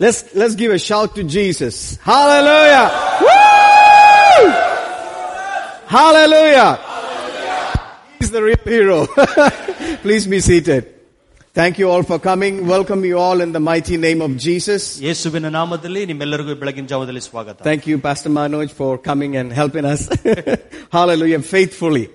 Let's, let's give a shout to Jesus. Hallelujah. Hallelujah. He's the real hero. Please be seated. Thank you all for coming. Welcome you all in the mighty name of Jesus. Thank you, Pastor Manoj, for coming and helping us. Hallelujah, faithfully.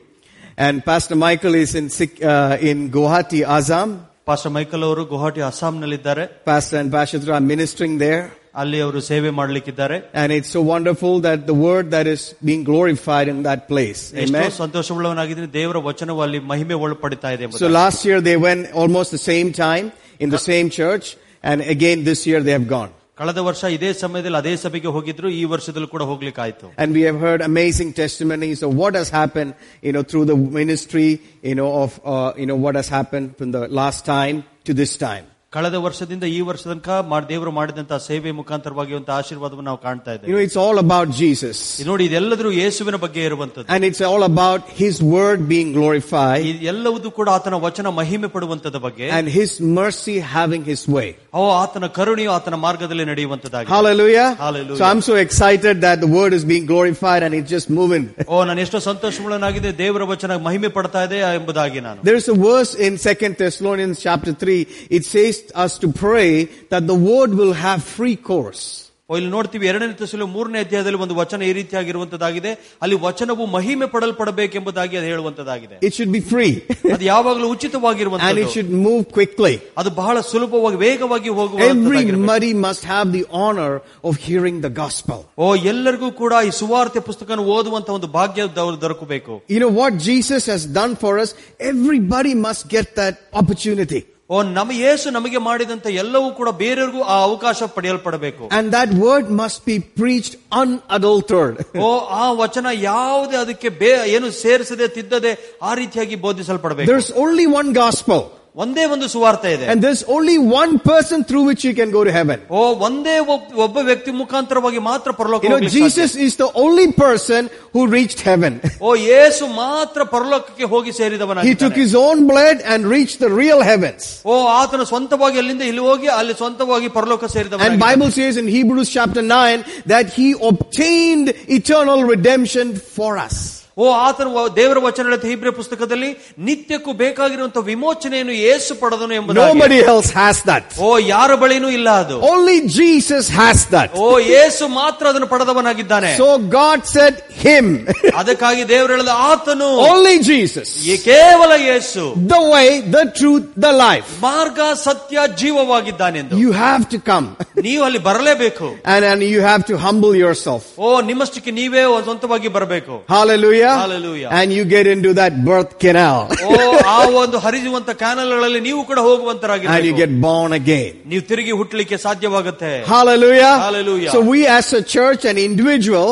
And Pastor Michael is in, uh, in Guwahati, Assam. Pastor Michael ಅವರು Guwahati ಅಸ್ಸಾಂನಲ್ಲಿದ್ದಾರೆ Pastor and Pastor are ministering there. ಅಲ್ಲಿ ಅವರು ಸೇವೆ ಮಾಡಲಿಕ್ಕಿದ್ದಾರೆ And it's so wonderful that the word that is being glorified in that place. ಎಷ್ಟೋ Amen. ಸಂತೋಷವುಳ್ಳವನಾಗಿದ್ದೀನಿ ದೇವರ ವಚನವು ಅಲ್ಲಿ ಮಹಿಮೆ ಒಳಪಡಿತಾ ಇದೆ So ಎಂಬುದಾಗಿ. last year they went almost the same time in the same church. And again this year they have gone. ಕಳೆದ ವರ್ಷ ಇದೇ ಸಮಯದಲ್ಲಿ ಅದೇ ಸಭೆಗೆ ಹೋಗಿದ್ರು ಈ ವರ್ಷದಲ್ಲೂ ಕೂಡ ಹೋಗ್ಲಿಕ್ಕಾಯ್ತು And we have heard amazing testimonies of what has happened, you know, through the ministry, you know, of, uh, you know, what has happened from the last time to this time. ಕಳೆದ ವರ್ಷದಿಂದ ಈ ವರ್ಷ ತನಕ ಮಾಡ್- ದೇವರು ಮಾಡಿದಂತಹ ಸೇವೆ ಮುಖಾಂತರವಾಗಿ ಒಂದು ಆಶೀರ್ವಾದವನ್ನು ನಾವು ಕಾಣ್ತಾ You ಇದ್ದೇವೆ know, it's all about Jesus. ಇದು ನೋಡಿ ಇದೆಲ್ಲದರೂ ಯೇಸುವಿನ ಬಗ್ಗೆ ಇರುವಂತದ್ದು And it's all about His word being glorified ಎಲ್ಲವೂ ಕೂಡ ಆತನ ವಚನ ಮಹಿಮೆ ಪಡುವಂತದ ಬಗ್ಗೆ and His mercy having His way. ಅವು ಆತನ ಕರುಣೆಯು ಆತನ ಮಾರ್ಗದಲ್ಲಿ ನಡೆಯುವಂತದ್ದಾಗಿದೆ Hallelujah. Hallelujah. So I'm so excited that the word is being glorified and it's just moving. ಓ ನಾನು ಎಷ್ಟೋ ಸಂತೋಷವುಳ್ಳನಾಗಿದೆ ದೇವರ ವಚನ ಮಹಿಮೆ ಪಡ್ತಾ ಇದೆ ಎಂಬುದಾಗಿ ನಾನು There is a verse in Second Thessalonians chapter 3. It says us to pray that the word will have free course. ಓ, ಇಲ್ಲಿ ನೋಡ್ತೀವಿ ಎರಡನೇ ತಸಲು ಮೂರನೇ ಅಧ್ಯಾಯದಲ್ಲಿ ಒಂದು ವಚನ ಈ ರೀತಿಯಾಗಿರುವಂತದ್ದಾಗಿದೆ ಅಲ್ಲಿ ವಚನವು ಮಹಿಮೆ ಪಡಲ್ಪಡಬೇಕೆಂಬುದಾಗಿ ಅದು ಹೇಳುವಂತದ್ದಾಗಿದೆ It should be free. ಅದು ಯಾವಾಗಲೂ and it ಉಚಿತವಾಗಿರುವಂತದ್ದು should move quickly. ಅದು ಬಹಳ ಸುಲಭವಾಗಿ ವೇಗವಾಗಿ ಹೋಗುವ Everybody must have the honor of hearing the gospel. ಓ ಎಲ್ಲರಿಗೂ ಕೂಡ ಈ ಸುವಾರ್ತೆ ಪುಸ್ತಕ ಓದುವಂತ ಒಂದು ಭಾಗ್ಯ ದೊರ- ದೊರಕಬೇಕು You know what Jesus has done for us? Everybody must get that opportunity. ಓ ನಮ್ಮ ಯೇಸು ನಮಗೆ ಮಾಡಿದಂತ ಎಲ್ಲವೂ ಕೂಡ ಬೇರೆಯವ್ರಿಗೂ ಆ ಅವಕಾಶ ಪಡೆಯಲ್ಪಡಬೇಕು And that word must be preached unadulterated. ಓ ಆ ವಚನ ಯಾವುದೇ ಅದಕ್ಕೆ ಬೇ ಏನು ಸೇರಿಸದೆ ತಿದ್ದದೆ ಆ ರೀತಿಯಾಗಿ ಬೋಧಿಸಲ್ಪಡಬೇಕು There's only one gospel. ಒಂದೇ ಒಂದು ಸುವಾರ್ತೆ ಇದೆ And there's only one person through which you can go to heaven. ಓ ಒಂದೇ ಒಬ್- ಒಬ್ಬ ವ್ಯಕ್ತಿ ಮುಖಾಂತರವಾಗಿ ಮಾತ್ರ ಪರಲೋಕ You know, ಹೋಗ್ಲಿಕ್ಕೆ ಸಾಧ್ಯ. Jesus is the only person who reached heaven. ಓ ಯೇಸು ಮಾತ್ರ ಪರಲೋಕಕ್ಕೆ ಹೋಗಿ He took ಸೇರಿದವನಾಗಿದ್ದಾನೆ his own blood and reached the real heavens. ಓ ಆತನ ಸ್ವಂತವಾಗಿ ಅಲ್ಲಿಂದ ಇಲ್ಲಿ ಹೋಗಿ ಅಲ್ಲಿ ಸ್ವಂತವಾಗಿ ಪರಲೋಕ And ಸೇರಿದವ Bible says in Hebrews chapter 9 that he obtained eternal redemption for us. ಓ ಆತನ ವ- ದೇವರ ವಚನ ಹೇಳುತ್ತೆ ಹೀಬ್ರೆ ಪುಸ್ತಕದಲ್ಲಿ ನಿತ್ಯಕ್ಕೂ ಬೇಕಾಗಿರುವಂತಹ ವಿಮೋಚನೆಯನ್ನು ಏಸು ಪಡೆದನು ಎಂಬುದಾಗಿ Nobody else has that. ಓ ಯಾರ ಬಳಿನೂ ಇಲ್ಲ ಅದು Only Jesus has that. ಓ ಯೇಸು ಮಾತ್ರ ಅದನ್ನು ಪಡೆದವನಾಗಿದ್ದಾನೆ So God said him. ಅದಕ್ಕಾಗಿ ದೇವರು ಹೇಳಿದ ಆತನು Only Jesus. ಈ ಕೇವಲ ಯೇಸು The way, the truth, the life. ಮಾರ್ಗ ಸತ್ಯ ಜೀವವಾಗಿದ್ದಾನೆಂದು You have to come. ನೀವು ಅಲ್ಲಿ ಬರಲೇಬೇಕು And, and you have to humble yourself. ಓ ನಿಮ್ಮಷ್ಟಕ್ಕೆ ನೀವೇ ಸ್ವಂತವಾಗಿ ಬರಬೇಕು Hallelujah. Hallelujah. And you get into that birth canal. ಓ ಆ ಒಂದು ಹರಿಯುವಂತ ಕ್ಯಾನಲ್ಗಳಲ್ಲಿ ನೀವು ಕೂಡ And you ಹೋಗುವಂತರಾಗಿ get born again. ನೀವು ತಿರುಗಿ ಹುಟ್ಟಲಿಕ್ಕೆ ಸಾಧ್ಯವಾಗುತ್ತೆ Hallelujah. Hallelujah. So we as a church and individual,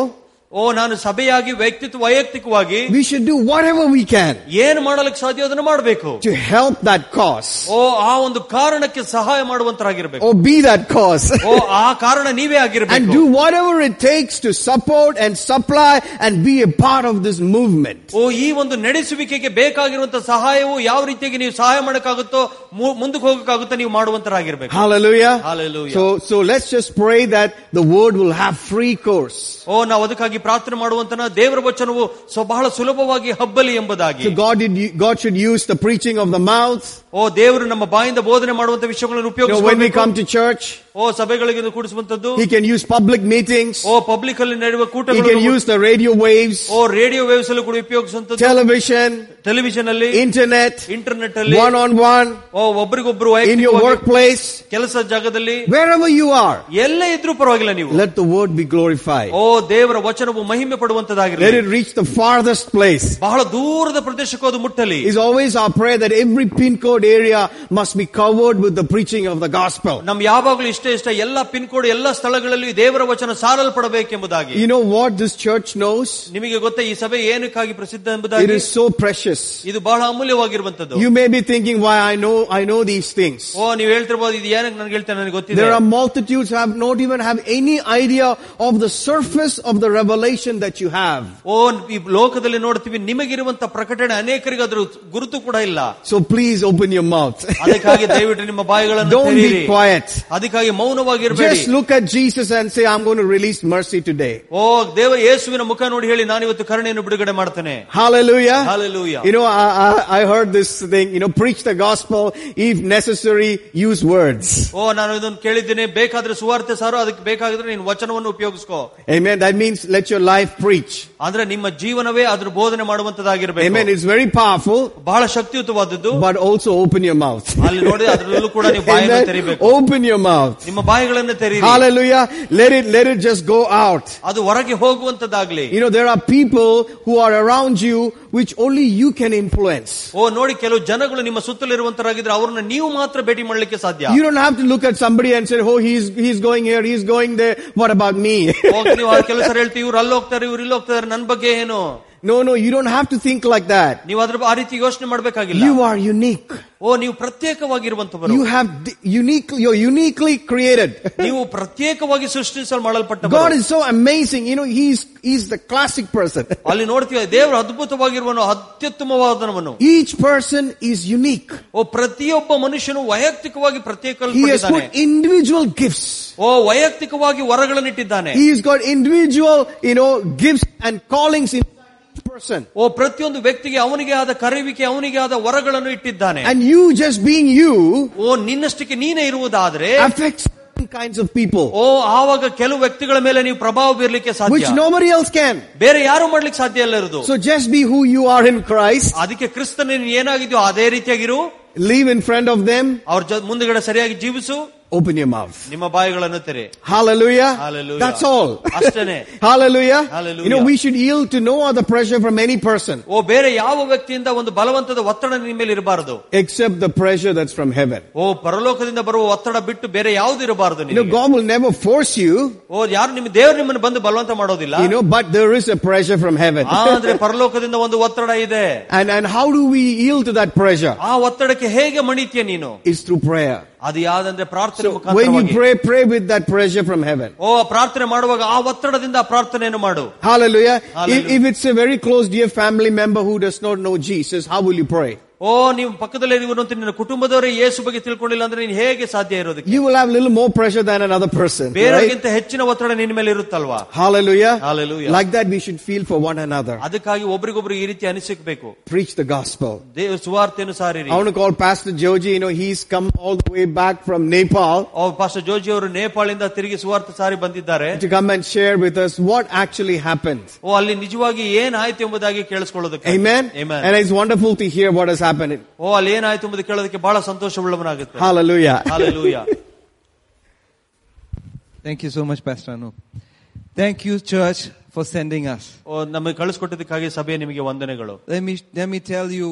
ಓ ನಾನು ಸಭೆಯಾಗಿ ವ್ಯಕ್ತಿತ್ವ ವೈಯಕ್ತಿಕವಾಗಿ we should do whatever we can ಏನು ಮಾಡಲಿಕ್ಕೆ ಸಾಧ್ಯ ಅದನ್ನು ಮಾಡಬೇಕು to help that cause ಓ ಆ ಒಂದು ಕಾರಣಕ್ಕೆ ಸಹಾಯ ಮಾಡುವಂತರಾಗಿರ್ಬೇಕು or be that cause. ಓ ಆ ಕಾರಣ ನೀವೇ and ಆಗಿರ್ಬೇಕು do whatever it takes to support and supply and be a part of this movement. ಓ ಈ ಒಂದು ನಡೆಸುವಿಕೆಗೆ ಬೇಕಾಗಿರುವಂತ ಸಹಾಯವು ಯಾವ ರೀತಿಯಾಗಿ ನೀವು ಸಹಾಯ ಮಾಡಕ್ಕಾಗುತ್ತೋ ಮು- ಮುಂದಕ್ಕೆ ಹೋಗಕ್ಕಾಗುತ್ತೋ ನೀವು ಮಾಡುವಂತರಾಗಿರ್ಬೇಕು Hallelujah. Hallelujah. So, so let's just pray that the word will have free course. ಓ ನಾವು ಅದಕ್ಕಾಗಿ ಪ್ರಾರ್ಥನೆ ಮಾಡುವಂತ ದೇವರ ವಚನವು ಸ್ವ- ಬಹಳ ಸುಲಭವಾಗಿ ಹಬ್ಬಲಿ ಎಂಬುದಾಗಿ So God did, God should use the preaching of the mouth. ಓ ದೇವರು ನಮ್ಮ ಬಾಯಿಂದ ಬೋಧನೆ ಮಾಡುವಂತ ವಿಷಯಗಳನ್ನು You know, when we ಉಪಯೋಗಿಸಬೇಕು come to church, ಓ ಸಭೆಗಳಿಗೆ ಇದು ಕೂಡಿಸುವಂತದ್ದು He can use public meetings. ಓ ಪಬ್ಲಿಕ್ ಅಲ್ಲಿ ನಡೆಯುವ He ಕೂಟಗಳು can use the radio waves, ಓ ರೇಡಿಯೋ ವೇವ್ಸ್ ಅಲ್ಲೂ ಕೂಡ ಉಪಯೋಗಿಸುವಂತದ್ದು television, ಟೆಲಿವಿಷನ್ ಅಲ್ಲಿ internet, ಇಂಟರ್ನೆಟ್ ಅಲ್ಲಿ one on one, ಓ ಒಬ್ರಿಗೊಬ್ರು in your ವೈಯಕ್ತಿಕವಾಗಿ workplace, ಕೆಲಸ ಜಾಗದಲ್ಲಿ wherever you are. ಎಲ್ಲೇ ಇದ್ರೂ ಪರವಾಗಿಲ್ಲ ನೀವು Let the word be glorified. ಓ ದೇವರ ವಚನವು ಮಹಿಮೆ Let ಪಡುವಂತದಾಗಿರಲಿ it reach the farthest place. ಬಹಳ ದೂರದ ಪ್ರದೇಶಕ್ಕೂ ಅದು ಮುಟ್ಟಲಿ It's always our prayer that every pin code area must be covered with the preaching of the gospel. ನಮ್ ಯಾವಾಗಲೂ ಇಷ್ಟ ಇಷ್ಟ ಎಲ್ಲ ಪಿನ್ ಕೋಡ್ ಎಲ್ಲ ಸ್ಥಳಗಳಲ್ಲಿ ದೇವರ ವಚನ ಸಾರಲ್ಪಡಬೇಕೆಂಬುದಾಗಿ You know what this church knows? ನಿಮಗೆ ಗೊತ್ತಾ ಈ ಸಭೆ ಏನಕ್ಕಾಗಿ ಪ್ರಸಿದ್ಧ It ಎಂಬುದಾಗಿ is so precious. ಇದು ಬಹಳ ಅಮೂಲ್ಯವಾಗಿರುವಂತದ್ದು You may be thinking why I know, I know these things. ಓ ನೀವು ಹೇಳ್ತಿರ್ಬೋದು ಇದು ಏನಕ್ಕೆ ನನಗೆ ಹೇಳ್ತೇನೆ ನನಗೆ ಗೊತ್ತಿದೆ There are multitudes who have not even have any idea of the surface of the revelation that you have. ಓ ಈ ಲೋಕದಲ್ಲಿ ನೋಡ್ತೀವಿ ನಿಮಗಿರುವಂತ ಪ್ರಕಟಣೆ ಅನೇಕರಿಗೆ ಅದ್ರ ಗುರುತು ಕೂಡ ಇಲ್ಲ So please open your mouth. ಅದಕ್ಕಾಗಿ ದಯವಿಟ್ಟು ನಿಮ್ಮ ಬಾಯಿಗಳನ್ನು Don't ತೆರೆಯಿರಿ be quiet. ಅದಕ್ಕಾಗಿ ಮೌನವಾಗಿರಬೇಡಿ Just look at Jesus and say, I'm going to release mercy today. ಓ ದೇವ ಯೇಸುವಿನ ಮುಖ ನೋಡಿ ಹೇಳಿ ನಾನು ಇವತ್ತು ಕರುಣೆಯನ್ನು ಬಿಡುಗಡೆ ಮಾಡ್ತೇನೆ Hallelujah. Hallelujah. You know, I, I, I heard this thing, you know, preach the gospel, if necessary, use words. ಓ ನಾನು ಇದನ್ನು ಕೇಳಿದ್ದೇನೆ ಬೇಕಾದ್ರೆ ಸುವಾರ್ತೆ ಸಾರು ಅದಕ್ಕೆ ಬೇಕಾದ್ರೆ ನೀನು ವಚನವನ್ನು ಉಪಯೋಗಿಸ್ಕೋ Amen. That means let your life preach. ಅಂದ್ರೆ ನಿಮ್ಮ ಜೀವನವೇ ಅದ್ರ ಬೋಧನೆ ಮಾಡುವಂತದ್ದಾಗಿರ್ಬೇಕು Amen. It's very powerful, ಬಹಳ ಶಕ್ತಿಯುತವಾದದ್ದು but also open your mouth. ಅಲ್ಲಿ ನೋಡಿ ಅದ್ರಲ್ಲೂ ಕೂಡ ನೀವು ಬಾಯನ್ನು Amen. ತೆರಿಬೇಕು Open your mouth. ನಿಮ್ಮ ಬಾಯಿಗಳನ್ನು ತೆರೀರಿ Hallelujah. Let it, let it just go out. ಅದು ಹೊರಗೆ ಹೋಗುವಂತದ್ದಾಗ್ಲಿ You know, there are people who are around you which only you can influence. ಓ ನೋಡಿ ಕೆಲವು ಜನಗಳು ನಿಮ್ಮ ಸುತ್ತಲಿರುವಂತರಾಗಿದ್ರೆ ಅವ್ರನ್ನ ನೀವು ಮಾತ್ರ ಭೇಟಿ ಮಾಡ್ಲಿಕ್ಕೆ ಸಾಧ್ಯ You don't have to look at somebody and say, oh, he's, he's going here, he's going there. What about me? ಹೋಗಿ ನೀವು ಕೆಲವು ಸಲ ಹೇಳ್ತೀವಿ ಇವ್ರು ಅಲ್ಲಿ ಹೋಗ್ತಾರೆ ಇವ್ರು ಇಲ್ಲಿ ಹೋಗ್ತಾರೆ ನನ್ ಬಗ್ಗೆ ಏನು no, no, you don't have to think like that. ನೀವು ಅದ್ರ ಆ ರೀತಿ ಯೋಚನೆ ಮಾಡ್ಬೇಕಾಗಿಲ್ಲ You are unique. ಓ ನೀವು ಪ್ರತ್ಯೇಕವಾಗಿರುವಂತವರು You have di- uniquely, you're uniquely created. ನೀವು ಪ್ರತ್ಯೇಕವಾಗಿ ಸೃಷ್ಟಿಸಲು ಮಾಡಲ್ಪಟ್ಟ God is so amazing. You know, he's, he's the classic person. ಅಲ್ಲಿ ನೋಡ್ತೀವಿ ದೇವರು ಅದ್ಭುತವಾಗಿರುವನು ಅತ್ಯುತ್ತಮವಾದನವನು Each person is unique. ಓ ಪ್ರತಿಯೊಬ್ಬ ಮನುಷ್ಯನು ವೈಯಕ್ತಿಕವಾಗಿ He has ಪ್ರತ್ಯೇಕಲ್ಪಟ್ಟಿದ್ದಾನೆ put individual gifts. ಓ ವೈಯಕ್ತಿಕವಾಗಿ ವರಗಳನ್ನಿಟ್ಟಿದ್ದಾನೆ He's got individual, you know, gifts and callings in each person. ಓ ಪ್ರತಿಯೊಂದು ವ್ಯಕ್ತಿಗೆ ಅವನಿಗೆ ಆದ ಕರೆಯುವಿಕೆ ಅವನಿಗೆ ಆದ ವರಗಳನ್ನು ಇಟ್ಟಿದ್ದಾನೆ And you just being you ಓ ನಿನ್ನಷ್ಟಕ್ಕೆ ನೀನೇ ಇರುವುದಾದ್ರೆ affects certain kinds of people, ಓ ಆವಾಗ ಕೆಲವು ವ್ಯಕ್ತಿಗಳ ಮೇಲೆ ನೀವು ಪ್ರಭಾವ ಬೀರ್ಲಿಕ್ಕೆ which ಸಾಧ್ಯ nobody else can. ಬೇರೆ ಯಾರು ಮಾಡ್ಲಿಕ್ಕೆ ಸಾಧ್ಯ ಇಲ್ಲ ಇರುವುದು So just be who you are in Christ. ಅದಕ್ಕೆ ಕ್ರಿಸ್ತನ ನೀನು ಏನಾಗಿದ್ಯೋ ಅದೇ ರೀತಿಯಾಗಿರು Live in front of them. ಅವ್ರ ಜೊ- ಮುಂದುಗಡೆ ಸರಿಯಾಗಿ ಜೀವಿಸು Open your mouth. ನಿಮ್ಮ ಬಾಯಿಗಳನ್ನು ತೆರೆ Hallelujah. Hallelujah. That's all. ಅಷ್ಟೇನೆ. Hallelujah. Hallelujah. You know, we should yield to no other pressure from any person ಓ ಬೇರೆ ಯಾವ ವ್ಯಕ್ತಿಯಿಂದ ಒಂದು ಬಲವಂತದ ಒತ್ತಡ ನಿಮ್ಮ ಮೇಲೆ ಇರಬಾರದು except the pressure that's from heaven. ಓ ಪರಲೋಕದಿಂದ ಬರುವ ಒತ್ತಡ ಬಿಟ್ಟು ಬೇರೆ ಯಾವ್ದು ಇರಬಾರದು You know, ನಿನಗೆ. God will never force you, ಓ ಯಾರು ನಿಮ್ಮ ದೇವರು ನಿಮ್ಮನ್ನು ಬಂದು ಬಲವಂತ ಮಾಡೋದಿಲ್ಲ you know, but there is a pressure from heaven. ಆದ್ರೆ ಪರಲೋಕದಿಂದ ಒಂದು ಒತ್ತಡ ಇದೆ And, and how do we yield to that pressure? ಆ ಒತ್ತಡಕ್ಕೆ ಹೇಗೆ ಮಣಿತೀಯ ನೀನು It's through prayer. ಅದು ಯಾವ್ದಂದ್ರೆ ಪ್ರಾರ್ಥನೆ So when you ಮುಖಾಂತರವಾಗಿ pray, pray with that pressure from heaven. ಓ ಪ್ರಾರ್ಥನೆ ಮಾಡುವಾಗ ಆ ಒತ್ತಡದಿಂದ ಆ ಪ್ರಾರ್ಥನೆಯನ್ನು ಮಾಡು Hallelujah. If, Hallelujah. if it's a very close dear family member who does not know Jesus, how will you pray? ಓ ನೀವು ಪಕ್ಕದಲ್ಲಿ ಇರುವಂತ ನಿನ್ನ ಕುಟುಂಬದವರೇ ಯೇಸು ಬಗ್ಗೆ ತಿಳ್ಕೊಂಡಿಲ್ಲ ಅಂದ್ರೆ ನೀನು ಹೇಗೆ ಸಾಧ್ಯ ಇರೋದಕ್ಕೆ You will have a little more pressure than another person. Right? ಬೇರೆಗಿಂತ ಹೆಚ್ಚಿನ ಒತ್ತಡ ನಿನ್ನ ಮೇಲೆ ಇರುತ್ತಲ್ವಾ Hallelujah. Hallelujah. Like that we should feel for one another. ಅದಕ್ಕಾಗಿ ಒಬ್ರಿಗೊಬ್ರು ಈ ರೀತಿ ಅನಿಸಿಕ್ಬೇಕು Preach the gospel. ದೇವ ಸುವಾರ್ತೆಯನ್ನು ಸಾರಿರಿ I want to call Pastor Joji, you know, he's come all the way back from Nepal O pastor Joji ಅವರು ನೇಪಾಳಿಂದ ತಿರುಗಿ ಸುವಾರ್ತೆ ಸಾರಿ ಬಂದಿದ್ದಾರೆ to come and share with us what actually happened. ಓ ಅಲ್ಲಿ ನಿಜವಾಗಿ ಏನಾಯ್ತು ಎಂಬುದಾಗಿ ಕೇಳಿಸ್ಕೊಳ್ಳೋದಕ್ಕೆ Amen. Amen. And it's wonderful to hear what has happened. ಓ ಅಲ್ಲಿ ಏನಾಯ್ತು ಎಂಬುದು ಕೇಳೋದಕ್ಕೆ ಬಹಳ ಸಂತೋಷವುಳ್ಳವನಾಗುತ್ತೆ Hallelujah. Hallelujah. Thank you so much, Pastor Anu. Thank you, church, for sending us. ಓ ನಮಗೆ ಕಳಿಸ್ಕೊಟ್ಟಿದ್ದಕ್ಕಾಗಿ ಸಭೆ ನಿಮಗೆ ವಂದನೆಗಳು Let me, let me tell you,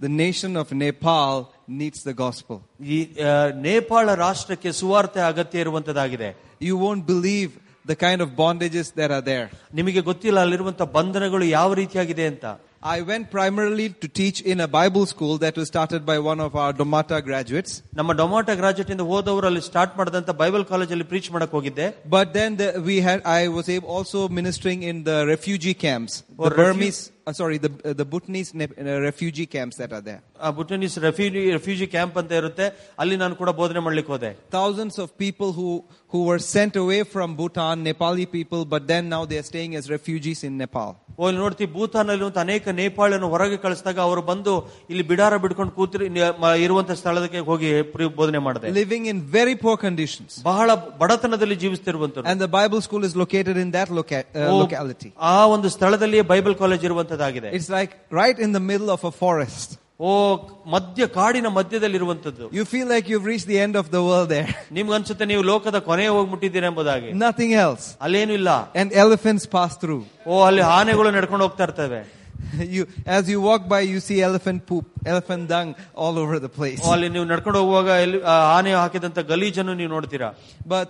the nation of Nepal needs the gospel. ಈ ಆ, ನೇಪಾಳ ರಾಷ್ಟ್ರಕ್ಕೆ ಸುವಾರ್ತೆ ಅಗತ್ಯ ಇರುವಂತದ್ದಾಗಿದೆ You won't believe the kind of bondages that are there. ನಿಮಗೆ ಗೊತ್ತಿಲ್ಲ ಅಲ್ಲಿರುವಂತ ಬಂಧನಗಳು ಯಾವ ರೀತಿಯಾಗಿದೆ ಅಂತ I went primarily to teach in a Bible school that was started by one of our Domata graduates. ನಮ್ಮ ಡೊಮಾಟೋ ಗ್ರಾಜುಯೇಟ್ ಇಂದ ಹೋದವರು ಅಲ್ಲಿ ಸ್ಟಾರ್ಟ್ ಮಾಡಿದಂತ ಬೈಬಲ್ ಕಾಲೇಜಲ್ಲಿ ಪ್ರೀಚ್ ಮಾಡಕ್ ಹೋಗಿದ್ದೆ But then the, we had, I was able also ministering in the refugee camps, Or the refu- Burmese, uh, sorry, the, uh, the Bhutanese Nep- uh, refugee camps that are there. ಆ ಬುಟನೀಸ್ refugee refugee camp ಅಂತ ಇರುತ್ತೆ ಅಲ್ಲಿ ನಾನು ಕೂಡ ಬೋಧನೆ ಮಾಡ್ಲಿಕ್ಕೆ ಹೋದೆ Thousands of people who, who were sent away from Bhutan, Nepali people, but then now they are staying as refugees in Nepal. ಓ ಇಲ್ಲಿ ನೋಡ್ತೀವಿ ಭೂತಾನ್ ಅಲ್ಲಿ ಅನೇಕ ನೇಪಾಳನ್ನು ಹೊರಗೆ ಕಳಿಸಿದಾಗ ಅವರು ಬಂದು ಇಲ್ಲಿ ಬಿಡಾರ ಬಿಡ್ಕೊಂಡು ಕೂತಿರಿ ನ- ಮ- ಇರುವಂತ ಸ್ಥಳದಕ್ಕೆ ಹೋಗಿ ಪ್ರಿ- ಬೋಧನೆ ಮಾಡಿದೆ Living in very poor conditions. ಬಹಳ ಬಡತನದಲ್ಲಿ ಜೀವಿಸ್ತಿರುವಂತರು And the Bible school is located in that loca- uh, O, locality. ಆ ಒಂದು ಸ್ಥಳದಲ್ಲಿ Bible college ಇರುವಂತದ್ದಾಗಿದೆ It's like right in the middle of a forest. ಓ ಮಧ್ಯ ಕಾಡಿನ ಮಧ್ಯದಲ್ಲಿರುವಂತದ್ದು You feel like you've reached the end of the world there. ನಿಮ್ಗೆ ಅನ್ಸುತ್ತೆ ನೀವು ಲೋಕದ ಕೊನೆಗೆ ಹೋಗ್ಬಿಟ್ಟಿದ್ದೀರಾ ಎಂಬುದಾಗಿ Nothing else. ಅಲ್ಲೇನು ಇಲ್ಲ And elephants pass through. ಓ ಅಲ್ಲಿ ಆನೆಗಳು ನಡ್ಕೊಂಡು ಹೋಗ್ತಾ ಇರ್ತವೆ You, as you walk by, you see elephant poop, elephant dung all over the place. ಓ ಅಲ್ಲಿ ನೀವು ನಡ್ಕೊಂಡು ಹೋಗುವಾಗ ಎಲ್ಲಿ ಆ ಆನೆ ಹಾಕಿದಂತ ಗಲೀಜನ್ನು ನೀವು ನೋಡ್ತೀರಾ But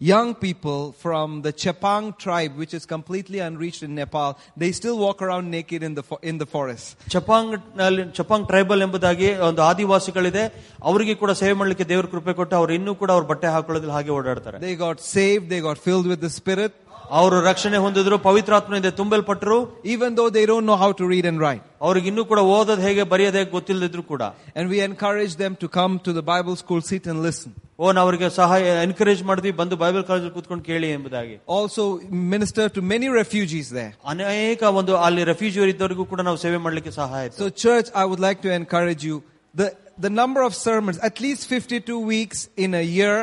young people from the Chepang tribe, which is completely unreached in Nepal. They still walk around naked in the fo- in the forest. ಚಪಾಂಗ್ ನಲ್ಲಿ ಚಪಾಂಗ್ ಟ್ರೈಬಲ್ ಎಂಬುದಾಗಿ ಒಂದು ಆದಿವಾಸಿಗಳಿದೆ ಅವರಿಗೆ ಕೂಡ ಸೇವೆ ಮಾಡಲಿಕ್ಕೆ ದೇವ್ರ ಕೃಪೆ ಕೊಟ್ಟು ಅವ್ರು ಇನ್ನೂ ಕೂಡ ಅವ್ರ ಬಟ್ಟೆ ಹಾಕೊಳ್ಳೋದಿಲ್ಲ ಹಾಗೆ ಓಡಾಡ್ತಾರೆ They got saved. They got filled with the Spirit, ಅವರು ರಕ್ಷಣೆ ಹೊಂದಿದ್ರು ಪವಿತ್ರಾತ್ಮನಿಂದ ತುಂಬಲ್ಪಟ್ಟರು even though they don't know how to read and write. ಅವ್ರಿಗೆ ಇನ್ನೂ ಕೂಡ ಓದೋದು ಹೇಗೆ ಬರೆಯೋದು ಹೇಗೆ ಗೊತ್ತಿಲ್ಲದಿದ್ರು ಕೂಡ And we encourage them to come to the Bible school, sit and listen. ಓ ನಾವು ಅವರಿಗೆ ಸಹಾಯ ಎನ್ಕರೇಜ್ ಮಾಡಿದ್ವಿ ಬಂದು ಬೈಬಲ್ ಕಾಲೇಜಲ್ಲಿ ಕೂತ್ಕೊಂಡು ಕೇಳಿ ಎಂಬುದಾಗಿ Also minister to many refugees there. ಅನೇಕ ಒಂದು ಅಲ್ಲಿ ರೆಫ್ಯೂಜಿ ಇದ್ದವರಿಗೂ ಕೂಡ ನಾವು ಸೇವೆ ಮಾಡಲಿಕ್ಕೆ ಸಹಾಯ ಆಯ್ತು So church, I would like to encourage you. The, the number of sermons, at least 52 weeks in a year,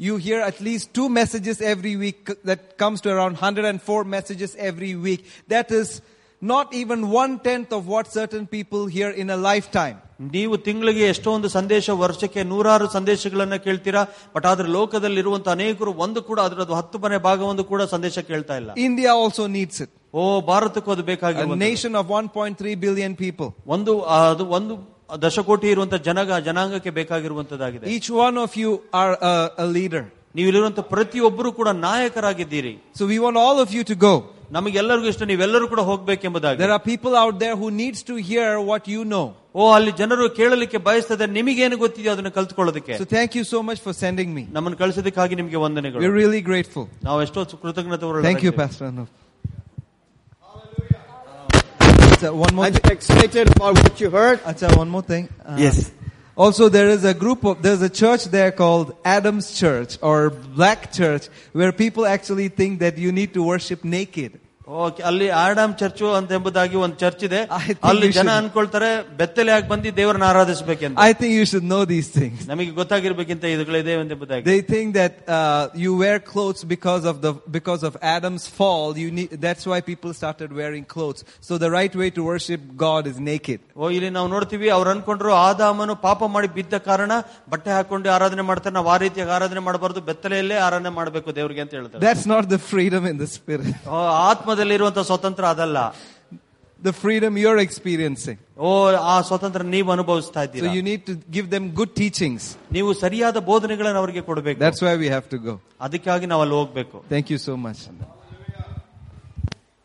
you hear at least two messages every week. That comes to around 104 messages every week. That is not even one tenth of what certain people hear in a lifetime. ನೀವು ತಿಂಗಳಿಗೆ ಎಷ್ಟೊಂದು ಸಂದೇಶ ವರ್ಷಕ್ಕೆ ನೂರಾರು ಸಂದೇಶಗಳನ್ನ ಕೇಳ್ತೀರಾ but ಆದ್ರೆ ಲೋಕದಲ್ಲಿ ಇರುವಂತ ಅನೇಕರು ಒಂದು ಕೂಡ ಅದರದ್ದು ಹತ್ತು ಮನೆ ಭಾಗ ಒಂದು ಕೂಡ ಸಂದೇಶ ಕೇಳ್ತಾ ಇಲ್ಲ India also needs it. ಓ ಭಾರತಕ್ಕೂ ಅದು A ಬೇಕಾಗಿರುವ nation of 1.3 billion people. ಒಂದು ಆ, ಅದು ಒಂದು ದಶಕೋಟಿ ಇರುವಂತ ಜನಗ ಜನಾಂಗಕ್ಕೆ ಬೇಕಾಗಿರುವಂತದ್ದಾಗಿದೆ Each one of you are a, a leader. ನೀವು ಇಲ್ಲಿರುವಂತ ಪ್ರತಿಯೊಬ್ಬರು ಕೂಡ ನಾಯಕರಾಗಿದ್ದೀರಿ So we want all of you to go. ನಮಗೆಲ್ಲರಿಗೂ ಇಷ್ಟ ನೀವೆಲ್ಲರೂ ಕೂಡ ಹೋಗ್ಬೇಕೆಂಬುದಾಗಿ There are people out there who needs to hear what you know. ಓ ಅಲ್ಲಿ ಜನರು ಕೇಳಲಿಕ್ಕೆ ಬಯಸ್ತದೆ ನಿಮಗೇನು ಗೊತ್ತಿದೆಯೋ ಅದನ್ನ ಕಲ್ತ್ಕೊಳ್ಳೋದಕ್ಕೆ So thank you so much for sending me. ನಮ್ಮನ್ನು ಕಳಿಸೋದಕ್ಕಾಗಿ ನಿಮಗೆ ವಂದನೆಗಳು We're really grateful. ನಾವು ಎಷ್ಟೋ ಕೃತಜ್ಞತೆ Thank you, Pastor Anup. So one more, I'm excited about what you heard. Acha, one more thing. Uh, Also, there is a group of, there's a church there called Adam's Church or Black Church where people actually think that you need to worship naked. Okay ಅಲ್ಲಿ Adam church ಅಂತ ಎಂಬುದಾಗಿ ಒಂದು church ಇದೆ I think ಅಲ್ಲಿ we ಜನ should- ಅನ್ಕೊಳ್ತಾರೆ ಬೆತ್ತಲೆ ಆಗಿ ಬಂದು ದೇವರನ್ನ ಆರಾಧಿಸಬೇಕೆಂತ I think you should know these things. ನಮಗೆ ಗೊತ್ತಾಗಿರ್ಬೇಕಿಂತ ಇದುಗಳಿದೆ ಎಂಬುದಾಗಿ They think that uh, you wear clothes because of the because of Adam's fall. You need that's why people started wearing clothes. So the right way to worship God is naked. ಓ ಇಲ್ಲಿ ನಾವು ನೋಡ್ತೀವಿ ಅವ್ರು ಅನ್ಕೊಂಡ್ರು ಆದಾಮನು ಪಾಪ ಮಾಡಿ ಬಿದ್ದ ಕಾರಣ ಬಟ್ಟೆ ಹಾಕೊಂಡು ಆರಾಧನೆ ಮಾಡ್ತಾರೆ ನಾವು ಆ ರೀತಿಯಾಗಿ ಆರಾಧನೆ ಮಾಡಬಾರ್ದು ಬೆತ್ತಲೆಯಲ್ಲೇ ಆರಾಧನೆ ಮಾಡಬೇಕು ದೇವ್ರಿಗೆ ಅಂತ ಹೇಳ್ತಾರೆ That's not the freedom in the spirit. ಓ, ಆತ್ಮದಲ್ಲಿರುವಂತ ಸ್ವತಂತ್ರ ಅದಲ್ಲ The freedom you're experiencing. ಓ ಆ ಸ್ವತಂತ್ರ ನೀವು ಅನುಭವಿಸ್ತಾ So ಇದ್ದೀರಾ you need to give them good teachings. ನೀವು ಸರಿಯಾದ ಬೋಧನೆಗಳನ್ನು ಅವರಿಗೆ ಕೊಡಬೇಕು That's why we have to go. ಅದಕ್ಕಾಗಿ ನಾವು ಅಲ್ಲಿ ಹೋಗ್ಬೇಕು Thank you so much.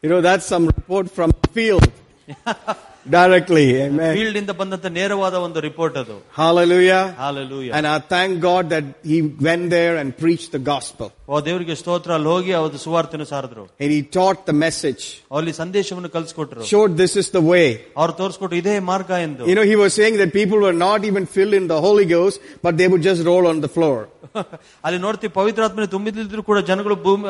You know, that's some report from the field. Directly. Amen. Field ಇಂದ ಬಂದಂತ ನೇರವಾದ ಒಂದು ರಿಪೋರ್ಟ್ ಅದು Hallelujah. Hallelujah And I thank God that he went there and preached the gospel. ಓ ದೇವರಿಗೆ ಸ್ತೋತ್ರ ಅಲ್ಲಿ ಹೋಗಿ ಅವ್ರದ್ದು ಸುವಾರ್ತೆನು ಸಾರಿದ್ರು And he taught the message. ಅಲ್ಲಿ ಸಂದೇಶವನ್ನು ಕಲ್ಸ್ಕೊಟ್ರು Showed this is the way. ಅವ್ರು ತೋರಿಸ್ಕೊಟ್ರು ಇದೇ ಮಾರ್ಗ ಎಂದು You know, he was saying that people were not even filled in the Holy Ghost, but they would just roll on the floor ಅಲ್ಲಿ ನೋಡ್ತೀವಿ ಪವಿತ್ರಾತ್ಮನೆ ತುಂಬಿದ್ರು ಕೂಡ ಜನಗಳು ಭೂಮಿ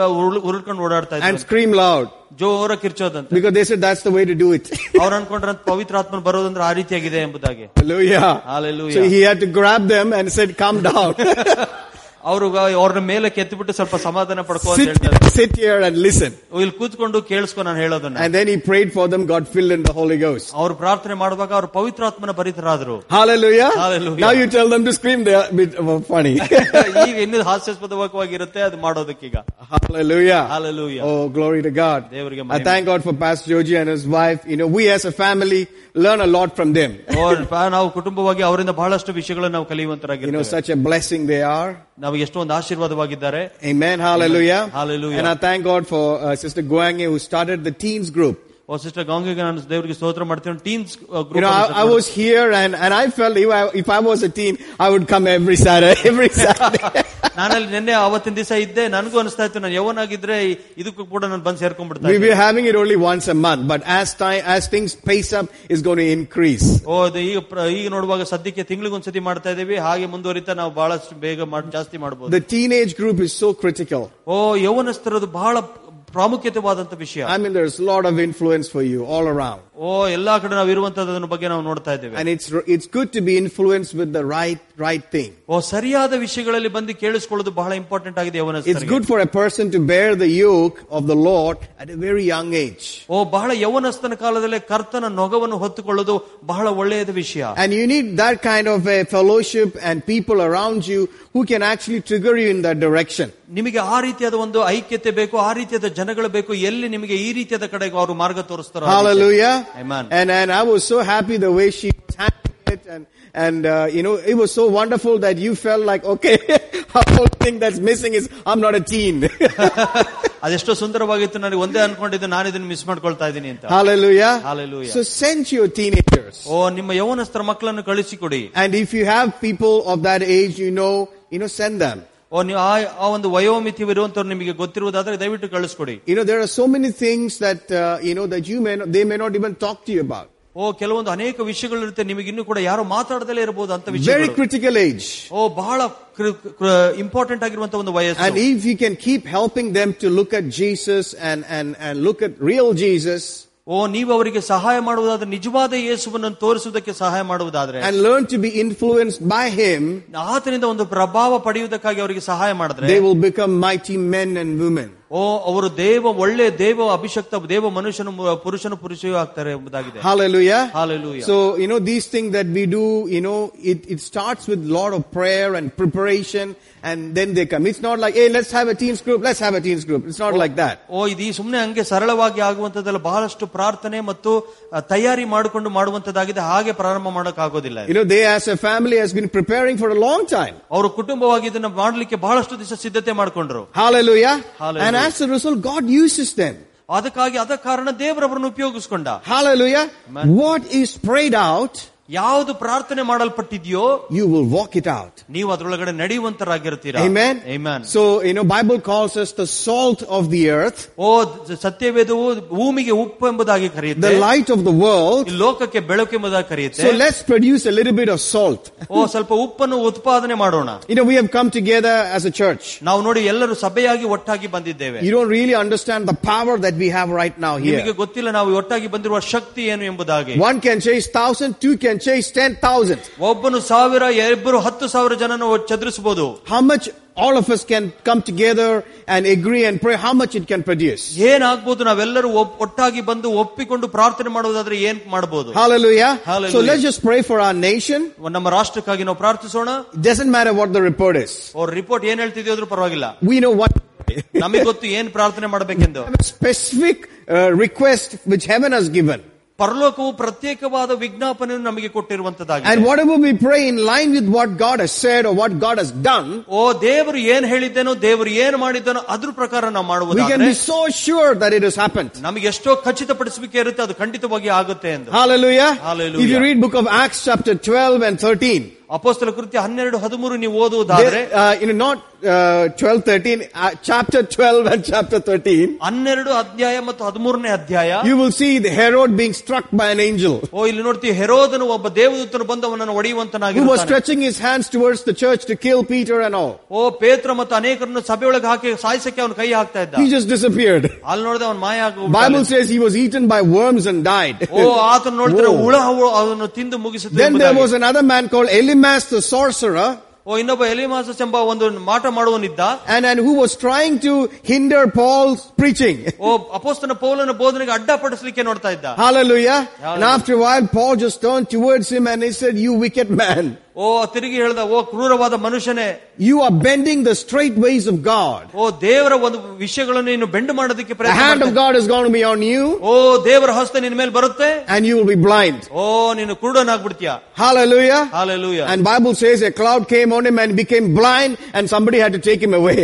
ಉರುಳ್ಕೊಂಡು ಓಡಾಡ್ತಾ and ಇದ್ರು scream loud ಜೋರ ಕಿರ್ಚೋದಂತ because they said that's the way to do it. ಅವ್ರು ಅನ್ಕೊಂಡ್ರಂತ ಪವಿತ್ರಾತ್ಮನ ಬರೋದಂದ್ರೆ ಆ ರೀತಿಯಾಗಿದೆ ಎಂಬುದಾಗಿ Hallelujah. Hallelujah. So he had to grab them and said, calm down. ಅವರು ಅವ್ರನ್ನ ಮೇಲೆ ಕೆತ್ತಿಬಿಟ್ಟು ಸ್ವಲ್ಪ ಸಮಾಧಾನ ಪಡ್ಕೋ ಅಂತ sit, ಹೇಳ್ತಾರೆ sit here and listen. ಇಲ್ಲಿ ಕೂತ್ಕೊಂಡು ಕೇಳಿಸ್ಕೊ ನಾನು ಹೇಳೋದನ್ನ And then he prayed for them, got filled in the Holy Ghost. ಅವ್ರು ಪ್ರಾರ್ಥನೆ ಮಾಡುವಾಗ ಅವ್ರು ಪವಿತ್ರಾತ್ಮನ ಭರಿತರಾದ್ರು Hallelujah. Hallelujah. Now you tell them to scream, they are a bit uh, funny. ಈಗ ಇನ್ನೂ ಹಾಸ್ಯಾಸ್ಪದವಾಗಿರುತ್ತೆ ಅದು ಮಾಡೋದಕ್ಕೀಗ Hallelujah. Hallelujah. Oh, glory to God. ದೇವರಿಗೆ I ಮಹಿಮೆ. thank God for Pastor Joji and his wife. You know, we as a family learn a lot from them. ಅವ್ರ ಪ- ನಾವು ಕುಟುಂಬವಾಗಿ ಅವರಿಂದ ಬಹಳಷ್ಟು ವಿಷಯಗಳನ್ನು ನಾವು You know, ಕಲಿಯುವಂತರಾಗಿದ್ದೇವೆ such a blessing they are. ನಮಗೆ ಎಷ್ಟೊಂದು ಆಶೀರ್ವಾದವಾಗಿದ್ದಾರೆ Amen. Hallelujah. Hallelujah. And I thank God for uh, Sister Guange who started the teens group. ಓ ಸಿಸ್ಟರ್ ಗಂಗೆಗೆ ನಾನು ದೇವರಿಗೆ ಸ್ತೋತ್ರ ಮಾಡ್ತೀನಿ teens You know, I, I was here and, and I felt if I, if I was a teen, I would come every Saturday, every Saturday. ನಾನಲ್ಲಿ ನಿನ್ನೆ ಅವತ್ತಿನ ದಿವಸ ಇದ್ದೆ ನನಗೂ ಅನಿಸ್ತಾ ಇತ್ತು ನಾನು ಯವನಾಗಿದ್ರೆ ಇದಕ್ಕೂ ಕೂಡ ನಾನು ಬಂದು ಸೇರ್ಕೊಂಡ್ಬಿಡ್ತಾ we ಇದ್ದೆ. were having it only once a month, but as time, as things pace up, it's going to increase. ಓ ಅದು ಈಗ ಪ್ರ- ಈಗ ನೋಡುವಾಗ ಸದ್ಯಕ್ಕೆ ತಿಂಗಳಿಗೊಂದ್ಸತಿ ಮಾಡ್ತಾ ಇದೀವಿ ಹಾಗೆ ಮುಂದುವರಿತಾ ನಾವು ಬಹಳಷ್ಟು ಬೇಗ ಮಾಡ್- ಜಾಸ್ತಿ ಮಾಡಬಹುದು The teenage group is so critical. ಓ ಯೌವನಸ್ಥರದು ಬಹಳ ಪ್ರಾಮುಖ್ಯತೆವಾದಂತ ವಿಷಯ I mean, there's a lot of influence for you all around. ಓ ಎಲ್ಲಾ ಕಡೆ ನಾವು ಇರುವಂತದ್ರ ಬಗ್ಗೆ ನಾವು ನೋಡ್ತಾ ಇದ್ದೇವೆ And it's, it's good to be influenced with the right, right thing. ಓ ಸರಿಯಾದ ವಿಷಯಗಳಲ್ಲಿ ಬಂದು ಕೇಳಿಸ್ಕೊಳ್ಳೋದು ಬಹಳ ಇಂಪಾರ್ಟೆಂಟ್ ಆಗಿದೆ It's ಯವನಸ್ಥರಿಗೆ good for a person to bear the yoke of the Lord at a very young age. ಓ ಬಹಳ ಯವನಸ್ಥನ ಕಾಲದಲ್ಲೇ ಕರ್ತನ ನೊಗವನ್ನು ಹೊತ್ತುಕೊಳ್ಳೋದು ಬಹಳ ಒಳ್ಳೆಯದ ವಿಷಯ And you need that kind of a fellowship and people around you who can actually trigger you in that direction. ನಿಮಗೆ ಆ ರೀತಿಯಾದ ಒಂದು ಐಕ್ಯತೆ ಬೇಕು ಆ ರೀತಿಯಾದ ಜನಗಳು ಬೇಕು ಎಲ್ಲಿ ನಿಮಗೆ ಈ ರೀತಿಯಾದ ಕಡೆಗೆ ಅವರು ಮಾರ್ಗ ತೋರಿಸ್ತಾರೋ ಆ ರೀತಿ. Hallelujah. Amen. And, and I was so happy the way she was handling it and, and uh, you know, it was so wonderful that you felt like, okay, the whole thing that's missing is I'm not a teen. ಅದೆಷ್ಟೋ ಸುಂದರವಾಗಿತ್ತು ನನಗೆ ಒಂದೇ ಅನ್ಕೊಂಡಿದ್ದು ನಾನು ಇದನ್ನು miss ಮಾಡ್ಕೊಳ್ತಾ ಇದ್ದೀನಿ ಅಂತ Hallelujah. Hallelujah. So send your teenagers. ಓ ನಿಮ್ಮ ಯವನಸ್ಥರ ಮಕ್ಕಳನ್ನು ಕಳಿಸಿಕೊಡಿ And if you have people of that age, you know, you know, send them. ಓ ನೀವು ಆ ಆ ಒಂದು ವಯೋಮಿತಿ ಇರುವಂತವ್ರು ನಿಮಗೆ ಗೊತ್ತಿರುವುದಾದ್ರೆ ದಯವಿಟ್ಟು ಕಳಿಸ್ಕೊಡಿ You know, there are so many things that, uh, you know, that you may not, they may not even talk to you about. ಓ ಕೆಲವೊಂದು ಅನೇಕ ವಿಷಯಗಳು ಇರುತ್ತೆ ನಿಮಗೆ ಇನ್ನೂ ಕೂಡ ಯಾರು ಮಾತಾಡದಲ್ಲೇ ಇರಬಹುದು ಅಂತ Very ವಿಷಯಗಳು critical age. ಓ ಬಹಳ ಇಂಪಾರ್ಟೆಂಟ್ ಆಗಿರುವಂತ ಒಂದು And ವಯಸ್ಸು if you can keep helping them to look at Jesus and, and, and look at real Jesus ಓ ನೀವು ಅವರಿಗೆ ಸಹಾಯ ಮಾಡುವುದಾದ್ರೆ ನಿಜವಾದ ಯೇಸುವನ್ನು ತೋರಿಸುವುದಕ್ಕೆ ಸಹಾಯ ಮಾಡುವುದಾದ್ರೆ and learn to be influenced by Him, ಆತನಿಂದ ಒಂದು ಪ್ರಭಾವ ಪಡೆಯುವುದಕ್ಕಾಗಿ ಅವರಿಗೆ ಸಹಾಯ ಮಾಡಿದ್ರೆ they will become mighty men and women. ಓ ಅವರು ದೇವ ಒಳ್ಳೆ ದೇವ ಅಭಿಷಕ್ತ ದೇವ ಮನುಷ್ಯನು ಪುರುಷನು ಪುರುಷಯೂ ಆಗ್ತಾರೆ ಎಂಬುದಾಗಿದೆ Hallelujah. Hallelujah. So, you know, these things that we do, you know, it, it starts with lot of prayer and preparation and then they come. It's not like, hey, let's have a teens group, let's have a teens group. It's not like that. ಓ ಇದು ಈ ಸುಮ್ಮನೆ ಹಂಗೆ ಸರಳವಾಗಿ ಆಗುವಂತದ್ದಲ್ಲ ಬಹಳಷ್ಟು ಪ್ರಾರ್ಥನೆ ಮತ್ತು ಆ, ತಯಾರಿ ಮಾಡಿಕೊಂಡು ಮಾಡುವಂತದ್ದಾಗಿದೆ ಹಾಗೆ ಪ್ರಾರಂಭ ಮಾಡಕ್ ಆಗೋದಿಲ್ಲ You know, they as a family has been preparing for a long time. ಅವರು ಕುಟುಂಬವಾಗಿ ಇದನ್ನ ಮಾಡ್ಲಿಕ್ಕೆ ಬಹಳಷ್ಟು ದಿವಸ ಸಿದ್ಧತೆ ಮಾಡ್ಕೊಂಡ್ರು Hallelujah. Hallelujah. And as a result, God uses them. ಅದಕ್ಕಾಗಿ ಅದ ಕಾರಣ ದೇವರವರನ್ನು ಉಪಯೋಗಿಸ್ಕೊಂಡ Hallelujah. Amen. What is prayed out, ಯಾವುದು ಪ್ರಾರ್ಥನೆ ಮಾಡಲ್ಪಟ್ಟಿದ್ಯೋ you will walk it out. ನೀವು ಅದ್ರೊಳಗಡೆ ನಡೆಯುವಂತರಾಗಿರ್ತೀರಾ Amen. Amen. So, you know, Bible calls us the salt of the earth, O the- ಸತ್ಯವೇದವು ಭೂಮಿಗೆ ಉಪ್ಪು ಎಂಬುದಾಗಿ ಕರೆಯುತ್ತೆ the light of the world. ಈ ಲೋಕಕ್ಕೆ ಬೆಳಕು ಎಂಬುದಾಗಿ ಕರೆಯುತ್ತೆ So let's produce a little bit of salt. ಓ ಸ್ವಲ್ಪ ಉಪ್ಪನ್ನು ಉತ್ಪಾದನೆ ಮಾಡೋಣ You know, we have come together as a church. ನಾವು ನೋಡಿ ಎಲ್ಲರೂ ಸಭೆಯಾಗಿ ಒಟ್ಟಾಗಿ ಬಂದಿದ್ದೇವೆ You don't really understand the power that we have right now ನಿಮಗೆ here. ಗೊತ್ತಿಲ್ಲ ನಾವು ಒಟ್ಟಾಗಿ ಬಂದಿರುವ ಶಕ್ತಿ ಏನು ಎಂಬುದಾಗಿ One can chase thousand, two can chase ten thousand. ಒಬ್ಬನು ಸಾವಿರ ಇಬ್ಬರು ಹತ್ತು ಸಾವಿರ ಜನನ ಚದುರಿಸಬಹುದು How much all of us can come together and agree and pray, how much it can produce. ಏನಾಗ್ಬೋದು ನಾವೆಲ್ಲರೂ ಒಪ್- ಒಟ್ಟಾಗಿ ಬಂದು ಒಪ್ಪಿಕೊಂಡು ಪ್ರಾರ್ಥನೆ ಮಾಡುವುದಾದ್ರೆ ಏನ್ ಮಾಡಬಹುದು Hallelujah. Hallelujah. So let's just pray for our nation. ನಮ್ಮ ರಾಷ್ಟ್ರಕ್ಕಾಗಿ ನಾವು ಪ್ರಾರ್ಥಿಸೋಣ It doesn't matter what the report is. ಅವ್ರ ರಿಪೋರ್ಟ್ ಏನ್ ಹೇಳ್ತಿದ್ಯೋ ಅದ್ರೂ ಪರವಾಗಿಲ್ಲ We know what ನಮಗೆ ಗೊತ್ತು ಏನ್ ಪ್ರಾರ್ಥನೆ ಮಾಡಬೇಕೆಂದು specific uh, request which heaven has given. ಪರಲೋಕವು ಪ್ರತ್ಯೇಕವಾದ ವಿಜ್ಞಾಪನೆಯನ್ನು ನಮಗೆ ಕೊಟ್ಟಿರುವಂತದ್ದಾಗಿದೆ And whatever we pray in line with what God has said or what God has done, ಓ ದೇವರು ಏನ್ ಹೇಳಿದ್ದೇನೋ ದೇವರು ಏನ್ ಮಾಡಿದ್ದಾನೋ ಅದ್ರ ಪ್ರಕಾರ ನಾವು we can ಮಾಡುವುದಾದ್ರೆ be so sure that it has happened. ನಮಗೆ ಎಷ್ಟೋ ಖಚಿತಪಡಿಸಲಿಕ್ಕೆ ಇರುತ್ತೆ ಅದು ಖಂಡಿತವಾಗಿ ಆಗುತ್ತೆ ಎಂದು Hallelujah. Hallelujah. If you read book of Acts chapter 12 and 13, ಅಪೋಸ್ತಲ ಕೃತ್ಯ ಹನ್ನೆರಡು ಹದಿಮೂರು ನೀವು ಓದುವುದಾದ್ರೆ there, uh, you know, not uh, 12, 13, uh, chapter 12 and chapter 13, ಹನ್ನೆರಡು ಅಧ್ಯಾಯ ಮತ್ತು ಹದಿಮೂರನೇ ಅಧ್ಯಾಯ you will see the Herod being struck by an angel ಓ ಇಲ್ಲಿ ನೋಡ್ತೀವಿ ಹೆರೋದನು ಒಬ್ಬ ದೇವದೂತನು ಬಂದು ಅವನನ್ನು who was ಒಡೆಯುವಂತನಾಗಿರುತ್ತಾನೆ stretching his hands towards the church to kill Peter and all. ಓ ಪೇತ್ರ ಮತ್ತು ಅನೇಕರನ್ನು ಸಭೆಯೊಳಗೆ ಹಾಕಿ ಸಾಯಿಸಕ್ಕೆ ಅವನು ಕೈ ಹಾಕ್ತಾ ಇದ್ದ He just disappeared. ಅಲ್ಲಿ ನೋಡಿದ್ರೆ ಅವನು ಮಾಯ Bible ಆಗಿ says he was eaten by worms and died. ಓ ಆತನು ನೋಡಿದ್ರೆ Whoa. ಹುಳ ಹುಳ ಅವನು ತಿಂದು ಮುಗಿಸುತ್ತೆ Then there was ಎಂಬುದಾಗಿ. another man called Elymas the sorcerer ಓ ಇನ್ನೊಬ್ಬ ಎಲಿಮಾಸಸ್ ಎಂಬ ಒಂದು ಮಾಟ ಮಾಡುವನಿದ್ದ. and and who was trying to hinder Paul's preaching. ಓ ಅಪೋಸ್ತನ ಪೌಲನ ಬೋಧನೆಗೆ ಅಡ್ಡಪಡಿಸಲಿಕ್ಕೆ ನೋಡ್ತಾ ಇದ್ದ. Hallelujah. And after a while Paul just turned towards him and he said you wicked man. ಓ ತಿರುಗಿ ಹೇಳ್ದ ಓ ಕ್ರೂರವಾದ ಮನುಷ್ಯನೇ you are bending the straight ways of God. ಓ ದೇವರ ಒಂದು ವಿಷಯಗಳನ್ನು ನೀನು ಬೆಂಡು ಮಾಡೋದಕ್ಕೆ The ಪ್ರಯತ್ನ hand of ಮಾಡ್ತಾ- God is going to be on you ಓ ದೇವರ ಹಸ್ತ ನಿನ್ನ ಮೇಲೆ ಬರುತ್ತೆ and you will be blind. ಓ ನೀನು ಕುರುಡನಾಗ್ಬಿಡ್ತೀಯ Hallelujah. Hallelujah. And Bible says a cloud came on him and became blind and somebody had to take him away.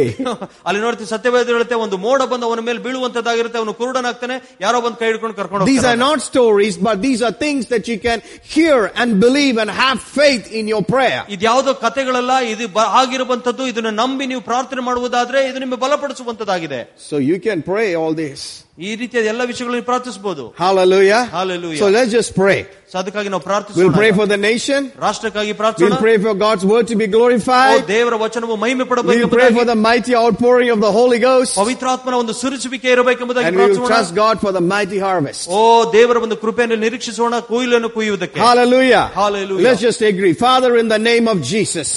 ಅಲ್ಲಿ ನೋಡ್ತೀವಿ ಸತ್ಯವೇದ ಹೇಳುತ್ತೆ ಒಂದು ಮೋಡ ಬಂದು ಅವನ ಮೇಲೆ ಬೀಳುವಂತದ್ದಾಗಿರುತ್ತೆ ಅವನು ಕುರುಡನಾಗ್ತಾನೆ ಯಾರೋ ಬಂದು ಕೈ ಹಿಡ್ಕೊಂಡು ಕರ್ಕೊಂಡು These are ಹೋಗ್ತಾರೆ. not stories, but these are things that you can hear and believe and have faith in your prayer. ಇದ್ಯಾವುದೋ ಕಥೆಗಳಲ್ಲ ಇದು ಬ- ಆಗಿರುವಂತದ್ದು ಇದನ್ನು ನಂಬಿ ನೀವು ಪ್ರಾರ್ಥನೆ ಮಾಡುವುದಾದ್ರೆ ಇದು ನಿಮಗೆ ಬಲಪಡಿಸುವಂತದ್ದಾಗಿದೆ So you can pray all this. ಈ ರೀತಿಯಾದ ಎಲ್ಲ ವಿಷಯಗಳನ್ನು ಪ್ರಾರ್ಥಿಸಬಹುದು Hallelujah. Hallelujah. So let's just pray. So ಅದಕ್ಕಾಗಿ ನಾವು We'll ಪ್ರಾರ್ಥಿಸೋಣ pray for the nation. ರಾಷ್ಟ್ರಕ್ಕಾಗಿ ಪ್ರಾರ್ಥನೆ We'll pray for God's word to be glorified. ದೇವರ ವಚನವು ಮಹಿಮೆ We'll pray for ಪಡಬೇಕು the mighty outpouring of the Holy Ghost. ಪವಿತ್ರಾತ್ಮನ ಒಂದು ಸುರಿಸುವಿಕೆ ಇರಬೇಕೆಂಬುದಾಗಿ And we will ಪ್ರಾರ್ಥಿಸೋಣ trust God for the mighty harvest. ಓ ದೇವರ ಒಂದು ಕೃಪೆಯನ್ನು ನಿರೀಕ್ಷಿಸೋಣ ಕೊಯ್ಲನ್ನು ಕುಯ್ಯುವುದಕ್ಕೆ Hallelujah. Hallelujah. Let's just agree. Father, in the name of Jesus,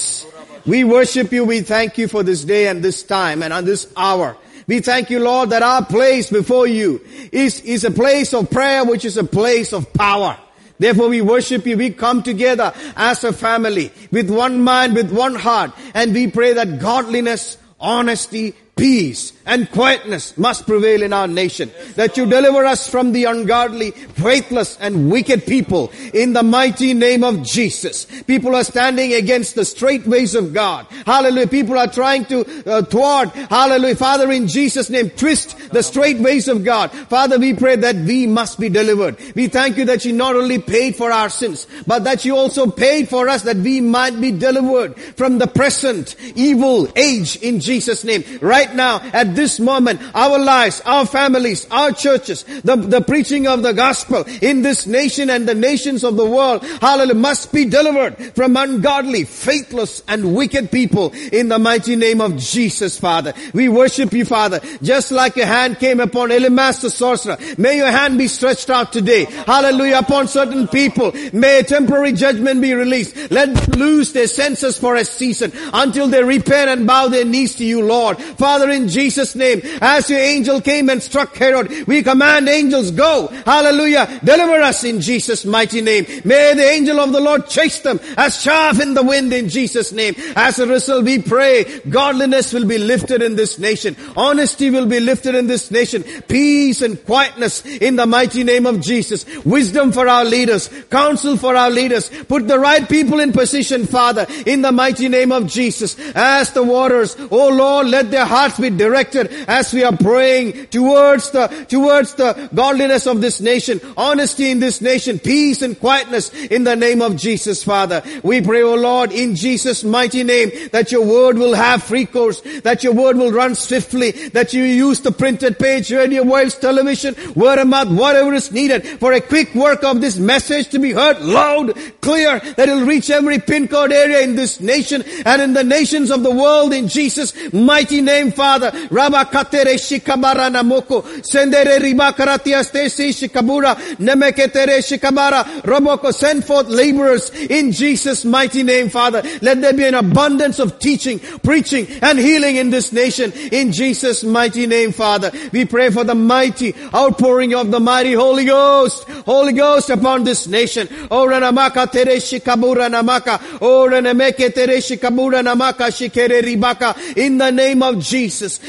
we worship you. We thank you for this day and this time and on this hour. We thank you, Lord, that our place before you is, is a place of prayer, which is a place of power. Therefore we worship you. We come together as a family with one mind, with one heart, and we pray that godliness, honesty, peace and quietness must prevail in our nation. That you deliver us from the ungodly, faithless and wicked people in the mighty name of Jesus. People are standing against the straight ways of God. Hallelujah. People are trying to uh, thwart, hallelujah. Father, in Jesus name, twist the straight ways of God. Father, we pray that we must be delivered. We thank you that you not only paid for our sins, but that you also paid for us that we might be delivered from the present evil age in Jesus name. Right now, at this moment, our lives, our families, our churches, the, the preaching of the gospel in this nation and the nations of the world, hallelujah, must be delivered from ungodly, faithless and wicked people in the mighty name of Jesus, Father. We worship you, Father, just like your hand came upon Elymas the sorcerer. May your hand be stretched out today. Hallelujah, upon certain people. May a temporary judgment be released. Let them lose their senses for a season until they repent and bow their knees to you, Lord. Father, in Jesus' name, as your angel came and struck Herod, we command angels go. Hallelujah. Deliver us in Jesus' mighty name. May the angel of the Lord chase them as chaff in the wind in Jesus' name. As a result, we pray godliness will be lifted in this nation. Honesty will be lifted in this nation. Peace and quietness in the mighty name of Jesus. Wisdom for our leaders. Counsel for our leaders. Put the right people in position, Father, in the mighty name of Jesus. As the waters, oh Lord, let their hearts be directed as we are praying towards the, towards the godliness of this nation, honesty in this nation, peace and quietness in the name of Jesus, Father. We pray, oh Lord, in Jesus' mighty name, that your word will have free course, that your word will run swiftly, that you use the printed page, radio waves, television, word of mouth, whatever is needed for a quick work of this message to be heard loud, clear, that it will reach every pin code area in this nation and in the nations of the world in Jesus' mighty name, Father. Rabakatere shikabara namoko, sendere ribakaratia stesi shikabura, nemeketere shikabara, roboko, send forth laborers in Jesus' mighty name, Father. Let there be an abundance of teaching, preaching, and healing in this nation in Jesus' mighty name, Father. We pray for the mighty outpouring of the mighty Holy Ghost, Holy Ghost upon this nation. Oh, ranamaka tere shikabura namaka, oh, ranemeke tere shikabura namaka shikere ribaka, in the name of Jesus,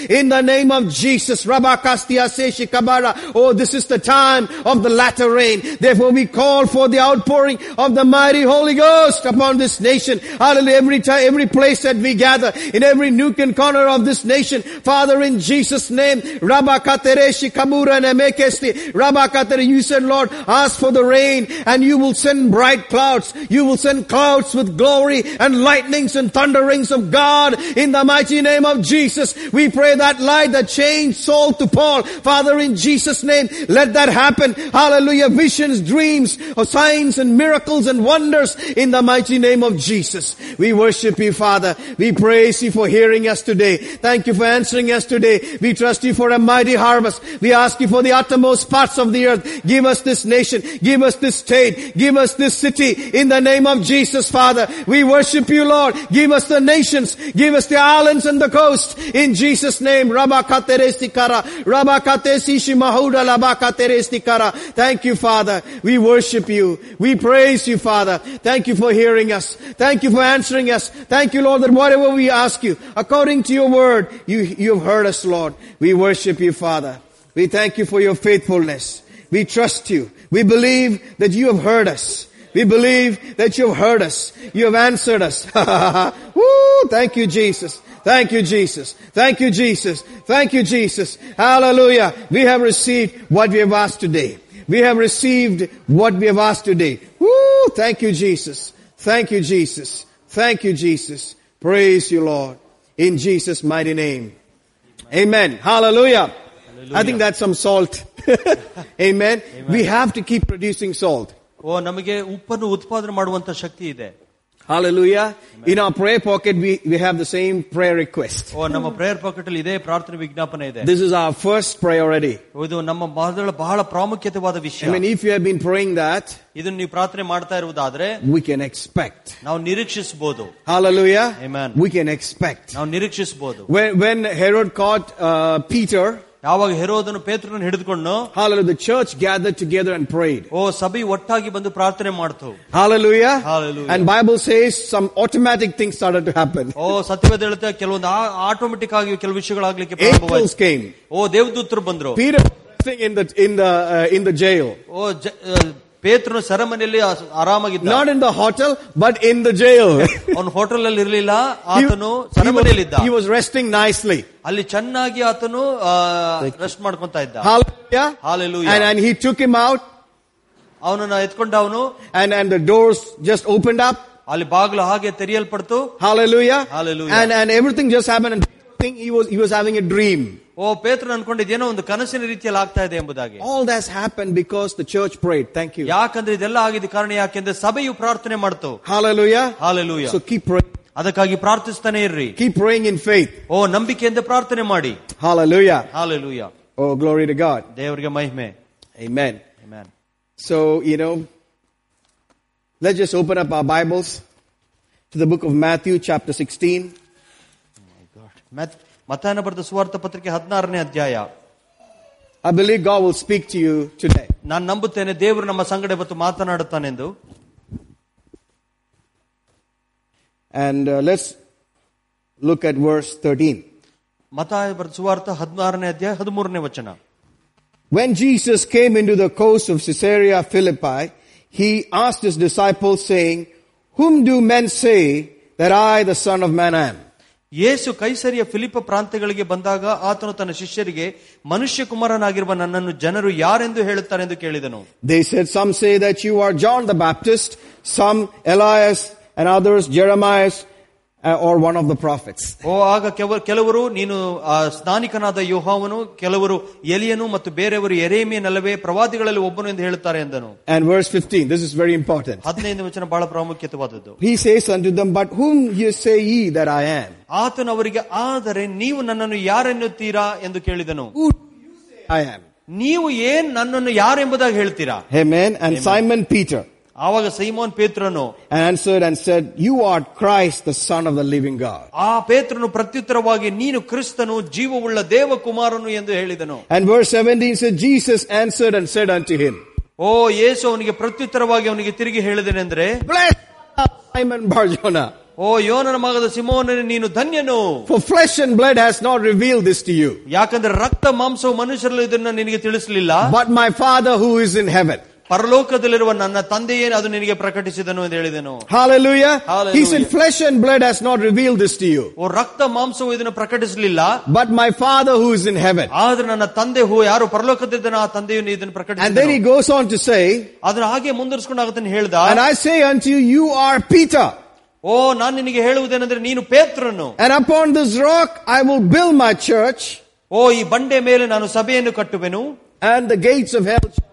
in the name of Jesus, rabakastia se shikabara. Oh, this is the time of the latter rain. Therefore we call for the outpouring of the mighty Holy Ghost upon this nation. Hallelujah. Every time, every place that we gather, in every nook and corner of this nation, Father, in Jesus' name, Rabakatere Shikamura Nemekesti, Rabakatere, you said, Lord, ask for the rain, and you will send bright clouds. You will send clouds with glory and lightnings and thunderings of God in the mighty name of Jesus. We pray that light that changed Saul to Paul. Father, in Jesus' name, let that happen. Hallelujah. Visions, dreams, or signs and miracles and wonders in the mighty name of Jesus. We worship you, Father. We praise you for hearing us today. Thank you for answering us today. We trust you for a mighty harvest. We ask you for the uttermost parts of the earth. Give us this nation. Give us this state. Give us this city in the name of Jesus, Father. We worship you, Lord. Give us the nations. Give us the islands and the coast in Jesus' name. Rabakaterestikara. Thank you, Father. We worship you. We praise you, Father. Thank you for hearing us. Thank you for answering us. Thank you, Lord, that whatever we ask you, according to your word, you, you've heard us, Lord. We worship you, Father. We thank you for your faithfulness. We trust you. We believe that you have heard us. We believe that you have heard us. You have answered us. Woo! Thank you, Jesus. Thank you, Jesus. Thank you, Jesus. Thank you, Jesus. Hallelujah. We have received what we have asked today. We have received what we have asked today. Woo! Thank you, Jesus. Thank you, Jesus. Thank you, Jesus. Praise you, Lord. In Jesus' mighty name. Amen. Hallelujah. I think that's some salt. Amen. We have to keep producing salt. ಓ ನಮಗೆ ಉಪ್ಪನ್ನು ಉತ್ಪಾದನೆ ಮಾಡುವಂತ ಶಕ್ತಿ ಇದೆ Hallelujah. In our prayer pocket, we, we have the same prayer request. ಓ ನಮ್ಮ prayer packet ಅಲ್ಲಿ ಇದೇ ಪ್ರಾರ್ಥನೆ ವಿಜ್ಞಾಪನೆ ಇದೆ This is our first priority. ಇದು ನಮ್ಮ ಮೊದಲ ಬಹಳ ಪ್ರಾಮುಖ್ಯತೆವಾದ ವಿಷಯ I mean, if you have been praying that, ಇದನ್ನು ನೀವು ಪ್ರಾರ್ಥನೆ ಮಾಡ್ತಾ ಇರುವುದಾದ್ರೆ we can expect. ನಾವು ನಿರೀಕ್ಷಿಸಬಹುದು Hallelujah. Amen. We can expect. ನಾವು ನಿರೀಕ್ಷಿಸಬಹುದು When, when Herod caught uh, Peter, ಯಾವಾಗ ಹೆರೋದನು ಪೇತ್ರನ ಹಿಡಿದುಕೊಂಡು hallelujah, the church gathered together and prayed. ಓ ಸಭೆ ಒಟ್ಟಾಗಿ ಬಂದು ಪ್ರಾರ್ಥನೆ ಮಾಡ್ತು Hallelujah. Hallelujah. And Bible says some automatic things started to happen. ಓ ಸತ್ಯವೇದ ಹೇಳುತ್ತೆ ಕೆಲವೊಂದು ಆಟೋಮೆಟಿಕ್ ಆಗಿ ಕೆಲವು ವಿಷಯಗಳಾಗ್ಲಿಕ್ಕೆ ಪ್ರಾರಂಭವಾಯ್ತು Angels came. ಓ ದೇವದೂತರು ಬಂದ್ರು Peter was resting in the in the uh, in the jail, ಓ ಜ- ಆ, ಪೇತ್ರನು ಸೆರೆಮನೆಯಲ್ಲಿ ಆ- ಆರಾಮಾಗಿದ್ದ not in the hotel, but in the jail. ಅವನು ಹೋಟೆಲ್ ಅಲ್ಲಿ ಇರಲಿಲ್ಲ he, ಆತನು he ಸೆರೆಮನೆಯಲ್ಲಿದ್ದ was, he was resting nicely. ಅಲ್ಲಿ ಚೆನ್ನಾಗಿ ಆತನು ರೆಸ್ಟ್ ಮಾಡ್ಕೊಂತ ಇದ್ದ Hallelujah. Hallelujah. And and he took him out, ಅವನನ್ನ ಎತ್ಕೊಂಡ ಅವನು and and the doors just opened up. ಅಲ್ಲಿ ಬಾಗಿಲು ಹಾಗೆ ತೆರೆಯಲ್ಪಡ್ತು Hallelujah. Hallelujah. And and everything just happened. And think he was he was having a dream. ಓ ಪೇತ್ರನ್ ಅನ್ಕೊಂಡಿದ್ದೇನೋ ಒಂದು ಕನಸಿನ ರೀತಿಯಲ್ಲಿ ಆಗ್ತಾ ಇದೆ ಎಂಬುದಾಗಿ All that's happened because the church prayed. Thank you. ಯಾಕಂದ್ರೆ ಇದೆಲ್ಲ ಆಗಿದ್ದ ಕಾರಣ ಯಾಕೆಂದ್ರೆ ಸಭೆಯು ಪ್ರಾರ್ಥನೆ ಮಾಡ್ತು Hallelujah. Hallelujah So keep praying. ಅದಕ್ಕಾಗಿ ಪ್ರಾರ್ಥಿಸ್ತಾನೆ ಇರ್ರಿ Keep praying in faith. ಓ ನಂಬಿಕೆಯಿಂದ ಪ್ರಾರ್ಥನೆ ಮಾಡಿ Hallelujah. Hallelujah Oh, glory to God. ದೇವರಿಗೆ ಮಹಿಮೆ Amen. Amen. So, you know, let's just open up our Bibles to the book of Matthew, chapter 16. ಮತ್- ಮತ್ತಾಯನ ಬರೆದ ಸುವಾರ್ಥ ಪತ್ರಿಕೆ ಹದಿನಾರನೇ ಅಧ್ಯಾಯ I believe God will speak to you today. ನಾನು ನಂಬುತ್ತೇನೆ ದೇವರು ನಮ್ಮ ಸಂಗಡ ಇವತ್ತು ಮಾತನಾಡುತ್ತಾನೆಂದು And uh, let's look at verse 13. ಮತಾಯ ಬರೆದ ಸುವಾರ್ಥ ಹದಿನಾರನೇ ಅಧ್ಯಾಯ ಹದಿಮೂರನೇ ವಚನ When Jesus came into the coast of Caesarea Philippi, he asked his disciples, saying, Whom do men say that I, the Son of Man, am? ಯೇಸು ಕೈಸರಿಯ ಫಿಲಿಪ ಪ್ರಾಂತ್ಯಗಳಿಗೆ ಬಂದಾಗ ಆತನು ತನ್ನ ಶಿಷ್ಯರಿಗೆ ಮನುಷ್ಯ ಕುಮಾರನಾಗಿರುವ ನನ್ನನ್ನು ಜನರು ಯಾರೆಂದು ಹೇಳುತ್ತಾರೆ ಎಂದು ಕೇಳಿದನು. They said some say that you are John the Baptist some Elias and others Jeremias or one of the prophets. ಓ ಆಗ ಕೆವ- ಕೆಲವರು ನೀನು ಆ ಸ್ನಾನಿಕನಾದ ಯೋಹಾವನು ಕೆಲವರು ಎಲಿಯನು ಮತ್ತು ಬೇರೆಯವರು ಎರೇಮಿಯನಲ್ಲವೇ ಪ್ರವಾದಿಗಳಲ್ಲಿ ಒಬ್ಬನು ಎಂದು ಹೇಳುತ್ತಾರೆ ಎಂದನು And verse 15, this is very important. ಹದಿನೈದು ವಚನ ಬಹಳ ಪ್ರಾಮುಖ್ಯತೆವಾದದ್ದು He says unto them, But whom ye say ye that I am? ಆತನು ಅವರಿಗೆ ಆದರೆ ನೀವು ನನ್ನನ್ನು ಯಾರೆನ್ನುತ್ತೀರಾ ಎಂದು ಕೇಳಿದನು Who do you say I am? ನೀವು ಏನ್ ನನ್ನನ್ನು ಯಾರೆಂಬುದಾಗಿ ಹೇಳ್ತೀರಾ Amen. And Simon Peter ಆವಾಗ ಸೈಮೋನ್ ಪೇತ್ರನು answered and said, You art Christ, the Son of the living God. ಆ ಪೇತ್ರನು ಪ್ರತ್ಯುತ್ತರವಾಗಿ ನೀನು ಕ್ರಿಸ್ತನು ಜೀವವುಳ್ಳ ದೇವಕುಮಾರನು ಎಂದು ಹೇಳಿದನು And verse 17 says, Jesus answered and said unto him, ಓ ಯೇಸು ಅವನಿಗೆ ಪ್ರತ್ಯುತ್ತರವಾಗಿ ಅವನಿಗೆ ತಿರುಗಿ ಹೇಳಿದನೆಂದ್ರೆ Blessed art thou, Simon Barjona, ಓ ಯೋನನ ಮಗದ ಸಿಮೋನನೇ ನೀನು ಧನ್ಯನು for flesh and blood has not revealed this to you, ಯಾಕಂದ್ರೆ ರಕ್ತ ಮಾಂಸವು ಮನುಷ್ಯರಲ್ಲಿ ಇದನ್ನ ನಿನಗೆ ತಿಳಿಸಲಿಲ್ಲ but my Father who is in heaven. ಪರಲೋಕದಲ್ಲಿರುವ ನನ್ನ ತಂದೆಯೇ ಅದು ನಿನಗೆ ಪ್ರಕಟಿಸಿದನು ಎಂದು ಹೇಳಿದನು Hallelujah. He Hallelujah. said, flesh and blood has not revealed this to you, ಓ ರಕ್ತ ಮಾಂಸವು ಇದನ್ನು ಪ್ರಕಟಿಸಲಿಲ್ಲ but my Father who is in heaven. ಆದ್ರೆ ನನ್ನ ತಂದೆ ಹೂ ಯಾರು ಪರಲೋಕದಿದ್ದನ ಆ ತಂದೆಯು ಇದನ್ನು And then he ಪ್ರಕಟಿಸಿದನು goes on to say, ಅದನ್ನ ಹಾಗೆ ಮುಂದುವರಿಸಿಕೊಂಡು ಆಗುತ್ತಾನೆ ಹೇಳ್ದ And I say unto you, you are Peter. ಓ ನಾನು ನಿನಗೆ ಹೇಳುವುದೇನೆಂದ್ರೆ ನೀನು ಪೇತ್ರನು And upon this rock I will build my church, ಓ ಈ ಬಂಡೆ ಮೇಲೆ ನಾನು ಸಭೆಯನ್ನು ಕಟ್ಟುವೆನು and the gates of hell shall not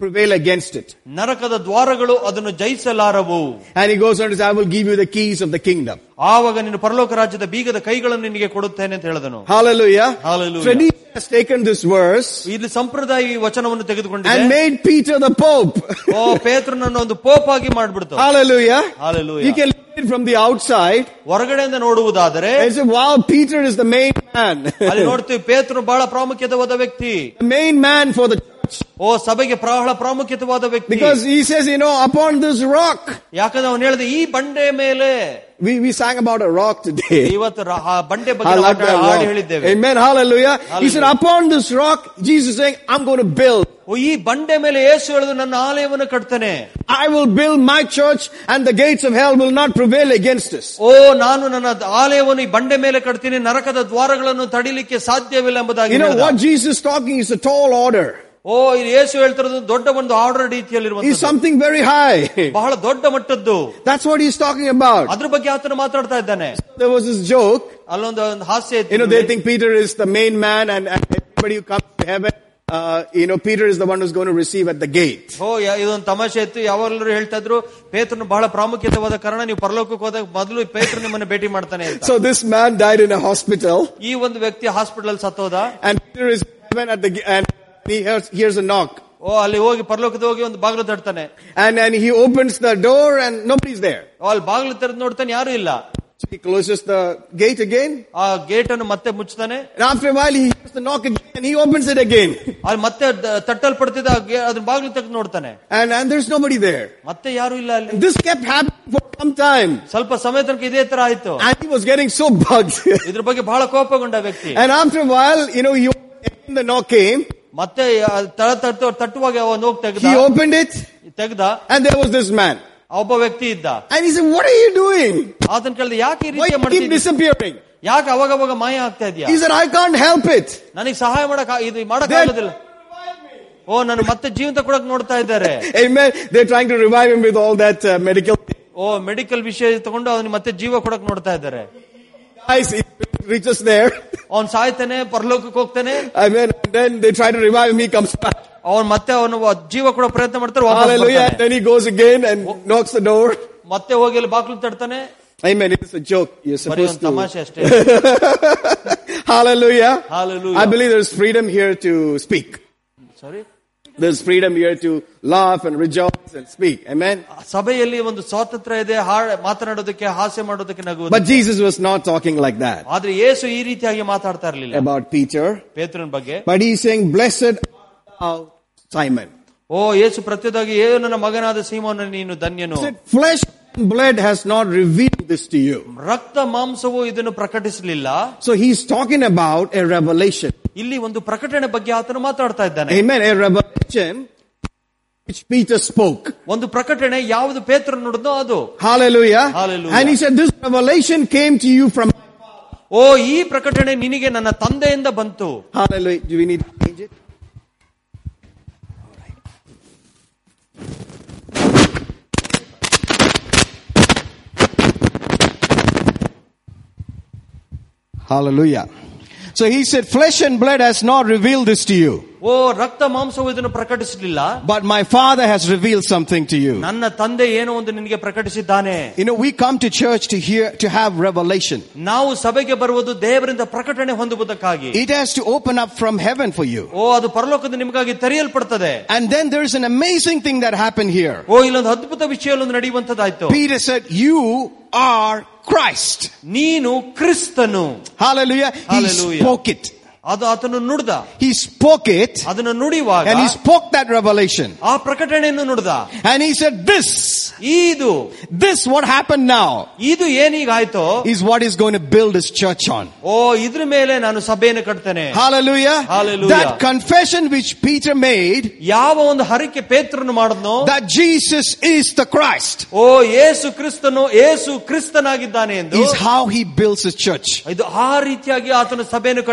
prevail against it. ನರಕದ ದ್ವಾರಗಳು ಅದನ್ನು ಜಯಿಸಲಾರವು And he goes on to say, I will give you the keys of the kingdom. ಆವಾಗ ನೀನು ಪರಲೋಕ ರಾಜ್ಯದ ಬೀಗದ ಕೈಗಳನ್ನು ನಿನಗೆ ಕೊಡುತ್ತೇನೆ ಅಂತ ಹೇಳಿದನು Hallelujah. Hallelujah. Tradition has taken this verse ಇಲ್ಲಿ ಸಂಪ್ರದಾಯ ಈ ವಚನವನ್ನು ತೆಗೆದುಕೊಂಡಿದೆ and made Peter the Pope. ಓ ಪೇತ್ರನನ್ನು ಒಂದು ಪೋಪ್ ಆಗಿ ಮಾಡ್ಬಿಡ್ತು Hallelujah. Hallelujah. You can look at it from the outside ಹೊರಗಡೆಯಿಂದ ನೋಡುವುದಾದರೆ and say, wow, Peter is the main man. ಅಲ್ಲಿ ನೋಡ್ತೀವಿ ಪೇತ್ರನು ಬಹಳ ಪ್ರಾಮುಖ್ಯತವಾದ ವ್ಯಕ್ತಿ the main man for the church. ಓ ಸಭೆಗೆ ಬಹಳ ಪ್ರಾಮುಖ್ಯತವಾದ ವ್ಯಕ್ತಿ Because he says, you know, upon this rock. ಯಾಕಂದ್ರೆ ಅವನು ಹೇಳಿದ ಈ ಬಂಡೆ ಮೇಲೆ We, we sang about a rock today. ಇವತ್ತು ರ- ಆ ಬಂಡೆ I ಬಗ್ಗೆ love ಹಾಡು that ಹಾಡು rock. ಹೇಳಿದ್ದೇವೆ Amen. Hallelujah. He Hallelujah. said, upon this rock, Jesus is saying, I'm going to build. ಓ, ಈ ಬಂಡೆ ಮೇಲೆ ಏಸು ಹೇಳಿದು ನನ್ನ ಆಲಯವನ್ನು ಕಟ್ತೇನೆ I will build my church and the gates of hell will not prevail against us. ಓ ನಾನು ನನ್ನ ಆಲಯವನ್ನು ಈ ಬಂಡೆ ಮೇಲೆ ಕಟ್ತೀನಿ ನರಕದ ದ್ವಾರಗಳನ್ನು ತಡಿಲಿಕ್ಕೆ ಸಾಧ್ಯವಿಲ್ಲ ಎಂಬುದಾಗಿ You know ಹೇಳಿದ. what Jesus is talking is a tall order. ಓ ಇಲ್ಲಿ ಯೇಸು ಹೇಳ್ತಿರೋದು ದೊಡ್ಡ ಒಂದು order It's ರೀತಿಯಲ್ಲಿರುವಂತ something very high. ಬಹಳ ದೊಡ್ಡ ಮಟ್ಟದ್ದು That's what he's talking about. ಅದ್ರ ಬಗ್ಗೆ ಆತನು ಮಾತಾಡ್ತಾ ಇದ್ದಾನೆ There was this joke. ಅಲ್ಲೊಂದು ಒಂದು ಹಾಸ್ಯ You know, ಇತ್ತು they think Peter is the main man and, and everybody who comes to heaven, uh, you know, Peter is the one who's going to receive at the gate. ಓ ಯಾ- ಇದೊಂದು ತಮಾಷೆ ಇತ್ತು ಯಾವಾಗಲೂ ಹೇಳ್ತಾ ಇದ್ರು ಪೇತ್ರನು ಬಹಳ ಪ್ರಾಮುಖ್ಯತೆವಾದ ಕಾರಣ ನೀವು ಪರಲೋಕಕ್ಕೆ ಹೋದಾಗ ಮೊದಲು ಪೇತ್ರ ನಿಮ್ಮನ್ನ ಭೇಟಿ ಮಾಡ್ತಾನೆ ಅಂತ So this man died in a hospital, ಈ ಒಂದು ವ್ಯಕ್ತಿ hospital ಸತ್ತೋದ and Peter is in heaven at the ga- and he hears, hears a knock, ಓ ಅಲ್ಲಿ ಹೋಗಿ ಪರಲೋಕದ ಹೋಗಿ ಒಂದು ಬಾಗಿಲು ತಡ್ತಾನೆ and and he opens the door, and nobody's there. ಓ, ಅಲ್ಲಿ ಬಾಗಿಲು ತೆರೆದು ನೋಡ್ತಾನೆ ಯಾರು ಇಲ್ಲ So he closes the gate again, ಆ ಗೇಟ್ ಅನ್ನು ಮತ್ತೆ ಮುಚ್ತಾನೆ and after a while he hears the knock again, and he opens it again, ಅಲ್ಲಿ ಮತ್ತೆ ದ- ತಟ್ಟಲ್ಪಡ್ತಿದ್ದ ಆ ಗೆ- ಅದ್ರ ಬಾಗಿಲು ತೆಗೆದು ನೋಡ್ತಾನೆ and and there's nobody there. ಮತ್ತೆ ಯಾರು ಇಲ್ಲ ಅಲ್ಲಿ And this kept happening for some time, ಸ್ವಲ್ಪ ಸಮಯ ತನಕ ಇದೇ ತರ ಆಯ್ತು and he was getting so bugged. ಇದ್ರ ಬಗ್ಗೆ ಬಹಳ ಕೋಪಗೊಂಡ ವ್ಯಕ್ತಿ and after a while, you know, he when the knock came, ಮತ್ತೆ ಆ ತಳ ತಟ್ಟು ತಟ್ಟುವಾಗ ಒಂದು ಹೋಗಿ ತೆಗ್ದ he opened it, ತೆಗ್ದ and there was this man. ಆ ಒಬ್ಬ ವ್ಯಕ್ತಿ ಇದ್ದ And he said, what are you doing? ಆತನ ಕೇಳಿದ ಯಾಕೆ ಈ Why ರೀತಿ you keep ಮಾಡ್ತಿದ್ದಿ disappearing? ಯಾಕೆ ಅವಾಗ ಅವಾಗ ಮಾಯ ಆಗ್ತಾ ಇದೆಯಾ He said, I can't help it. ನನಗೆ ಸಹಾಯ ಮಾಡಕ್ ಆ- ಇದು ಮಾಡಕ್ They're- ಆಗೋದಿಲ್ಲ ಓ ನಾನು ಮತ್ತೆ ಜೀವಂತ ಕೊಡಕ್ ನೋಡ್ತಾ ಇದ್ದಾರೆ Amen. They're trying to revive him with all that uh, medical ಓ ಮೆಡಿಕಲ್ ವಿಷಯ ತಗೊಂಡು ಅವನಿಗೆ ಮತ್ತೆ ಜೀವ ಕೊಡಕ್ ನೋಡ್ತಾ ಇದ್ದಾರೆ guys. He reaches there. ಅವ್ನ್ ಸಾಯ್ತಾನೆ ಪರಲೋಕಕ್ಕೆ ಹೋಗ್ತಾನೆ Amen. And then they try to revive him. He comes back. ಅವನ್ ಮತ್ತೆ ಅವನು ಜೀವ ಕೊಡೋ ಪ್ರಯತ್ನ ಮಾಡ್ತಾರೆ ವಾಪಸ್ Hallelujah. And ಬರ್ತಾನೆ. then he goes again and knocks the door. ಮತ್ತೆ ಹೋಗಿ ಅಲ್ಲಿ ಬಾಗ್ಲು ತಡ್ತಾನೆ Amen. It's a joke. You're ಬರೀ supposed ಒಂದು to. ತಮಾಷೆ ಅಷ್ಟೇ Hallelujah. Hallelujah. I believe there's freedom here to speak. Sorry There's freedom here to laugh and rejoice and speak. Amen. ಸಭೆಯಲ್ಲಿ ಒಂದು ಸ್ವಾತಂತ್ರ್ಯ ಇದೆ ಹಾಡ್ ಮಾತನಾಡೋದಕ್ಕೆ ಹಾಸ್ಯ ಮಾಡೋದಕ್ಕೆ ನಗುವುದು But Jesus was not talking like that ಆದ್ರೆ ಯೇಸು ಈ ರೀತಿಯಾಗಿ ಮಾತಾಡ್ತಾ ಇರ್ಲಿಲ್ಲ about Peter. ಪೇತ್ರನ ಬಗ್ಗೆ But he's saying, blessed art thou, Simon. ಓ ಯೇಸು ಪ್ರತ್ಯೇಕವಾಗಿ ಏನು ನನ್ನ ಮಗನಾದ ಸೀಮೋನ ನೀನು ಧನ್ಯನು He said, flesh and blood has not revealed this to you. ರಕ್ತ ಮಾಂಸವು ಇದನ್ನು ಪ್ರಕಟಿಸಲಿಲ್ಲ So he's talking about a revelation. ಇಲ್ಲಿ ಒಂದು ಪ್ರಕಟಣೆ ಬಗ್ಗೆ ಆತನು ಮಾತಾಡ್ತಾ ಇದ್ದಾನೆ Amen. A revelation which Peter spoke. ಒಂದು ಪ್ರಕಟಣೆ ಯಾವುದು ಪೇತ್ರ ನುಡಿದೋ ಅದು Hallelujah. Hallelujah. And he said, this revelation came to you from. ಓ ಈ ಪ್ರಕಟಣೆ ನಿನಗೆ ನನ್ನ ತಂದೆಯಿಂದ ಬಂತು Hallelujah. Do we need to change it? Hallelujah. So he said, flesh and blood has not revealed this to you, ಓ ರಕ್ತ ಮಾಂಸವು ಇದನ್ನು ಪ್ರಕಟಿಸಲಿಲ್ಲ but my Father has revealed something to you. ನನ್ನ ತಂದೆ ಏನೋ ಒಂದು ನಿನಗೆ ಪ್ರಕಟಿಸಿದ್ದಾನೆ You know, we come to church to hear, to have revelation. ನಾವು ಸಭೆಗೆ ಬರುವುದು ದೇವರಿಂದ ಪ್ರಕಟಣೆ ಹೊಂದುವುದಕ್ಕಾಗಿ It has to open up from heaven for you. ಓ ಅದು ಪರಲೋಕದ ನಿಮಗಾಗಿ ತೆರೆಯಲ್ಪಡ್ತದೆ And then there's an amazing thing that happened here. ಓ ಇಲ್ಲೊಂದು ಅದ್ಭುತ ವಿಷಯ ಒಂದು ನಡೆಯುವಂತದ್ದಾಯ್ತು Peter said, you are Christ. ನೀನು ಕ್ರಿಸ್ತನು Hallelujah. He Hallelujah. spoke it. ಅದು ಆತನು ನುಡ್ದ He spoke it ಅದನ್ನು ನುಡಿಯುವಾಗ and he spoke that revelation. ಆ ಪ್ರಕಟಣೆಯನ್ನು ನುಡ್ದ And he said, this, ಇದು this what happened now ಇದು ಏನೀಗಾಯ್ತೋ is what is going to build his church on. ಓ ಇದ್ರ ಮೇಲೆ ನಾನು ಸಭೆಯನ್ನು ಕಟ್ತೇನೆ Hallelujah. Hallelujah. That confession which Peter made ಯಾವ ಒಂದು ಹರಿಕೆ ಪೇತ್ರನು ಮಾಡಿದ್ನೋ that Jesus is the Christ ಓ ಏಸು ಕ್ರಿಸ್ತನು ಏಸು ಕ್ರಿಸ್ತನಾಗಿದ್ದಾನೆ ಎಂದು is how he builds his church. ಇದು ಆ ರೀತಿಯಾಗಿ ಆತನು ಸಭೆಯನ್ನು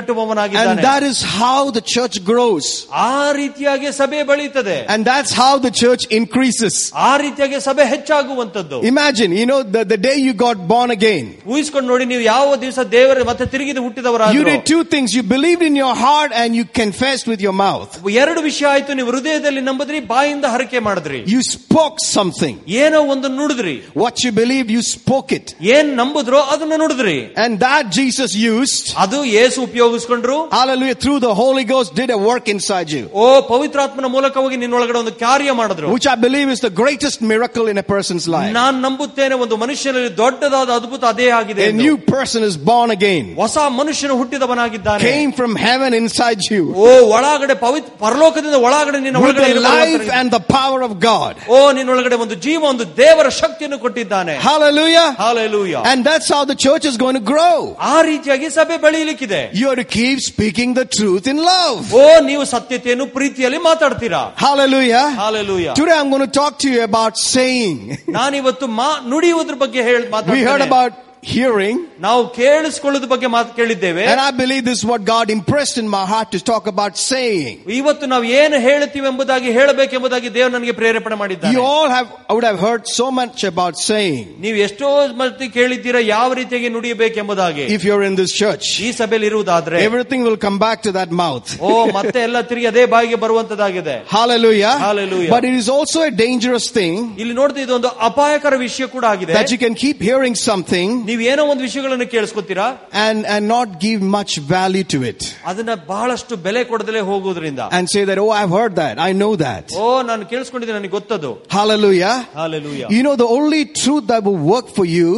And ಕಟ್ಟುವವನಾಗಿದ್ದಾನೆ that is how the church grows. ಆ ರೀತಿಯಾಗಿ ಸಭೆ ಬೆಳೀತದೆ And that's how the church increases. ಆ ರೀತಿಯಾಗಿ ಸಭೆ ಹೆಚ್ಚಾಗುವಂತದ್ದು Imagine, you know, the, the day you got born again, ಊಹಿಸ್ಕೊಂಡು ನೋಡಿ ನೀವು ಯಾವ ದಿವಸ ದೇವರ ಮತ್ತೆ ತಿರುಗಿದ you ಹುಟ್ಟಿದವರಾದ್ರು did two things. You believed in your heart and you confessed with your mouth. ಎರಡು ವಿಷಯ ಆಯ್ತು ನೀವು ಹೃದಯದಲ್ಲಿ ನಂಬುದ್ರಿ ಬಾಯಿಂದ ಹರಕೆ ಮಾಡಿದ್ರಿ You spoke something. ಏನೋ ಒಂದು ನುಡಿದ್ರಿ What you believed, you spoke it. ಏನ್ ನಂಬುದ್ರೋ ಅದನ್ನ ನುಡಿದ್ರಿ And that Jesus used, ಅದು ಏಸು ಉಪಯೋಗಿಸ್ಕೊಂಡ್ರು hallelujah, through the Holy Ghost did a work inside you. ಓ ಪವಿತ್ರಾತ್ಮನ ಮೂಲಕವಾಗಿ ನಿನ್ನೊಳಗಡೆ ಒಂದು ಕಾರ್ಯ ಮಾಡಿದ್ರು Which I believe is the greatest miracle in a person's life. ನಾನ್ ನಂಬುತ್ತೇನೆ ಒಂದು ಮನುಷ್ಯನಲ್ಲಿ ದೊಡ್ಡದಾದ ಅದ್ಭುತ ಅದೇ ಆಗಿದೆ A ಎಂದು. new person is born again. ಹೊಸ ಮನುಷ್ಯನು ಹುಟ್ಟಿದವನಾಗಿದ್ದಾನೆ Came from heaven inside you. ಓ ಒಳಗಡೆ ಪವಿತ್ರ ಪರಲೋಕದಿಂದ ಒಳಗಡೆ ನಿನ್ನ With ಒಳಗಡೆ the ಇರುವ life ಭಗವಂತನಿಗೆ- and the power of God. ಓ ನಿನ್ನೊಳಗಡೆ ಒಂದು ಜೀವ ಒಂದು ದೇವರ ಶಕ್ತಿಯನ್ನು ಕೊಟ್ಟಿದ್ದಾನೆ Hallelujah. Hallelujah. And that's how the church is going to grow. ಆ ರೀತಿಯಾಗಿ ಸಭೆ ಬೆಳೆಯಲಿಕ್ಕಿದೆ You have to keep speaking the truth in love. ಓ ನೀವು ಸತ್ಯತೆಯನ್ನು ಪ್ರೀತಿಯಲ್ಲಿ ಮಾತಾಡ್ತೀರಾ Hallelujah. Hallelujah. Today I'm going to talk to you about saying. ನಾನಿವತ್ತು ಮಾ ನುಡಿಯುವುದ್ರ ಬಗ್ಗೆ ಹೇಳಿ We heard ಮಾತಾಡ್ತೇನೆ about hearing. ನಾವು ಕೇಳಿಸ್ಕೊಳ್ಳೋದ್ ಬಗ್ಗೆ ಮಾತು ಕೇಳಿದ್ದೇವೆ And I believe this is what God impressed in my heart to talk about saying. ಇವತ್ತು ನಾವು ಏನು ಹೇಳ್ತೀವಿ ಎಂಬುದಾಗಿ ಹೇಳಬೇಕೆಂಬುದಾಗಿ ದೇವರು ನನಗೆ ಪ್ರೇರೇಪಣೆ ಮಾಡಿದ್ದಾನೆ You all have, I would have heard so much about saying ನೀವು ಎಷ್ಟೋ ಮಟ್ಟಿ ಕೇಳಿದ್ದೀರಾ ಯಾವ ರೀತಿಯಾಗಿ ನುಡಿಯಬೇಕೆಂಬುದಾಗಿ if you're in this church. ಈ ಸಭೆಯಲ್ಲಿ ಇರುವುದಾದ್ರೆ Everything will come back to that mouth. ಓ ಮತ್ತೆ ಎಲ್ಲ ತಿರುಗಿ ಅದೇ ಬಾಯಿಗೆ ಬರುವಂತದಾಗಿದೆ Hallelujah. Hallelujah. But it is also a dangerous thing ಇಲ್ಲಿ ನೋಡ್ತಾ ಇದೊಂದು ಅಪಾಯಕರ ವಿಷಯ ಕೂಡ ಆಗಿದೆ that you can keep hearing something ನೀವು ಏನೋ ಒಂದು ವಿಷಯಗಳನ್ನು ಕೇಳಿಸ್ಕೊತೀರಾ and, and not give much value to it. ಅದನ್ನ ಬಹಳಷ್ಟು ಬೆಲೆ ಕೊಡದಲೇ ಹೋಗುವುದರಿಂದ And say that, oh, I've heard that. I know that. ಓ ನಾನು ಕೇಳಿಸ್ಕೊಂಡಿದ್ದೀನಿ ನನಗೆ ಗೊತ್ತದು Hallelujah. Hallelujah You know, the only truth that will work for you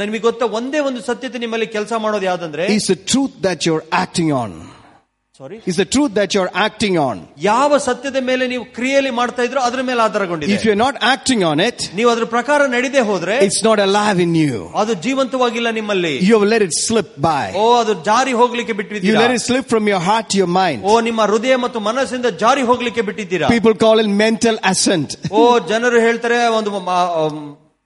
ನನಗೆ ಗೊತ್ತ ಒಂದೇ ಒಂದು ಸತ್ಯತೆ ನಿಮ್ಮಲ್ಲಿ ಕೆಲಸ ಮಾಡೋದು ಯಾವ್ದಂದ್ರೆ is the truth that you're acting on. Sorry Is the truth that you're acting on. ಯಾವ ಸತ್ಯದ ಮೇಲೆ ನೀವು ಕ್ರಿಯೆಯಲ್ಲಿ ಮಾಡ್ತಾ ಇದ್ರೋ ಅದ್ರ ಮೇಲೆ ಆಧಾರಗೊಂಡಿದೆ If you're not acting on it, ನೀವು ಅದ್ರ ಪ್ರಕಾರ ನಡೆದೇ ಹೋದ್ರೆ it's not alive in you. ಅದು ಜೀವಂತವಾಗಿಲ್ಲ ನಿಮ್ಮಲ್ಲಿ You have let it slip by. ಓ ಅದು ಜಾರಿ ಹೋಗ್ಲಿಕ್ಕೆ You ಬಿಟ್ಟಿದ್ದೀರಾ let it slip from your heart to your mind. ಓ ನಿಮ್ಮ ಹೃದಯ ಮತ್ತು ಮನಸ್ಸಿಂದ ಜಾರಿ ಹೋಗ್ಲಿಕ್ಕೆ ಬಿಟ್ಟಿದ್ದೀರಾ People call it mental assent. ಓ ಜನರು ಹೇಳ್ತಾರೆ ಒಂದು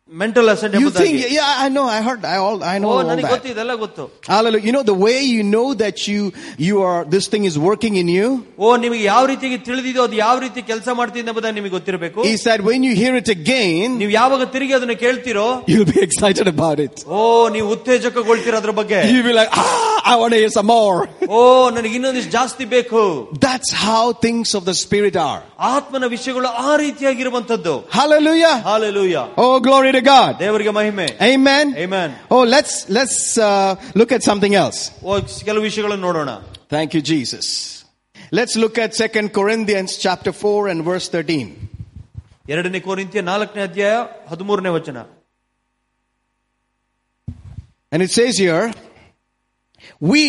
mental assent you think yeah i know i heard i all i know oh, all that. Gottu, Hallelujah. you know the way you know that you you are this thing is working in you? Oh ನಿಮಗೆ ಯಾವ ರೀತಿಗೆ ತಿಳಿದಿದೋ ಅದು ಯಾವ ರೀತಿ ಕೆಲಸ ಮಾಡ್ತಿದೆ ಎಂಬುದು ನಿಮಗೆ ಗೊತ್ತಿರಬೇಕು. He said when you hear it again ನೀವು ಯಾವಾಗ ತಿರುಗಿ ಅದನ್ನ ಕೇಳ್ತಿರೋ you'll be excited about it. oh ನೀವು ಉತ್ತೇಜಕಗೊಳ್ತೀರ ಅದರ ಬಗ್ಗೆ. You will be like ah i want to hear some more. oh ನನಗೆ ಇನ್ನೊಂದಿಷ್ಟು ಜಾಸ್ತಿ ಬೇಕು. That's how things of the spirit are. ಆತ್ಮನ ವಿಷಯಗಳು ಆ ರೀತಿಯಾಗಿರುವಂತದ್ದು hallelujah. Hallelujah. Oh glory to God. ದೇವರಿಗೆ ಮಹಿಮೆ Amen. Amen. Oh, let's, let's, uh, look at something else. ಓ ಕೆಲವು ವಿಷಯಗಳನ್ನು ನೋಡೋಣ Thank you, Jesus. Let's look at Second Corinthians chapter 4 and verse 13. ಎರಡನೇ ಕೋರಿಂತಿಯ ನಾಲ್ಕನೇ ಅಧ್ಯಾಯ ಹದಿಮೂರನೇ ವಚನ And it says here, we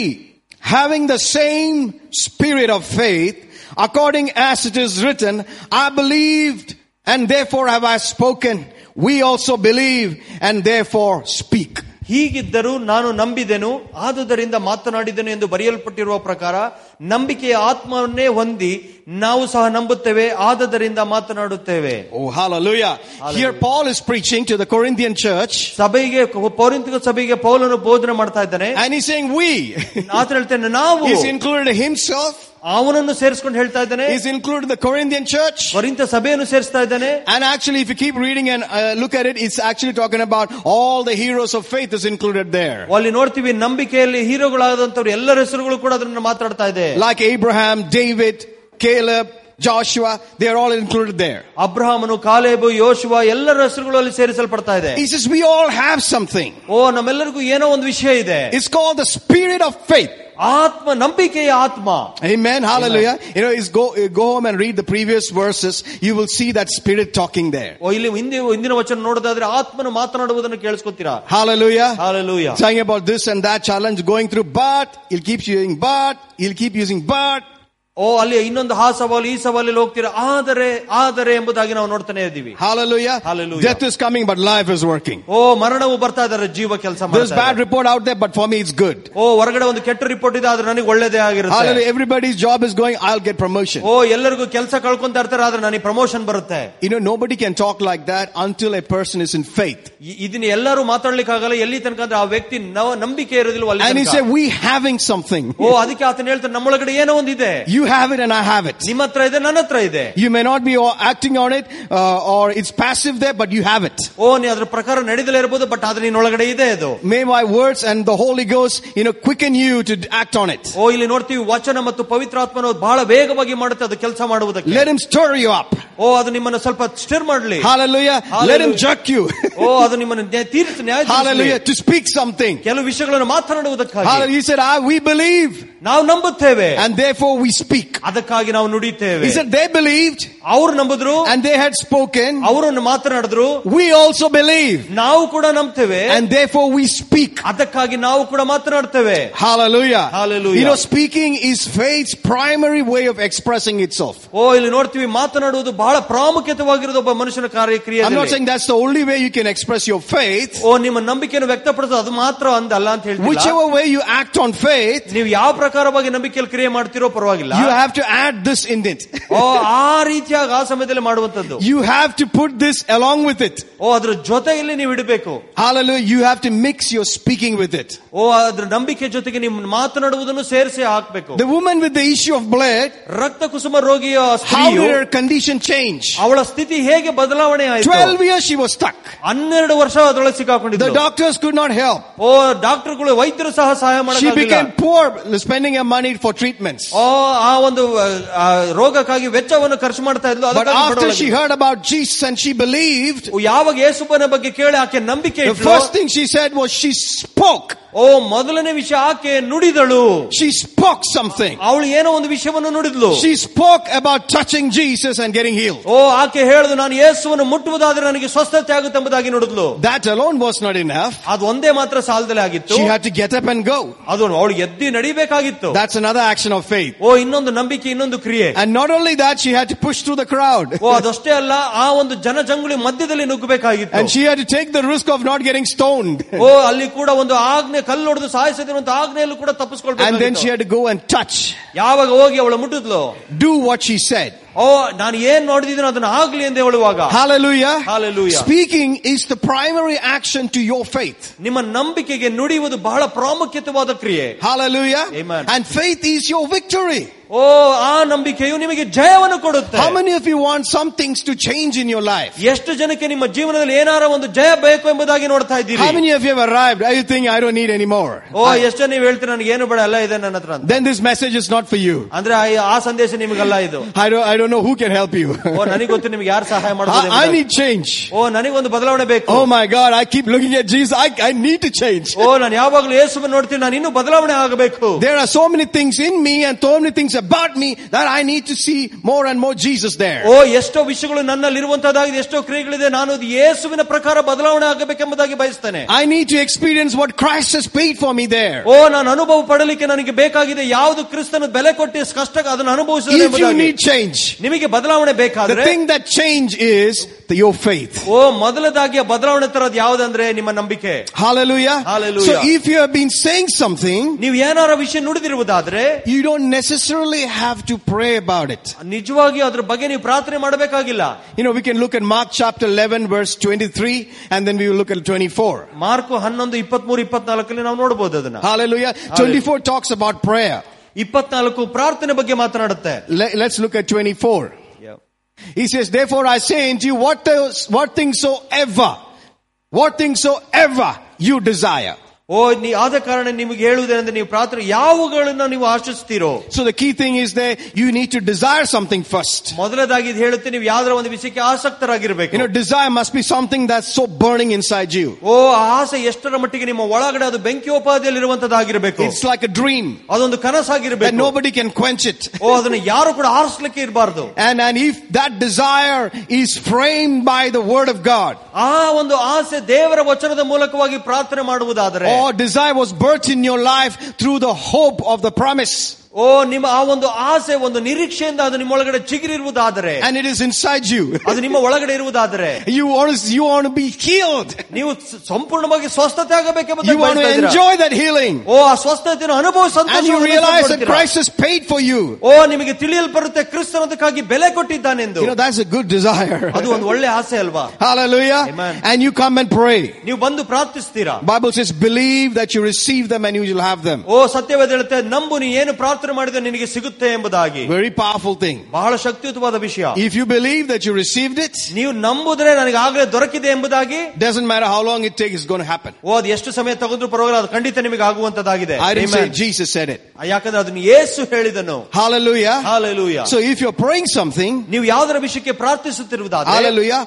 having the same spirit of faith, according as it is written, I believed and therefore have I spoken. We also believe and therefore speak. ಹೀಗಿದ್ದರೂ ನಾನು ನಂಬಿದೆನು ಆದುದರಿಂದ ಮಾತನಾಡಿದೆನು ಎಂದು ಬರೆಯಲ್ಪಟ್ಟಿರುವ ಪ್ರಕಾರ ನಂಬಿಕೆಯ ಆತ್ಮವನ್ನೇ ಹೊಂದಿ ನಾವು ಸಹ ನಂಬುತ್ತೇವೆ ಆದದರಿಂದ ಮಾತನಾಡುತ್ತೇವೆ Oh, hallelujah. Here Paul is preaching to the Corinthian church ಸಭೆಗೆ ಪೌರಿಂತಿಕ ಸಭೆಗೆ ಪೌಲನು ಬೋಧನೆ ಮಾಡ್ತಾ ಇದ್ದಾನೆ and he's saying we. ಆತ ಹೇಳ್ತೇನೆ ನಾವು He's included himself. ಅವನನ್ನು ಸೇರಿಸ್ಕೊಂಡು ಹೇಳ್ತಾ ಇದ್ದಾನೆ He's included the Corinthian church. ಕೊರಿಂತ ಸಭೆಯನ್ನು ಸೇರಿಸ್ತಾ ಇದ್ದಾನೆ And actually, if you keep reading and uh, look at it, it's actually talking about all the heroes of faith is included there. ಅಲ್ಲಿ ನೋಡ್ತೀವಿ ನಂಬಿಕೆಯಲ್ಲಿ ಹೀರೋಗಳಾದಂತವ್ರು ಎಲ್ಲರ ಹೆಸರುಗಳು ಕೂಡ ಅದನ್ನ ಮಾತಾಡ್ತಾ ಇದೆ Like Abraham, David, Caleb, Joshua, they are all included there. ಅಬ್ರಹಾಮನು ಕಾಲೇಬು ಯೋಶುವ ಎಲ್ಲರ ಹೆಸರುಗಳು ಅಲ್ಲಿ ಸೇರಿಸಲ್ಪಡ್ತಾ ಇದೆ He says we all have something. ಓ ನಮ್ಮೆಲ್ಲರಿಗೂ ಏನೋ ಒಂದು ವಿಷಯ ಇದೆ It's called the spirit of faith. ಆತ್ಮ ನಂಬಿಕೆಯ ಆತ್ಮ Amen. Hallelujah. You know, is go, go home and read the previous verses. You will see that spirit talking there. ಓ ಇಲ್ಲಿ ಹಿಂದೆ ಹಿಂದಿನ ವಚನ ನೋಡೋದಾದ್ರೆ ಆತ್ಮನು ಮಾತನಾಡುವುದನ್ನು ಕೇಳಿಸ್ಕೊತೀರಾ Hallelujah. Hallelujah Saying about this and that challenge going through, but he'll keep using but, he'll keep using but. ಓ ಅಲ್ಲಿ ಇನ್ನೊಂದು ಆ ಸವಾಲು ಈ ಸವಾಲಲ್ಲಿ ಹೋಗ್ತೀರಾ ಆದರೆ ಆದರೆ ಎಂಬುದಾಗಿ ನಾವು ನೋಡ್ತಾನೆ ಇದ್ದೀವಿ Hallelujah. Hallelujah. Death is coming, but life is working. ಓ ಮರಣವು ಬರ್ತಾ ಇದ್ದಾರೆ ಜೀವ ಕೆಲಸ There's bad report out there, but for me it's good. ಓ ಹೊರಗಡೆ ಒಂದು ಕೆಟ್ಟ ರಿಪೋರ್ಟ್ ಇದೆ ಆದ್ರೆ ನನಗೆ ಒಳ್ಳೇದೇ ಆಗಿರುತ್ತೆ Hallelujah. Everybody's job is going, I'll get promotion. ಓ ಎಲ್ಲರಿಗೂ ಕೆಲಸ ಕಳ್ಕೊಂತ ಇರ್ತಾರೆ ಆದ್ರೆ ನನಗೆ ಪ್ರಮೋಷನ್ ಬರುತ್ತೆ You know, nobody can talk like that until a person is in faith. E- ಇದನ್ನ ಎಲ್ಲರೂ ಮಾತಾಡ್ಲಿಕ್ಕೆ ಆಗಲ್ಲ ಎಲ್ಲಿ ತನಕ ಅಂದ್ರೆ ಆ ವ್ಯಕ್ತಿ ನವ- ನಂಬಿಕೆ ಇರೋದಿಲ್ಲ ಅಲ್ಲಿ And he ತನಕ. said, we having something. ಓ ಅದಕ್ಕೆ ಆತನ ಹೇಳ್ತಾನೆ ನಮ್ಮೊಳಗಡೆ ಏನೋ ಒಂದಿದೆ You have it and I have it. ನಿಮ್ಮ ಹತ್ರ ಇದೆ ನನ್ನ ಹತ್ರ ಇದೆ You may not be all acting on it, uh, or it's passive there, but you have it. ಓ ನೀ ಅದ್ರ ಪ್ರಕಾರ ನಡೆದಲೇ ಇರಬಹುದು ಬಟ್ ಆದ್ರೆ ನಿನ್ನೊಳಗಡೆ ಇದೆ ಅದು May my words and the Holy Ghost, you know, quicken you to act on it. ಓ ಇಲ್ಲಿ ನೋಡ್ತೀವಿ ವಚನ ಮತ್ತು ಪವಿತ್ರಾತ್ಮನ ಬಹಳ ವೇಗವಾಗಿ ಮಾಡುತ್ತೆ ಅದು ಕೆಲಸ ಮಾಡುವುದಕ್ಕೆ Let him stir you up. ಓ ಅದು ನಿಮ್ಮನ್ನು ಸ್ವಲ್ಪ ಸ್ಟಿರ್ ಮಾಡ್ಲಿ Hallelujah. Let him Hallelujah. jerk you. ಓ ಅದು ನಿಮ್ಮನ್ನು ನ್ಯಾಯ- ತೀರ್ಸಿ ನ್ಯಾಯ ತೀರಿಸ್ಲಿ. Hallelujah. To speak something. ಕೆಲವು ವಿಷಯಗಳನ್ನು ಮಾತನಾಡುವುದಕ್ಕಾಗಿ Hallelujah. He said, I, we believe ನಾವು ನಂಬುತ್ತೇವೆ and therefore we speak. ಅದಕ್ಕಾಗಿ ನಾವು ನುಡಿತೇವೆ He said, they believed ಅವ್ರು ನಂಬಿದ್ರು and they had spoken. ಅವರನ್ನು ಮಾತನಾಡಿದ್ರು We also believe ನಾವು ಕೂಡ ನಂಬ್ತೇವೆ and therefore we speak. ಅದಕ್ಕಾಗಿ ನಾವು ಕೂಡ ಮಾತನಾಡ್ತೇವೆ Hallelujah. Hallelujah. You know, speaking is faith's primary way of expressing itself. ಓ ಇಲ್ಲಿ ನೋಡ್ತೀವಿ ಮಾತನಾಡುವುದು ಬಹಳ ಪ್ರಾಮುಖ್ಯತವಾಗಿರೋದು ಒಬ್ಬ ಮನುಷ್ಯನ ಕಾರ್ಯಕ್ರಿಯೆ I'm not saying that's the only way you can express your faith. ಓ ನಿಮ್ಮ ನಂಬಿಕೆಯನ್ನು ವ್ಯಕ್ತಪಡಿಸೋದು ಅದು ಮಾತ್ರ ಅಂದಲ್ಲ ಅಂತ ಹೇಳ್ತೀವಿ Whichever way you act on faith, ನೀವು ಯಾವ ಪ್ರಕಾರವಾಗಿ ನಂಬಿಕೆಯಲ್ಲಿ ಕ್ರಿಯೆ ಮಾಡ್ತಿರೋ ಪರವಾಗಿಲ್ಲ you You have to add this in it. ಓ ಆ ರೀತಿಯಾಗಿ ಆ ಸಮಯದಲ್ಲಿ ಮಾಡುವಂತದ್ದು You have to put this along with it. ಓ ಅದ್ರ ಜೊತೆಯಲ್ಲಿ ನೀವು ಇಡಬೇಕು Hallelujah. You have to mix your speaking with it. ಓ ಅದ್ರ ನಂಬಿಕೆ ಜೊತೆಗೆ ನೀವು ಮಾತನಾಡುವುದನ್ನು ಸೇರಿಸಿ ಹಾಕ್ಬೇಕು The woman with the issue of blood, ರಕ್ತ ಕುಸುಮ ರೋಗಿಯ how ಸ್ತ್ರೀಯು did her condition change? ಅವಳ ಸ್ಥಿತಿ ಹೇಗೆ ಬದಲಾವಣೆ ಆಯಿತು 12 years she was stuck. ಹನ್ನೆರಡು ವರ್ಷ ಅದರೊಳಗೆ The ಸಿಕ್ಕಾಕೊಂಡಿದ್ದು doctors could not help. ಓ ಡಾಕ್ಟರ್ಗಳು ವೈದ್ಯರು ಸಹ ಸಹಾಯ She ಮಾಡಲಿಲ್ಲ became poor spending her money for treatments. ಓ ಆ ಒಂದು ಆ, ರೋಗಕ್ಕಾಗಿ ವೆಚ್ಚವನ್ನು ಖರ್ಚು ಮಾಡ್ತಾ ಇದ್ಲು But ಅದಕ್ಕಾಗಿ after she ಬಡವಳಾಗಿದ್ಲು. heard about Jesus and she believed, ಓ, ಯಾವಾಗ ಯೇಸುಬನ ಬಗ್ಗೆ ಕೇಳಿ ಆಕೆ ನಂಬಿಕೆ the ಇಟ್ಲು, first thing she said was she spoke. ಓ ಮೊದಲನೇ ವಿಷಯ ಆಕೆ ನುಡಿದಳು She spoke something. ಅವಳು ಏನೋ ಒಂದು ವಿಷಯವನ್ನು ನುಡಿದ್ಲು She spoke about touching Jesus and getting healed. ಓ ಆಕೆ ಹೇಳುದು ನಾನು ಯೇಸುವನ್ನು ಮುಟ್ಟುವುದಾದ್ರೆ ನನಗೆ ಸ್ವಸ್ಥತೆ ಆಗುತ್ತೆ ಎಂಬುದಾಗಿ ನುಡಿದ್ಲು That alone was not enough. ಅದು ಒಂದೇ ಮಾತ್ರ ಸಾಲದಲ್ಲೇ ಆಗಿತ್ತು She had to get up and go. ಅದು ಅವಳು ಎದ್ದಿ ನಡಿಬೇಕಾಗಿತ್ತು That's another action of faith. ಓ ಇನ್ನೊಂದು ನಂಬಿಕೆ ಇನ್ನೊಂದು ಕ್ರಿಯೆ And not only that, she had to push through the crowd. ಓ ಅದಷ್ಟೇ ಅಲ್ಲ ಆ ಒಂದು ಜನಜಂಗುಳಿ ಮಧ್ಯದಲ್ಲಿ ನುಗ್ಗಬೇಕಾಗಿತ್ತು And she had to take the risk of not getting stoned. ಓ ಅಲ್ಲಿ ಕೂಡ ಒಂದು ಆಜ್ಞೆ ಕಲ್ಲು ಹೊಡೆದು ಸಾಯಿಸದಿರುವಂತ ಆಜ್ಞೆಯಲ್ಲೂ ಕೂಡ And then she ತಪ್ಪಿಸ್ಕೊಳ್ಬೇಕು had to go and touch, ಯಾವಾಗ ಹೋಗಿ ಅವಳು ಮುಟ್ಟಿದ್ಲು do what she said. ಓ ನಾನು ಏನ್ ನೋಡಿದಿನೋ ಅದನ್ನ ಆಗ್ಲಿ ಎಂದು ಹೇಳುವಾಗ Hallelujah. Hallelujah. Speaking is the primary action to your faith. ನಿಮ್ಮ ನಂಬಿಕೆಗೆ ನುಡಿಯುವುದು ಬಹಳ ಪ್ರಾಮುಖ್ಯತವಾದ ಕ್ರಿಯೆ Hallelujah. Amen. And faith is your victory. ಓ ಆ ನಂಬಿಕೆಯು ನಿಮಗೆ ಜಯವನ್ನು ಕೊಡುತ್ತೆ How many of you want some things to change in your life? ಎಷ್ಟು ಜನಕ್ಕೆ ನಿಮ್ಮ ಜೀವನದಲ್ಲಿ ಏನಾರ ಒಂದು ಜಯ ಬೇಕು ಎಂಬುದಾಗಿ ನೋಡ್ತಾ ಇದ್ದೀರಿ How many of you have arrived? Are you think I don't need any more? ಓ ಎಷ್ಟು ಜನ ನೀವು ಹೇಳ್ತೀರಿ ನನಗೆ ಏನು ಬೇಡ ಎಲ್ಲ ಇದೆ ನನ್ನ ಹತ್ರ ಅಂತ Then this message is not for you. ಅಂದ್ರೆ ಆ- ಆ ಸಂದೇಶ ನಿಮಗಲ್ಲ ಇದು I don't, I don't know who can help you. ಓ ನನಗೆ ಗೊತ್ತು ನಿಮ್ಗೆ ಯಾರು ಸಹಾಯ ಮಾಡಬಹುದು I, I need change. ಓ ನನಗೊಂದು ಬದಲಾವಣೆ ಬೇಕು Oh my God, I keep looking at Jesus. I, I need to change. ಓ ನಾನು ಯಾವಾಗಲೂ ಯೇಸುವನ್ನು ನೋಡ್ತೀನಿ ನಾನು ಇನ್ನೂ ಬದಲಾವಣೆ ಆಗಬೇಕು There are so many things in me and so many things about me that I need to see more and more Jesus there. ಓ ಎಷ್ಟೋ ವಿಷಯಗಳು ನನ್ನಲ್ಲಿ ಇರುವಂತಹದ್ದಾಗಿದೆ ಎಷ್ಟೋ ಕ್ರಿಯೆಗಳಿದೆ ನಾನು ಅದು ಯೇಸುವಿನ ಪ್ರಕಾರ ಬದಲಾವಣೆ ಆಗಬೇಕೆಂಬುದಾಗಿ ಬಯಸ್ತೇನೆ I need to experience what Christ has paid for me there. ಓ ನಾನು ಅನುಭವ ಪಡಲಿಕ್ಕೆ ನನಗೆ ಬೇಕಾಗಿದೆ ಯಾವುದು ಕ್ರಿಸ್ತನ ಬೆಲೆ ಕೊಟ್ಟು ಕಷ್ಟ ಅದನ್ನು ಅನುಭವಿಸಿದ If you need change, ನಿಮಗೆ ಬದಲಾವಣೆ the ಬೇಕಾದ್ರೆ thing that change is the, your faith. ಓ ಮೊದಲದಾಗಿ ಆ ಬದಲಾವಣೆ ತರೋದು ಯಾವುದಂದ್ರೆ ನಿಮ್ಮ ನಂಬಿಕೆ Hallelujah. Hallelujah. So if you have been saying something, ನೀವು ಏನಾರ ವಿಷಯ ನುಡಿದಿರುವುದಾದ್ರೆ you don't necessarily have to pray about it. ನಿಜವಾಗಿ ಅದ್ರ ಬಗ್ಗೆ ನೀವು ಪ್ರಾರ್ಥನೆ ಮಾಡಬೇಕಾಗಿಲ್ಲ You know, we can look at Mark chapter 11 verse 23 and then we will look at 24. Mark ಹನ್ನೊಂದು ಇಪ್ಪತ್ಮೂರು ಇಪ್ಪತ್ನಾಲ್ಕಲ್ಲಿ ನಾವು ನೋಡಬಹುದು ಅದನ್ನ Hallelujah. 24 talks about prayer. ಇಪ್ಪತ್ನಾಲ್ಕು ಪ್ರಾರ್ಥನೆ ಬಗ್ಗೆ ಮಾತನಾಡುತ್ತೆ Let, us look at 24. He says, therefore I say unto you, what, those, what things soever, what things soever you desire. ಓ ನೀ ಆದ ಕಾರಣ ನಿಮಗೆ ಹೇಳುವುದೇನೆಂದ್ರೆ ನೀವು ಪ್ರಾರ್ಥನೆ ಯಾವುಗಳನ್ನ ನೀವು ಆಶಿಸ್ತೀರೋ So the key thing is there, you need to desire something first. ಮೊದಲದಾಗಿ ಇದು ಹೇಳುತ್ತೆ ನೀವು ಯಾವ್ದಾರ ಒಂದು ವಿಷಯಕ್ಕೆ ಆಸಕ್ತರಾಗಿರ್ಬೇಕು You know, desire must be something that's so burning inside you. ಓ ಆ ಆಸೆ ಎಷ್ಟರ ಮಟ್ಟಿಗೆ ನಿಮ್ಮ ಒಳಗಡೆ ಅದು ಬೆಂಕಿಯೋಪಾದಿಯಲ್ಲಿ ಇರುವಂತದ್ದಾಗಿರ್ಬೇಕು It's like a dream ಅದೊಂದು that ಕನಸಾಗಿರ್ಬೇಕು nobody can quench it. ಓ ಅದನ್ನ ಯಾರು ಕೂಡ ಆರಿಸ್ಲಿಕ್ಕೆ ಇರಬಾರ್ದು And, and if that desire is framed by the word of God, ಆ ಒಂದು ಆಸೆ ದೇವರ ವಚನದ ಮೂಲಕವಾಗಿ ಪ್ರಾರ್ಥನೆ ಮಾಡುವುದಾದರೆ desire was birthed in your life through the hope of the promise, ಓ ನಿಮ್ಮ ಆ ಒಂದು ಆಸೆ ಒಂದು ನಿರೀಕ್ಷೆಯಿಂದ ಅದು ನಿಮ್ಮ ಒಳಗಡೆ ಚಿಗಿರಿರುವುದಾದರೆ and it is inside you, ಅದು ನಿಮ್ಮ ಒಳಗಡೆ ಇರುವುದಾದರೆ you want to, you want to be healed. ನೀವು ಸ- ಸಂಪೂರ್ಣವಾಗಿ ಸ್ವಸ್ಥತೆ ಆಗಬೇಕೆಂಬುದಾಗಿ You want to ಬಯಸ್ತಾ ಇದ್ದೀರಾ? enjoy that healing. ಓ ಆ ಸ್ವಸ್ಥತೆಯನ್ನು ಅನುಭವಿಸ And you realize that Christ has paid for you. ಓ ನಿಮಗೆ ತಿಳಿಯಲ್ಪಡುತ್ತೆ ಕ್ರಿಸ್ತನದಕ್ಕಾಗಿ ಬೆಲೆ ಕೊಟ್ಟಿದ್ದಾನೆಂದು You know, that's a good desire. ಅದು ಒಂದು ಒಳ್ಳೆ ಆಸೆ ಅಲ್ವಾ Hallelujah. Amen. And you come and pray. ನೀವು ಬಂದು ಪ್ರಾರ್ಥಿಸ್ತೀರಾ Bible says, believe that you receive them and you will have them. ಓ ಸತ್ಯವೇದ ಹೇಳುತ್ತೆ ನಂಬು ನೀ ಏನು ಪ್ರಾರ್ಥನೆ ಮಾಡಿದ್ರೆ ನಿನಗೆ ಸಿಗುತ್ತೆ ಎಂಬುದಾಗಿ Very powerful thing. ಬಹಳ ಶಕ್ತಿಯುತವಾದ ವಿಷಯ If you believe that you received it, ನೀವು ನಂಬುದ್ರೆ ನನಗೆ ಆಗ್ಲೇ ದೊರಕಿದೆ ಎಂಬುದಾಗಿ doesn't matter how long it takes, it's going to happen. ಓ ಅದು ಎಷ್ಟು ಸಮಯ ತಗೊಂಡ್ರು ಪರವಾಗಿಲ್ಲ ಅದು ಖಂಡಿತ ನಿಮಗೆ ಆಗುವಂತದ್ದಾಗಿದೆ I didn't Amen. say Jesus said it. ಯಾಕಂದ್ರೆ ಅದನ್ನು ಯೇಸು ಹೇಳಿದನು Hallelujah. Hallelujah So if you're praying something, ನೀವು ಯಾವ್ದರ ವಿಷಯಕ್ಕೆ ಪ್ರಾರ್ಥಿಸುತ್ತಿರುವುದಾದ್ರೆ hallelujah,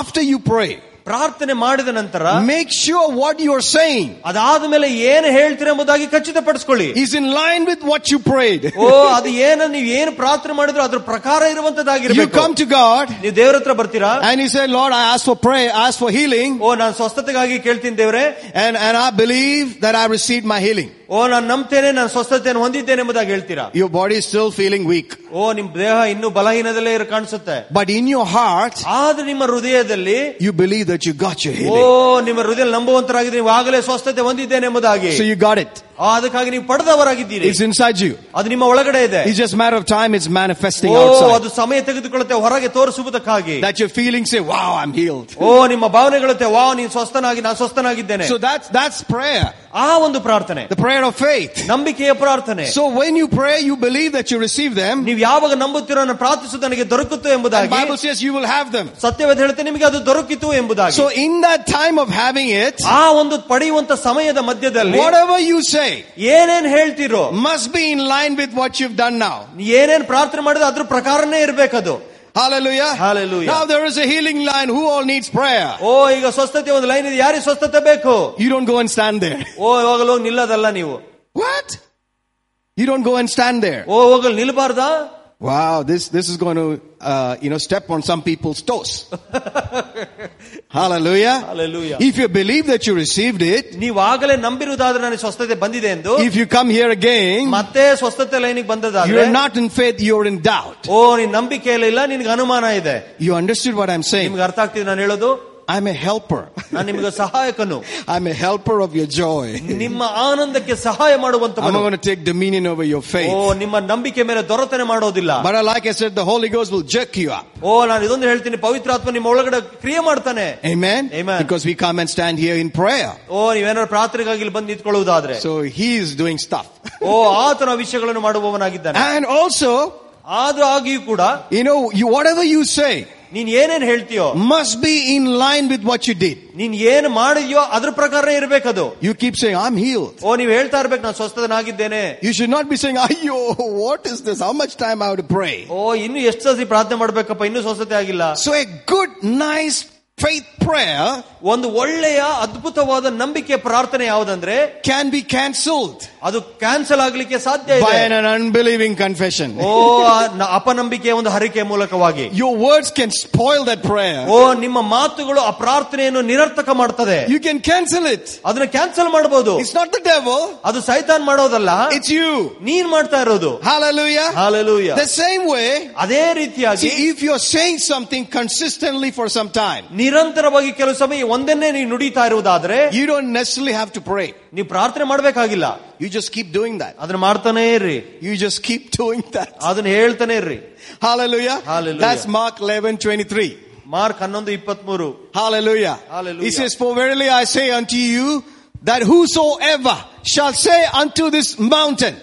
after you pray, ಪ್ರಾರ್ಥನೆ ಮಾಡಿದ ನಂತರ make sure what you're saying ಅದಾದ ಮೇಲೆ ಏನು ಹೇಳ್ತೀರ ಎಂಬುದಾಗಿ ಖಚಿತಪಡಿಸ್ಕೊಳ್ಳಿ is in line with what you prayed. ಓ ಅದು ಏನ ನೀವು ಏನು ಪ್ರಾರ್ಥನೆ ಮಾಡಿದ್ರು ಅದ್ರ ಪ್ರಕಾರ You ಇರುವಂತದ್ದಾಗಿರ್ಬೇಕು come to God ನೀವು ದೇವರ ಹತ್ರ ಬರ್ತೀರಾ and you say, Lord, I ask for prayer, I ask for healing, ಓ ನಾನು ಸ್ವಸ್ಥತೆಗಾಗಿ ಕೇಳ್ತೀನಿ ದೇವ್ರೆ and, and I believe that I received my healing. ಓ ನಾನು ನಂಬ್ತೇನೆ ನಾನು ಸ್ವಸ್ಥತೆಯನ್ನು ಹೊಂದಿದ್ದೇನೆ ಎಂಬುದಾಗಿ ಹೇಳ್ತೀರಾ Your body is still feeling weak. ಓ ನಿಮ್ ದೇಹ ಇನ್ನೂ ಬಲಹೀನದಲ್ಲೇ ಇರೋ ಕಾಣಿಸುತ್ತೆ But in your heart, ಆದ್ರೆ ನಿಮ್ಮ ಹೃದಯದಲ್ಲಿ you believe that you got your O healing. ನಿಮ್ಮ ಹೃದಯ ನಂಬುವಂತರಾಗಿದೆ ನೀವು ಆಗಲೇ ಸ್ವಸ್ಥತೆ ಹೊಂದಿದ್ದೇನೆ ಎಂಬುದಾಗಿ So you got it. ಆ, ಅದಕ್ಕಾಗಿ ನೀವು ಪಡೆದವರಾಗಿದ್ದೀರಿ It's inside you. ಅದು ನಿಮ್ಮ ಒಳಗಡೆ ಇದೆ It's just a matter of time. It's manifesting O outside. ಅದು ಸಮಯ ತೆಗೆದುಕೊಳ್ಳುತ್ತೆ ಹೊರಗೆ ತೋರಿಸುವುದಕ್ಕಾಗಿ That your feelings say, wow, I'm healed. ಓ ನಿಮ್ಮ ಭಾವನೆಗಳತ್ತೆ ವಾ ನೀನು ಸ್ವಸ್ಥನಾಗಿ ನಾನು ಸ್ವಸ್ಥನಾಗಿದ್ದೇನೆ So that's, that's prayer. ಆ ಒಂದು ಪ್ರಾರ್ಥನೆ The prayer of faith. ನಂಬಿಕೆಯ ಪ್ರಾರ್ಥನೆ So when you pray, you believe that you receive them. ನೀವು ಯಾವಾಗ ನಂಬುತ್ತೀರೋ ನಾನು ಪ್ರಾರ್ಥಿಸುವುದು ನನಗೆ ದೊರಕುತ್ತು And ಎಂಬುದಾಗಿ Bible says you will have them. ಸತ್ಯವೇದ ಹೇಳುತ್ತೆ ನಿಮಗೆ ಅದು ದೊರಕಿತು ಎಂಬುದಾಗಿ So in that time of having it, ಆ ಒಂದು ಪಡೆಯುವಂತ ಸಮಯದ ಮಧ್ಯದಲ್ಲಿ whatever you say ಏನೇನ್ ಹೇಳ್ತಿರೋ must be in line with what you've done now. ಏನೇನ್ ಪ್ರಾರ್ಥನೆ ಮಾಡಿದ್ರೆ ಅದ್ರ ಪ್ರಕಾರನೇ ಇರ್ಬೇಕದು Hallelujah. Hallelujah. Now there is a healing line. Who all needs prayer? ಓ ಈಗ ಸ್ವಸ್ಥತೆ ಒಂದು ಲೈನ್ ಇದೆ ಯಾರಿಗೆ ಸ್ವಸ್ಥತೆ ಬೇಕು You don't go and stand there. ಓ ಹೋಗಲು ಹೋಗಿ ನಿಲ್ಲೋದಲ್ಲ ನೀವು What? You don't go and stand there. ಓ ಹೋಗಲು ನಿಲ್ಬಾರ್ದಾ Wow, this, this is going to, uh, you know, step on some people's toes. Hallelujah. Hallelujah. If you believe that you received it, ನೀವು ಆಗಲೇ ನಂಬಿರುವುದಾದ್ರೆ ನನಗೆ ಸ್ವಸ್ಥತೆ ಬಂದಿದೆ ಎಂದು if you come here again, ಮತ್ತೆ ಸ್ವಸ್ಥತೆ ಲೈನಿಗೆ ಬಂದದಾದ್ರೆ you're not in faith, you're in doubt. ಓ ನೀನ್ ನಂಬಿಕೆಯಲ್ಲಿ ಇಲ್ಲ ನಿನ್ಗೆ ಅನುಮಾನ ಇದೆ You understood what I'm saying? ನಿಮ್ಗೆ ಅರ್ಥ ಆಗ್ತಿದೆ ನಾನು ಹೇಳೋದು I'm a helper. ನಾನು ನಿಮಗೆ ಸಹಾಯಕನು I'm a helper of your joy. ನಿಮ್ಮ ಆನಂದಕ್ಕೆ ಸಹಾಯ I'm ಮಾಡುವಂತ not going to take dominion over your O faith. ನಿಮ್ಮ ನಂಬಿಕೆ ಮೇಲೆ ದೊರತನೆ ಮಾಡೋದಿಲ್ಲ But uh, like I said, the Holy Ghost will jerk you up. ಓ ನಾನು ಇದೊಂದು ಹೇಳ್ತೀನಿ ಪವಿತ್ರ ಆತ್ಮ ನಿಮ್ಮ ಒಳಗಡೆ ಕ್ರಿಯೆ ಮಾಡ್ತಾನೆ Amen? Amen. Because we come and stand here in prayer. ಓ ನೀವೇನಾದ್ರು ಪ್ರಾರ್ಥನೆಗಾಗಿ ಇಲ್ಲಿ ಬಂದು ನಿಂತ್ಕೊಳ್ಳುವುದಾದ್ರೆ So he is doing stuff. ಓ ಆತನ ವಿಷಯಗಳನ್ನು ಮಾಡುವವನಾಗಿದ್ದಾನೆ And also, ಆದ್ರೂ ಆಗಿಯೂ ಕೂಡ you know, you, whatever you say ನೀನ್ ಏನೇನ್ ಹೇಳ್ತೀಯೋ must be in line with what you did. ನೀನ್ ಏನ್ ಮಾಡಿದ್ಯೋ ಅದ್ರ ಪ್ರಕಾರನೇ ಇರ್ಬೇಕದು You keep saying, I'm healed. ಓ ನೀವ್ ಹೇಳ್ತಾ ಇರ್ಬೇಕು ನಾನು ಸ್ವಸ್ಥನಾಗಿದ್ದೇನೆ You should not be saying, Ayo, what is this? How much time I have to pray? ಓ ಇನ್ನು ಎಷ್ಟು ಸತಿ ಪ್ರಾರ್ಥನೆ ಮಾಡ್ಬೇಕಪ್ಪ ಇನ್ನೂ ಸ್ವಸ್ಥತೆ ಆಗಿಲ್ಲ So a good, nice faith prayer ಒಂದು ಒಳ್ಳೆಯ ಅದ್ಭುತವಾದ ನಂಬಿಕೆ ಪ್ರಾರ್ಥನೆ ಯಾವುದಂದ್ರೆ can be cancelled ಅದು ಕ್ಯಾನ್ಸಲ್ ಆಗ್ಲಿಕ್ಕೆ ಸಾಧ್ಯ by ಇದೆ an unbelieving confession. ಓ ಆ ನ- ಅಪನಂಬಿಕೆಯ ಒಂದು ಹರಿಕೆ ಮೂಲಕವಾಗಿ Your words can spoil that prayer. ಓ ನಿಮ್ಮ ಮಾತುಗಳು ಆ ಪ್ರಾರ್ಥನೆಯನ್ನು ನಿರರ್ಥಕ ಮಾಡ್ತದೆ You can cancel it. ಅದನ್ನ ಕ್ಯಾನ್ಸಲ್ ಮಾಡಬಹುದು It's not the devil, ಅದು ಸೈತಾನ್ ಮಾಡೋದಲ್ಲ it's you. ನೀನ್ ಮಾಡ್ತಾ ಇರೋದು Hallelujah. Hallelujah The same way, ಅದೇ ರೀತಿಯಾಗಿ see, if you're saying something consistently for some time, ನಿರಂತರವಾಗಿ ಕೆಲವು ಸಮಯ ಒಂದನ್ನೇ ನೀವು ನುಡಿತಾ ಇರುವುದಾದ್ರೆ you don't necessarily have to pray. ನೀವು ಪ್ರಾರ್ಥನೆ ಮಾಡ್ಬೇಕಾಗಿಲ್ಲ You just keep doing that. ಅದನ್ನ ಮಾಡ್ತಾನೆ ಇರ್ರಿ You just keep doing that. ಅದನ್ನ ಹೇಳ್ತಾನೆ ಇರ್ರಿ Hallelujah. Hallelujah. That's Mark 11, 23. Mark ಹನ್ನೊಂದು ಇಪ್ಪತ್ಮೂರು Hallelujah. Hallelujah. He says, For verily I say unto you, that whosoever shall say unto this mountain,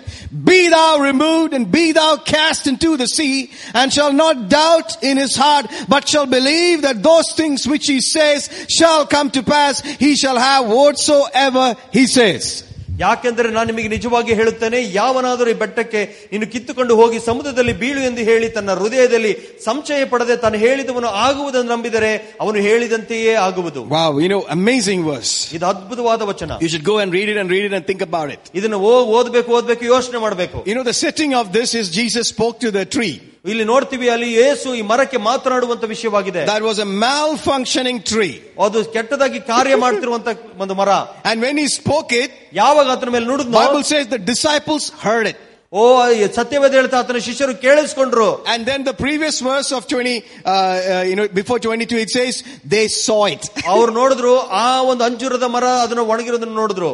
be thou removed and be thou cast into the sea, and shall not doubt in his heart, but shall believe that those things which he says shall come to pass, he shall have whatsoever he says. ಯಾಕೆಂದ್ರೆ ನಾನು ನಿಮಗೆ ನಿಜವಾಗಿ ಹೇಳುತ್ತೇನೆ ಯಾವನಾದರೂ ಈ ಬೆಟ್ಟಕ್ಕೆ ನೀನು ಕಿತ್ತುಕೊಂಡು ಹೋಗಿ ಸಮುದ್ರದಲ್ಲಿ ಬೀಳು ಎಂದು ಹೇಳಿ ತನ್ನ ಹೃದಯದಲ್ಲಿ ಸಂಶಯ ಪಡದೆ ತಾನು ಹೇಳಿದವನು ಆಗುವುದನ್ನು ನಂಬಿದರೆ ಅವನು ಹೇಳಿದಂತೆಯೇ ಆಗುವುದು Wow, you know, amazing verse. ಇದು ಅದ್ಭುತವಾದ ವಚನ You should go and read it and read it and think about it. ಇದನ್ನು ಓ ಓದ್ಬೇಕು ಓದ್ಬೇಕು ಯೋಚನೆ ಮಾಡಬೇಕು You know, the setting of this is Jesus spoke to the tree. ಇಲ್ಲಿ ನೋಡ್ತೀವಿ ಅಲ್ಲಿ ಯೇಸು ಈ ಮರಕ್ಕೆ ಮಾತನಾಡುವಂತ ವಿಷಯವಾಗಿದೆ That was a malfunctioning tree. ಅದು ಕೆಟ್ಟದಾಗಿ ಕಾರ್ಯ ಮಾಡ್ತಿರುವಂತ ಒಂದು ಮರ And when he spoke it, ಯಾವಾಗ ಆತನ ಮೇಲೆ ನುಡಿದ್ನೋ Bible says the disciples heard it. ಓ ಈ ಸತ್ಯವೇದ ಹೇಳ್ತಾ ಆತನ ಶಿಷ್ಯರು ಕೇಳಿಸ್ಕೊಂಡ್ರು And then the previous verse of 20, uh, uh, you know, before 22, it says they saw it. ಅವ್ರು ನೋಡಿದ್ರು ಆ ಒಂದು ಅಂಜೂರದ ಮರ ಅದನ್ನ ಒಣಗಿರೋದನ್ನ ನೋಡಿದ್ರು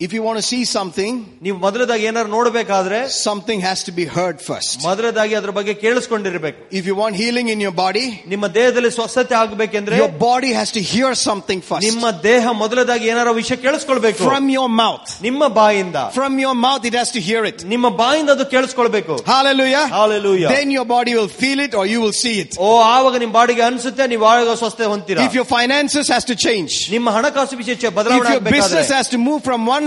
If you want to see something, ನೀವು ಮೊದಲದಾಗಿ ಏನಾದ್ರು ನೋಡ್ಬೇಕಾದ್ರೆ something has to be heard first. ಮೊದಲದಾಗಿ ಅದ್ರ ಬಗ್ಗೆ ಕೇಳಿಸ್ಕೊಂಡಿರ್ಬೇಕು If you want healing in your body, ನಿಮ್ಮ ದೇಹದಲ್ಲಿ ಸ್ವಸ್ಥತೆ ಆಗ್ಬೇಕೆಂದ್ರೆ your body has to hear something first. ನಿಮ್ಮ ದೇಹ ಮೊದಲದಾಗಿ ಏನಾರ ವಿಷಯ ಕೇಳಿಸ್ಕೊಳ್ಬೇಕು From your mouth. ನಿಮ್ಮ ಬಾಯಿಂದ From your mouth, it has to hear it. ನಿಮ್ಮ ಬಾಯಿಂದ ಅದು ಕೇಳಿಸ್ಕೊಳ್ಬೇಕು Hallelujah. Hallelujah. Then your body will feel it or you will see it. ಓ ಆವಾಗ ನಿಮ್ ಬಾಡಿಗೆ ಅನ್ಸುತ್ತೆ ನೀವು ಆವಾಗ ಸ್ವಸ್ಥತೆ ಹೊಂತೀರಾ If your finances has to change, ನಿಮ್ಮ ಹಣಕಾಸು ವಿಷಯ ಚೆ- if ಬದಲಾವಣೆ your business ಆಗ್ಬೇಕಾದ್ರೆ has to move from one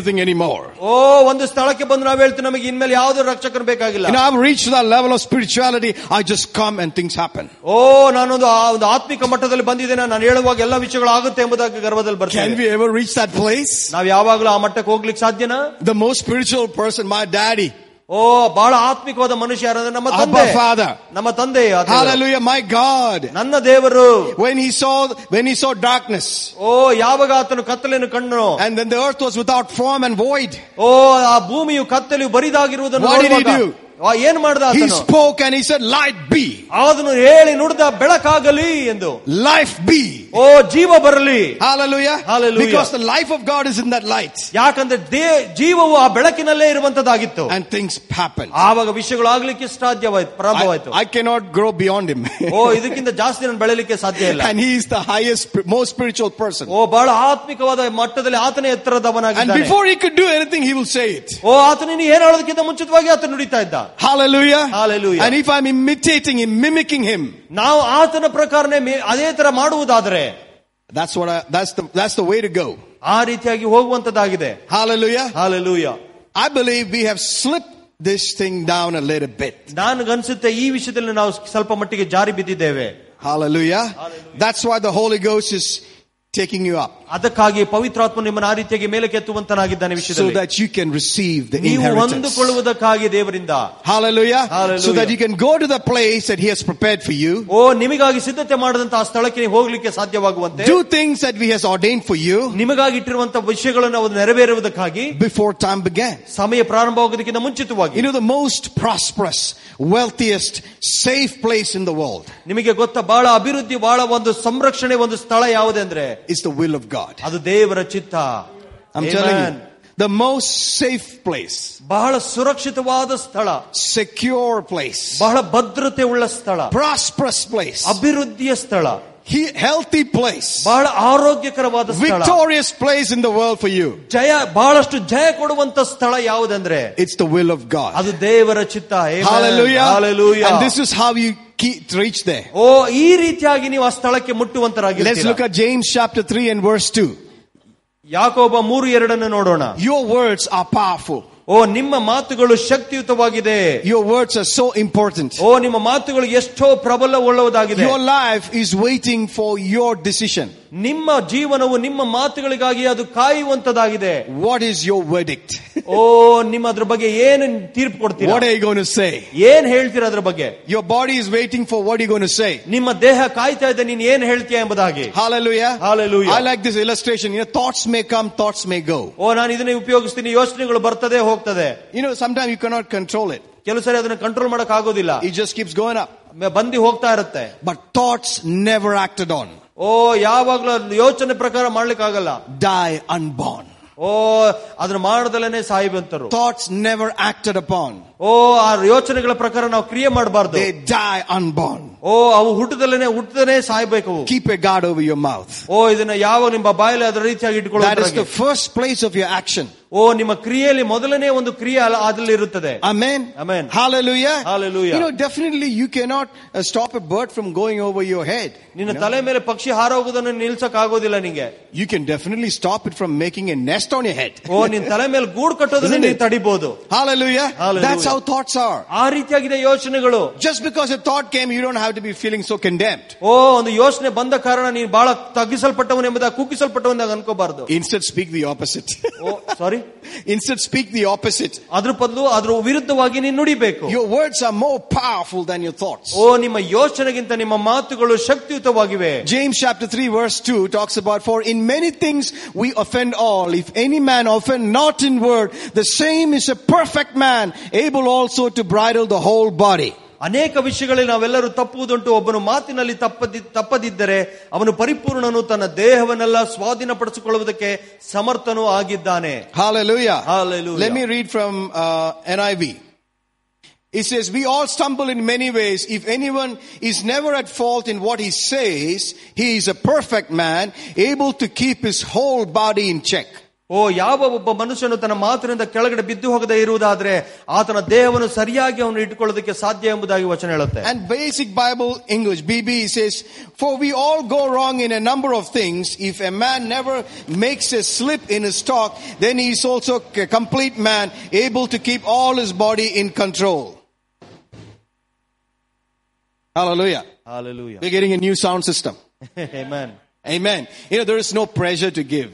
anything anymore. ಓ ಒಂದು ಸ್ಥಳಕ್ಕೆ ಬಂದು ನಾವು ಹೇಳ್ತೀವಿ ನಮಗೆ ಇನ್ಮೇಲೆ ಯಾವ್ದು ರಕ್ಷಕರು ಬೇಕಾಗಿಲ್ಲ You know, I've reached that level of spirituality. I just come and things happen. ಓ ನಾನೊಂದು ಆ ಒಂದು ಆತ್ಮಿಕ ಮಟ್ಟದಲ್ಲಿ ಬಂದಿದ್ದೇನೆ ನಾನು ಹೇಳುವಾಗ ಎಲ್ಲ ವಿಷಯಗಳು ಆಗುತ್ತೆ ಎಂಬುದಾಗಿ ಗರ್ವದಲ್ಲಿ Can ಬರ್ತೇವೆ we ever reach that place? ನಾವ್ ಯಾವಾಗಲೂ ಆ ಮಟ್ಟಕ್ಕೆ ಹೋಗ್ಲಿಕ್ಕೆ ಸಾಧ್ಯನಾ The most spiritual person, my daddy. ಓ ಬಹಳ ಆತ್ಮಿಕವಾದ ಮನುಷ್ಯ ಯಾರಂದ್ರೆ ನಮ್ಮ Abba ತಂದೆ Father. ನಮ್ಮ ತಂದೆ ಆತ. Hallelujah, my God. ನನ್ನ ದೇವರು When he saw, when he saw darkness, ಓ ಯಾವಾಗ ಆತನು ಕತ್ತಲೆಯನ್ನು ಕಂಡನು and then the earth was without form and void, ಓ ಆ ಭೂಮಿಯು ಕತ್ತಲೆಯು ಬರಿದಾಗಿರುವುದನ್ನು What did he ನೋಡುವಾಗ, do? ಆ, ಏನ್ ಮಾಡ್ದ he ಆತನು spoke and he said, light be, ಅದನ್ನು ಹೇಳಿ ನುಡಿದ ಬೆಳಕಾಗಲಿ ಎಂದು life be. ಓ ಜೀವ ಬರಲಿ Hallelujah. Hallelujah. Because the life of God is in that light. ಯಾಕಂದ್ರೆ ದೇ ಜೀವವು ಆ ಬೆಳಕಿನಲ್ಲೇ ಇರುವಂತದ್ದಾಗಿತ್ತು And things happen. ಆವಾಗ ವಿಷಯಗಳು ಆಗ್ಲಿಕ್ಕೆ ಸಾಧ್ಯವಾಯ್ತು ಪ್ರಾರಂಭವಾಯ್ತು I, I cannot grow beyond him. ಓ ಇದಕ್ಕಿಂತ ಜಾಸ್ತಿ ನಾನು ಬೆಳೆಯಲಿಕ್ಕೆ ಸಾಧ್ಯ ಇಲ್ಲ and he is the highest, most spiritual person. ಓ ಬಹಳ ಆತ್ಮಿಕವಾದ ಮಟ್ಟದಲ್ಲಿ ಆತನೇ And ಎತ್ತರದವನಾಗಿದ್ದಾನೆ before he could do anything, he will say it. ಓ ಆತ ನೀನು ಏನ್ ಹೇಳೋದಕ್ಕಿಂತ ಮುಂಚಿತವಾಗಿ ಆತ ನುಡಿತಾ ಇದ್ದ Hallelujah. Hallelujah. And if I'm imitating him, mimicking him, ನಾವು ಆತನ ಪ್ರಕಾರನೇ ಮೇ- ಅದೇ ತರ ಮಾಡುವುದಾದ್ರೆ that's what I, that's the, that's the way to go. ಆ ರೀತಿಯಾಗಿ ಹೋಗುವಂತದ್ದಾಗಿದೆ Hallelujah. Hallelujah I believe we have slipped this thing down a little bit. ನನಗನ್ಸುತ್ತೆ ಈ ವಿಷಯದಲ್ಲಿ ನಾವು ಸ್ವಲ್ಪ ಮಟ್ಟಿಗೆ ಜಾರಿ ಬಿದ್ದಿದ್ದೇವೆ Hallelujah. That's why the Holy Ghost is taking you up. ಅದಕ್ಕಾಗಿ ಪವಿತ್ರಾತ್ಮ ನಿಮ್ಮನ್ನು ಆ ರೀತಿಯಾಗಿ ಮೇಲೆ ಕೆತ್ತುವಂತನಾಗಿದ್ದಾನೆ So ವಿಷಯದಲ್ಲಿ that you can receive the ನೀವು inheritance. ಹೊಂದಿಕೊಳ್ಳುವುದಕ್ಕಾಗಿ ದೇವರಿಂದ Hallelujah. Hallelujah. So that you can go to the place that He has prepared for you. ಓ ನಿಮಗಾಗಿ ಸಿದ್ಧತೆ ಮಾಡದಂತ ಆ ಸ್ಥಳಕ್ಕೆ ನೀವು ಹೋಗ್ಲಿಕ್ಕೆ ಸಾಧ್ಯವಾಗುವಂತೆ Do things that He has ordained for you ನಿಮಗಾಗಿ ಇಟ್ಟಿರುವಂತ ವಿಷಯಗಳನ್ನು ಅವು ನೆರವೇರುವುದಕ್ಕಾಗಿ before time began. ಸಮಯ ಪ್ರಾರಂಭವಾಗೋದಕ್ಕಿಂತ ಮುಂಚಿತವಾಗಿ You know, the most prosperous, wealthiest, safe place in the world ನಿಮಗೆ ಗೊತ್ತಾ ಬಹಳ ಅಭಿವೃದ್ಧಿ ಬಹಳ ಒಂದು ಸಂರಕ್ಷಣೆ ಒಂದು ಸ್ಥಳ ಯಾವುದೆಂದ್ರೆ is the will of God. ಅದು ದೇವರ ಚಿತ್ತ I'm Amen. telling you. The most safe place, ಬಹಳ ಸುರಕ್ಷಿತವಾದ ಸ್ಥಳ secure place, ಬಹಳ ಭದ್ರತೆ ಉಳ್ಳ ಸ್ಥಳ prosperous place, ಅಭಿವೃದ್ಧಿಯ ಸ್ಥಳ he- healthy place, ಬಹಳ ಆರೋಗ್ಯಕರವಾದ ಸ್ಥಳ victorious place in the world for you. ಜಯ ಬಹಳಷ್ಟು ಜಯ ಕೊಡುವಂತ ಸ್ಥಳ ಯಾವುದಂದ್ರೆ It's the will of God. ಅದು ದೇವರ ಚಿತ್ತ Amen. Hallelujah. Hallelujah. And this is how you keep, reach there. ಓ ಈ ರೀತಿಯಾಗಿ ನೀವು ಆ ಸ್ಥಳಕ್ಕೆ Let's ಮುಟ್ಟುವಂತರಾಗಿ look at James chapter 3 and verse 2. ಯಾಕೋಬ ಮೂರು ಎರಡನ್ನು ನೋಡೋಣ Your words are powerful. ಓ ನಿಮ್ಮ ಮಾತುಗಳು ಶಕ್ತಿಯುತವಾಗಿದೆ Your words are so important. ಓ ನಿಮ್ಮ ಮಾತುಗಳು ಎಷ್ಟೋ ಪ್ರಬಲವುಳ್ಳದಾಗಿದೆ Your life is waiting for your decision. ನಿಮ್ಮ ಜೀವನವು ನಿಮ್ಮ ಮಾತುಗಳಿಗಾಗಿ ಅದು ಕಾಯುವಂತದಾಗಿದೆ What is your verdict? ಓ ನಿಮ್ಮ ಅದ್ರ ಬಗ್ಗೆ ಏನು ತೀರ್ಪು ಕೊಡ್ತೀರಾ What are you going to say? ಏನ್ ಹೇಳ್ತೀರಾ ಅದ್ರ ಬಗ್ಗೆ Your body is waiting for what you're going to say. ನಿಮ್ಮ ದೇಹ ಕಾಯ್ತಾ ಇದೆ ನೀನ್ ಏನ್ ಹೇಳ್ತೀಯ ಎಂಬುದಾಗಿ Hallelujah. Hallelujah. I like this illustration. You know, thoughts may come, thoughts may go. ಓ ನಾನು ಇದನ್ನೇ ಉಪಯೋಗಿಸ್ತೀನಿ ಯೋಚನೆಗಳು ಬರ್ತದೆ ಹೋಗ್ತದೆ You know, sometimes you cannot control it. ಕೆಲವು ಸರಿ ಅದನ್ನ ಕಂಟ್ರೋಲ್ ಮಾಡಕ್ ಆಗೋದಿಲ್ಲ It just keeps going up. ಬಂದಿ ಹೋಗ್ತಾ ಇರುತ್ತೆ But thoughts never acted on. ಓ ಯಾವಾಗ್ಲೂ ಅದ್ನ ಯೋಚನೆ ಪ್ರಕಾರ ಮಾಡ್ಲಿಕ್ಕೆ ಆಗಲ್ಲ Die unborn. ಓ ಅದನ್ನ ಮಾಡದಲೇನೆ ಸಾಯಿಬಂತರು Thoughts never acted upon. ಓ ಆ ಯೋಚನೆಗಳ ಪ್ರಕಾರ ನಾವು ಕ್ರಿಯೆ ಮಾಡಬಾರ್ದು They die unborn. ಓ ಅವು ಹುಟ್ಟದಲ್ಲೇನೆ ಹುಟ್ಟದನೇ ಸಾಯ್ಬೇಕು ಅವು Keep a guard over your mouth. ಓ ಇದನ್ನ ಯಾವ ನಿಮ್ಮ ಬಾಯಲ್ಲಿ ಅದರ ರೀತಿಯಾಗಿ That is the ಇಟ್ಕೊಳ್ಳೋದು first place of your action. ಓ ನಿಮ್ಮ ಕ್ರಿಯೆಯಲ್ಲಿ ಮೊದಲನೇ ಒಂದು ಕ್ರಿಯೆ ಅಲ್ಲ ಅದ್ರಲ್ಲಿ ಇರುತ್ತದೆ Amen. Amen. Hallelujah. Hallelujah. You know, definitely you cannot uh, stop a bird from going over your head. ನಿನ್ನ ತಲೆ ಮೇಲೆ ಪಕ್ಷಿ ಹಾರೋಗುವುದನ್ನು ನಿಲ್ಸಕ್ ಆಗೋದಿಲ್ಲ ನಿಂಗೆ You can definitely stop it from making a nest on your head. ಓ ನಿನ್ ತಲೆ ಮೇಲೆ ಗೂಡು ಕಟ್ಟೋದನ್ನ Isn't ನೀನ್ it? ತಡಿಬಹುದು Hallelujah. Hallelujah. That's how thoughts are. ಆ ರೀತಿಯಾಗಿದೆ ಯೋಚನೆಗಳು Just because a thought came, you don't have to be feeling so condemned. ಓ ಒಂದು ಯೋಚನೆ ಬಂದ ಕಾರಣ ನೀನ್ ಬಹಳ ತಗ್ಗಿಸಲ್ಪಟ್ಟವನ್ ಎಂಬುದಾಗಿ ಕುಗ್ಗಿಸಲ್ಪಟ್ಟವನಾಗ ಅನ್ಕೋಬಾರ್ದು Instead, speak the opposite. O sorry Instead, speak the opposite. ಅದ್ರ ಬದಲು ಅದ್ರ ವಿರುದ್ಧವಾಗಿ ನೀನ್ ನುಡಿಬೇಕು Your words are more powerful than your thoughts. ಓ ನಿಮ್ಮ ಯೋಚನೆಗಿಂತ ನಿಮ್ಮ ಮಾತುಗಳು ಶಕ್ತಿಯುತವಾಗಿವೆ James chapter 3 verse 2 talks about, for in many things we offend all. If any man offend not in word, the same is a perfect man, able also to bridle the whole body. ಅನೇಕ ವಿಷಯಗಳಲ್ಲಿ ನಾವೆಲ್ಲರೂ ತಪ್ಪುವುದುಂಟು ಒಬ್ಬನು ಮಾತಿನಲ್ಲಿ ತಪ್ಪದಿ ತಪ್ಪದಿದ್ದರೆ ಅವನು ಪರಿಪೂರ್ಣನು ತನ್ನ ದೇಹವನ್ನೆಲ್ಲ ಸ್ವಾಧೀನಪಡಿಸಿಕೊಳ್ಳುವುದಕ್ಕೆ ಸಮರ್ಥನೂ ಆಗಿದ್ದಾನೆ Hallelujah. Hallelujah. Let me read from uh, NIV. It says, we all stumble in many ways. If anyone is never at fault in what he says, he is a perfect man, able to keep his whole body in check. ಓ ಯಾವ ಒಬ್ಬ ಮನುಷ್ಯನು ತನ್ನ ಮಾತಿನಿಂದ ಕೆಳಗಡೆ ಬಿದ್ದು ಹೋಗದೆ ಇರುವುದಾದ್ರೆ ಆತನ ದೇಹವನ್ನು ಸರಿಯಾಗಿ ಅವನು ಇಟ್ಟುಕೊಳ್ಳೋದಕ್ಕೆ ಸಾಧ್ಯ ಎಂಬುದಾಗಿ ವಚನ ಹೇಳುತ್ತೆ And basic Bible English, BB says, For we all go wrong in a number of things. If a man never makes a slip in his talk, then he is also a complete man, able to keep all his body in control. Hallelujah. Hallelujah. We're getting a new sound system. Amen. Amen. You know, there is no pressure to give.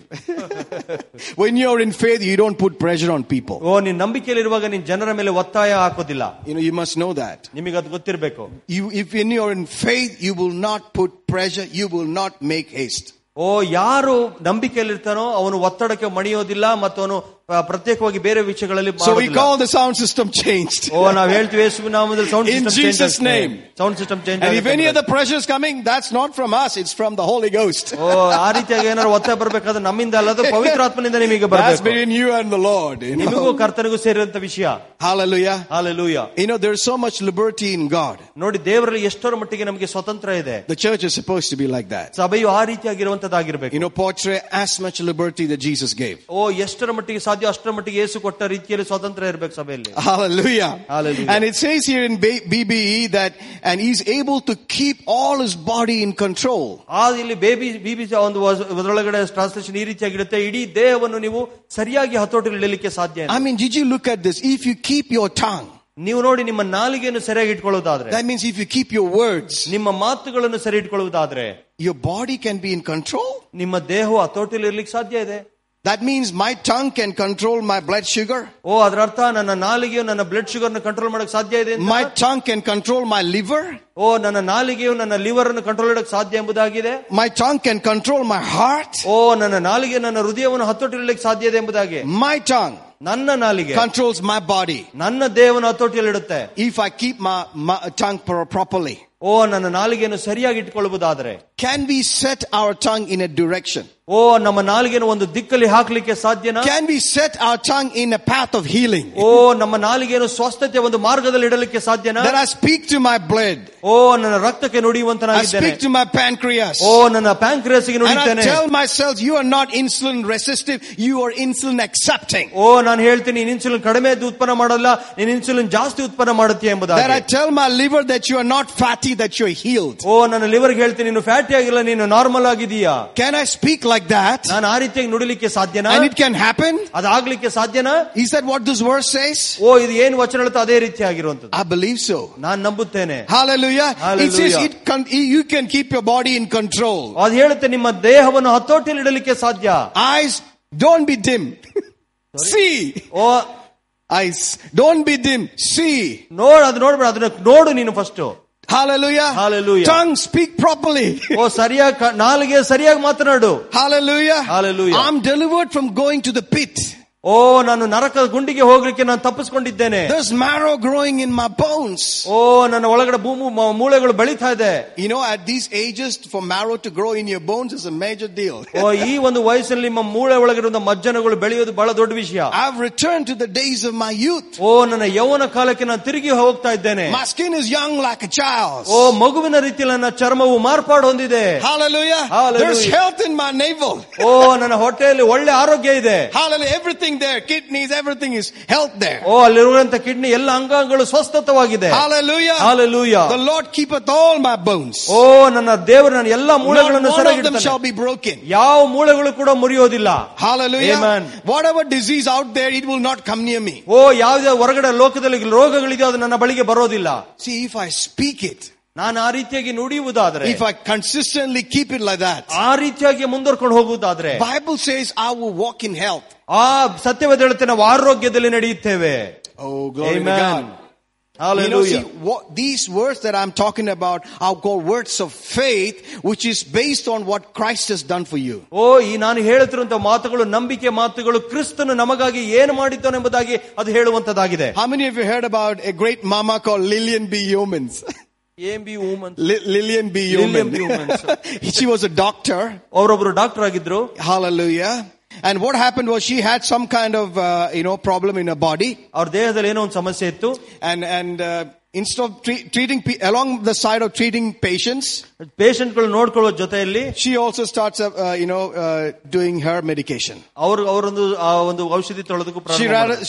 when you're in faith, you don't put pressure on people. ಓ ನೀನ್ ನಂಬಿಕೆಯಲ್ಲಿರುವಾಗ ನೀನ್ ಜನರ ಮೇಲೆ ಒತ್ತಾಯ ಹಾಕೋದಿಲ್ಲ You know, you must know that. ನಿಮಗೆ ಅದು ಗೊತ್ತಿರಬೇಕು You, if when you're in faith, you will not put pressure, you will not make haste. ಓ ಯಾರು ನಂಬಿಕೆಯಲ್ಲಿರ್ತಾನೋ ಅವನು ಒತ್ತಡಕ್ಕೆ ಮಣಿಯೋದಿಲ್ಲ ಮತ್ತು ಅವನು ಆ, ಪ್ರತ್ಯೇಕವಾಗಿ ಬೇರೆ ವಿಷಯಗಳಲ್ಲಿ So we call the sound system changed. ಓ ನಾವ್ ಹೇಳ್ತೀವಿ ಯೇಸುವಿನ ನಾಮದಲ್ಲಿ sound In system Jesus' name. Sound system change And if any other pressure is coming, that's not from us, it's from the Holy Ghost. ಓ ಆ ರೀತಿಯಾಗಿ ಏನಾದ್ರು ಒತ್ತಾಯ ಬರ್ಬೇಕಾದ್ರೆ ನಮ್ಮಿಂದ ಅಲ್ಲ ಅದು ಪವಿತ್ರಾತ್ಮನಿಂದ ನಿಮಗೆ That's ಬರಬೇಕು between you and the Lord. you know. ನಿಮಗೂ ಕರ್ತನಿಗೂ ಸೇರಿದಂತ ವಿಷಯ Hallelujah. Hallelujah You know, there's so much liberty in God. ನೋಡಿ ದೇವರಲ್ಲಿ ಎಷ್ಟರ ಮಟ್ಟಿಗೆ ನಮಗೆ ಸ್ವತಂತ್ರ ಇದೆ The church is supposed to be like that. ಸಭೆಯು ಆ ರೀತಿಯಾಗಿರುವಂತದ್ದಾಗಿರ್ಬೇಕು You know, portray as much liberty that Jesus gave. ಓ ಎಷ್ಟರ ಮಟ್ಟಿಗೆ ಸಾಧ್ಯ ಅಷ್ಟರ ಮಟ್ಟಿಗೆ ಯೇಸು ಕೊಟ್ಟ ರೀತಿಯಲ್ಲಿ ಸ್ವತಂತ್ರ ಇರ್ಬೇಕು ಸಭೆಯಲ್ಲಿ Hallelujah. Hallelujah. And it says here in B- BBE that, and he's able to keep all his body in control. ಆ ಇಲ್ಲಿ ಬೇಬಿ ಬಿಬಿ ಒಂದು ವಸ್- ಅದರೊಳಗಡೆ ಟ್ರಾನ್ಸ್ಲೇಷನ್ ಈ ರೀತಿಯಾಗಿರುತ್ತೆ ಇಡೀ ದೇಹವನ್ನು ನೀವು ಸರಿಯಾಗಿ ಹತೋಟಿಯಲ್ಲಿ ಇಡಲಿಕ್ಕೆ ಸಾಧ್ಯ ಇಲ್ಲ. I mean, did you look at this? If you keep your tongue, ನೀವು ನೋಡಿ ನಿಮ್ಮ ನಾಲಿಗೆಯನ್ನು ಸರಿಯಾಗಿ ಇಟ್ಕೊಳ್ಳುವುದಾದ್ರೆ that means if you keep your words, ನಿಮ್ಮ ಮಾತುಗಳನ್ನು ಸರಿ ಇಟ್ಕೊಳ್ಳುವುದಾದ್ರೆ your body can be in control. ನಿಮ್ಮ ದೇಹವು ಹತೋಟಿಯಲ್ಲಿ ಇರ್ಲಿಕ್ಕೆ ಸಾಧ್ಯ ಇದೆ That means my tongue can control my blood sugar. ಓ ಅದರ ಅರ್ಥ ನನ್ನ ನಾಲಿಗೆಯು ನನ್ನ ಬ್ಲಡ್ ಶುಗರ್ ನ ಕಂಟ್ರೋಲ್ ಮಾಡಕ್ ಸಾಧ್ಯ ಇದೆ ಅಂತ? My tongue can control my liver. ಓ ನನ್ನ ನಾಲಿಗೆಯು ನನ್ನ ಲಿವರ್ ಅನ್ನು ಕಂಟ್ರೋಲ್ ಮಾಡಕ್ ಸಾಧ್ಯ ಎಂಬುದಾಗಿದೆ My tongue can control my heart. ಓ ನನ್ನ ನಾಲಿಗೆ ನನ್ನ ಹೃದಯವನ್ನು ಹತೋಟಿಯಲ್ಲಿ ಸಾಧ್ಯ ಇದೆ ಎಂಬುದಾಗಿ My tongue ನನ್ನ ನಾಲಿಗೆ controls my body. ನನ್ನ ದೇಹವನ್ನು ಹತೋಟಿಯಲ್ಲಿಡುತ್ತೆ If I keep my, my tongue pro- properly. ಓ ನನ್ನ ನಾಲಿಗೆಯನ್ನು ಸರಿಯಾಗಿ ಇಟ್ಕೊಳ್ಳುವುದಾದ್ರೆ Can we set our tongue in a direction? ಓ ನಮ್ಮ ನಾಲಿಗೆಯನ್ನು ಒಂದು ದಿಕ್ಕಲ್ಲಿ ಹಾಕ್ಲಿಕ್ಕೆ ಸಾಧ್ಯನಾ Can we set our tongue in a path of healing? ಓ ನಮ್ಮ ನಾಲಿಗೆಯನ್ನು ಸ್ವಸ್ಥತೆ ಒಂದು ಮಾರ್ಗದಲ್ಲಿ ಇಡಲಿಕ್ಕೆ ಸಾಧ್ಯನಾ That I speak to my blood. ಓ ನನ್ನ ರಕ್ತಕ್ಕೆ I ನುಡಿಯುವಂತನಾಗಿದ್ದೇನೆ speak to my pancreas. ಓ ನನ್ನ ಪ್ಯಾಂಕ್ರಿಯಸ್ಗೆ And I ನುಡಿತೇನೆ tell myself, you are not insulin resistive, you are insulin accepting. ಓ ನಾನು ಹೇಳ್ತೀನಿ ನೀನ್ ಇನ್ಸುಲಿನ್ ಕಡಿಮೆ ಉತ್ಪನ್ನ ಮಾಡಲ್ಲ ನೀನ್ ಇನ್ಸುಲಿನ್ ಜಾಸ್ತಿ ಉತ್ಪನ್ನ ಮಾಡುತ್ತೀಯ That I ಎಂಬುದಾಗಿ tell my liver that you are not fatty, that you are healed. ಓ ನನ್ನ ಲಿವರ್ಗೆ ಹೇಳ್ತೀನಿ ನೀನು ಫ್ಯಾಟಿ ಆಗಿಲ್ಲ ನೀನು ನಾರ್ಮಲ್ ಆಗಿದೀಯಾ Can I speak like that? ನಾನು ಆ ರೀತಿಯಾಗಿ ನುಡಿಲಿಕ್ಕೆ ಸಾಧ್ಯನಾ And it can happen? ಅದಾಗ್ಲಿಕ್ಕೆ ಸಾಧ್ಯನಾ Is that what this verse says? ಓ ಇದು ಏನ್ ವಚನ ಹೇಳುತ್ತೋ ಅದೇ ರೀತಿ ಆಗಿರುವಂತದ್ದು I believe so. ನಾನು ನಂಬುತ್ತೇನೆ Hallelujah. It says Hallelujah. it can, you can keep your body in control. ಅದು ಹೇಳುತ್ತೆ ನಿಮ್ಮ ದೇಹವನ್ನು ಹತೋಟಿಯಲ್ಲಿ ಇಡಲಿಕ್ಕೆ ಸಾಧ್ಯ Eyes, don't be dim. See. O Eyes, don't be dim. See. ನೋಡ್ ಅದು ನೋಡ್ಬೇಡ ಅದನ್ನ ನೋಡು ನೀನು first Hallelujah. Hallelujah. Tongue, speak properly. ಓ ಸರಿಯಾಗಿ ಕ- ನಾಲಿಗೆ ಸರಿಯಾಗಿ ಮಾತನಾಡು Hallelujah. Hallelujah. I'm delivered from going to the pit. ಓ ನಾನು ನರಕದ ಗುಂಡಿಗೆ ಹೋಗ್ಲಿಕ್ಕೆ ನಾನು ತಪ್ಪಿಸ್ಕೊಂಡಿದ್ದೇನೆ There's marrow growing in my bones. ಓ ನನ್ನ ಒಳಗಡೆ ಭೂಮಿ ಮ- ಮೂಳೆಗಳು ಬೆಳೀತಾ ಇದೆ You know, at these ages, for marrow to grow in your bones is a major deal. ಓ ಈ ಒಂದು ವಯಸ್ಸಲ್ಲಿ ನಿಮ್ಮ ಮೂಳೆ ಒಳಗಿರುವ ಮಜ್ಜನಗಳು ಬೆಳೆಯೋದು ಬಹಳ ದೊಡ್ಡ ವಿಷಯ I've returned to the days of my youth. ಓ ನನ್ನ ಯೌವನ ಕಾಲಕ್ಕೆ ನಾನು ತಿರುಗಿ ಹೋಗ್ತಾ ಇದ್ದೇನೆ My skin is young like a child's. ಓ ಮಗುವಿನ ರೀತಿಯಲ್ಲಿ ನನ್ನ ಚರ್ಮವು ಮಾರ್ಪಾಡು ಹೊಂದಿದೆ Hallelujah. Hallelujah. There's health in my navel. ಓ ನನ್ನ ಹೊಟ್ಟೆಯಲ್ಲಿ ಒಳ್ಳೆ ಆರೋಗ್ಯ ಇದೆ Hallelujah. Everything there, kidneys, everything is health there. ಓ ಅಲ್ಲಿರುವಂತ ಕಿಡ್ನಿ ಎಲ್ಲ ಅಂಗಾಂಗಗಳು ಸ್ವಸ್ಥತವಾಗಿದೆ Hallelujah. Hallelujah. The Lord keepeth all my bones. ಓ ನನ್ನ ದೇವರು ನನ್ನ ಎಲ್ಲಾ Not ಮೂಳೆಗಳನ್ನು one of them shall ಸರಿಯಾಗಿ be broken. ಯಾವ ಮೂಳೆಗಳು ಕೂಡ ಮುರಿಯೋದಿಲ್ಲ Hallelujah. Amen. Whatever disease out there, it will not come near me. ಓ ಯಾವುದೇ ಹೊರಗಡೆ ಲೋಕದಲ್ಲಿ ರೋಗಗಳಿದೆಯೋ ಅದು ನನ್ನ ಬಳಿಗೆ ಬರೋದಿಲ್ಲ See, if I speak it, ನಾನು ಆ ರೀತಿಯಾಗಿ ನುಡಿಯುವುದಾದ್ರೆ if I consistently keep it like that ಆ ರೀತಿಯಾಗಿ ಮುಂದುವರ್ಕೊಂಡು ಹೋಗುವುದಾದ್ರೆ Bible says I will walk in health ಆ ಸತ್ಯವಾದ ಹೇಳುತ್ತೆ ನಾವು ಆರೋಗ್ಯದಲ್ಲಿ ನಡೆಯುತ್ತೇವೆ oh, O glory You know, see, what, these words that I'm talking about are called words of faith, which is based on what Christ has done for you. ಓ ಈ How many of you heard about a great mama called Lilian B. Yeomans? Lilian B. Lillian she was a doctor. hallelujah. And what happened was she had some kind of uh, you know problem in her body. ಅವರ ದೇಹದಲ್ಲಿ ಏನೋ ಒಂದು ಸಮಸ್ಯೆ ಇತ್ತು. And and uh, instead of tre- treating pe- along the side of treating patients patient ಗಳು ನೋಡಿಕೊಳ್ಳುವ ಜೊತೆಯಲ್ಲಿ she also starts uh, uh, you know uh, doing her medication. ಅವರು ಅವರೊಂದು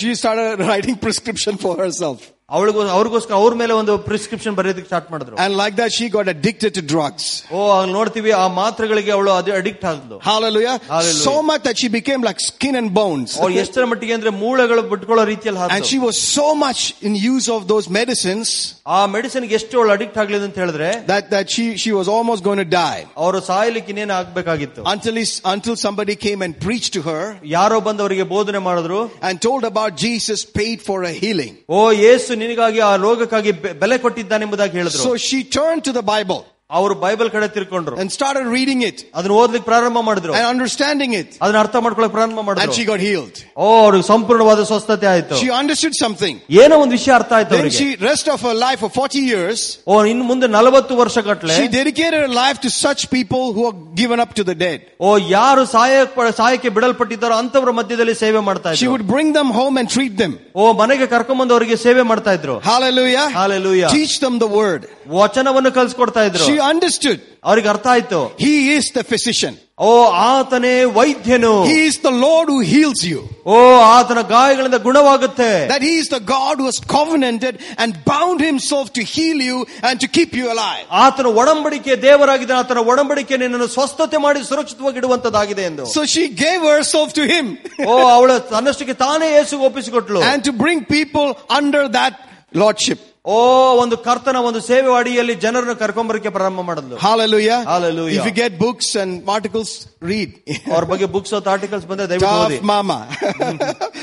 she started writing prescription for herself. ಅವಳಿಗೂ ಅವ್ರಿಗೋಸ್ಕರ ಅವ್ರ ಮೇಲೆ ಒಂದು ಪ್ರಿಸ್ಕ್ರಿಪ್ಷನ್ ಬರೆಯೋದಕ್ಕೆ ಸ್ಟಾರ್ಟ್ ಮಾಡಿದ್ರು And like that, she got addicted to drugs. ಓ ಅಲ್ಲಿ ನೋಡ್ತೀವಿ ಆ ಮಾತ್ರೆಗಳಿಗೆ ಅವಳು ಅದು addict ಆದ್ಲು Hallelujah. Hallelujah. So much that she became like skin and bones. ಅವ್ರು ಎಷ್ಟರ ಮಟ್ಟಿಗೆ ಅಂದ್ರೆ ಮೂಳೆಗಳು ಬಿಟ್ಕೊಳ್ಳೋ ರೀತಿಯಲ್ಲಿ And ಹಾಕ್ತು she was so much in use of those medicines ಆ ಮೆಡಿಸಿನ್ ಎಷ್ಟು ಅವಳು ಅಡಿಕ್ಟ್ ಆಗ್ಲಿದೆ ಅಂತ ಹೇಳಿದ್ರೆ that, that she, she was almost going to die. ಅವರು ಸಾಯ್ಲಿಕ್ಕೆ ಇನ್ನೇನು ಆಗ್ಬೇಕಾಗಿತ್ತು Until, he, until somebody came and preached to her ಯಾರೋ ಬಂದು ಅವರಿಗೆ ಬೋಧನೆ ಮಾಡಿದ್ರು and told about Jesus paid for a healing. ಓ ಯೇಸು ನಿನಗಾಗಿ ಆ ರೋಗಕ್ಕಾಗಿ ಬೆ- ಬೆಲೆ ಕೊಟ್ಟಿದ್ದಾನೆಂಬುದಾಗಿ ಹೇಳಿದ್ರು So she turned to the Bible ಅವರು ಬೈಬಲ್ ಕಡೆ ತಿರ್ಕೊಂಡ್ರು and started reading it ಅದನ್ನ ಓದ್ಲಿಕ್ಕೆ ಪ್ರಾರಂಭ ಮಾಡಿದ್ರು and understanding it. ಅದನ್ನ ಅರ್ಥ ಮಾಡ್ಕೊಳಕ್ ಪ್ರಾರಂಭ And ಮಾಡಿದ್ರು she got healed. ಓ ಅವ್ರಿಗೆ ಸಂಪೂರ್ಣವಾದ ಸ್ವಸ್ಥತೆ ಆಯ್ತು She understood something. ಏನೋ ಒಂದು ವಿಷಯ ಅರ್ಥ ಆಯ್ತು Then ಅವರಿಗೆ she, rest of her life for 40 years, ಓ ಇನ್ನು ಮುಂದೆ ನಲವತ್ತು ವರ್ಷ ಗಟ್ಲೆ she dedicated her life to such people who are given up to the dead. ಓ ಯಾರು ಸಹಾಯ ಸಹಾಯಕ್ಕೆ ಬಿಡಲ್ಪಟ್ಟಿದ್ದಾರೋ ಅಂತವರ ಮಧ್ಯದಲ್ಲಿ ಸೇವೆ ಮಾಡ್ತಾ She ಇದ್ರು would bring them home and treat them. ಓ ಮನೆಗೆ ಕರ್ಕೊಂಬಂದು ಅವರಿಗೆ ಸೇವೆ ಮಾಡ್ತಾ ಇದ್ರು Hallelujah. Hallelujah. Teach them the word. ವಚನವನ್ನು ಕಲ್ಸ್ಕೊಡ್ತಾ ಇದ್ರು She understood. ಅವ್ರಿಗೆ ಅರ್ಥ ಆಯ್ತು He is the physician. ಓ ಆತನೇ ವೈದ್ಯನು He is the Lord who heals you. ಓ ಆತನ ಗಾಯಗಳಿಂದ ಗುಣವಾಗುತ್ತೆ That He is the God who has covenanted and bound Himself to heal you and to keep you alive. ಆತನ ಒಡಂಬಡಿಕೆ ದೇವರಾಗಿದೆ ಆತನ ಒಡಂಬಡಿಕೆ ನಿನ್ನನ್ನು ಸ್ವಸ್ಥತೆ ಮಾಡಿ ಸುರಕ್ಷಿತವಾಗಿ ಇಡುವಂತದ್ದಾಗಿದೆ ಎಂದು So she gave herself to Him ಓ ಅವಳ ತನ್ನಷ್ಟಕ್ಕೆ ತಾನೇ ಯೇಸುಗೆ ಒಪ್ಪಿಸಿಕೊಟ್ಲು and to bring people under that Lordship. ಓ ಒಂದು ಕರ್ತನ ಒಂದು ಸೇವೆ ಅಡಿಯಲ್ಲಿ ಜನರನ್ನು ಕರ್ಕೊಂಬರಕ್ಕೆ ಪ್ರಾರಂಭ ಮಾಡಿದ್ಲು Hallelujah. Hallelujah. If you get books and articles, read. ಅವ್ರ ಬಗ್ಗೆ ಬುಕ್ಸ್ ಆರ್ಟಿಕಲ್ಸ್ ಬಂದ್ರೆ ದಯವಿಟ್ಟು ಓದಿ Tough mama.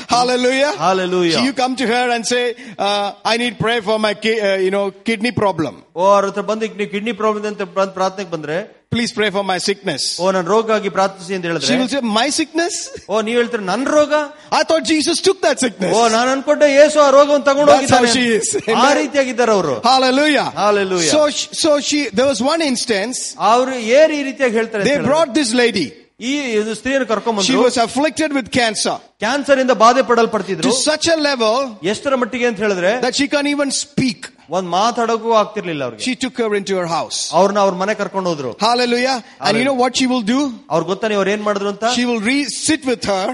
Hallelujah. Hallelujah. You come to her and say, uh, I need prayer for my, ki- uh, you know, kidney problem. ಓ ಅವ್ರ ಹತ್ರ ಬಂದು ಈಗ ನೀವು ಕಿಡ್ನಿ ಪ್ರಾಬ್ಲಮ್ ಅಂತ ಬಂದ್ ಪ್ರಾರ್ಥನೆಗೆ ಬಂದ್ರೆ Please pray for my sickness. ಓ ನನ್ನ ರೋಗ ಆಗಿ ಪ್ರಾರ್ಥಿಸಿ ಅಂತ She ಹೇಳಿದ್ರೆ will say, my sickness? ಓ ನೀವ್ ಹೇಳ್ತೀರ ನನ್ ರೋಗ I thought Jesus took that sickness. ಓ ನಾನು ಅನ್ಕೊಂಡೆ ಯೇಸು ಆ ರೋಗವನ್ನು ತಗೊಂಡು That's how she is. ಹೋಗಿದ್ದಾನೆ ಆ Amen. ರೀತಿಯಾಗಿದ್ದಾರೆ ಅವರು Hallelujah. Hallelujah. So, sh- so she, there was one instance, ಅವರು ಏನ್ ಈ ರೀತಿಯಾಗಿ ಹೇಳ್ತಾರೆ ಅಂತ they ಹೇಳಿದ್ರೆ, brought this lady. ಈ ಒಂದು ಸ್ತ್ರೀಯನ್ನು ಕರ್ಕೊಂಡ್ She ಬಂದ್ರು was afflicted with cancer cancer ಇಂದ ಬಾಧೆ ಪಡಲ್ಪಡ್ತಿದ್ರು to such a level ಎಷ್ಟರ ಮಟ್ಟಿಗೆ ಅಂತ ಹೇಳಿದ್ರೆ that she can't even speak. ಒಂದ್ ಮಾತಾಡೋಕು ಆಗ್ತಿರ್ಲಿಲ್ಲ ಅವ್ರಿಗೆ She took her into her house. ಅವ್ರನ್ನ ಅವ್ರ ಮನೆ ಕರ್ಕೊಂಡು ಹೋದ್ರು Hallelujah. And you know what she will do? ಅವ್ರ ಗೊತ್ತಾ ನೀವು ಅವ್ರು ಏನ್ ಮಾಡಿದ್ರು ಅಂತ She will re- sit with her.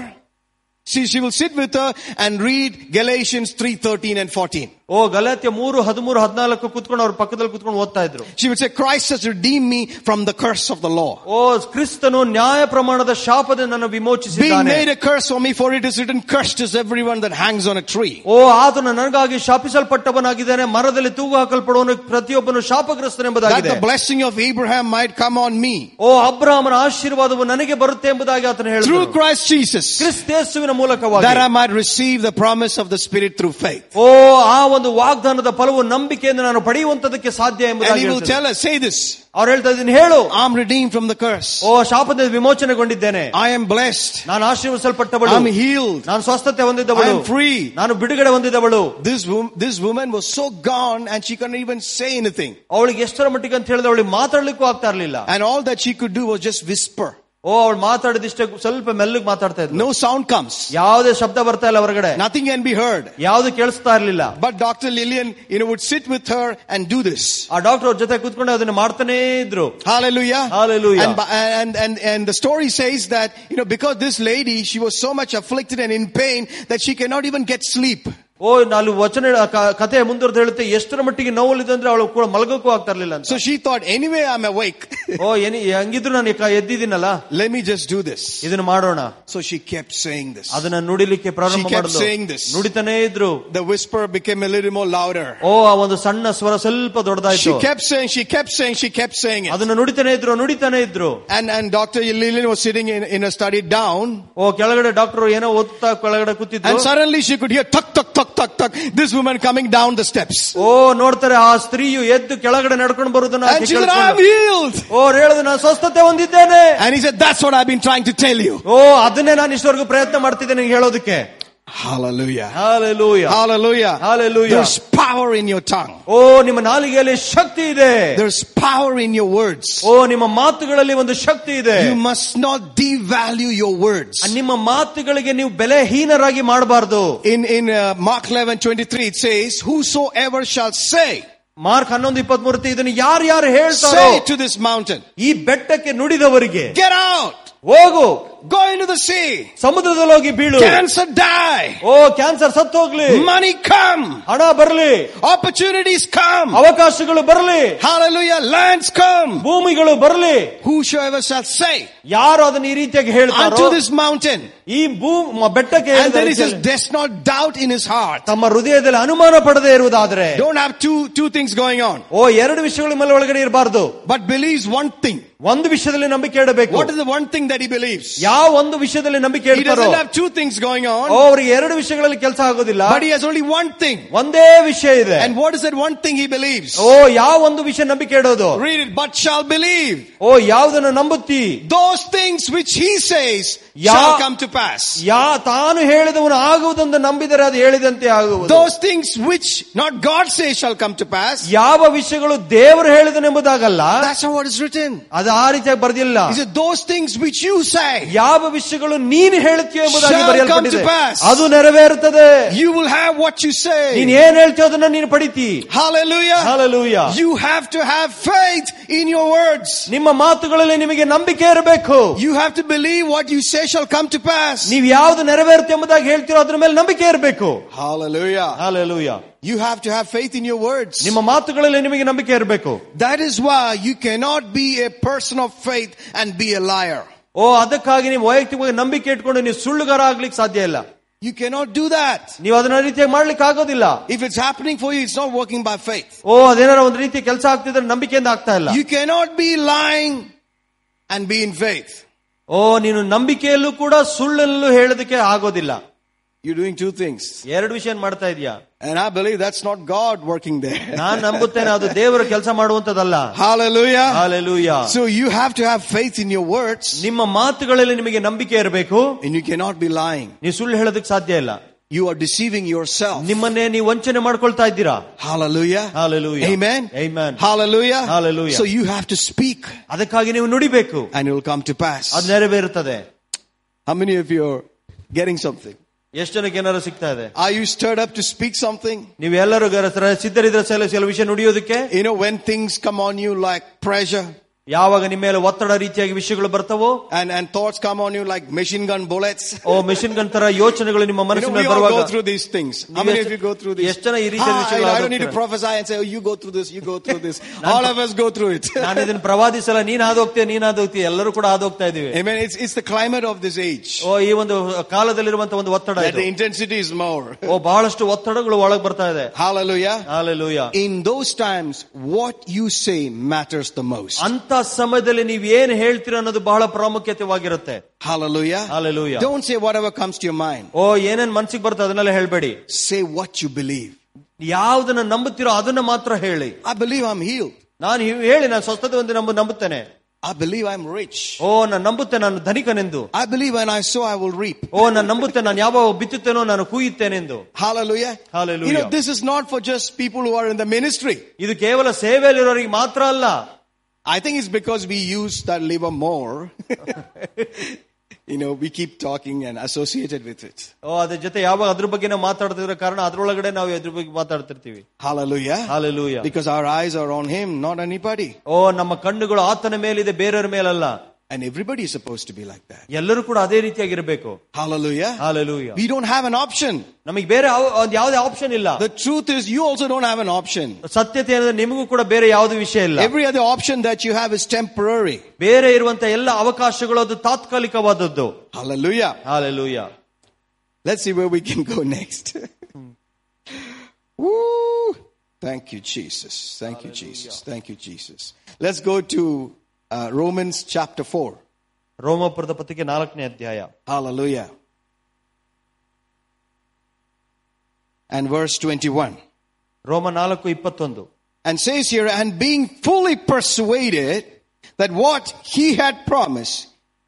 See, she will sit with her and read Galatians 3, 13 and 14. ಓ ಗಲಾತ್ಯ ಮೂರು ಹದಿಮೂರು ಹದಿನಾಲ್ಕು ಕುತ್ಕೊಂಡು ಅವ್ರ ಪಕ್ಕದಲ್ಲಿ ಕುತ್ಕೊಂಡು ಓದ್ತಾ ಇದ್ರು She would say, Christ has redeemed me from the curse of the law. ಓ ಕ್ರಿಸ್ತನು ನ್ಯಾಯ ಪ್ರಮಾಣದ ಶಾಪದ ನನ್ನ Being ವಿಮೋಚಿಸಿದ್ದಾನೆ made a curse for me, for it is written, cursed is everyone that hangs on a tree. ಓ ಆತನು ನನಗಾಗಿ ಶಾಪಿಸಲ್ಪಟ್ಟವನಾಗಿದ್ದಾನೆ ಮರದಲ್ಲಿ ತೂಗು ಹಾಕಲ್ಪಡುವನು ಪ್ರತಿಯೊಬ್ಬನು That ಶಾಪಗ್ರಸ್ತನೆಂಬುದಾಗಿದೆ the blessing of Abraham might come on me. ಓ ಅಬ್ರಾಹ್ಮನ ಆಶೀರ್ವಾದವು ನನಗೆ ಬರುತ್ತೆ ಎಂಬುದಾಗಿ ಆತನು ಹೇಳಿದ್ರು Through Christ Jesus. ಕ್ರಿಸ್ತೇಸುವಿನ ಮೂಲಕವಾಗಿ That I might receive the promise of the Spirit through faith. ಓ ಆ ಒಂದು ವಾಗ್ದಾನದ ಫಲವು ನಂಬಿಕೆಯಿಂದ ನಾನು ಪಡೆಯುವಂತದಕ್ಕೆ ಸಾಧ್ಯ And ಎಂಬುದಾಗಿ he will ಹೇಳ್ತಾರೆ. tell us, say this, ಅವ್ರು ಹೇಳ್ತಾ ಇದ್ದೀನಿ ಹೇಳು I'm redeemed from the curse. ಓ ಶಾಪದಿಂದ ವಿಮೋಚನೆಗೊಂಡಿದ್ದೇನೆ I am blessed. ನಾನು ಆಶೀರ್ವದಿಸಲ್ಪಟ್ಟವಳು I'm healed. ನಾನು ಸ್ವಸ್ಥತೆ I ಹೊಂದಿದವಳು am free. ನಾನು ಬಿಡುಗಡೆ ಹೊಂದಿದವಳು This, wom- this woman was so gone and she couldn't even say anything. ಅವಳಿಗೆ ಎಷ್ಟರ ಮಟ್ಟಿಗೆ ಅಂತ ಹೇಳಿದ್ರೆ ಅವಳಿಗೆ ಮಾತಾಡ್ಲಿಕ್ಕೂ ಆಗ್ತಾ ಇರ್ಲಿಲ್ಲ And all that she could do was just whisper. ಓ ಅವಳು ಮಾತಾಡಿದಿಷ್ಟೇ ಸ್ವಲ್ಪ ಮೆಲ್ಲಗ್ ಮಾತಾಡ್ತಾ ಇದ್ಲು No sound comes. ಯಾವುದೇ ಶಬ್ದ ಬರ್ತಾ ಇಲ್ಲ ಹೊರಗಡೆ Nothing can be heard. ಯಾವ್ದು ಕೇಳಿಸ್ತಾ ಇರ್ಲಿಲ್ಲ But Dr. Lillian, you know, would sit with her and do this. ಆ ಡಾಕ್ಟರ್ ಅವ್ರ ಜೊತೆ ಕೂತ್ಕೊಂಡು ಅದನ್ನ ಮಾಡ್ತಾನೇ ಇದ್ರು Hallelujah. Hallelujah. And, by- and, and, and the story says that, you know, because this lady, she was so much afflicted and in pain that she cannot even get sleep. ಓ ನಾನು ವಚನ ಕ- ಕಥೆ ಮುಂದುವರೆದು ಹೇಳುತ್ತೆ ಎಷ್ಟರ ಮಟ್ಟಿಗೆ ನೋವಲ್ಲಿದೆ ಅಂದ್ರೆ ಅವಳು ಕೂಡ ಮಲಗಕ್ಕೂ ಆಗ್ತಾ ಇರ್ಲಿಲ್ಲ ಅಂತ So she thought, anyway, I'm awake. ಓ ಏನಿ ಹಂಗಿದ್ರು ನಾನು ಕ- ಎದ್ದಿದ್ದೀನಲ್ಲ Let me just do this. ಇದನ್ನ ಮಾಡೋಣ So she kept saying this. ಅದನ್ನ ನುಡಿಲಿಕ್ಕೆ ಪ್ರಾರಂಭ She kept ಮಾಡಿದ್ಲು saying this. ನುಡಿತಾನೇ ಇದ್ರು The whisper became a little more louder. ಓ ಆ ಒಂದು ಸಣ್ಣ ಸ್ವರ ಸ್ವಲ್ಪ She ದೊಡ್ಡದಾಯ್ತು kept saying, she kept saying, she kept saying it. ಅದನ್ನ ನುಡಿತಾನೆ ಇದ್ರು ನುಡಿತಾನೆ ಇದ್ರು And, and Dr. Lillian was sitting in, in a study down. ಓ ಕೆಳಗಡೆ ಡಾಕ್ಟರ್ ಏನೋ ಓದ್ತಾ ಕೆಳಗಡೆ ಕೂತಿದ್ರು And suddenly she could hear tuck, tuck, tuck, tuck, tuck. This woman coming down the steps. ಓ ನೋಡ್ತಾರೆ ಆ ಸ್ತ್ರೀಯು ಎದ್ದು ಕೆಳಗಡೆ ನಡ್ಕೊಂಡು ಬರುದನ್ನ ಆಕೆ And she said, I'm ಕೇಳಿಸ್ಕೊಂಡು, healed. ಓ ಅವ್ರು ಹೇಳಿದ್ರು ನಾನು ಸ್ವಸ್ಥತೆ ಹೊಂದಿದ್ದೇನೆ And he said, that's what I've been trying to tell you. ಓ ಅದನ್ನೇ ನಾನು ಇಷ್ಟವರೆಗೂ ಪ್ರಯತ್ನ ಮಾಡ್ತಿದ್ದೇನೆ ನಿಂಗೆ ಹೇಳೋದಕ್ಕೆ Hallelujah. Hallelujah. Hallelujah. Hallelujah. There's power in your tongue. ಓ ನಿಮ್ಮ ನಾಲಿಗೆಯಲ್ಲಿ ಶಕ್ತಿ ಇದೆ There's power in your words. ಓ ನಿಮ್ಮ ಮಾತುಗಳಲ್ಲಿ ಒಂದು ಶಕ್ತಿ ಇದೆ You must not devalue your words. ನಿಮ್ಮ ಮಾತುಗಳಿಗೆ ನೀವು ಬೆಲೆಹೀನರಾಗಿ ಮಾಡಬಾರ್ದು In, in uh, Mark 11, 23, it says, whosoever shall say, Mark ಹನ್ನೊಂದು ಇಪ್ಪತ್ತ್ ಮೂರು ಇದನ್ನು ಯಾರು ಯಾರು ಹೇಳ್ತಾರೋ say to this mountain, ಈ ಬೆಟ್ಟಕ್ಕೆ ನುಡಿದವರಿಗೆ get out, ಹೋಗು go into the sea, ಸಮುದ್ರದಲ್ಲಿ ಹೋಗಿ ಬೀಳು cancer die, ಓ ಕ್ಯಾನ್ಸರ್ ಸತ್ತು ಹೋಗ್ಲಿ money come, ಹಣ ಬರ್ಲಿ opportunities come, ಅವಕಾಶಗಳು ಬರ್ಲಿ hallelujah, lands come. ಭೂಮಿಗಳು ಬರ್ಲಿ Whosoever shall say ಯಾರು ಅದನ್ನ ಈ ರೀತಿಯಾಗಿ ಹೇಳ್ತಾರೋ unto this mountain, ಈ ಭೂ ಮ- ಬೆಟ್ಟಕ್ಕೆ and then he says, ಹೇಳಿದ does not doubt in his heart. ತಮ್ಮ ಹೃದಯದಲ್ಲಿ ಅನುಮಾನ ಪಡದೆ ಇರುವುದಾದ್ರೆ Don't have two, two things going on, ಓ ಎರಡು ವಿಷಯಗಳ ಮೇಲೆ ಒಳಗಡೆ ಇರಬಾರ್ದು but believes one thing. ಒಂದು ವಿಷಯದಲ್ಲಿ ನಂಬಿಕೆ ಇಡಬೇಕು What is the one thing that he believes? ಯಾವ ಒಂದು ವಿಷಯದಲ್ಲಿ ನಂಬಿಕೆ He ಇಡ್ತಾರೋ doesn't have two things going O, on, ಅವ್ರಿಗೆ ಎರಡು ವಿಷಯಗಳಲ್ಲಿ ಕೆಲಸ ಆಗೋದಿಲ್ಲ but he has only one thing. ಒಂದೇ ವಿಷಯ ಇದೆ And what is that one thing he believes? ಓ ಯಾವ ಒಂದು ವಿಷಯ ನಂಬಿಕೆ ಇಡೋದು Read it, but shall believe. ಓ ಯಾವ್ದನ್ನ ನಂಬುತ್ತಿ Those things which he says Ya- shall come to pass. ಯಾ ತಾನು ಹೇಳಿದವನು ಆಗುವುದೆಂದು ನಂಬಿದರೆ ಅದು ಹೇಳಿದಂತೆ ಆಗುವುದು Those things which not God says shall come to pass. ಯಾವ ವಿಷಯಗಳು ದೇವರು ಹೇಳಿದನೆಂಬುದಾಗಲ್ಲ That's how it is written. ಅದು ಆ ರೀತಿಯಾಗಿ ಬರ್ದಿಲ್ಲ He said, those things which you say, ಯಾವ ವಿಷಯಗಳು ನೀನು ಹೇಳುತ್ತೀಯೋ ಎಂಬುದಾಗಿ Shall ಬರೆಯಲ್ಪಟ್ಟಿದೆ come to pass. ಅದು ನೆರವೇರುತ್ತದೆ you will have what you ನೀನ್ say. ಏನ್ ಹೇಳ್ತೀಯೋ ಅದನ್ನ ನೀನು ಪಡಿತಿ Hallelujah. Hallelujah. You have to have faith in your words. ನಿಮ್ಮ ಮಾತುಗಳಲ್ಲಿ ನಿಮಗೆ ನಂಬಿಕೆ ಇರಬೇಕು You have to believe what you say shall come to pass. ನೀವು ಯಾವ್ದು ನೆರವೇರುತ್ತೆ ಎಂಬುದಾಗಿ ಹೇಳ್ತೀರೋ ಅದ್ರ ಮೇಲೆ ನಂಬಿಕೆ ಇರಬೇಕು Hallelujah. Hallelujah. You have to have faith in your words. ನಿಮ್ಮ ಮಾತುಗಳಲ್ಲಿ ನಿಮಗೆ ನಂಬಿಕೆ ಇರಬೇಕು That is why you cannot be a person of faith and be a liar. ಓ ಅದಕ್ಕಾಗಿ ನೀವು ವೈಯಕ್ತಿಕವಾಗಿ ನಂಬಿಕೆ ಇಟ್ಕೊಂಡು ನೀವು ಸುಳ್ಳುಗಾರ ಆಗ್ಲಿಕ್ಕೆ ಸಾಧ್ಯ ಇಲ್ಲ You cannot do that. ನೀವು ಅದನ್ನ ರೀತಿಯಾಗಿ ಮಾಡ್ಲಿಕ್ಕೆ ಆಗೋದಿಲ್ಲ If it's happening for you, it's not working by faith. ಓ ಅದೇನಾರ ಒಂದು ರೀತಿ ಕೆಲಸ ಆಗ್ತಿದ್ರೆ ನಂಬಿಕೆಯಿಂದ ಆಗ್ತಾ ಇಲ್ಲ You cannot be lying and be in faith. ಓ ನೀನು ನಂಬಿಕೆಯಲ್ಲೂ ಕೂಡ ಸುಳ್ಳಲ್ಲೂ ಹೇಳೋದಕ್ಕೆ ಆಗೋದಿಲ್ಲ You're doing two things. ಎರಡು ವಿಷಯ ಮಾಡ್ತಾ ಇದೀಯಾ And I believe that's not God working there. ನಾನ್ ನಂಬುತ್ತೇನೆ ಅದು ದೇವರು ಕೆಲಸ ಮಾಡುವಂತದಲ್ಲ Hallelujah. Hallelujah. So you have to have faith in your words ನಿಮ್ಮ ಮಾತುಗಳಲ್ಲಿ ನಿಮಗೆ ನಂಬಿಕೆ ಇರಬೇಕು and you cannot be lying. ನೀವು ಸುಳ್ಳು ಹೇಳೋದಕ್ಕೆ ಸಾಧ್ಯ ಇಲ್ಲ You are deceiving yourself. ನಿಮ್ಮನ್ನೇ ನೀವು ವಂಚನೆ ಮಾಡ್ಕೊಳ್ತಾ ಇದ್ದೀರಾ Hallelujah. Hallelujah. Amen. Amen. Hallelujah. Hallelujah. So you have to speak ಅದಕ್ಕಾಗಿ ನೀವು ನುಡಿಬೇಕು and it will come to pass. ಅದು ನೆರವೇರುತ್ತದೆ How many of you are getting something? ಎಷ್ಟು ಜನಕ್ಕೆ ಏನಾರು ಸಿಗ್ತಾ ಇದೆ Are you stirred up to speak something? ನೀವು ಎಲ್ಲರೂ ಗರ- ಸಿದ್ಧರಿದ್ರೆ ಸಲ ಕೆಲವು ವಿಷಯ ನುಡಿಯೋದಕ್ಕೆ You know, when things come on you like pressure ಯಾವಾಗ ನಿಮ್ಮ ಮೇಲೆ ಒತ್ತಡ ರೀತಿಯಾಗಿ ವಿಷಯಗಳು ಬರ್ತವೋ and, and thoughts come on you like machine gun bullets. O machine gun ತರ ಯೋಚನೆಗಳು ನಿಮ್ಮ You know, ಮನಸ್ಸಿನ we ಮೇಲೆ all ಬರುವಾಗ go through these things. How many of you go through this? ಎಷ್ಟು ಜನ ಈ ರೀತಿಯ Ah, ವಿಷಯಗಳು I don't need to ಆದೋಗ್ತಾರೆ? prophesy and say, oh, you go through this, you go through this. All of us go through it. ನಾನು ಇದನ್ನ ಪ್ರವಾದಿಸಲ್ಲ ನೀನ್ ಹಾದೋಗ್ತೀಯ ನೀನ್ ಹಾದೋಗ್ತೀಯ ಎಲ್ಲರೂ ಕೂಡ ಹಾದೋಗ್ತಾ ಇದೀವಿ Amen. It's, it's the climate of this age. ಓ ಈ ಒಂದು ಕಾಲದಲ್ಲಿರುವಂತ ಒಂದು ಒತ್ತಡ That ಇದು the intensity is more. ಓ ಬಹಳಷ್ಟು ಒತ್ತಡಗಳು ಒಳಗ್ ಬರ್ತಾ ಇದೆ Hallelujah. Hallelujah. In those times, what you say matters the most. ಅಂತ ಸಮಯದಲ್ಲಿ ನೀವ್ ಏನ್ ಹೇಳ್ತೀರ ಅನ್ನೋದು ಬಹಳ ಪ್ರಾಮುಖ್ಯತೆವಾಗಿರುತ್ತೆ Hallelujah. Hallelujah. Don't say whatever comes to your mind. ಓ ಏನೇನ್ ಮನ್ಸಿಗೆ ಬರ್ತದೆ ಅದನ್ನೆಲ್ಲ ಹೇಳ್ಬೇಡಿ Say what you believe. ಯಾವ್ದನ್ನ ನಂಬುತ್ತೀರೋ ಅದನ್ನ ಮಾತ್ರ ಹೇಳಿ I believe I'm healed. ನಾನು ಹೀ- ಹೇಳಿ ನಾನು ಸ್ವಸ್ಥತೆ ಒಂದು ನಂಬ ನಂಬುತ್ತೇನೆ I believe I'm rich. ಓ ನಾನು ನಂಬುತ್ತೇನೆ ನಾನು ಧನಿಕನೆಂದು I believe when I sow, I will reap. ಓ ನಾನು ನಂಬುತ್ತೇನೆ ನಾನು ಯಾವಾಗ ಬಿತ್ತುತ್ತೇನೋ ನಾನು ಕೂಯುತ್ತೇನೆಂದು Hallelujah. Hallelujah. You know, this is not for just people who are in the ministry. ಇದು ಕೇವಲ ಸೇವೆಯಲ್ಲಿರೋರಿಗೆ ಮಾತ್ರ ಅಲ್ಲ I think it's because we use that liver more. you know, we keep talking and associated with it. ಓ ಅದ್ರ ಜೊತೆ ಯಾವಾಗ ಅದ್ರ ಬಗ್ಗೆ ನಾವು ಮಾತಾಡ್ತಿರೋ ಕಾರಣ ಅದ್ರೊಳಗಡೆ ನಾವು ಅದ್ರ ಬಗ್ಗೆ ಮಾತಾಡ್ತಿರ್ತೀವಿ Hallelujah. Hallelujah. Because our eyes are on Him, not anybody. ಓ ನಮ್ಮ ಕಣ್ಣುಗಳು ಆತನ ಮೇಲಿದೆ ಬೇರೆಯವ್ರ ಮೇಲಲ್ಲ And everybody is supposed to be like that. ಎಲ್ಲರೂ ಕೂಡ ಅದೇ ರೀತಿಯಾಗಿರ್ಬೇಕು Hallelujah. Hallelujah. We don't have an option. ನಮಗೆ ಬೇರೆ ಯಾವ- ಒಂದ್ ಯಾವುದೇ ಆಪ್ಷನ್ ಇಲ್ಲ The truth is, you also don't have an option. ಸತ್ಯತೆ ಏನಂದ್ರೆ ನಿಮಗೂ ಕೂಡ ಬೇರೆ ಯಾವ್ದು ವಿಷಯ ಇಲ್ಲ Every other option that you have is temporary. ಬೇರೆ ಇರುವಂತ ಎಲ್ಲ ಅವಕಾಶಗಳು ಅದು ತಾತ್ಕಾಲಿಕವಾದದ್ದು Hallelujah. Hallelujah Let's see where we can go next. Woo! Thank you, Jesus. Thank you, Jesus. Thank you, Jesus. Let's go to uh, Romans chapter 4. ರೋಮಪುರದ ಪತ್ರಿಕೆ ನಾಲ್ಕನೇ ಅಧ್ಯಾಯ Hallelujah. And verse 21. ರೋಮ ನಾಲ್ಕು ಇಪ್ಪತ್ತೊಂದು And says here, and being fully persuaded that what he had promised,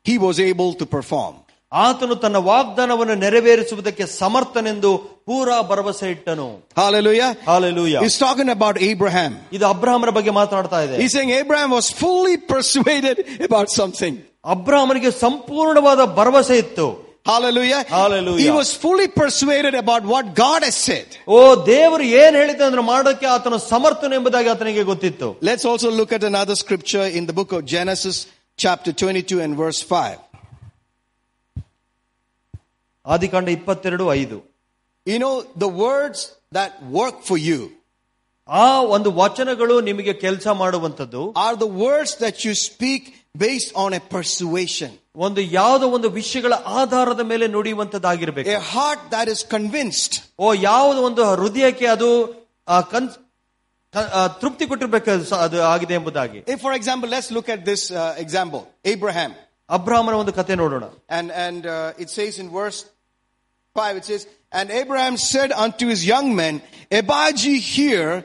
he was able to perform. ಆತನು ತನ್ನ ವಾಗ್ದಾನವನ್ನು ನೆರವೇರಿಸುವುದಕ್ಕೆ ಸಮರ್ಥನೆಂದು ಪೂರಾ ಭರವಸೆ ಇಟ್ಟನು Hallelujah. Hallelujah He's talking about Abraham. ಇದು ಅಬ್ರಾಹ್ಮನ ಬಗ್ಗೆ ಮಾತನಾಡ್ತಾ ಇದೆ He's saying Abraham was fully persuaded about something. ಅಬ್ರಾಹ್ಮನಿಗೆ ಸಂಪೂರ್ಣವಾದ ಭರವಸೆ ಇತ್ತು Hallelujah. Hallelujah. He was fully persuaded about what God has said. ಓ ದೇವರು ಏನ್ ಹೇಳಿದ್ದ ಅಂದ್ರೆ ಮಾಡೋಕೆ ಆತನು ಸಮರ್ಥನೆ ಎಂಬುದಾಗಿ ಆತನಿಗೆ ಗೊತ್ತಿತ್ತು Let's also look at another scripture in the book of Genesis, chapter 22 and verse 5. ಆದಿಕಾಂಡ ಇಪ್ಪತ್ತೆರಡು ಐದು You know, the words that work for you ಆ ಒಂದು ವಚನಗಳು ನಿಮಗೆ ಕೆಲಸ ಮಾಡುವಂತದ್ದು are the words that you speak based on a persuasion. ಒಂದು ಯಾವುದೋ ಒಂದು ವಿಷಯಗಳ ಆಧಾರದ ಮೇಲೆ ನುಡಿಯುವಂತದ್ದಾಗಿರ್ಬೇಕು A heart that is convinced. ಓ ಯಾವುದೋ ಒಂದು ಹೃದಯಕ್ಕೆ ಅದು ಆ, ಕನ್ಸ್- ಕ- ಆ, ತೃಪ್ತಿ ಕೊಟ್ಟಿರ್ಬೇಕು ಅದು ಸ- ಅದು ಆಗಿದೆ ಎಂಬುದಾಗಿ If, for example, let's look at this uh, example Abraham. ಅಬ್ರಾಹ್ಮನ ಒಂದು ಕತೆ ನೋಡೋಣ And, and uh, it says in verse 5, it says, And Abraham said unto his young men, Abide ye here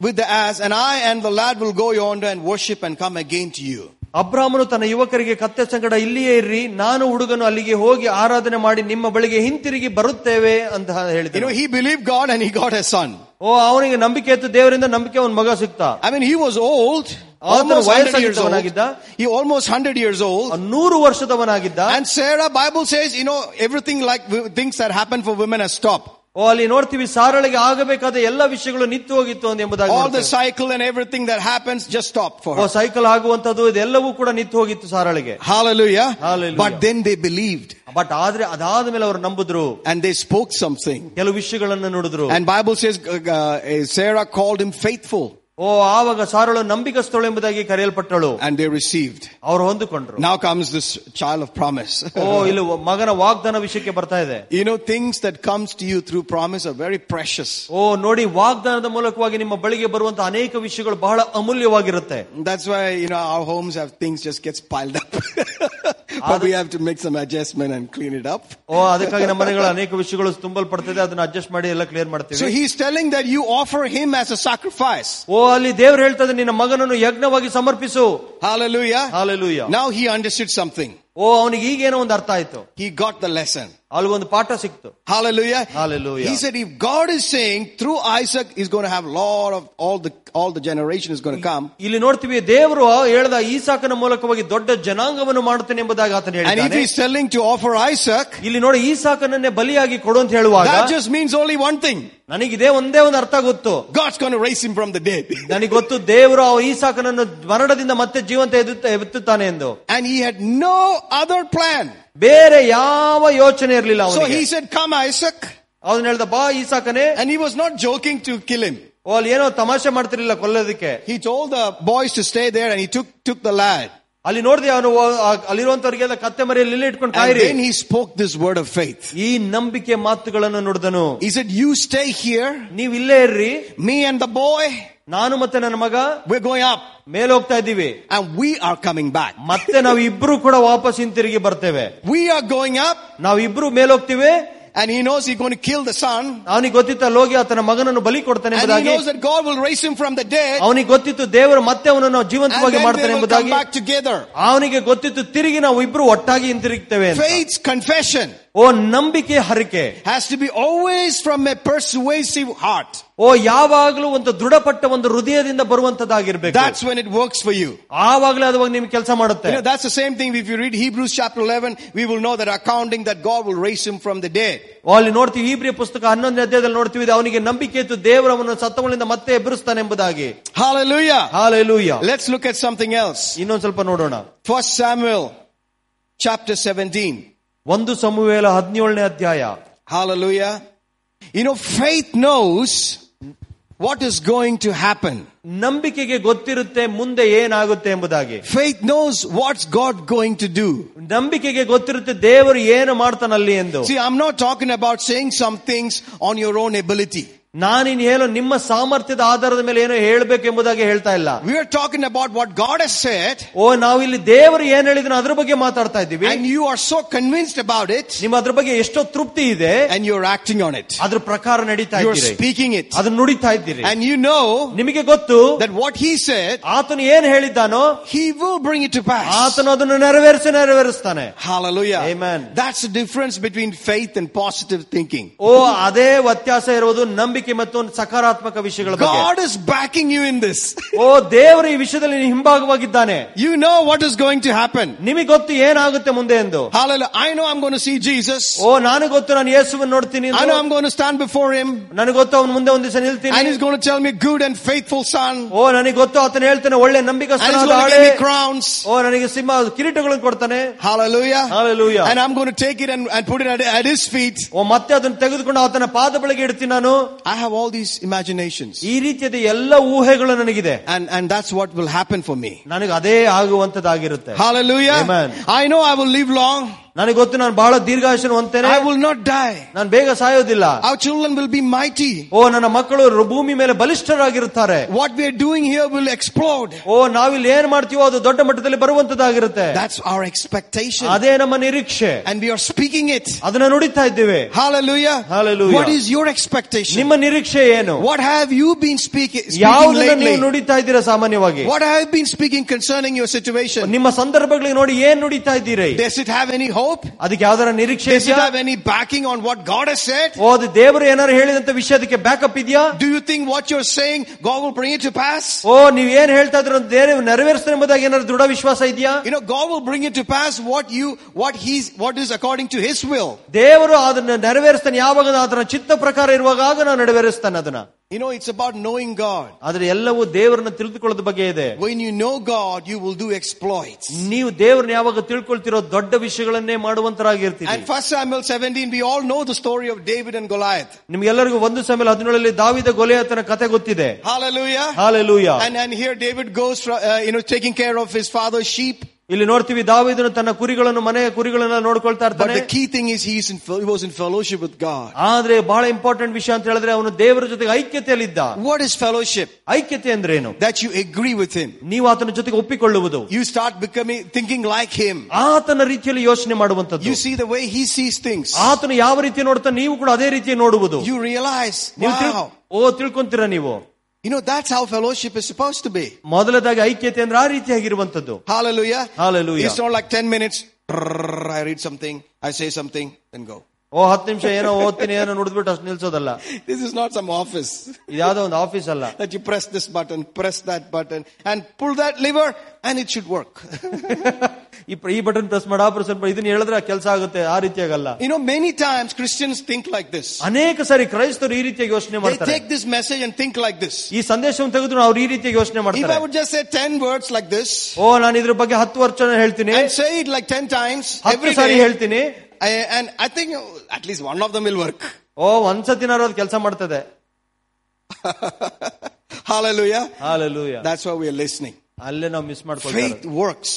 with the ass, and I and the lad will go yonder and worship and come again to you. ಅಬ್ರಾಹ್ಮನು ತನ್ನ ಯುವಕರಿಗೆ ಕತ್ತೆ ಸಂಗಡ ಇಲ್ಲಿಯೇ ಇರ್ರಿ ನಾನು ಹುಡುಗನು ಅಲ್ಲಿಗೆ ಹೋಗಿ ಆರಾಧನೆ ಮಾಡಿ ನಿಮ್ಮ ಬಳಿಗೆ ಹಿಂತಿರುಗಿ ಬರುತ್ತೇವೆ ಅಂತ You ಹೇಳಿದನು know, he believed God and he got a son. ಓ ಅವನಿಗೆ ನಂಬಿಕೆ ಇತ್ತು ದೇವರಿಂದ ನಂಬಿಕೆ ಒಂದು ಮಗ ಸಿಕ್ತ I mean, he was old, ಆತನು almost 100 years old. ವಯಸ್ಸಾಗಿದ್ದವನಾಗಿದ್ದ. He almost 100 years old. ನೂರು ವರ್ಷದವನಾಗಿದ್ದ And Sarah, Bible says, you know, everything like w- things that happen for women has stopped. ಓ ಅಲ್ಲಿ ನೋಡ್ತೀವಿ ಸಾರಳಿಗೆ ಆಗಬೇಕಾದ ಎಲ್ಲ ವಿಷಯಗಳು ನಿಂತು ಹೋಗಿತ್ತು ಅಂತ ಎಂಬುದಾಗಿ All the ನೋಡ್ತೇವೆ. cycle and everything that happens just stopped for O her. Cycle ಆಗುವಂತದ್ದು ಇದೆಲ್ಲವೂ ಕೂಡ ನಿಂತು ಹೋಗಿತ್ತು ಸಾರಳಿಗೆ Hallelujah. Hallelujah. But then they believed but ಆದ್ರೆ ಅದಾದ ಮೇಲೆ ಅವರು ನಂಬಿದ್ರು and they spoke something. ಕೆಲವು ವಿಷಯಗಳನ್ನು ನುಡಿದ್ರು And Bible says uh, uh, Sarah called him faithful ಓ ಆವಾಗ ಸಾರಳು ನಂಬಿಕಸ್ಥಳು ಎಂಬುದಾಗಿ ಕರೆಯಲ್ಪಟ್ಟಳು and they received. ಅವರು ಹೊಂದಿಕೊಂಡ್ರು Now comes this child of promise. ಓ ಇಲ್ಲಿ ಮಗನ ವಾಗ್ದಾನ ವಿಷಯಕ್ಕೆ ಬರ್ತಾ ಇದೆ you know, things that comes to you through promise are very precious. ಓ ನೋಡಿ ವಾಗ್ದಾನದ ಮೂಲಕವಾಗಿ ನಿಮ್ಮ ಬಳಿಗೆ ಬರುವಂತಹ ಅನೇಕ ವಿಷಯಗಳು ಬಹಳ ಅಮೂಲ್ಯವಾಗಿರುತ್ತೆ That's why, you know, our homes have things just gets piled up. but we have to make some adjustment and clean it up. ಓ ಅದಕ್ಕಾಗಿ ನಮ್ಮ ಮನೆಗಳ ಅನೇಕ ವಿಷಯಗಳು ತುಂಬಲ್ಪಡ್ತದೆ ಅದನ್ನ ಅಡ್ಜಸ್ಟ್ ಮಾಡಿ ಎಲ್ಲ ಕ್ಲಿಯರ್ So ಮಾಡ್ತೀವಿ he's telling that you offer him as a sacrifice. ಓ ಅಲ್ಲಿ ದೇವ್ರು ಹೇಳ್ತದೆ ನಿನ್ನ ಮಗನನ್ನು ಯಜ್ಞವಾಗಿ ಸಮರ್ಪಿಸು Hallelujah. Hallelujah Now he understood something. ಓ ಅವನಿಗೆ ಈಗೇನೋ ಒಂದು ಅರ್ಥ ಆಯ್ತು He got the lesson. ಅಲ್ಲಿಗೊಂದು ಪಾಠ ಸಿಕ್ತು Hallelujah. Hallelujah. He said if God is saying through Isaac is going to have lot of all the all the generation is going to come. ಇಲ್ಲಿ ನೋಡ್ತೀವಿ ದೇವರು ಹೇಳ್ದ ಈಸಾಕನ ಮೂಲಕವಾಗಿ ದೊಡ್ಡ ಜನಾಂಗವನ್ನು ಮಾಡುತ್ತೇನೆ ಎಂಬುದಾಗಿ ಆತನ And if ಹೇಳಿದ್ದಾನೆ he's telling to offer Isaac, ಇಲ್ಲಿ ನೋಡಿ ಈಸಾಕನನ್ನೇ ಬಲಿಯಾಗಿ ಕೊಡು ಅಂತ ಹೇಳುವಾಗ that just means only one thing. ನನಗಿದೇ ಒಂದೇ ಒಂದು ಅರ್ಥ ಗೊತ್ತು God's going to raise him from the dead. ನನಗೆ ಗೊತ್ತು ದೇವರು ಆ ಈಸಾಕನನ್ನು ಮರಣದಿಂದ ಮತ್ತೆ ಜೀವಂತ ಎದುತ್ತ- ಎತ್ತುತ್ತಾನೆ ಎಂದು And he had no other plan. ಬೇರೆ ಯಾವ ಯೋಚನೆ ಇರಲಿಲ್ಲ So ಅವನಿಗೆ he said, come Isaac. ಅವನು ಹೇಳ್ದ ಬಾ ಈಸಾಕನೇ And he was not joking to kill him. ಓ ಅಲ್ಲಿ ಏನೋ ತಮಾಷೆ ಮಾಡ್ತಿರ್ಲಿಲ್ಲ ಕೊಲ್ಲೋದಕ್ಕೆ He told the boys to stay there and he took, took the lad. ಅಲ್ಲಿ ನೋಡಿದೆ ಅವನು ಅಲ್ಲಿರುವಂತವ್ರಿಗೆಲ್ಲ ಕತ್ತೆ ಮರಿಯಲ್ಲಿ ಇಲ್ಲಿ ಇಟ್ಕೊಂಡು And ಕಾಯಿರಿ then he spoke this word of faith. ಈ ನಂಬಿಕೆ ಮಾತುಗಳನ್ನು ನುಡಿದನು He said, you stay here, ನೀವ್ ಇಲ್ಲೇ ಇರ್ರಿ me and the boy, ನಾನು ಮತ್ತೆ ನನ್ನ ಮಗ we're going up ಮೇಲೆ ಹೋಗ್ತಾ ಇದ್ದೀವಿ and we are coming back. ಮತ್ತೆ ನಾವು ಇಬ್ರು ಕೂಡ ವಾಪಸ್ ಹಿಂತಿರುಗಿ ಬರ್ತೇವೆ We are going up ನಾವು ಇಬ್ರು ಮೇಲೆ ಹೋಗ್ತೀವಿ and he knows he's going to kill the son. ಅವನಿಗೆ ಗೊತ್ತಿತ್ತು ಅಲ್ಲಿ ಹೋಗಿ ಆತನ ಮಗನನ್ನು ಬಲಿ ಕೊಡ್ತಾನೆ And he ಎಂಬುದಾಗಿ knows that God will raise him from the dead. ಅವನಿಗೆ ಗೊತ್ತಿತ್ತು ದೇವರು ಮತ್ತೆ ಅವನನ್ನು And ಜೀವಂತವಾಗಿ then ಮಾಡ್ತಾನೆ they will come ಎಂಬುದಾಗಿ back together. ಅವನಿಗೆ ಗೊತ್ತಿತ್ತು ತಿರುಗಿ ನಾವು ಇಬ್ರು ಒಟ್ಟಾಗಿ ಹಿಂತಿರುಗ್ತೇವೆ ಅಂತ. Faith's confession ಓ ನಂಬಿಕೆ ಹರಿಕೆ has to be always from a persuasive heart. ಓ ಯಾವಾಗಲೂ ಒಂದು ದೃಢಪಟ್ಟ ಒಂದು ಹೃದಯದಿಂದ ಬರುವಂತದ್ದಾಗಿರ್ಬೇಕು That's when it works for you. ಆವಾಗಲೇ ಅದು ನಿಮ್ಗೆ ಕೆಲಸ ಮಾಡುತ್ತೆ You know, that's the same thing. If you read Hebrews chapter 11, we will know that accounting that God will raise him from the dead. ಓ, ಅಲ್ಲಿ ನೋಡ್ತೀವಿ ಇಬ್ರಿಯ ಪುಸ್ತಕ ಹನ್ನೊಂದನೇ ಅಧ್ಯಾಯದಲ್ಲಿ ನೋಡ್ತೀವಿ ಇದು ಅವನಿಗೆ ನಂಬಿಕೆ ಇತ್ತು ದೇವರವನು ಸತ್ತವಳಿಂದ ಮತ್ತೆ ಎಬ್ಬರಿಸ್ತಾನೆ ಎಂಬುದಾಗಿ Hallelujah. Hallelujah Let's look at something else. ಇನ್ನೊಂದ್ ಸ್ವಲ್ಪ ನೋಡೋಣ First Samuel chapter 17. ಒಂದು ಸಮುವೇಲ ಹದಿನೇಳನೇ ಅಧ್ಯಾಯ Hallelujah. You know, faith knows what is going to happen. ನಂಬಿಕೆಗೆ ಗೊತ್ತಿರುತ್ತೆ ಮುಂದೆ ಏನಾಗುತ್ತೆ ಎಂಬುದಾಗಿ Faith knows what's God going to do. ನಂಬಿಕೆಗೆ ಗೊತ್ತಿರುತ್ತೆ ದೇವರು ಏನು ಮಾಡ್ತಾನಲ್ಲಿ ಎಂದು See, I'm not talking about saying some things on your own ability. ನಾನಿನ್ ಹೇಳೋ ನಿಮ್ಮ ಸಾಮರ್ಥ್ಯದ ಆಧಾರದ ಮೇಲೆ ಏನೋ ಹೇಳ್ಬೇಕು ಎಂಬುದಾಗಿ ಹೇಳ್ತಾ ಇಲ್ಲ We are talking about what God has said, ಓ ನಾವು ಇಲ್ಲಿ ದೇವರು ಏನ್ ಹೇಳಿದ್ರು ಅದ್ರ ಬಗ್ಗೆ ಮಾತಾಡ್ತಾ ಇದ್ದೀವಿ and you are so convinced about it, ನಿಮ್ಮ ಅದ್ರ ಬಗ್ಗೆ ಎಷ್ಟೋ ತೃಪ್ತಿ ಇದೆ and you're acting on it. ಅದ್ರ ಪ್ರಕಾರ ನಡೀತಾ You're ಇದ್ದೀರಿ speaking it. ಅದನ್ನ ನುಡಿತಾ ಇದ್ದೀರಿ And you know ನಿಮಗೆ ಗೊತ್ತು that what He said, ಆತನು ಏನ್ ಹೇಳಿದ್ದಾನೋ He will bring it to pass. ಆತನು ಅದನ್ನು ನೆರವೇರಿಸಿ ನೆರವೇರಿಸ್ತಾನೆ Hallelujah. Amen. That's the difference between faith and positive thinking. ಓ ಅದೇ ವ್ಯತ್ಯಾಸ ಇರುವುದು ನಂಬಿಕೆ ಮತ್ತು ಒಂದು ಸಕಾರಾತ್ಮಕ ವಿಷಯಗಳ ಬಗ್ಗೆ God is backing you in this. ಓ ದೇವರು ಈ ವಿಷಯದಲ್ಲಿ ನೀನು ಹಿಂಭಾಗವಾಗಿದ್ದಾನೆ You know what is going to happen. ನಿಮಗೆ ಗೊತ್ತು ಏನಾಗುತ್ತೆ ಮುಂದೆ ಎಂದು Hallelujah. I know I'm going to see Jesus. ಓ ನಾನು ಗೊತ್ತು ನಾನು ಯೇಸುವನ್ನು ನೋಡ್ತೀನಿ I know I'm going to stand before Him. ನನಗೆ ಗೊತ್ತು ಅವನ ಮುಂದೆ ಒಂದ್ ದಿವಸ ನಿಲ್ತೀನಿ And He's going to tell me, good and faithful son. ಓ ನನಗೆ ಗೊತ್ತು ಆತನ ಹೇಳ್ತಾನೆ ಒಳ್ಳೆ And He's ನಂಬಿಕಸ್ಥನಾದ going to ಆಳೆ give me crowns. ಓ ನನಗೆ ಸಿಂಹ ಕಿರೀಟಗಳನ್ನು ಕೊಡ್ತಾನೆ Hallelujah. Hallelujah. And I'm going to take it and, and put it at, at His feet. ಓ ಮತ್ತೆ ಅದನ್ನು ತೆಗೆದುಕೊಂಡು ಆತನ ಪಾದ ಬಳಿಗೆ ಇಡ್ತೀನಿ ನಾನು I have all these imaginations. ಈ ರೀತಿಯಾದ ಎಲ್ಲ ಊಹೆಗಳು ನನಗಿದೆ And, and that's what will happen for me. ನನಗೆ ಅದೇ ಆಗುವಂತದ್ದಾಗಿರುತ್ತೆ Hallelujah. Amen. I know I will live long. ನನಗೆ ಗೊತ್ತು ನಾನು ಬಹಳ ದೀರ್ಘಾಯುಷನು ಹೊಂತೇನೆ I will not die. ನಾನು ಬೇಗ ಸಾಯೋದಿಲ್ಲ Our children will be mighty. ಓ ನನ್ನ ಮಕ್ಕಳು ರು- ಭೂಮಿ ಮೇಲೆ ಬಲಿಷ್ಠರಾಗಿರುತ್ತಾರೆ What we are doing here will explode. ಓ ನಾವಿಲ್ಲಿ ಏನ್ ಮಾಡ್ತೀವೋ ಅದು ದೊಡ್ಡ ಮಟ್ಟದಲ್ಲಿ ಬರುವಂತದ್ದಾಗಿರುತ್ತೆ That's our expectation. ಅದೇ ನಮ್ಮ ನಿರೀಕ್ಷೆ And we are speaking it. ಅದನ್ನ ನುಡಿತಾ ಇದ್ದೇವೆ Hallelujah. Hallelujah. What is your expectation? ನಿಮ್ಮ ನಿರೀಕ್ಷೆ ಏನು What have you been speaking, speaking ಯಾವುದನ್ನ ನೀವು lately? ನುಡಿತಾ ಇದ್ದೀರಾ ಸಾಮಾನ್ಯವಾಗಿ What have you been speaking concerning your situation? ನಿಮ್ಮ ಸಂದರ್ಭಗಳಿಗೆ ನೋಡಿ ಏನ್ ನುಡಿತಾ ಇದ್ದೀರಿ Does it have any hope? ಅದಕ್ಕೆ ಯಾವ್ದಾರ ನಿರೀಕ್ಷೆ Does it ಇದೆಯಾ have any backing on what God has said? ಓ ಅದು ದೇವರು ಏನಾರು ಹೇಳಿದಂತ ವಿಷಯ ಅದಕ್ಕೆ ಬ್ಯಾಕಪ್ ಇದೆಯಾ Do you think what you're saying, God will bring it to pass? ಓ ನೀವ್ ಏನ್ ಹೇಳ್ತಾ ಇದ್ರ ದೇವರು ನೆರವೇರಿಸ್ತಾನೆ ಎಂಬುದಾಗಿ ಏನಾದ್ರು ದೃಢ ವಿಶ್ವಾಸ ಇದೆಯಾ You know, God will bring it to pass what you, what He's, what is according to His will. ದೇವರು ಅದನ್ನ ನೆರವೇರಿಸ್ತಾನೆ ಯಾವಾಗ ಅದರ ಚಿತ್ತ ಪ್ರಕಾರ ಇರುವಾಗ ಆಗ ನಾವು ನೆರವೇರಿಸ್ತಾನೆ ಅದನ್ನ You know, it's about knowing God. ಆದ್ರೆ ಎಲ್ಲವೂ ದೇವರನ್ನ ತಿಳಿದುಕೊಳ್ಳೋದ ಬಗ್ಗೆ ಇದೆ When you know God, you will do exploits. ನೀವು ದೇವ್ರನ್ನ ಯಾವಾಗ ತಿಳ್ಕೊಳ್ತಿರೋ ದೊಡ್ಡ ವಿಷಯಗಳನ್ನೇ ಮಾಡುವಂತರಾಗಿರ್ತೀರಿ And First Samuel 17, we all know the story of David and Goliath. ನಿಮ್ಗೆಲ್ಲರಿಗೂ ಒಂದು ಸಮಯ ಹದಿನೇಳಲ್ಲಿ ದಾವಿದ ಗೊಲೆಯತನ ಕತೆ ಗೊತ್ತಿದೆ Hallelujah. Hallelujah And, and here David goes, from, uh, you know, taking care of his father's sheep. ಇಲ್ಲಿ ನೋಡ್ತೀವಿ ದಾವಿದನು ತನ್ನ ಕುರಿಗಳನ್ನು ಮನೆಯ ಕುರಿಗಳನ್ನ ನೋಡ್ಕೊಳ್ತಾ But ಇರ್ತಾನೆ the key thing is he's in, he was in fellowship with God. ಆದ್ರೆ ಬಹಳ ಇಂಪಾರ್ಟೆಂಟ್ ವಿಷಯ ಅಂತ ಹೇಳಿದ್ರೆ ಅವನು ದೇವರ ಜೊತೆಗೆ ಐಕ್ಯತೆಯಲ್ಲಿದ್ದ What is fellowship? ಐಕ್ಯತೆ ಅಂದ್ರೆ ಏನು That you agree with him. ನೀವು ಆತನ ಜೊತೆಗೆ ಒಪ್ಪಿಕೊಳ್ಳುವುದು You start becoming, thinking like him. ಆತನ ರೀತಿಯಲ್ಲಿ ಯೋಚನೆ ಮಾಡುವಂತದ್ದು You see the way he sees things. ಆತನು ಯಾವ ರೀತಿ ನೋಡ್ತಾ ನೀವು ಕೂಡ ಅದೇ ರೀತಿ ನೋಡುವುದು You realize, ನೀವು ತಿಳ್- wow. ಓ ತಿಳ್ಕೊಂತೀರ ನೀವು You know, that's how fellowship is supposed to be. ಮೊದಲದಾಗಿ ಐಕ್ಯತೆ ಅಂದ್ರೆ ಆ ರೀತಿಯಾಗಿರುವಂತದ್ದು Hallelujah. Hallelujah. It's not like 10 minutes. Trrr, I read something, I say something, then go. ಓ ಹತ್ತು ನಿಮಿಷ ಏನೋ ಓದ್ತೀನಿ ಏನೋ ನುಡಿದ್ಬಿಟ್ಟು ಅಷ್ಟು ನಿಲ್ಸೋದಲ್ಲ This is not some office ಇದ್ಯಾವುದೋ ಒಂದು ಆಫೀಸ್ ಅಲ್ಲ that you press this button, press that button, and pull that lever, and it should work. ಈ ಪ್ರ- ಈ ಬಟನ್ ಪ್ರೆಸ್ ಮಾಡಿ ಆ ಪ್ರೆಸ್ ಇದನ್ನ ಹೇಳಿದ್ರೆ ಕೆಲಸ ಆಗುತ್ತೆ ಆ ರೀತಿಯಾಗಲ್ಲ you know, many times Christians think like this. ಅನೇಕ ಸಾರಿ ಕ್ರೈಸ್ತರು ಈ ರೀತಿಯಾಗಿ ಯೋಚನೆ They ಮಾಡ್ತಾರೆ take this message and think like this. ಈ ಸಂದೇಶವನ್ನು ತೆಗೆದು ಅವ್ರು ಈ ರೀತಿಯಾಗಿ ಯೋಚನೆ If I ಮಾಡ್ತಾರೆ would just say 10 words like this, ಓ ನಾನು ಇದ್ರ ಬಗ್ಗೆ ಹತ್ತು ವರ್ಷ ಹೇಳ್ತೀನಿ and say it like 10 times ಹತ್ತು every ಸಾರಿ day, ಹೇಳ್ತೀನಿ I, and I think uh, at least one of them will work. ಓ ಒಂದ್ಸತಿನಾರು ಅದು ಕೆಲಸ ಮಾಡ್ತದೆ Hallelujah. Hallelujah That's why we are listening. ಅಲ್ಲೇ ನಾವು ಮಿಸ್ ಮಾಡ್ಕೊಳ್ತೀವಿ Faith works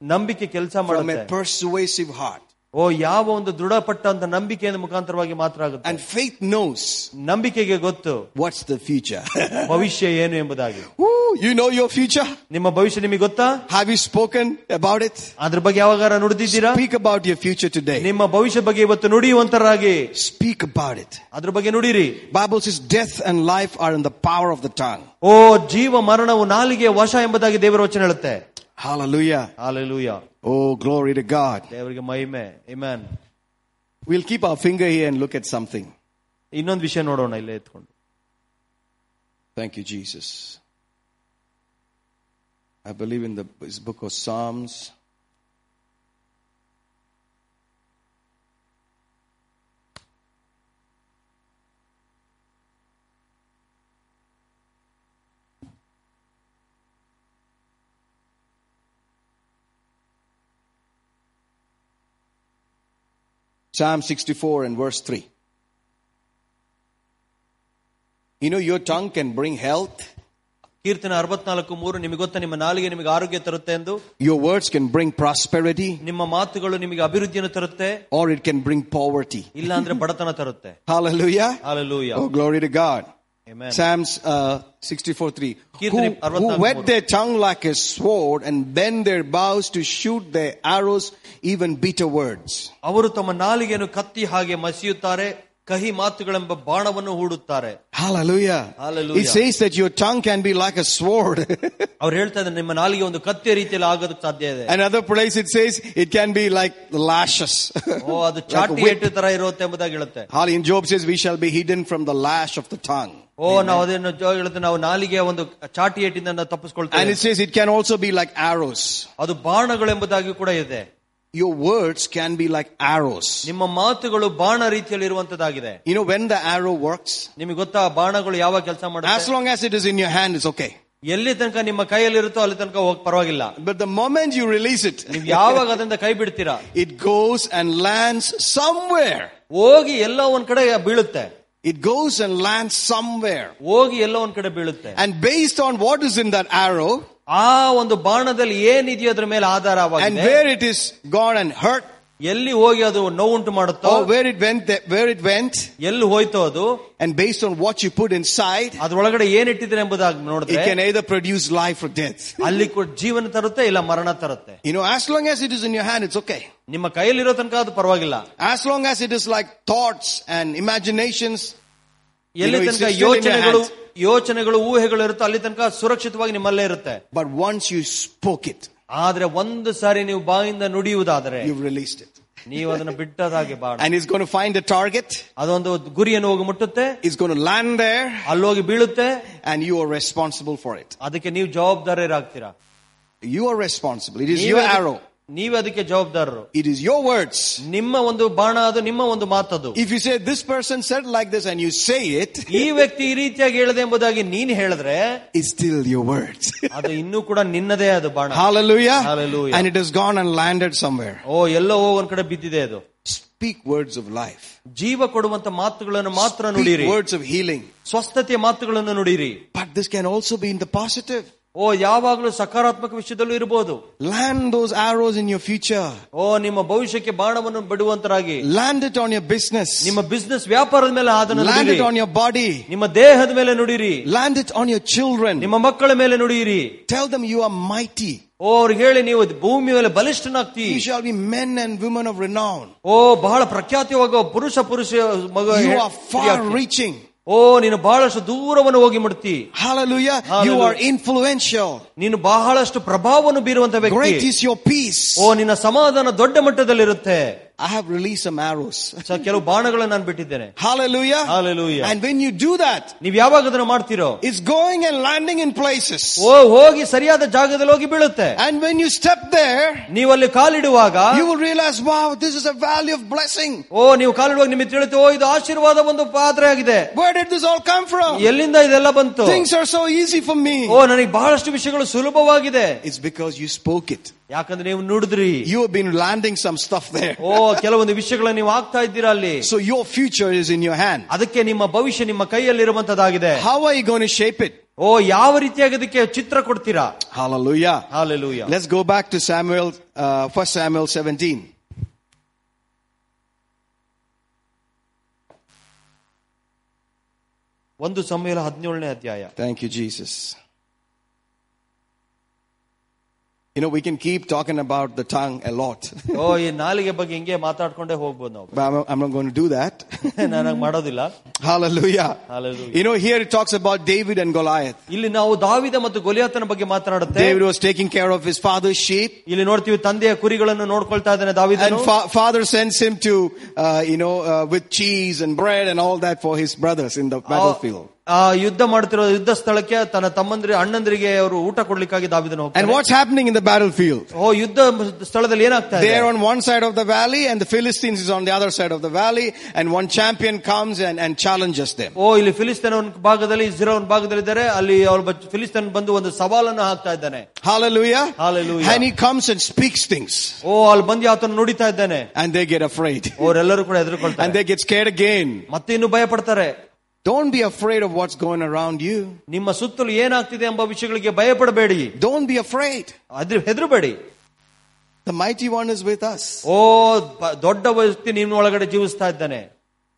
ನಂಬಿಕೆ ಕೆಲಸ from ಮಾಡುತ್ತೆ a persuasive heart. ಓ ಯಾವ ಒಂದು ದೃಢಪಟ್ಟಂತ ನಂಬಿಕೆಯ ಮುಖಾಂತರವಾಗಿ ಮಾತ್ರ ಆಗುತ್ತೆ And faith knows ನಂಬಿಕೆಗೆ ಗೊತ್ತು what's the future. ಭವಿಷ್ಯ ಏನು ಎಂಬುದಾಗಿ Woo, you know your future? ನಿಮ್ಮ ಭವಿಷ್ಯ ನಿಮಗೆ ಗೊತ್ತಾ Have you spoken about it? ಅದ್ರ ಬಗ್ಗೆ ಯಾವಾಗಾರ ನುಡಿದಿದ್ದೀರಾ Speak about your future today. ನಿಮ್ಮ ಭವಿಷ್ಯ ಬಗ್ಗೆ ಇವತ್ತು ನುಡಿಯುವಂತರಾಗಿ Speak about it. ಅದ್ರ ಬಗ್ಗೆ ನುಡಿರಿ Bible says death and life are in the power of the tongue. ಓ ಜೀವ ಮರಣವು ನಾಲಿಗೆ ವಶ ಎಂಬುದಾಗಿ ದೇವರ ವಚನ ಹೇಳುತ್ತೆ Hallelujah. Hallelujah Oh, glory to God. ದೇವರಿಗೆ ಮಹಿಮೆ ಇಮ್ಯಾನ್ We'll keep our finger here and look at something. ಇನ್ನೊಂದು ವಿಷಯ ನೋಡೋಣ ಇಲ್ಲೇ ಎತ್ಕೊಂಡು Thank you, Jesus. I believe in the this book of Psalms. Psalm 64 and verse 3. You know, your tongue can bring health ಕೀರ್ತನೆ ಅರವತ್ನಾಲ್ಕು ಮೂರು ನಿಮಗೆ ಗೊತ್ತಾ ನಿಮ್ಮ ನಾಲಿಗೆ ನಿಮಗೆ ಆರೋಗ್ಯ ತರುತ್ತೆ ಎಂದು Your words can bring prosperity ನಿಮ್ಮ ಮಾತುಗಳು ನಿಮಗೆ ಅಭಿವೃದ್ಧಿಯನ್ನು ತರುತ್ತೆ or it can bring poverty. ಇಲ್ಲ ಅಂದ್ರೆ ಬಡತನ ತರುತ್ತೆ Hallelujah. Hallelujah Oh, glory to God. Amen. Psalms uh, 64 3. Who, ಕೀರ್ತನೆ who ಅರವತ್ನಾಲ್ಕು whet ಮೂರು. their tongue like a sword and bend their bows to shoot their arrows, even bitter words. ಅವರು ತಮ್ಮ ನಾಲಿಗೆಯನ್ನು ಕತ್ತಿ ಹಾಗೆ ಮಸಿಯುತ್ತಾರೆ ಕಹಿ ಮಾತುಗಳೆಂಬ ಬಾಣವನ್ನು ಹೂಡುತ್ತಾರೆ Hallelujah. Hallelujah. It says that your tongue can be like a sword. ಅವ್ರು ಹೇಳ್ತಾ ಇದ್ದಾರೆ ನಿಮ್ಮ ನಾಲಿಗೆ ಒಂದು ಕತ್ತಿಯ ರೀತಿಯಲ್ಲಿ ಆಗೋದಕ್ಕೆ ಸಾಧ್ಯ ಇದೆ Another place it says it can be like the lashes. ಓ ಅದು Like a ಚಾಟಿ whip. ಏಟು ತರ ಇರುತ್ತೆ ಎಂಬುದಾಗಿ ಹೇಳುತ್ತೆ Holly in Job says we shall be hidden from the lash of the tongue. ಓ ನಾವು ಅದನ್ನು ಜೋ- ಹೇಳುತ್ತೆ ನಾವು ನಾಲಿಗೆಯ ಒಂದು ಚಾಟಿ ಏಟಿಂದ ನಾವು And ತಪ್ಪಿಸ್ಕೊಳ್ತೇವೆ it says it can also be like arrows. ಅದು ಬಾಣಗಳು ಎಂಬುದಾಗಿ ಕೂಡ ಇದೆ Your words can be like arrows. ನಿಮ್ಮ ಮಾತುಗಳು ಬಾಣ ರೀತಿಯಲ್ಲಿ ಇರುವಂತದ್ದಾಗಿದೆ You know when the arrow works? ನಿಮಗೆ ಗೊತ್ತಾ ಬಾಣಗಳು ಯಾವ ಕೆಲಸ As ಮಾಡುತ್ತೆ long as it is in your hand, it's okay. ಎಲ್ಲಿ ತನಕ ನಿಮ್ಮ ಕೈಯಲ್ಲಿ ಇರುತ್ತೋ ಅಲ್ಲಿ ತನಕ ಹೋಗ್ ಪರವಾಗಿಲ್ಲ But the moment you release it, ನೀವು ಯಾವಾಗ ಅದರಿಂದ ಕೈ ಬಿಡ್ತೀರಾ it goes and lands somewhere. ಹೋಗಿ ಎಲ್ಲ ಒಂದ್ ಕಡೆ ಬೀಳುತ್ತೆ It goes and lands somewhere. ಹೋಗಿ ಎಲ್ಲ ಒಂದ್ ಕಡೆ ಬೀಳುತ್ತೆ And based on what is in that arrow ಆ ಒಂದು ಬಾಣದಲ್ಲಿ ಏನಿದೆಯೋ ಅದ್ರ ಮೇಲೆ and ಆಧಾರವಾಗಿದೆ where it is gone and hurt ಎಲ್ಲಿ ಹೋಗಿ ಅದು ನೋವುಂಟು ಮಾಡುತ್ತೋ or where it went, th- where it went ಎಲ್ಲಿ ಹೋಯ್ತೋ ಅದು and based on what you put inside, ಅದ್ರೊಳಗಡೆ ಏನ್ ಇಟ್ಟಿದ್ರೆ ಎಂಬುದಾಗಿ it ನೋಡಿದ್ರೆ can either produce life or death. ಅಲ್ಲಿ ಕೂಡ ಜೀವನ ತರುತ್ತೆ ಇಲ್ಲ ಮರಣ ತರುತ್ತೆ You know, as long as it is in your hand, it's okay. ನಿಮ್ಮ ಕೈಯಲ್ಲಿರೋ ತನಕ ಅದು ಪರವಾಗಿಲ್ಲ As long as it is like thoughts and imaginations, ಎಲ್ಲಿ You know, it's ತನಕ still in your ಯೋಚನೆಗಳು hands. ಯೋಚನೆಗಳು ಊಹೆಗಳು ಇರುತ್ತೋ ಅಲ್ಲಿ ತನಕ ಸುರಕ್ಷಿತವಾಗಿ ನಿಮ್ಮಲ್ಲೇ ಇರುತ್ತೆ but once you spoke it, ಆದ್ರೆ ಒಂದು ಸಾರಿ ನೀವು ಬಾಯಿಂದ ನುಡಿಯುವುದಾದರೆ you've released it. ನೀವು ಅದನ್ನು ಬಿಟ್ಟದಾಗೆ ಬಾಣ And it's going to find a target, ಅದೊಂದು ಗುರಿಯನ್ನು ಹೋಗಿ ಮುಟ್ಟುತ್ತೆ it's going to land there, ಅಲ್ಲೋಗಿ ಬೀಳುತ್ತೆ and you are responsible for it. ಅದಕ್ಕೆ ನೀವು ಜವಾಬ್ದಾರರಾಗ್ತೀರಾ You are responsible. It is ನೀವೇ your ಅದಕ್ಕೆ- arrow. ನೀವೇ ಅದಕ್ಕೆ ಜವಾಬ್ದಾರರು It is your words. ನಿಮ್ಮ ಒಂದು ಬಾಣ ಅದು ನಿಮ್ಮ ಒಂದು ಮಾತದು If you say this person said like this and you say it, ಈ ವ್ಯಕ್ತಿ ಈ ರೀತಿಯಾಗಿ ಹೇಳಿದೆ ಎಂಬುದಾಗಿ ನೀನ್ ಹೇಳಿದ್ರೆ it's still your words. ಅದು ಇನ್ನೂ ಕೂಡ ನಿನ್ನದೇ ಅದು ಬಾಣ Hallelujah. Hallelujah. And it has gone and landed somewhere. ಓ ಎಲ್ಲೋ ಹೋಗ್ ಒಂದ್ ಕಡೆ ಬಿದ್ದಿದೆ ಅದು Speak words of life. ಜೀವ ಕೊಡುವಂತ ಮಾತುಗಳನ್ನು ಮಾತ್ರ Speak ನುಡಿರಿ words of healing. ಸ್ವಸ್ಥತೆಯ ಮಾತುಗಳನ್ನು ನುಡಿರಿ But this can also be in the positive. ಓ ಯಾವಾಗಲೂ ಸಕಾರಾತ್ಮಕ ವಿಷಯದಲ್ಲೂ ಇರಬಹುದು Land those arrows in your future. ಓ ನಿಮ್ಮ ಭವಿಷ್ಯಕ್ಕೆ ಬಾಣವನ್ನು ಬಿಡುವಂತರಾಗಿ Land it on your business. ನಿಮ್ಮ ಬಿಸ್ನೆಸ್ ವ್ಯಾಪಾರದ ಮೇಲೆ ಅದನ್ನು Land ನುಡಿರಿ it on your body. ನಿಮ್ಮ ದೇಹದ ಮೇಲೆ ನುಡಿರಿ Land it on your children. ನಿಮ್ಮ ಮಕ್ಕಳ ಮೇಲೆ ನುಡಿಯಿರಿ Tell them you are mighty. ಓ ಅವ್ರಿಗೆ ಹೇಳಿ ನೀವು ಭೂಮಿ ಮೇಲೆ ಬಲಿಷ್ಠನಾಗ್ತಿ You shall be men and women of renown. ಓ ಬಹಳ ಪ್ರಖ್ಯಾತಿಯಾಗುವ ಪುರುಷ ಪುರುಷ ಮಗ You are far reaching. ಓ ನೀನು ಬಹಳಷ್ಟು ದೂರವನ್ನು ಹೋಗಿ ಮಾಡ್ತಿ Hallelujah. You are influential. ನೀನು ಬಹಳಷ್ಟು ಪ್ರಭಾವವನ್ನು ಬೀರುವಂತ Great ವ್ಯಕ್ತಿ is your peace. ಓ ನಿನ್ನ ಸಮಾಧಾನ ದೊಡ್ಡ ಮಟ್ಟದಲ್ಲಿರುತ್ತೆ I have released some arrows. So ಕೆಲವು ಬಾಣಗಳನ್ನು ನಾನು ಬಿಟ್ಟಿದ್ದೇನೆ Hallelujah. Hallelujah. And when you do that, ನೀವ್ ಯಾವಾಗ ಅದನ್ನು ಮಾಡ್ತೀರೋ it's going and landing in places. ಓ ಹೋಗಿ ಸರಿಯಾದ ಜಾಗದಲ್ಲಿ ಹೋಗಿ ಬೀಳುತ್ತೆ And when you step there, ನೀವು ಅಲ್ಲಿ ಕಾಲಿಡುವಾಗ you will realize, wow, this is a valley of blessing. ಓ ನೀವು ಕಾಲಿಡುವಾಗ ನಿಮಗೆ ತಿಳಿತು ಓ ಇದು ಆಶೀರ್ವಾದ ಒಂದು ಪಾತ್ರೆ ಆಗಿದೆ Where did this all come from? ಎಲ್ಲಿಂದ ಇದೆಲ್ಲ ಬಂತು Things are so easy for me. ಓ ನನಗೆ ಬಹಳಷ್ಟು ವಿಷಯಗಳು ಸುಲಭವಾಗಿದೆ It's because you spoke it. ಯಾಕಂದ್ರೆ ನೀವು ನುಡಿದ್ರಿ You have been landing some stuff there. ಓ ಕೆಲವೊಂದು ವಿಷಯಗಳನ್ನ ನೀವು ಆಗ್ತಾ ಇದ್ದೀರಾ ಅಲ್ಲಿ So your future is in your hand. ಅದಕ್ಕೆ ನಿಮ್ಮ ಭವಿಷ್ಯ ನಿಮ್ಮ ಕೈಯಲ್ಲಿರುವಂತದ್ದಾಗಿದೆ How are you going to shape it? ಓ ಯಾವ ರೀತಿಯಾಗಿ ಅದಕ್ಕೆ ಚಿತ್ರ ಕೊಡ್ತೀರಾ Hallelujah. Hallelujah Let's go back to Samuel, uh, 1 Samuel 17. ಒಂದು ಸಮಯ ಹದಿನೇಳನೇ ಅಧ್ಯಾಯ Thank you, Jesus. You know, we can keep talking about the tongue a lot, ಓ ಈ ನಾಲಿಗೆ ಬಗ್ಗೆ ಹಿಂಗೆ ಮಾತಾಡ್ಕೊಂಡೇ ಹೋಗ್ಬೋದು ನಾವು but I'm, I'm not going to do that. ನಾನು ಹಂಗ್ ಮಾಡೋದಿಲ್ಲ Hallelujah. Hallelujah. You know, here it talks about David and Goliath. ಇಲ್ಲಿ ನಾವು ದಾವಿದ ಮತ್ತು ಗೊಲಿಯಾತನ ಬಗ್ಗೆ ಮಾತನಾಡುತ್ತೆ David was taking care of his father's sheep, ಇಲ್ಲಿ ನೋಡ್ತೀವಿ ತಂದೆಯ ಕುರಿಗಳನ್ನು ನೋಡ್ಕೊಳ್ತಾ ಇದ್ದಾನೆ and ದಾವಿದನು fa- father sends him to, uh, you know, uh, with cheese and bread and all that for his brothers in the battlefield. ಆ ಯುದ್ಧ ಮಾಡ್ತಿರೋ ಯುದ್ಧ ಸ್ಥಳಕ್ಕೆ ತನ್ನ ತಮ್ಮಂದ್ರಿ ಅಣ್ಣಂದ್ರಿಗೆ ಅವರು ಊಟ ಕೊಡ್ಲಿಕ್ಕಾಗಿ ದಾವಿದನು And ಹೋಗ್ತಾನೆ what's happening in the battlefield? ಓ ಯುದ್ಧ ಸ್ಥಳದಲ್ಲಿ ಏನಾಗ್ತಾ ಇದೆ They're on one side of the valley and the Philistines is on the other side of the valley and one champion comes and, and challenges them. ಓ ಇಲ್ಲಿ ಫಿಲಿಸ್ತೀನ್ ಒಂದ್ ಭಾಗದಲ್ಲಿ ಇಸ್ರೋ ಒಂದ್ ಭಾಗದಲ್ಲಿದ್ದಾರೆ ಅಲ್ಲಿ ಅವ್ರ ಫಿಲಿಸ್ತೀನ್ ಬಂದು ಒಂದು ಸವಾಲನ್ನು ಹಾಕ್ತಾ ಇದ್ದಾನೆ Hallelujah. Hallelujah. And he comes and speaks things ಓ ಅಲ್ಲಿ ಬಂದು ಆತನ ನುಡಿತಾ ಇದ್ದಾನೆ and they get afraid ಅವರೆಲ್ಲರೂ ಕೂಡ ಹೆದರ್ಕೊಳ್ತಾರೆ and they get scared again. ಮತ್ತೆ ಇನ್ನು ಭಯ ಪಡ್ತಾರೆ Don't be afraid of what's going around you. ನಿಮ್ಮ ಸುತ್ತಲೂ ಏನಾಗ್ತಿದೆ ಎಂಬ ವಿಷಯಗಳಿಗೆ ಭಯಪಡಬೇಡಿ Don't be afraid. ಅದ್ರ ಹೆದರಬೇಡಿ The mighty one is with us. ಓ ಬ- ದೊಡ್ಡ ವ್ಯಕ್ತಿ ನಿಮ್ಮ ಒಳಗಡೆ ಜೀವಿಸ್ತಾ ಇದ್ದಾನೆ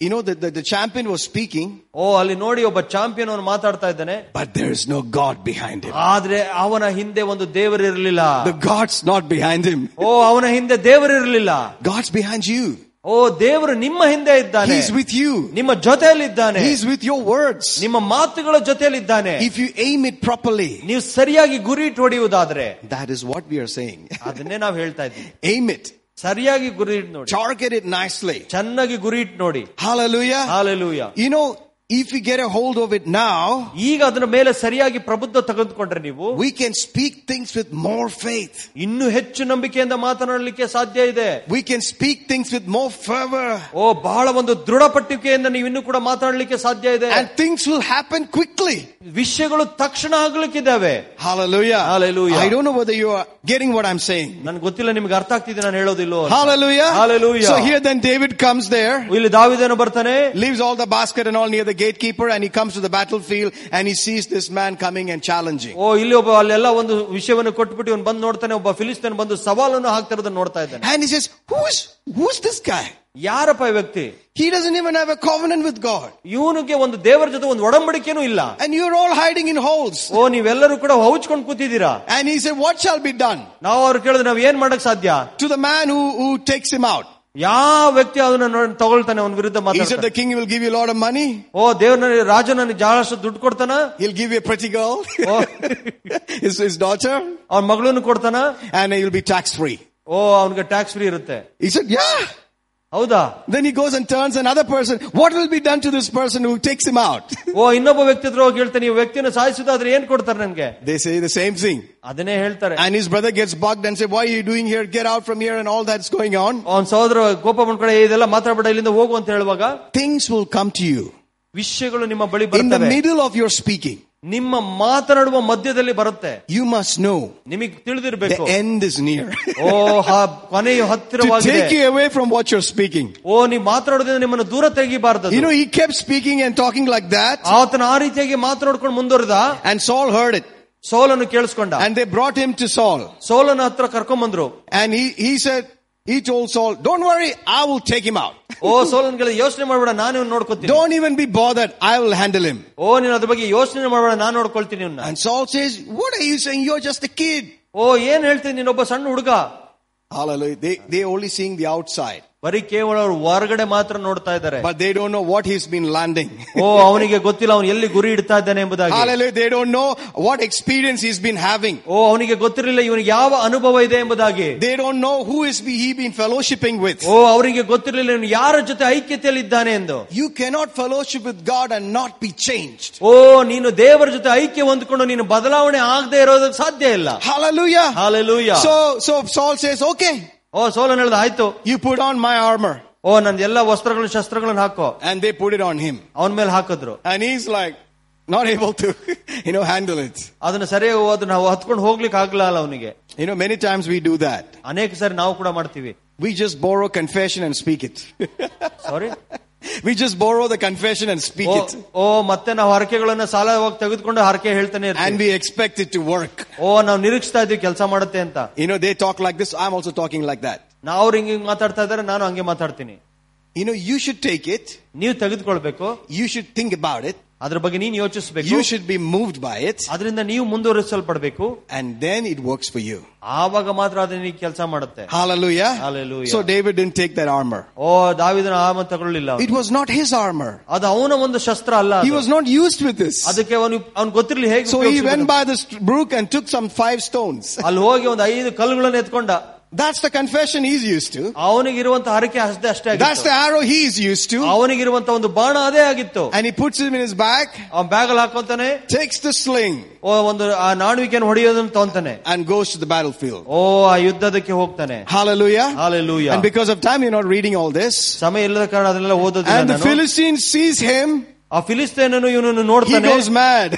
You know, the, the, the champion was speaking, ಓ ಅಲ್ಲಿ ನೋಡಿ ಒಬ್ಬ ಚಾಂಪಿಯನ್ ಅವನು ಮಾತಾಡ್ತಾ ಇದ್ದಾನೆ but there is no God behind him. ಆದ್ರೆ ಅವನ ಹಿಂದೆ ಒಂದು ದೇವರಿರಲಿಲ್ಲ The God's not behind him. ಓ ಅವನ ಹಿಂದೆ ದೇವರಿರಲಿಲ್ಲ God's behind you. ಓ ದೇವರು ನಿಮ್ಮ ಹಿಂದೆ ಇದ್ದಾನೆ He's with you. ನಿಮ್ಮ ಜೊತೆಯಲ್ಲಿದ್ದಾನೆ He's with your words. ನಿಮ್ಮ ಮಾತುಗಳ ಜೊತೆಯಲ್ಲಿದ್ದಾನೆ If you aim it properly, ನೀವು ಸರಿಯಾಗಿ ಗುರಿ ಇಟ್ಟು ಹೊಡೆಯುವುದಾದ್ರೆ that is what we are saying. ಅದನ್ನೇ ನಾವು ಹೇಳ್ತಾ ಇದ್ದೀವಿ aim it. ಸರಿಯಾಗಿ ಗುರಿ ಇಟ್ಟು ನೋಡಿ Target it nicely. ಚೆನ್ನಾಗಿ ಗುರಿ ಇಟ್ಟು ನೋಡಿ Hallelujah. Hallelujah You know, if we get a hold of it now, ಈಗ ಅದರ ಮೇಲೆ ಸರಿಯಾಗಿ ಪ್ರಬುದ್ಧ ತೆಗೆದುಕೊಂಡ್ರೆ ನೀವು we can speak things with more faith. ಇನ್ನೂ ಹೆಚ್ಚು ನಂಬಿಕೆಯಿಂದ ಮಾತನಾಡಲಿಕ್ಕೆ ಸಾಧ್ಯ ಇದೆ We can speak things with more fervor. ಓ ಬಹಳ ಒಂದು ದೃಢಪಟ್ಟಿಕೆಯಿಂದ ನೀವು ಇನ್ನೂ ಕೂಡ ಮಾತನಾಡಲಿಕ್ಕೆ ಸಾಧ್ಯ ಇದೆ And things will happen quickly. ವಿಷಯಗಳು ತಕ್ಷಣ ಆಗ್ಲಿಕ್ಕಿದ್ದಾವೆ Hallelujah. Hallelujah. I don't know whether you are getting what I'm saying. ನನ್ಗೆ ಗೊತ್ತಿಲ್ಲ ನಿಮ್ಗೆ ಅರ್ಥ ಆಗ್ತಿದೆ ನಾನು ಹೇಳೋದಿಲ್ಲೋ ಅಂತ. Hallelujah. Hallelujah. So here then David comes there, ಇಲ್ಲಿ ದಾವಿದನು ಬರ್ತಾನೆ leaves all the basket and all near the gatekeeper and he comes to the battlefield and he sees this man coming and challenging. ಓ ಇಲ್ಲಿ ಒಬ್ಬ ಅಲ್ಲೆಲ್ಲ ಒಂದು ವಿಷಯವನ್ನು ಕೊಟ್ಬಿಟ್ಟು ಇವನು ಬಂದು ನೋಡ್ತಾನೆ ಒಬ್ಬ ಫಿಲಿಸ್ತೀನ್ ಬಂದು ಸವಾಲನ್ನು ಹಾಕ್ತಿರೋದನ್ನ ನೋಡ್ತಾ ಇದ್ದಾನೆ And he says, who's, who's this guy? ಯಾರಪ್ಪ ಈ ವ್ಯಕ್ತಿ He doesn't even have a covenant with God. ಇವನಿಗೆ ಒಂದು ದೇವರ ಜೊತೆ ಒಂದು ಒಡಂಬಡಿಕೆನೂ ಇಲ್ಲ And you're all hiding in holes. ಓ ನೀವೆಲ್ಲರೂ ಕೂಡ ಹೌಚ್ಕೊಂಡು ಕೂತಿದ್ದೀರಾ And he said, what shall be done ನಾವು ಅವ್ರು ಕೇಳಿದ್ರೆ ನಾವ್ ಏನ್ ಮಾಡಕ್ ಸಾಧ್ಯ to the man who, who takes him out? ಯಾವ ವ್ಯಕ್ತಿ ಅದನ್ನ ನೋಡ್- ತಗೊಳ್ತಾನೆ ಅವನ ವಿರುದ್ಧ He said, ಮಾತಾಡ್ತಾನೆ the king will give you a lot of money. ಓ ದೇವ್ರ ರಾಜ ನನಗೆ ಜಾಳಷ್ಟು ದುಡ್ಡು ಕೊಡ್ತಾನ He'll give you a pretty girl, O his, his daughter, ಅವ್ನ ಮಗಳನ್ನು ಕೊಡ್ತಾನ and he'll be tax free. ಓ ಅವನಿಗೆ ಟ್ಯಾಕ್ಸ್ ಫ್ರೀ ಇರುತ್ತೆ He said, yeah. ಹೌದಾ Then he goes and turns another person. What will be done to this person who takes him out? ಓ ಇನ್ನೊಬ್ಬ ವ್ಯಕ್ತಿ ಹತ್ರ ಹೋಗಿ ಹೇಳ್ತಾನೆ ಈ ವ್ಯಕ್ತಿನ ಸಾಯಿಸುದಾದ್ರೆ ಏನ್ ಕೊಡ್ತಾರೆ ನನ್ಗೆ They say the same thing. ಅದನ್ನೇ ಹೇಳ್ತಾರೆ And his brother gets bugged and say, why are you doing here? Get out from here and all that's going on. ಅವನ್ ಸಹೋದರ ಕೋಪ ಬಂದ್ಕಡೆ ಇದೆಲ್ಲ ಮಾತಾಡ್ಬೇಡ ಇಲ್ಲಿಂದ ಹೋಗು ಅಂತ ಹೇಳುವಾಗ Things will come to you ವಿಷಯಗಳು ನಿಮ್ಮ ಬಳಿ in the ಬರ್ತವೆ middle of your speaking. ನಿಮ್ಮ ಮಾತನಾಡುವ ಮಧ್ಯದಲ್ಲಿ ಬರುತ್ತೆ You must know ನಿಮಗೆ the ತಿಳಿದಿರ್ಬೇಕು end is near. ಓ ಹ- ಕೊನೆಯು to ಹತ್ತಿರವಾಗಿದೆ take you away from what you're speaking. ಓ ನೀವು ಮಾತಾಡೋದ್ರಿಂದ ನಿಮ್ಮನ್ನು ದೂರ ತೆಗಿಬಾರ್ದು You know, he kept speaking and talking like that. ಆತನ ಆ ರೀತಿಯಾಗಿ ಮಾತನಾಡ್ಕೊಂಡು ಮುಂದುವರೆದ And Saul heard it. ಸೋಲನ್ನು ಕೇಳಿಸ್ಕೊಂಡ And they brought him to Saul. ಸೋಲನ ಹತ್ರ ಕರ್ಕೊಂಡ್ ಬಂದ್ರು And he, he said, he told Saul, don't worry, I will take him out. ಓ ಸೋಲನ್ಗೆಲ್ಲ ಯೋಚನೆ ಮಾಡ್ಬೇಡ ನಾನು ಇವ್ನ ನೋಡ್ಕೊತೀನಿ Don't even be bothered. I will handle him. ಓ ನೀನು ಅದ್ರ ಬಗ್ಗೆ ಯೋಚನೆ ಮಾಡ್ಬೇಡ ನಾನು ನೋಡ್ಕೊಳ್ತೀನಿ ಇವ್ನ And Saul says, what are you saying? You're just a kid. ಓ ಏನ್ ಹೇಳ್ತೀನಿ ನೀನೊಬ್ಬ ಸಣ್ಣ ಹುಡುಗ Hallelujah. They, they're only seeing the outside. ಬರೀ ಕೇವಲ ಅವ್ರು ಹೊರಗಡೆ ಮಾತ್ರ ನೋಡ್ತಾ ಇದ್ದಾರೆ But they don't know what he's been landing. ಓ ಅವನಿಗೆ ಗೊತ್ತಿಲ್ಲ ಅವನು ಎಲ್ಲಿ ಗುರಿ ಇಡ್ತಾ ಇದ್ದಾನೆ ಎಂಬುದಾಗಿ Hallelujah. They don't know what experience he's been having. ಓ ಅವನಿಗೆ ಗೊತ್ತಿರಲಿಲ್ಲ ಇವನಿಗೆ ಯಾವ ಅನುಭವ ಇದೆ ಎಂಬುದಾಗಿ They don't know who is he been fellowshipping with. ಓ ಅವರಿಗೆ ಗೊತ್ತಿರಲಿಲ್ಲ ಇವನು ಯಾರ ಜೊತೆ ಐಕ್ಯತೆಯಲ್ಲಿ ಇದ್ದಾನೆ ಎಂದು You cannot fellowship with God and not be changed. ಓ ನೀನು ದೇವರ ಜೊತೆ ಐಕ್ಯ ಹೊಂದ್ಕೊಂಡು ನೀನು ಬದಲಾವಣೆ ಆಗದೆ ಇರೋದಕ್ಕೆ ಸಾಧ್ಯ ಇಲ್ಲ Hallelujah. Hallelujah So, so Saul says, okay, ಓ ಸೋಲನ್ ಹೇಳ್ದ ಆಯ್ತು you put on my armor. ಓ ನನ್ ಎಲ್ಲ ವಸ್ತ್ರಗಳನ್ನ ಶಸ್ತ್ರಗಳನ್ನ ಹಾಕೋ And they put it on him. ಅವನ ಮೇಲೆ ಹಾಕಿದ್ರು And he's like, not able to, you know, handle it. ಅದನ್ನ ಸರಿಯಾಗಿ ಅದನ್ನ ಹತ್ಕೊಂಡು ಹೋಗ್ಲಿಕ್ಕೆ ಆಗ್ಲಿಲ್ಲ ಅಲ್ಲ ಅವನಿಗೆ You know, many times we do that. ಅನೇಕ ಸಾರಿ ನಾವು ಕೂಡ ಮಾಡ್ತೀವಿ We just borrow confession and speak it. Sorry we just borrow the confession and speak O it. ಓ ಮತ್ತೆ ನಾವು ಹರಕೆಗಳನ್ನ ಸಾಲವಾಗಿ ತೆಗೆದುಕೊಂಡು ಹರಕೆ ಹೇಳ್ತಾನೆ And ಇರ್ತೀವಿ we expect it to work. ಓ ನಾವು ನಿರೀಕ್ಷಿಸ್ತಾ ಇದೀವಿ ಕೆಲಸ ಮಾಡುತ್ತೆ ಅಂತ You know, they talk like this. I'm also talking like that. ನಾವು ಅವ್ರು ಹಿಂಗ್ ಹಿಂಗ್ ಮಾತಾಡ್ತಾ ಇದಾರೆ ನಾನು ಹಂಗೆ ಮಾತಾಡ್ತೀನಿ You know, you should take it. ನೀವು ತೆಗೆದುಕೊಳ್ಬೇಕು You should think about it. ಅದ್ರ ಬಗ್ಗೆ ನೀನು ಯೋಚಿಸಬೇಕು You should be moved by it. ಅದರಿಂದ ನೀವು ಮುಂದುವರಿಸಲ್ಪಡ್ಬೇಕು And then it works for you. ಆವಾಗ ಮಾತ್ರ ಅದನ್ನ ನೀವು ಕೆಲಸ ಮಾಡುತ್ತೆ Hallelujah. Hallelujah. So David didn't take that armor. ಓ ದಾವಿದನ ಆಮ ತಗೊಳ್ಳಿಲ್ಲ ಅವ್ನು. It was not his armor. ಅದು ಅವನ ಒಂದು ಶಸ್ತ್ರ ಅಲ್ಲ He ಅದು. was not used with this. ಅದಕ್ಕೆ ಅವನು ಅವ್ನು ಗೊತ್ತಿರ್ಲಿ ಹೇಗೆ So he ಉಪಯೋಗಿಸ್ಬೇಕು went ಅಂತ. by the st- brook and took some five stones. ಅಲ್ಲಿ ಹೋಗಿ ಒಂದು ಐದು ಕಲ್ಲುಗಳನ್ನ ಎತ್ಕೊಂಡ That's the confession he's used to. ಅವನಿಗಿರುವಂತ ಹರಕೆ ಅಷ್ಟೇ ಅಷ್ಟೇ That's ಆಗಿತ್ತು the arrow he's used to. ಅವನಿಗಿರುವಂತ ಒಂದು ಬಾಣ ಅದೇ ಆಗಿತ್ತು And he puts him in his bag, ಅವನ್ ಬ್ಯಾಗ್ ಅಲ್ಲಿ ಹಾಕೊಂತಾನೆ takes the sling, ಓ ಒಂದು ಆ ನಾಣುವಿಕೆಯನ್ನು ಹೊಡೆಯೋದನ್ನ ತಗೊಂತಾನೆ and goes to the battlefield. ಓ ಆ ಯುದ್ಧದಕ್ಕೆ ಹೋಗ್ತಾನೆ Hallelujah. Hallelujah. And because of time, you're not reading all this. ಸಮಯ ಇಲ್ಲದ ಕಾರಣ ಅದನ್ನೆಲ್ಲ ಓದೋದಿಲ್ಲ And the ನಾನು. Philistine sees him. ಆ ಫಿಲಿಸ್ತೇನನು ಇವನನ್ನು He ನೋಡ್ತಾನೆ goes mad.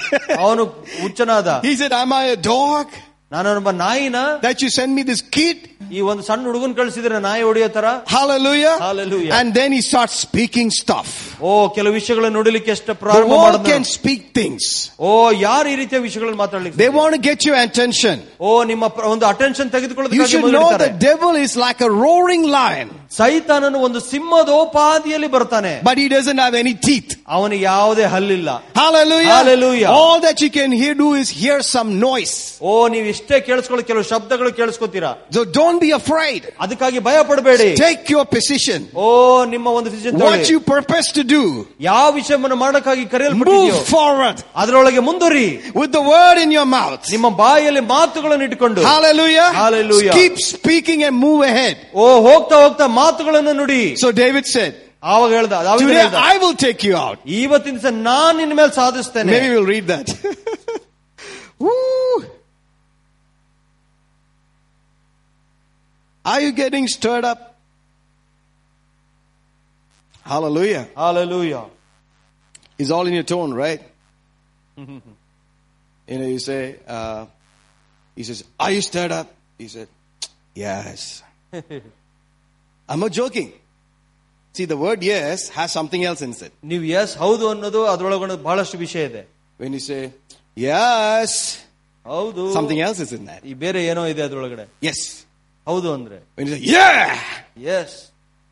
ಅವನು ಹುಚ್ಚನಾದ he said, Am I a dog ನಾನೊಬ್ಬ ನಾಯಿನ that you send me this kid? ಈ ಒಂದು ಸಣ್ಣ ಹುಡುಗನ್ ಕಳಿಸಿದ್ರೆ ನಾಯಿ ಹೊಡಿಯೋ ತರ Hallelujah. Hallelujah. And then he starts speaking stuff. ಓ ಕೆಲವು ವಿಷಯಗಳನ್ನು ನುಡಿಲಿಕ್ಕೆ ಎಷ್ಟು The ಪ್ರಾರಂಭ world ಮಾಡಿದ್ರು can speak things. ಓ ಯಾರು ಈ ರೀತಿಯ ವಿಷಯಗಳನ್ನು ಮಾತಾಡ್ಲಿಕ್ಕೆ They want to get your attention. ಓ ನಿಮ್ಮ ಪ್ರ- ಒಂದು ಅಟೆನ್ಷನ್ You ತೆಗೆದುಕೊಳ್ಳೋದಕ್ಕಾಗಿ should ಮೊದಲು know ಇಡ್ತಾರೆ. the devil is like a roaring lion, ಸೈತಾನನು ಒಂದು ಸಿಂಹದೋಪಾದಿಯಲ್ಲಿ ಬರ್ತಾನೆ but he doesn't have any teeth. ಅವನಿಗೆ ಯಾವುದೇ ಹಲ್ಲಿಲ್ಲ Hallelujah. Hallelujah. All that you can hear do is hear some noise. ಓ ನೀವು ಇಷ್ಟೇ ಕೇಳಿಸ್ಕೊಳ್ಳೋ ಕೆಲವು ಶಬ್ದಗಳು ಕೇಳಿಸ್ಕೊತೀರಾ So don't be afraid. ಅದಕ್ಕಾಗಿ ಭಯ ಪಡಬೇಡಿ Take your position. ಓ ನಿಮ್ಮ ಒಂದು decision What ತಗೊಳ್ಳಿ. you purpose to do, ಯಾವ ವಿಷಯವನ್ನು ಮಾಡಕ್ಕಾಗಿ ಕರೆಯಲ್ಪಟ್ಟಿದೆಯೋ move forward ಅದರೊಳಗೆ ಮುಂದುವರಿ with the word in your mouth. ನಿಮ್ಮ ಬಾಯಲ್ಲಿ ಮಾತುಗಳನ್ನು ಇಟ್ಟುಕೊಂಡು Hallelujah. Hallelujah. Keep speaking and move ahead. ಓ ಹೋಗ್ತಾ ಹೋಗ್ತಾ ಮಾತುಗಳನ್ನು ನುಡಿ So David said, ಆವಾಗ ಹೇಳ್ದ ದಾವೀದನು Today ಹೇಳ್ದ, I will take you out. ಇವತ್ತಿನ ದಿವಸ ನಾನ್ ನಿನ್ನ ಮೇಲೆ ಸಾಧಿಸ್ತೇನೆ Maybe we'll read that. Are you getting stirred up? Hallelujah. Hallelujah. It's all in your tone, right? you know, you say, uh, he says, Are you stirred up? He said, Yes. I'm not joking. See, the word yes has something else in it. ನೀವು yes ಹೌದು ಅನ್ನೋದು ಅದ್ರೊಳಗೊಂಡು ಬಹಳಷ್ಟು ವಿಷಯ ಇದೆ When you say, Yes, ಹೌದು something else is in that. ಈ ಬೇರೆ ಏನೋ ಇದೆ ಅದ್ರೊಳಗಡೆ Yes. ಹೌದು ಅಂದ್ರೆ When you say, Yeah, S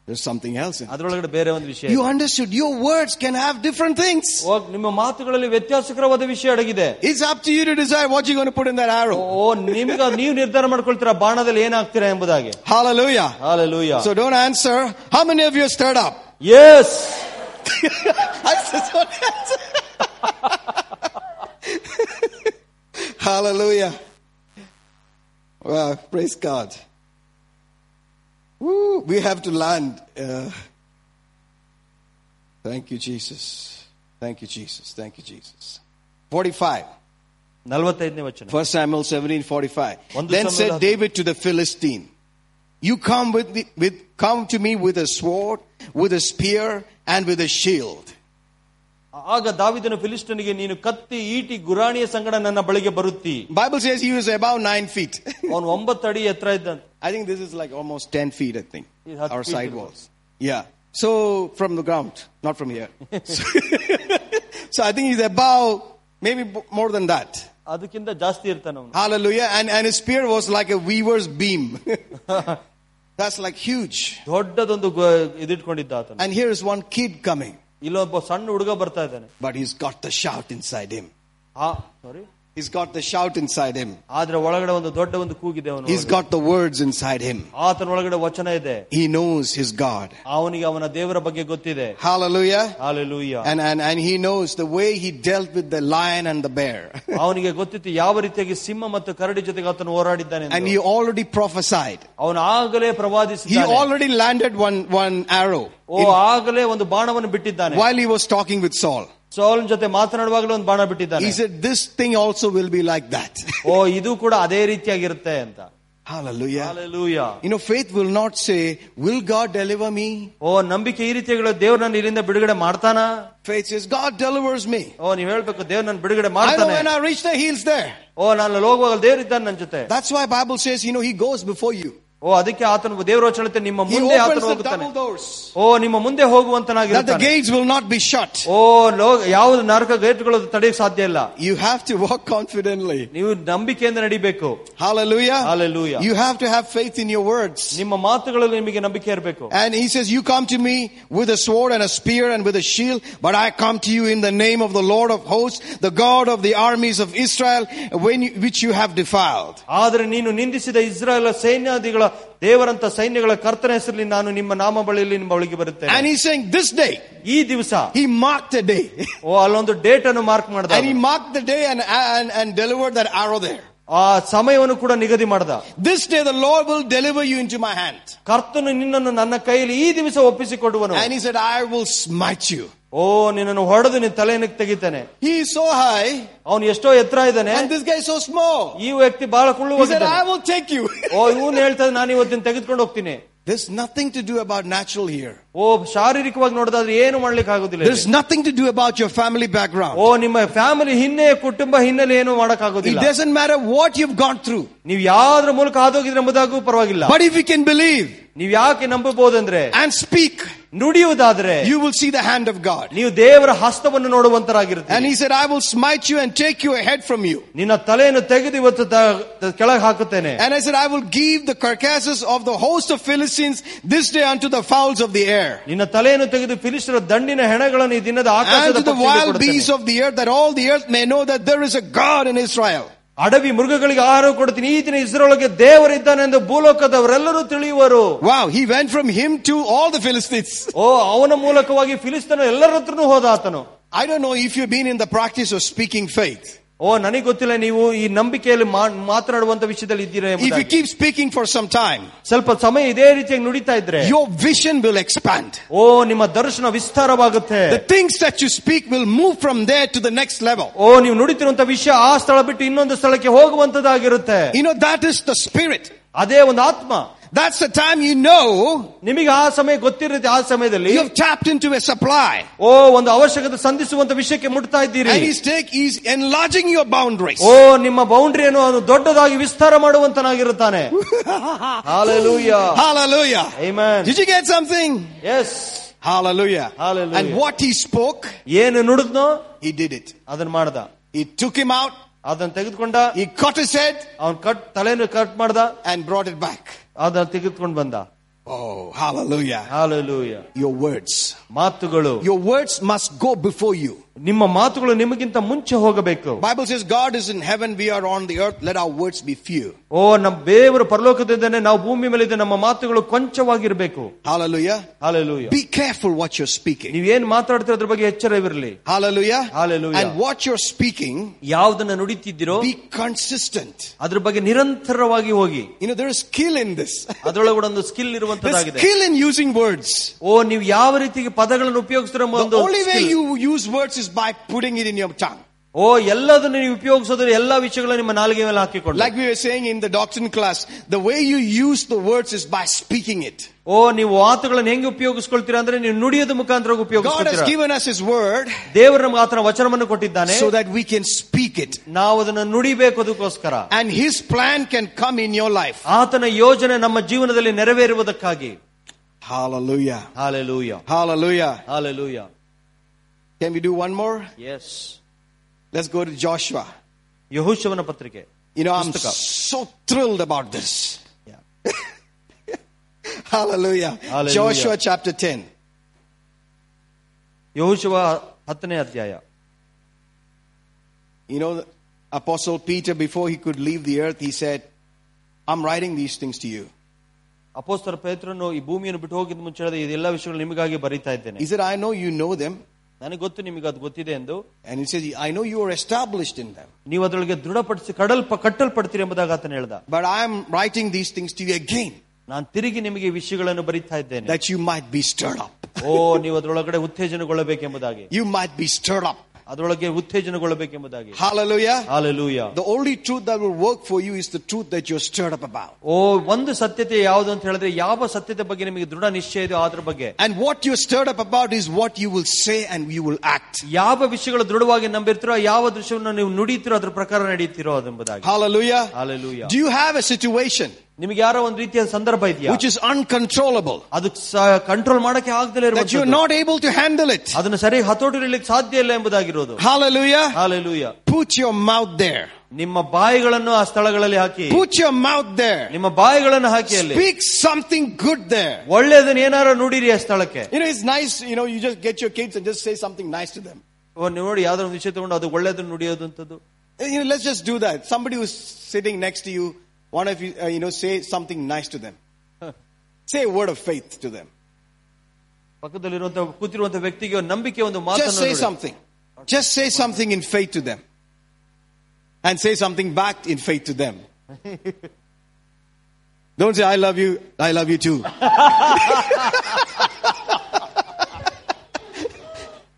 there's something else in it. ಅದ್ರೊಳಗಡೆ ಬೇರೆ ಒಂದು ವಿಷಯ You ಇದೆ. understood your words can have different things. ಹೋಗ್ ನಿಮ್ಮ ಮಾತುಗಳಲ್ಲಿ ವ್ಯತ್ಯಾಸಕರವಾದ ವಿಷಯ ಅಡಗಿದೆ It's up to you to decide what you're going to put in that arrow. ಓ ನಿಮ್ಗ ನೀವು ನಿರ್ಧಾರ ಮಾಡ್ಕೊಳ್ತೀರಾ ಬಾಣದಲ್ಲಿ ಏನಾಗ್ತೀರಾ ಎಂಬುದಾಗಿ Hallelujah. Hallelujah So don't answer. How many of you are stirred up? S I just don't answer. Hallelujah. Well, praise God. Woo, we have to land. Uh, thank you, Jesus. Thank you, Jesus. Thank you, Jesus. 45. ನಲವತ್ತೈದನೇ ವಚನ First Samuel 17, 45. ಒಂದು Then ಸಮುವೇಲ said ಹತ್ತು. David to the Philistine, You come with, the, with come to me with a sword, with a spear, and with a shield. ಆಗ ದಾವಿದನು ಫಿಲಿಸ್ಟನಿಗೆ ನೀನು ಕತ್ತಿ ಈಟಿ ಗುರಾಣಿಯ ಸಂಗಡ ನನ್ನ ಬಳಿಗೆ ಬರುತ್ತಿ Bible says he was about nine feet. ಅವನು ಒಂಬತ್ತು ಅಡಿ ಎತ್ತರ ಇದ್ದಂತೆ I think this is like almost 10 feet, I think. It has Our feet side it walls. Yeah. So from the ground, not from here. so, so I think he's about maybe b- more than that. ಅದಕ್ಕಿಂತ ಜಾಸ್ತಿ ಇರ್ತಾನೆ ಅವನು Hallelujah. And, and his spear was like a weaver's beam. That's like huge. ದೊಡ್ಡದೊಂದು ಗೊ- ಇದಿಟ್ಕೊಂಡಿದ್ದ ಆತನು And here is one kid coming, ಇಲ್ಲೊಬ್ಬ ಸಣ್ಣ ಹುಡುಗ ಬರ್ತಾ ಇದ್ದಾನೆ but he's got the shout inside him. Sorry He's got the shout inside him. ಆದ್ರೆ ಒಳಗಡೆ ಒಂದು ದೊಡ್ಡ ಒಂದು ಕೂಗಿದೆ ಅವನು He's got the words inside him. ಆತನ ಒಳಗಡೆ ವಚನ ಇದೆ He knows his God. ಅವನಿಗೆ ಅವನ ದೇವರ ಬಗ್ಗೆ ಗೊತ್ತಿದೆ Hallelujah. Hallelujah And, and, and he knows the way he dealt with the lion and the bear. ಅವನಿಗೆ ಗೊತ್ತಿತ್ತು ಯಾವ ರೀತಿಯಾಗಿ ಸಿಂಹ ಮತ್ತು ಕರಡಿ ಜೊತೆಗೆ ಆತನು ಹೋರಾಡಿದ್ದಾನೆ and he already prophesied. ಅವನು ಆಗಲೇ He ಪ್ರವಾದಿಸಿದ್ದಾನೆ already landed one, one arrow ಓ ಆಗಲೇ ಒಂದು ಬಾಣವನ್ನು ಬಿಟ್ಟಿದ್ದಾನೆ while he was talking with Saul. ಸೌಲನ್ ಜೊತೆ ಮಾತನಾಡುವಾಗಲೇ ಒಂದು ಬಾಣ ಬಿಟ್ಟಿದ್ದಾನೆ He said, This thing also will be like that. ಓ ಇದು ಕೂಡ ಅದೇ ರೀತಿಯಾಗಿರುತ್ತೆ ಅಂತ Hallelujah. Hallelujah You know, faith will not say, Will God deliver me? ಓ ನಂಬಿಕೆ ಈ ರೀತಿಯಾಗಿ ದೇವ್ರು ನನ್ನ ಇಲ್ಲಿಂದ ಬಿಡುಗಡೆ ಮಾಡ್ತಾನ Faith says, God delivers me. ಓ ನೀವ್ ಹೇಳ್ಬೇಕು ದೇವ್ರು ನನ್ನ ಬಿಡುಗಡೆ I know ಮಾಡ್ತಾನೆ when I reach there, He's there. ಓ ನಾನು ಅಲ್ಲಿ ಹೋಗುವಾಗ ದೇವ್ರು ಇದ್ದಾನೆ ನನ್ನ ಜೊತೆ That's why Bible says, you know, He goes before you. ಓ ಅದಕ್ಕೆ ಆತನ ದೇವರು ಹೇಳುತ್ತೆ ನಿಮ್ಮ He ಮುಂದೆ opens ಆತನು the ಹೋಗುತ್ತಾನೆ double doors. ಓ ನಿಮ್ಮ ಮುಂದೆ That the ಹೋಗುವಂತನಾಗಿರ್ತಾನೆ gates will not be shut. O low- ಯಾವ್ದು ನರಕ ಗೇಟ್ಗಳು ತಡೆಯಕ್ಕೆ ಸಾಧ್ಯ ಇಲ್ಲ You have to walk confidently. ನೀವು ನಂಬಿಕೆಯಿಂದ ನಡಿಬೇಕು Hallelujah. Hallelujah. You have to have faith in your words. ನಿಮ್ಮ ಮಾತುಗಳಲ್ಲಿ ನಿಮಗೆ ನಂಬಿಕೆ ಇರಬೇಕು And he says, You come to me with a sword and a spear and with a shield, but I come to you in the name of the Lord of hosts, the God of the armies of Israel, when you, which you have defiled. ಆದರೆ ನೀನು ನಿಂದಿಸಿದ ಇಸ್ರಾಯೇಲ್ ಸೈನ್ಯಾದಿಗಳ ದೇವರಂತ ಸೈನ್ಯಗಳ ಕರ್ತನ ಹೆಸರಲ್ಲಿ ನಾನು ನಿಮ್ಮ ನಾಮ ಬಳಿಯಲ್ಲಿ ನಿಮ್ಮ ಬಳಿಗೆ And ಬರುತ್ತೇನೆ he's saying, This day, ಈ ದಿವಸ he marked a day. ಓ ಅಲ್ಲೊಂದು ಡೇಟ್ ಅನ್ನು ಮಾರ್ಕ್ ಮಾಡ್ದ and he marked the day and, and, and delivered that arrow there. ಆ ಸಮಯವನ್ನು ಕೂಡ ನಿಗದಿ ಮಾಡ್ದ This day the Lord will deliver you into my hand. ಕರ್ತನು ನಿನ್ನನ್ನು ನನ್ನ ಕೈಯಲ್ಲಿ ಈ ದಿವಸ ಒಪ್ಪಿಸಿಕೊಡುವನು And he said, I will smite you. ಓ ನಿನ್ನನ್ನು ಹೊಡೆದು ನಿನ್ನ ತಲೆಯನ್ನು ತೆಗಿತಾನೆ He is so high, ಅವನು ಎಷ್ಟೋ ಎತ್ತರ ಇದ್ದಾನೆ and this guy is so small. ಈ ವ್ಯಕ್ತಿ ಬಹಳ ಕುಳ್ಳು He said, I will take you. ಓ ಇವನು ಹೇಳ್ತಾನೆ ನಾನು ಇವತ್ತಿನ ತೆಗೆದುಕೊಂಡು ಹೋಗ್ತೀನಿ There's nothing to do about natural here. ಓ ಶಾರೀರಿಕವಾಗಿ ನೋಡೋದಾದ್ರೆ ಏನು ಮಾಡ್ಲಿಕ್ಕೆ ಆಗುದಿಲ್ಲ There's ಇಲ್ಲಿ. nothing to do about your family background. ಓ ನಿಮ್ಮ ಫ್ಯಾಮಿಲಿ ಹಿನ್ನೆ ಕುಟುಂಬ ಹಿನ್ನೆಲೆ ಏನು ಮಾಡಕ್ It ಆಗೋದಿಲ್ಲ doesn't matter what you've gone through. ನೀವು ಯಾವ್ದ್ರ ಮೂಲಕ ಹಾದೋಗಿದ್ರೆ ಎಂಬುದಾಗೂ ಪರವಾಗಿಲ್ಲ But if you can believe ನೀವ್ ಯಾಕೆ ನಂಬಬಹುದಂದ್ರೆ and speak, ನುಡಿಯುವುದಾದ್ರೆ you will see the hand of God. ನೀವು ದೇವರ ಹಸ್ತವನ್ನು ನೋಡುವಂತರಾಗಿರುತ್ತೆ And he said, I will smite you and take you ahead from you. ನಿನ್ನ ತಲೆಯನ್ನು ತೆಗೆದು ಇವತ್ತು ಕೆಳಗೆ ಹಾಕುತ್ತೇನೆ And I said, I will give the carcasses of the host of Philistines this day unto the fowls of the air. ನಿನ್ನ ತಲೆಯನ್ನು ತೆಗೆದು ಫಿಲಿಸ್ತರ ದಂಡಿನ ಹೆಣಗಳನ್ನು ಈ ದಿನದ And ಆಕಾಶದ to the ಪಕ್ಷಿಗಳಿಗೆ wild ಕೊಡುತ್ತೇನೆ. beasts of the earth, that all the earth may know that there is a God in Israel. ಅಡವಿ ಮೃಗಗಳಿಗೆ ಆಹಾರ ಕೊಡುತ್ತೀನಿ ಈ ದಿನ ಇಸ್ರೊಳಗೆ ದೇವರಿದ್ದಾನೆ ಎಂದು ಭೂಲೋಕದವರೆಲ್ಲರೂ ತಿಳಿಯುವರು Wow, he went from him to all the Philistines. ಓ ಅವನ ಮೂಲಕವಾಗಿ ಫಿಲಿಸ್ತನ ಎಲ್ಲರ ಹತ್ರನೂ ಹೋದ ಆತನು I don't know if you've been in the practice of speaking faith. ಓ ನನಗೆ ಗೊತ್ತಿಲ್ಲ ನೀವು ಈ ನಂಬಿಕೆಯಲ್ಲಿ ಮಾತನಾಡುವಂತ ವಿಷಯದಲ್ಲಿ ಇದ್ದೀರಾ if you keep speaking for some time ಸ್ವಲ್ಪ ಸಮಯ ಇದೇ ರೀತಿಯಾಗಿ ನುಡಿತಾ ಇದ್ರೆ ಯೋರ್ ವಿಷನ್ ವಿಲ್ ಎಕ್ಸ್ಪ್ಯಾಂಡ್ ಓ ನಿಮ್ಮ ದರ್ಶನ ವಿಸ್ತಾರವಾಗುತ್ತೆ. The things that you speak will move from there to the next level ಓ ನೀವು ನುಡಿತಿರುವಂತ ವಿಷಯ ಆ ಸ್ಥಳ ಬಿಟ್ಟು ಇನ್ನೊಂದು ಸ್ಥಳಕ್ಕೆ ಹೋಗುವಂತದ್ದಾಗಿರುತ್ತೆ. You know that is the spirit ಅದೇ ಒಂದು ಆತ್ಮ. That's the time you know ನಿಮಗೆ ಆ ಸಮಯ ಗೊತ್ತಿರುತ್ತೆ ಆ ಸಮಯದಲ್ಲಿ you have tapped into a supply. ಓ ಒಂದು ಅವಶ್ಯಕತೆ ಸಂಧಿಸುವಂತ ವಿಷಯಕ್ಕೆ ಮುಟ್ತಾ ಇದ್ದೀರಿ And he's take, he's enlarging your boundaries. ಓ ನಿಮ್ಮ ಬೌಂಡ್ರಿಯನ್ನು ಅವನು ದೊಡ್ಡದಾಗಿ ವಿಸ್ತಾರ ಮಾಡುವಂತನಾಗಿರುತ್ತಾನೆ Hallelujah. Hallelujah. Amen. Did you get something? Yes. Hallelujah. Hallelujah. And what he spoke, ಏನು ನುಡಿದ್ನೋ he did it. ಅದನ್ನ ಮಾಡ್ದ He took him out, ಅದನ್ನ ತೆಗೆದುಕೊಂಡ he cut his head, ಅವನ್ ಕಟ್ ತಲೆಯನ್ನು ಕಟ್ ಮಾಡ್ದ and brought it back. ಅದನ್ನ ತೆಗೆದುಕೊಂಡು ಬಂದ Oh, hallelujah. Hallelujah Your words. ಮಾತುಗಳು Your words must go before you. ನಿಮ್ಮ ಮಾತುಗಳು ನಿಮಗಿಂತ ಮುಂಚೆ ಹೋಗಬೇಕು Bible says God is in heaven, we are on the earth, let our words be few. ಓ ನಮ್ಮ ದೇವರು ಪರಲೋಕದಿದ್ದಾನೆ ನಾವು ಭೂಮಿ ಮೇಲೆ ಇದ್ದ ನಮ್ಮ ಮಾತುಗಳು ಕೊಂಚವಾಗಿರ್ಬೇಕು Hallelujah. Hallelujah Be careful what you're speaking. ನೀವೇನ್ ಮಾತಾಡ್ತೀರ ಅದ್ರ ಬಗ್ಗೆ ಎಚ್ಚರವಿರಲಿ Hallelujah. Hallelujah. And what you're speaking, ಯಾವ್ದನ್ನ ನುಡಿತಿದ್ದೀರೋ be consistent. ಅದ್ರ ಬಗ್ಗೆ ನಿರಂತರವಾಗಿ ಹೋಗಿ You know, there is skill in this. ಅದ್ರೊಳಗಡೆ ಒಂದು skill There's ಇರುವಂತದ್ದಾಗಿದೆ skill in using words. ಓ ನೀವು ಯಾವ ರೀತಿಗೆ ಪದಗಳನ್ನು ಉಪಯೋಗಿಸ್ತೀರ ಎಂಬ The ಒಂದು only way skill. you use words is by putting it in your tongue. ಓ ಎಲ್ಲದನ್ನು ನೀವು ಉಪಯೋಗಿಸೋದ್ರೆ ಎಲ್ಲಾ ವಿಷಯಗಳನ್ನ ನಿಮ್ಮ ನಾಲಿಗೆ ಮೇಲೆ ಹಾಕಿಕೊಂಡು Like we were saying in the doctrine class, the way you use the words is by speaking it. ಓ ನೀವು ಮಾತುಗಳನ್ನು ಹೆಂಗೆ ಉಪಯೋಗಿಸ್ಕೊಳ್ತೀರಾ ಅಂದ್ರೆ ನೀವು ನುಡಿಯೋದ ಮುಖಾಂತರ God has ಉಪಯೋಗಿಸ್ಕೊಳ್ತೀರಾ given us His word ದೇವರು ನಮ್ಗೆ ಆತನ ವಚನವನ್ನು ಕೊಟ್ಟಿದ್ದಾನೆ so that we can speak it. ನಾವು ಅದನ್ನು ನುಡಿಬೇಕು ಅದಕ್ಕೋಸ್ಕರ And His plan can come in your life. ಆತನ ಯೋಜನೆ ನಮ್ಮ ಜೀವನದಲ್ಲಿ ನೆರವೇರುವುದಕ್ಕಾಗಿ Hallelujah. Hallelujah Hallelujah. Hallelujah Can we do one more? S Let's go to Joshua. ಯಹುಶವನ ಪತ್ರಿಕೆ You know, I'm Pustaka. so thrilled about this. Hallelujah. Hallelujah. Joshua chapter 10. ಯಹುಶವ ಹತ್ತನೇ ಅಧ್ಯಾಯ You know, the Apostle Peter, before he could leave the earth, he said, I'm writing these things to you. ಅಪೋಸ್ತರ ಪೇತ್ರನು ಈ ಭೂಮಿಯನ್ನು ಬಿಟ್ಟು ಹೋಗಿದ ಮುಂಚೆ ಹೇಳಿದ ಇದೆಲ್ಲ ವಿಷಯಗಳು ನಿಮಗಾಗಿ ಬರೀತಾ ಇದ್ದೇನೆ He said, I know you know them. ನನಗೆ ಗೊತ್ತು ನಿಮಗೆ ಅದು ಗೊತ್ತಿದೆ ಎಂದು And he says, I know you are established in them. ನೀವು ಅದರೊಳಗೆ ದೃಢಪಡಿಸಿ ಕಡಲ್ಪ ಕಟ್ಟಲ್ಪಡ್ತೀರಿ ಎಂಬುದಾಗಿ ಆತನ ಹೇಳ್ದ But I am writing these things to you again, ನಾನು ತಿರುಗಿ ನಿಮಗೆ ಈ ವಿಷಯಗಳನ್ನು ಬರೀತಾ ಇದ್ದೇನೆ that you might be stirred up. ಓ ನೀವು ಅದರೊಳಗಡೆ ಉತ್ತೇಜನಗೊಳ್ಳಬೇಕೆಂಬುದಾಗಿ You might be stirred up. ಅದರೊಳಗೆ ಉತ್ತೇಜನಗೊಳ್ಳಬೇಕೆಂಬುದಾಗಿ Hallelujah. Hallelujah The only truth that will work for you is the truth that you're stirred up about. ಓ ಒಂದು ಸತ್ಯತೆ ಯಾವುದು ಅಂತ ಹೇಳಿದ್ರೆ ಯಾವ ಸತ್ಯತೆ ಬಗ್ಗೆ ನಿಮಗೆ ದೃಢ ನಿಶ್ಚಯ ಇದೆಯೋ ಅದ್ರ ಬಗ್ಗೆ And what you're stirred up about is what you will say and you will act. ಯಾವ ವಿಷಯಗಳು ದೃಢವಾಗಿ ನಂಬಿರ್ತೀರೋ ಯಾವ ದೃಶ್ಯವನ್ನು ನೀವು ನುಡಿತೀರೋ ಅದ್ರ ಪ್ರಕಾರ ನಡೀತಿರೋ ಅದೆಂಬುದಾಗಿ Hallelujah. Hallelujah Do you have a situation ನಿಮಗೆ ಯಾರೋ ಒಂದು ರೀತಿಯ ಸಂದರ್ಭ ಇದೆಯಾ which is uncontrollable? ಅದಕ್ಕೆ ಕಂಟ್ರೋಲ್ ಮಾಡಕ್ಕೆ ಆಗದಲೇ That you're ಇರುವಂತದ್ದು not able to handle it? ಅದನ್ನು ಸರಿ ಹತೋಟಿರಲಿಕ್ಕೆ ಸಾಧ್ಯ ಇಲ್ಲ ಎಂಬುದಾಗಿರೋದು Hallelujah. Hallelujah Put your mouth there. ನಿಮ್ಮ ಬಾಯಿಗಳನ್ನು ಆ ಸ್ಥಳಗಳಲ್ಲಿ ಹಾಕಿ Put your mouth there. ನಿಮ್ಮ ಬಾಯಿಗಳನ್ನು ಹಾಕಿ ಅಲ್ಲಿ Speak something good there. ಒಳ್ಳೇದನ್ನ ಏನಾರು ನುಡಿರಿ ಆ ಸ್ಥಳಕ್ಕೆ You know, it's nice, you know, you just get your kids and just say something nice to them. ಓ, ನೀವು ನೋಡಿ ಯಾವ್ದೋ ಒಂದು ವಿಷಯ ತಗೊಂಡು ಅದು ಒಳ್ಳೇದನ್ನ ನುಡಿಯೋದು ಅಂತದ್ದು You know, let's just do that. Somebody who's sitting next to you, one of you, uh, you know, say something nice to them. Say a word of faith to them. ಪಕ್ಕದಲ್ಲಿರುವಂತ ಕೂತಿರುವಂತ ವ್ಯಕ್ತಿಗೆ ಒಂದು ನಂಬಿಕೆ ಒಂದು Just ಮಾತನ್ನು say ನುಡಿ. something. Just say something in faith to them. And say something back in faith to them. Don't say, I love you, I love you too.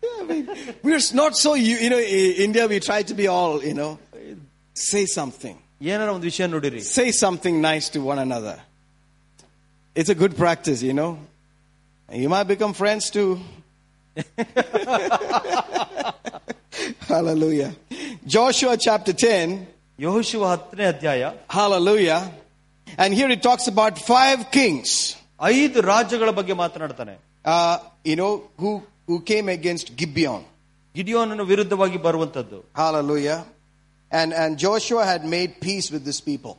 I mean, we're not so, you, you know, in India we try to be all, you know, say something. ಏನಾರ ಒಂದು ವಿಷಯ ನುಡಿರಿ Say something nice to one another. It's a good practice, you know. You might become friends too. Hallelujah. Joshua chapter 10. ಯಹೋಶುವ ಹತ್ತನೇ ಅಧ್ಯಾಯ Hallelujah. And here it talks about five kings, ಐದು ರಾಜ್ಯಗಳ ಬಗ್ಗೆ ಮಾತನಾಡ್ತಾನೆ uh, you know, who, who came against Gibeon. ಗಿಡಿಯೋನನ ವಿರುದ್ಧವಾಗಿ ಬರುವಂತದ್ದು Hallelujah. And, and Joshua had made peace with this people.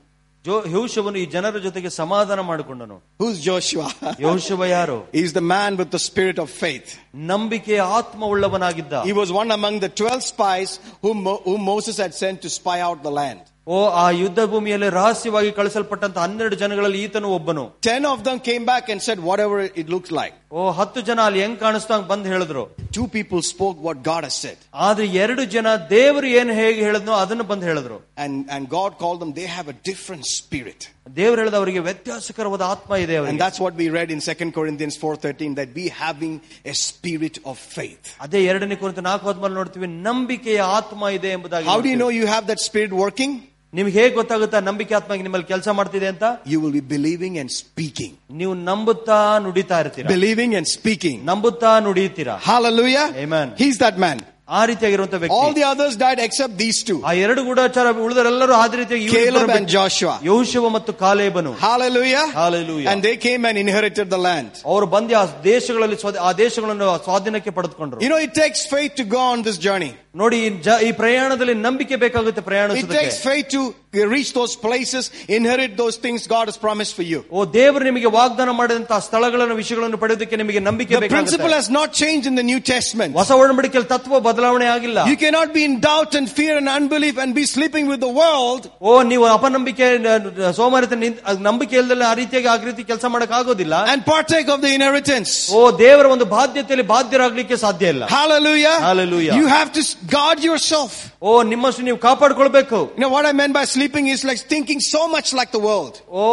ಜೋ ಯಹೋಶುವನು ಈ ಜನರ ಜೊತೆಗೆ ಸಮಾಧಾನ ಮಾಡಿಕೊಂಡನು Who's Joshua? ಯಹೋಶುವ ಯಾರು He's the man with the spirit of faith. ನಂಬಿಕೆಯ ಆತ್ಮವುಳ್ಳವನಾಗಿದ್ದ He was one among the 12 spies whom, Mo- whom Moses had sent to spy out the land. ಓ ಆ ಯುದ್ಧ ಭೂಮಿಯಲ್ಲಿ ರಹಸ್ಯವಾಗಿ ಕಳಿಸಲ್ಪಟ್ಟಂತ ಹನ್ನೆರಡು ಜನಗಳಲ್ಲಿ ಈತನು ಒಬ್ಬನು 10 of them came back and said whatever it looks like. ಓ ಹತ್ತು ಜನ ಅಲ್ಲಿ ಹೆಂಗ್ ಕಾಣಿಸ್ತಾ ಹಂಗ್ ಬಂದ್ ಹೇಳಿದ್ರು Two people spoke what God has said. ಆದ್ರೆ ಎರಡು ಜನ ದೇವರು ಏನ್ ಹೇಗೆ ಹೇಳಿದ್ನೋ ಅದನ್ನು ಬಂದ್ ಹೇಳಿದ್ರು And, and God called them, they have a different spirit. ದೇವರು ಹೇಳಿದ ಅವರಿಗೆ ವ್ಯತ್ಯಾಸಕರವಾದ ಆತ್ಮ ಇದೆ And ಅವರಿಗೆ that's what we read in 2 Corinthians 4.13, that we having a spirit of faith. ಅದೇ ಎರಡನೇ ಕುರಿತು ನಾಲ್ಕು ಹದ್ಮಲ್ಲಿ ನೋಡ್ತೀವಿ ನಂಬಿಕೆಯ ಆತ್ಮ ಇದೆ ಎಂಬುದಾಗಿ How do you ನೋಡ್ತೀವಿ. know you have that spirit working? ನಿಮ್ಗೆ ಹೇಗೆ ಗೊತ್ತಾಗುತ್ತಾ ನಂಬಿಕೆ ಆತ್ಮ ನಿಮ್ಮಲ್ಲಿ ಕೆಲಸ ಮಾಡ್ತಿದೆ ಅಂತ You will be believing and speaking. ನೀವು ನಂಬುತ್ತಾ ನುಡಿತಾ ಇರ್ತೀರಾ Believing and speaking. ನಂಬುತ್ತಾ ನುಡಿಯುತ್ತೀರಾ Hallelujah. Amen. He's that man. ಆ ರೀತಿಯಾಗಿರುವಂತ All ವ್ಯಕ್ತಿ the others died except these two. ಆ ಎರಡು ಗೂಢಾಚಾರ ಉಳಿದರೆಲ್ಲರೂ ಆದ ರೀತಿಯಾಗಿ Caleb and Joshua. ಯೌಶವ ಮತ್ತು ಕಾಲೇಬನು Hallelujah. Hallelujah. And they came and inherited the land. ಅವರು ಬಂದು ಆ ದೇಶಗಳಲ್ಲಿ ಸ್ವಾಧ- ಆ ದೇಶಗಳನ್ನು ಸ್ವಾಧೀನಕ್ಕೆ ಪಡೆದುಕೊಂಡ್ರು You know, it takes faith to go on this journey. ನೋಡಿ ಈ ಜ- ಈ ಪ್ರಯಾಣದಲ್ಲಿ ನಂಬಿಕೆ ಬೇಕಾಗುತ್ತೆ It ಪ್ರಯಾಣಿಸೋದಕ್ಕೆ takes faith to reach those places, inherit those things God has promised for you. ಓ ದೇವರು ನಿಮಗೆ ವಾಗ್ದಾನ ಮಾಡಿದಂತಹ ಸ್ಥಳಗಳನ್ನು ವಿಷಯಗಳನ್ನು ಪಡೆಯೋದಕ್ಕೆ ನಿಮಗೆ ನಂಬಿಕೆ The principle ಬೇಕಾಗುತ್ತೆ has not changed in the New Testament. ಹೊಸ ಒಡಂಬಡಿಕೆಯಲ್ಲಿ ತತ್ವ ಬದಲಾವಣೆ ಆಗಿಲ್ಲ You cannot be in doubt and fear and unbelief and be sleeping with the world ಓ ನೀವು ಅಪನಂಬಿಕೆ ನ- ಸೋಮಾರಿತ ನಿಂತ್- ಅದ್ ನಂಬಿಕೆ ಇಲ್ದಲೆ ಆ ರೀತಿಯಾಗಿ ಆ ರೀತಿ ಕೆಲಸ ಮಾಡಕ್ ಆಗೋದಿಲ್ಲ and partake of the inheritance. ಓ ದೇವರ ಒಂದು ಬಾಧ್ಯತೆಯಲ್ಲಿ ಬಾಧ್ಯರಾಗ್ಲಿಕ್ಕೆ ಸಾಧ್ಯ ಇಲ್ಲ Hallelujah. Hallelujah. You have to guard yourself. ಓ ನಿಮ್ಮಷ್ಟು ನೀವು ಕಾಪಾಡ್ಕೊಳ್ಬೇಕು You know what I meant by sleeping is like thinking so much like the world. ಓ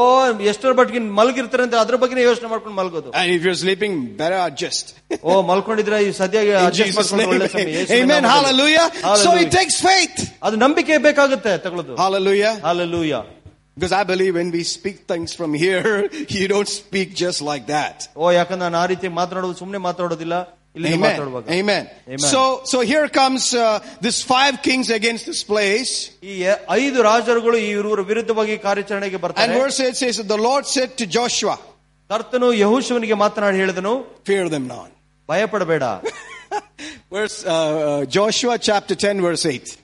ಎಷ್ಟರ ಬಟ್ಟಿಗೆ ಮಲಗಿರ್ತಾರೆ ಅಂತ ಅದ್ರ ಬಗ್ಗೆ ಯೋಚನೆ ಮಾಡ್ಕೊಂಡು ಮಲಗೋದು And if you're sleeping, better adjust. ಓ ಮಲ್ಕೊಂಡಿದ್ರೆ ಈ ಸದ್ಯಾಗಿ In adjust Jesus' ಮಾಡ್ಕೊಂಡು name. ಒಳ್ಳೆ ಸಮಯ. ಯೇಸುವಿನ Amen. ನಾಮದಲ್ಲಿ. Hallelujah. So Hallelujah. it takes faith. ಅದು ನಂಬಿಕೆ ಬೇಕಾಗುತ್ತೆ ತಗೊಳ್ಳೋದು Hallelujah. Hallelujah Because I believe when we speak things from here, you don't speak just like that. ಓ ಯಾಕಂದ್ರೆ ನಾನು ಆ ರೀತಿ ಮಾತನಾಡೋದು ಸುಮ್ಮನೆ ಮಾತಾಡೋದಿಲ್ಲ ಇಲ್ಲಿ Amen. ಮಾತಾಡುವಾಗ Amen. Amen. So, so here comes uh, this five kings against this place. ಈ ಎ- ಐದು ರಾಜರುಗಳು ಈ ಇವರು ವಿರುದ್ಧವಾಗಿ ಕಾರ್ಯಾಚರಣೆಗೆ And ಬರ್ತಾರೆ verse 8 says, The Lord said to Joshua, ಕರ್ತನು ಯಹೋಶುವನಿಗೆ ಮಾತನಾಡಿ ಹೇಳಿದನು Fear them not. ಭಯಪಡಬೇಡ Verse, uh, uh, Joshua chapter 10, verse 8.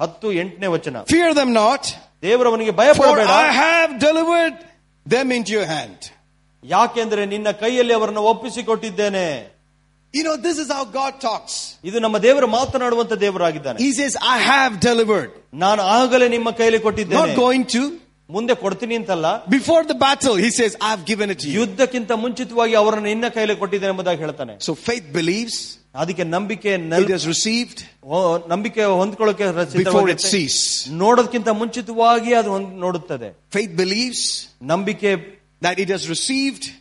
ಹತ್ತು ಎಂಟನೇ ವಚನ Fear them not, ದೇವರವನಿಗೆ for ಭಯಪಡಬೇಡ I have delivered them into your hand. ಯಾಕೆಂದ್ರೆ ನಿನ್ನ ಕೈಯಲ್ಲಿ ಅವರನ್ನು ಒಪ್ಪಿಸಿಕೊಟ್ಟಿದ್ದೇನೆ You know, this is how God talks. ಇದು ನಮ್ಮ ದೇವರು ಮಾತನಾಡುವಂತ ದೇವರಾಗಿದ್ದಾನೆ He says, I have delivered. ನಾನು ಆಗಲೇ ನಿಮ್ಮ ಕೈಯಲ್ಲಿ ಕೊಟ್ಟಿದ್ದೇನೆ Not going to. ಮುಂದೆ ಕೊಡ್ತೀನಿ ಅಂತಲ್ಲ Before the battle, he says, I've given it to you. ಯುದ್ಧಕ್ಕಿಂತ ಮುಂಚಿತವಾಗಿ ಅವರನ್ನು ನಿನ್ನ ಕೈಯಲ್ಲಿ ಕೊಟ್ಟಿದ್ದೇನೆ ಎಂಬುದಾಗಿ ಹೇಳ್ತಾನೆ So faith believes, ಅದಕ್ಕೆ ನಂಬಿಕೆ it ನಲ್- is received ಓ, ನಂಬಿಕೆ ಹೊಂದ್ಕೊಳ್ಳೋಕೆ before it ಸಿದ್ಧವಾಗಿರುತ್ತೆ. sees. ನೋಡೋದಕ್ಕಿಂತ ಮುಂಚಿತವಾಗಿ ಅದು ಹೊಂದ್- ನೋಡುತ್ತದೆ Faith believes ನಂಬಿಕೆ that it has received ನಾದು-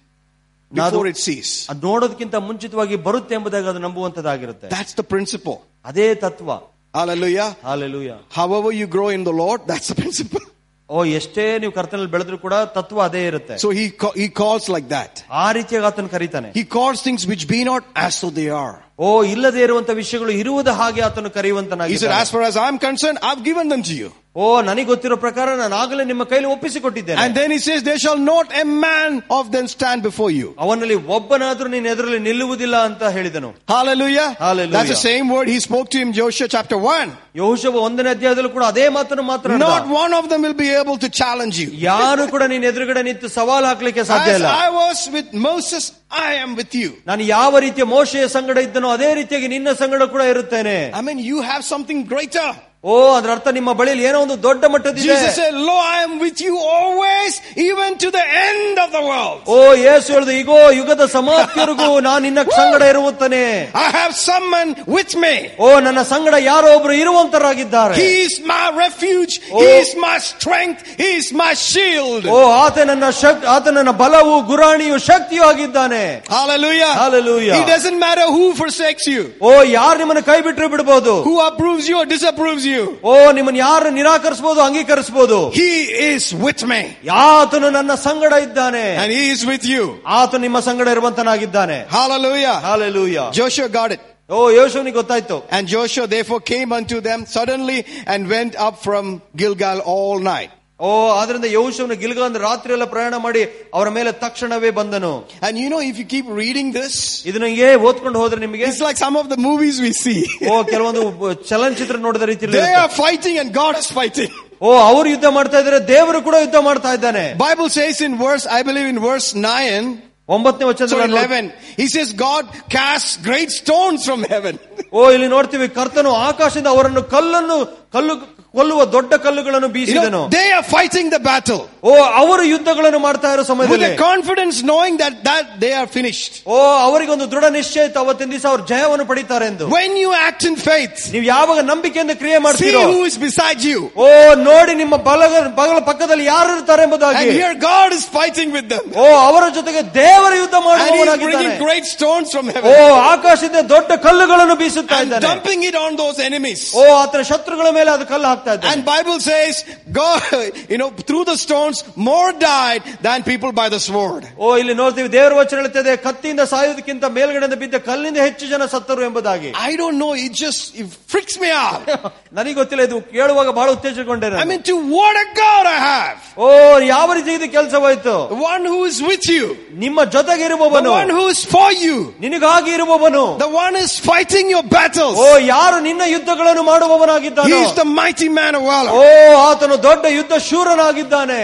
before it sees. ಅದು ನೋಡೋದಕ್ಕಿಂತ ಮುಂಚಿತವಾಗಿ ಬರುತ್ತೆ ಎಂಬುದಾಗಿ ಅದು ನಂಬುವಂತದ್ದಾಗಿರುತ್ತೆ That's the principle. ಅದೇ ತತ್ವ Hallelujah. Hallelujah However you grow in the Lord, that's the principle. ಓ ಎಷ್ಟೇ ನೀವು ಕರ್ತನಲ್ಲಿ ಬೆಳೆದ್ರು ಕೂಡ ತತ್ವ ಅದೇ ಇರುತ್ತೆ So he, ca- he calls like that. ಆ ರೀತಿಯಾಗಿ ಆತನ ಕರೀತಾನೆ He calls things which be not as though they are. ಓ ಇಲ್ಲದೆ ಇರುವಂತ ವಿಷಯಗಳು ಇರುವುದ ಹಾಗೆ ಆತನು He said, ಕರೆಯುವಂತನಾಗಿದ್ದಾನೆ as far as I'm concerned, I've given them to you. ಓ ನನಗೆ ಗೊತ್ತಿರೋ ಪ್ರಕಾರ ನಾನು ಆಗಲೇ ನಿಮ್ಮ ಕೈಲಿ ಒಪ್ಪಿಸಿಕೊಟ್ಟಿದ್ದೇನೆ And then he says, there shall not a man of them stand before you. ಅವನಲ್ಲಿ ಒಬ್ಬನಾದ್ರೂ ನಿನ್ನ ಎದುರಲ್ಲಿ ನಿಲ್ಲುವುದಿಲ್ಲ ಅಂತ ಹೇಳಿದನು Hallelujah. Hallelujah. That's the same word he spoke to him, Joshua chapter 1. ಯಹೋಶುವ ಒಂದನೇ ಅಧ್ಯಾಯದಲ್ಲೂ ಕೂಡ ಅದೇ ಮಾತನ್ನು ಮಾತ್ರ Not one of them will be able to challenge you. ಯಾರು ಕೂಡ ನಿನ್ನ ಎದುರುಗಡೆ ನಿಂತು ಸವಾಲು ಹಾಕ್ಲಿಕ್ಕೆ ಸಾಧ್ಯ As ಇಲ್ಲ I was with Moses, I am with you. ನಾನು ಯಾವ ರೀತಿಯ ಮೋಶೆಯ ಸಂಗಡ ಇದ್ದನೋ ಅದೇ ರೀತಿಯಾಗಿ ನಿನ್ನ ಸಂಗಡ ಕೂಡ ಇರುತ್ತೇನೆ I mean, you have something greater. ಓ ಅದರ ಅರ್ಥ ನಿಮ್ಮ ಬಳಿಯಲ್ಲಿ ಏನೋ ಒಂದು ದೊಡ್ಡ ಮಟ್ಟದಿದೆ Jesus said, Lo, I am with you always, even to the end of the world. ಓ ಯೇಸು ಹೇಳಿದ ಈಗೋ ಯುಗದ ಸಮಾಪ್ತಿವರೆಗೂ ನಾನು ನಿನ್ನ ಸಂಗಡ ಇರುತ್ತಾನೆ I have someone with me. ಓ ನನ್ನ ಸಂಗಡ ಯಾರೋ ಒಬ್ರು ಇರುವಂತರಾಗಿದ್ದಾರೆ He is my refuge. Oh. He is my strength. He is my shield. ಓ ಆತ ನನ್ನ ಶಕ್ ಆತ ನನ್ನ ಬಲವು ಗುರಾಣಿಯು ಶಕ್ತಿಯೂ ಆಗಿದ್ದಾನೆ Hallelujah. Hallelujah. It doesn't matter who forsakes you, ಓ ಯಾರು ನಿಮ್ಮನ್ನು ಕೈ ಬಿಟ್ಟರು ಬಿಡಬಹುದು who approves you or disapproves you. you. ಓ ನಿಮ್ಮನ್ನ ಯಾರು ನಿರಾಕರಿಸಬಹುದು ಅಂಗೀಕರಿಸಬಹುದು He is with me. ಆತನು ನನ್ನ ಸಂಗಡ ಇದ್ದಾನೆ And he is with you. ಆತನು ನಿಮ್ಮ ಸಂಗಡ ಇರುವಂತನಾಗಿದ್ದಾನೆ Hallelujah. Hallelujah Joshua got it. ಓ ಯೋಶವನಿಗೆ ಗೊತ್ತಾಯ್ತು And Joshua therefore came unto them suddenly and went up from Gilgal all night. ಓ ಆದ್ರಿಂದ ಯೋಶವನು ಗಿಲ್ಗಾಂದ್ ರಾತ್ರಿ ಎಲ್ಲ ಪ್ರಯಾಣ ಮಾಡಿ ಅವರ ಮೇಲೆ ತಕ್ಷಣವೇ ಬಂದನು And you know, if you keep reading this, ಇದನ್ನ ಹೀಗೆ ಓದ್ಕೊಂಡು ಹೋದ್ರೆ ನಿಮಗೆ it's like some of the movies we see. ಓ ಕೆಲವೊಂದು ಚಲನಚಿತ್ರ ನೋಡಿದ ರೀತಿಯಲ್ಲಿ They ಇರುತ್ತೆ. are fighting and God is fighting. ಓ ಅವರು ಯುದ್ಧ ಮಾಡ್ತಾ ಇದ್ದಾರೆ ದೇವರು ಕೂಡ ಯುದ್ಧ ಮಾಡ್ತಾ ಇದ್ದಾನೆ Bible says in verse, I believe in verse 9, ಒಂಬತ್ತನೇ so ವಚನ 11, he says God casts great stones from heaven. ಓ ಇಲ್ಲಿ ನೋಡ್ತೀವಿ ಕರ್ತನು ಆಕಾಶದಿಂದ ಅವರನ್ನು ಕಲ್ಲನ್ನು ಕಲ್ಲು ಕೊಲ್ಲುವ ದೊಡ್ಡ ಕಲ್ಲುಗಳನ್ನು You ಬೀಸಿದನು know, they are fighting the battle ಓ ಅವರು ಯುದ್ಧಗಳನ್ನು ಮಾಡ್ತಾ ಇರೋ with ಸಮಯದಲ್ಲಿ a confidence knowing that, that they are finished. ಓ ಅವರಿಗೆ ಒಂದು ದೃಢ ನಿಶ್ಚಯ ಇತ್ತು ಅವತ್ತಿನ ದಿವಸ ಅವ್ರು ಜಯವನ್ನು ಪಡಿತಾರೆ ಎಂದು When you act in faith, ನೀವು ಯಾವಾಗ ನಂಬಿಕೆಯಿಂದ ಕ್ರಿಯೆ see ಮಾಡ್ತೀರೋ who is beside you. ಓ ನೋಡಿ ನಿಮ್ಮ ಬಲಗ ಬಗಲ ಪಕ್ಕದಲ್ಲಿ ಯಾರು ಇರ್ತಾರೆ ಎಂಬುದಾಗಿ And here God is fighting with them. ಓ ಅವರ ಜೊತೆಗೆ ದೇವರ ಯುದ್ಧ And he's ಮಾಡುವವನಾಗಿದ್ದಾನೆ bringing great stones from O heaven ಆಕಾಶದಿಂದ ದೊಡ್ಡ ಕಲ್ಲುಗಳನ್ನು ಬೀಸುತ್ತಾ and ಇದ್ದಾನೆ dumping it on those enemies. ಓ ಆತನ ಶತ್ರುಗಳ ಮೇಲೆ ಅದು ಕಲ್ಲು ಹಾಕ್ತಾ ಇದ್ದಾನೆ And Bible says, God, you know, through the stones, more died than people by the sword. ಓ ಇಲ್ಲಿ ನೋಡ್ತೀವಿ ದೇವರ ವಚನ ಹೇಳುತ್ತದೆ ಕತ್ತಿಯಿಂದ ಸಾಯುವುದಕ್ಕಿಂತ ಮೇಲ್ಗಡೆಯಿಂದ ಬಿದ್ದ ಕಲ್ಲಿಂದ ಹೆಚ್ಚು ಜನ ಸತ್ತರು ಎಂಬುದಾಗಿ I don't know, it just it freaks me out. ನನಗೆ ಗೊತ್ತಿಲ್ಲ ಇದು ಕೇಳುವಾಗ ಬಹಳ ಉತ್ತೇಜಗೊಂಡೆ ನಾನು. I mean, to what a God I have. ಓ ಯಾವ ರೀತಿ ಇದು ಕೆಲಸವಾಯ್ತು The one who is with you. ನಿಮ್ಮ ಜೊತೆಗೆ The ಇರುವವನು one who is for you. ನಿನಗಾಗಿ ಇರುವವನು The one is fighting your battles. ಓ ಯಾರು ನಿನ್ನ ಯುದ್ಧಗಳನ್ನು He ಮಾಡುವವನಾಗಿದ್ದಾನೋ is the mighty mighty man of valor.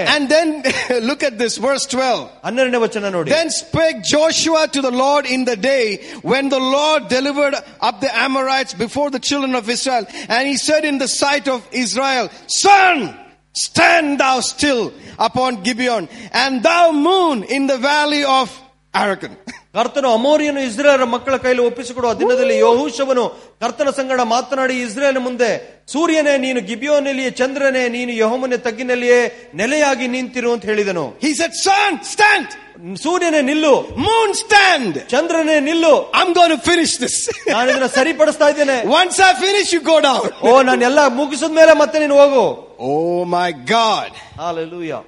And then look at this verse 12. Then spake Joshua to the Lord in the day when the Lord delivered up the Amorites before the children of Israel. And he said in the sight of Israel, Sun, stand thou still upon Gibeon, and thou moon in the valley of Aragon. ಕರ್ತನು ಅಮೋರಿಯನು ಇಸ್ರೇಲರ ಮಕ್ಕಳ ಕೈಲಿ ಒಪ್ಪಿಸಿಕೊಡುವ ದಿನದಲ್ಲಿ ಯಹೂಶವನು ಕರ್ತನ ಸಂಗಡ ಮಾತನಾಡಿ Israel ಮುಂದೆ ಸೂರ್ಯನೇ ನೀನು ಗಿಬಿಯೋನಲ್ಲಿಯೇ ಚಂದ್ರನೇ ನೀನು ಯಹೋಮನೆ ತಗ್ಗಿನಲ್ಲಿಯೇ ನೆಲೆಯಾಗಿ ನಿಂತಿರು ಅಂತ ಹೇಳಿದನು. ಸ್ಟ್ಯಾಂಡ್ ಸೂರ್ಯನೇ ನಿಲ್ಲು. ಮೂನ್ ಸ್ಟ್ಯಾಂಡ್ ಚಂದ್ರನೇ ನಿಲ್ಲು. ಐ ಗೋನ್ ಫಿನಿಶ್ ದಿಸ್ ನಾನು ಇದನ್ನ ಸರಿಪಡಿಸ್ತಾ ಇದ್ದೇನೆ. Once I finish you go down ಓ ನಾನು ಎಲ್ಲ ಮುಗಿಸಿದ ಮೇಲೆ ಮತ್ತೆ ನೀನು ಹೋಗು. ಓ my God hallelujah.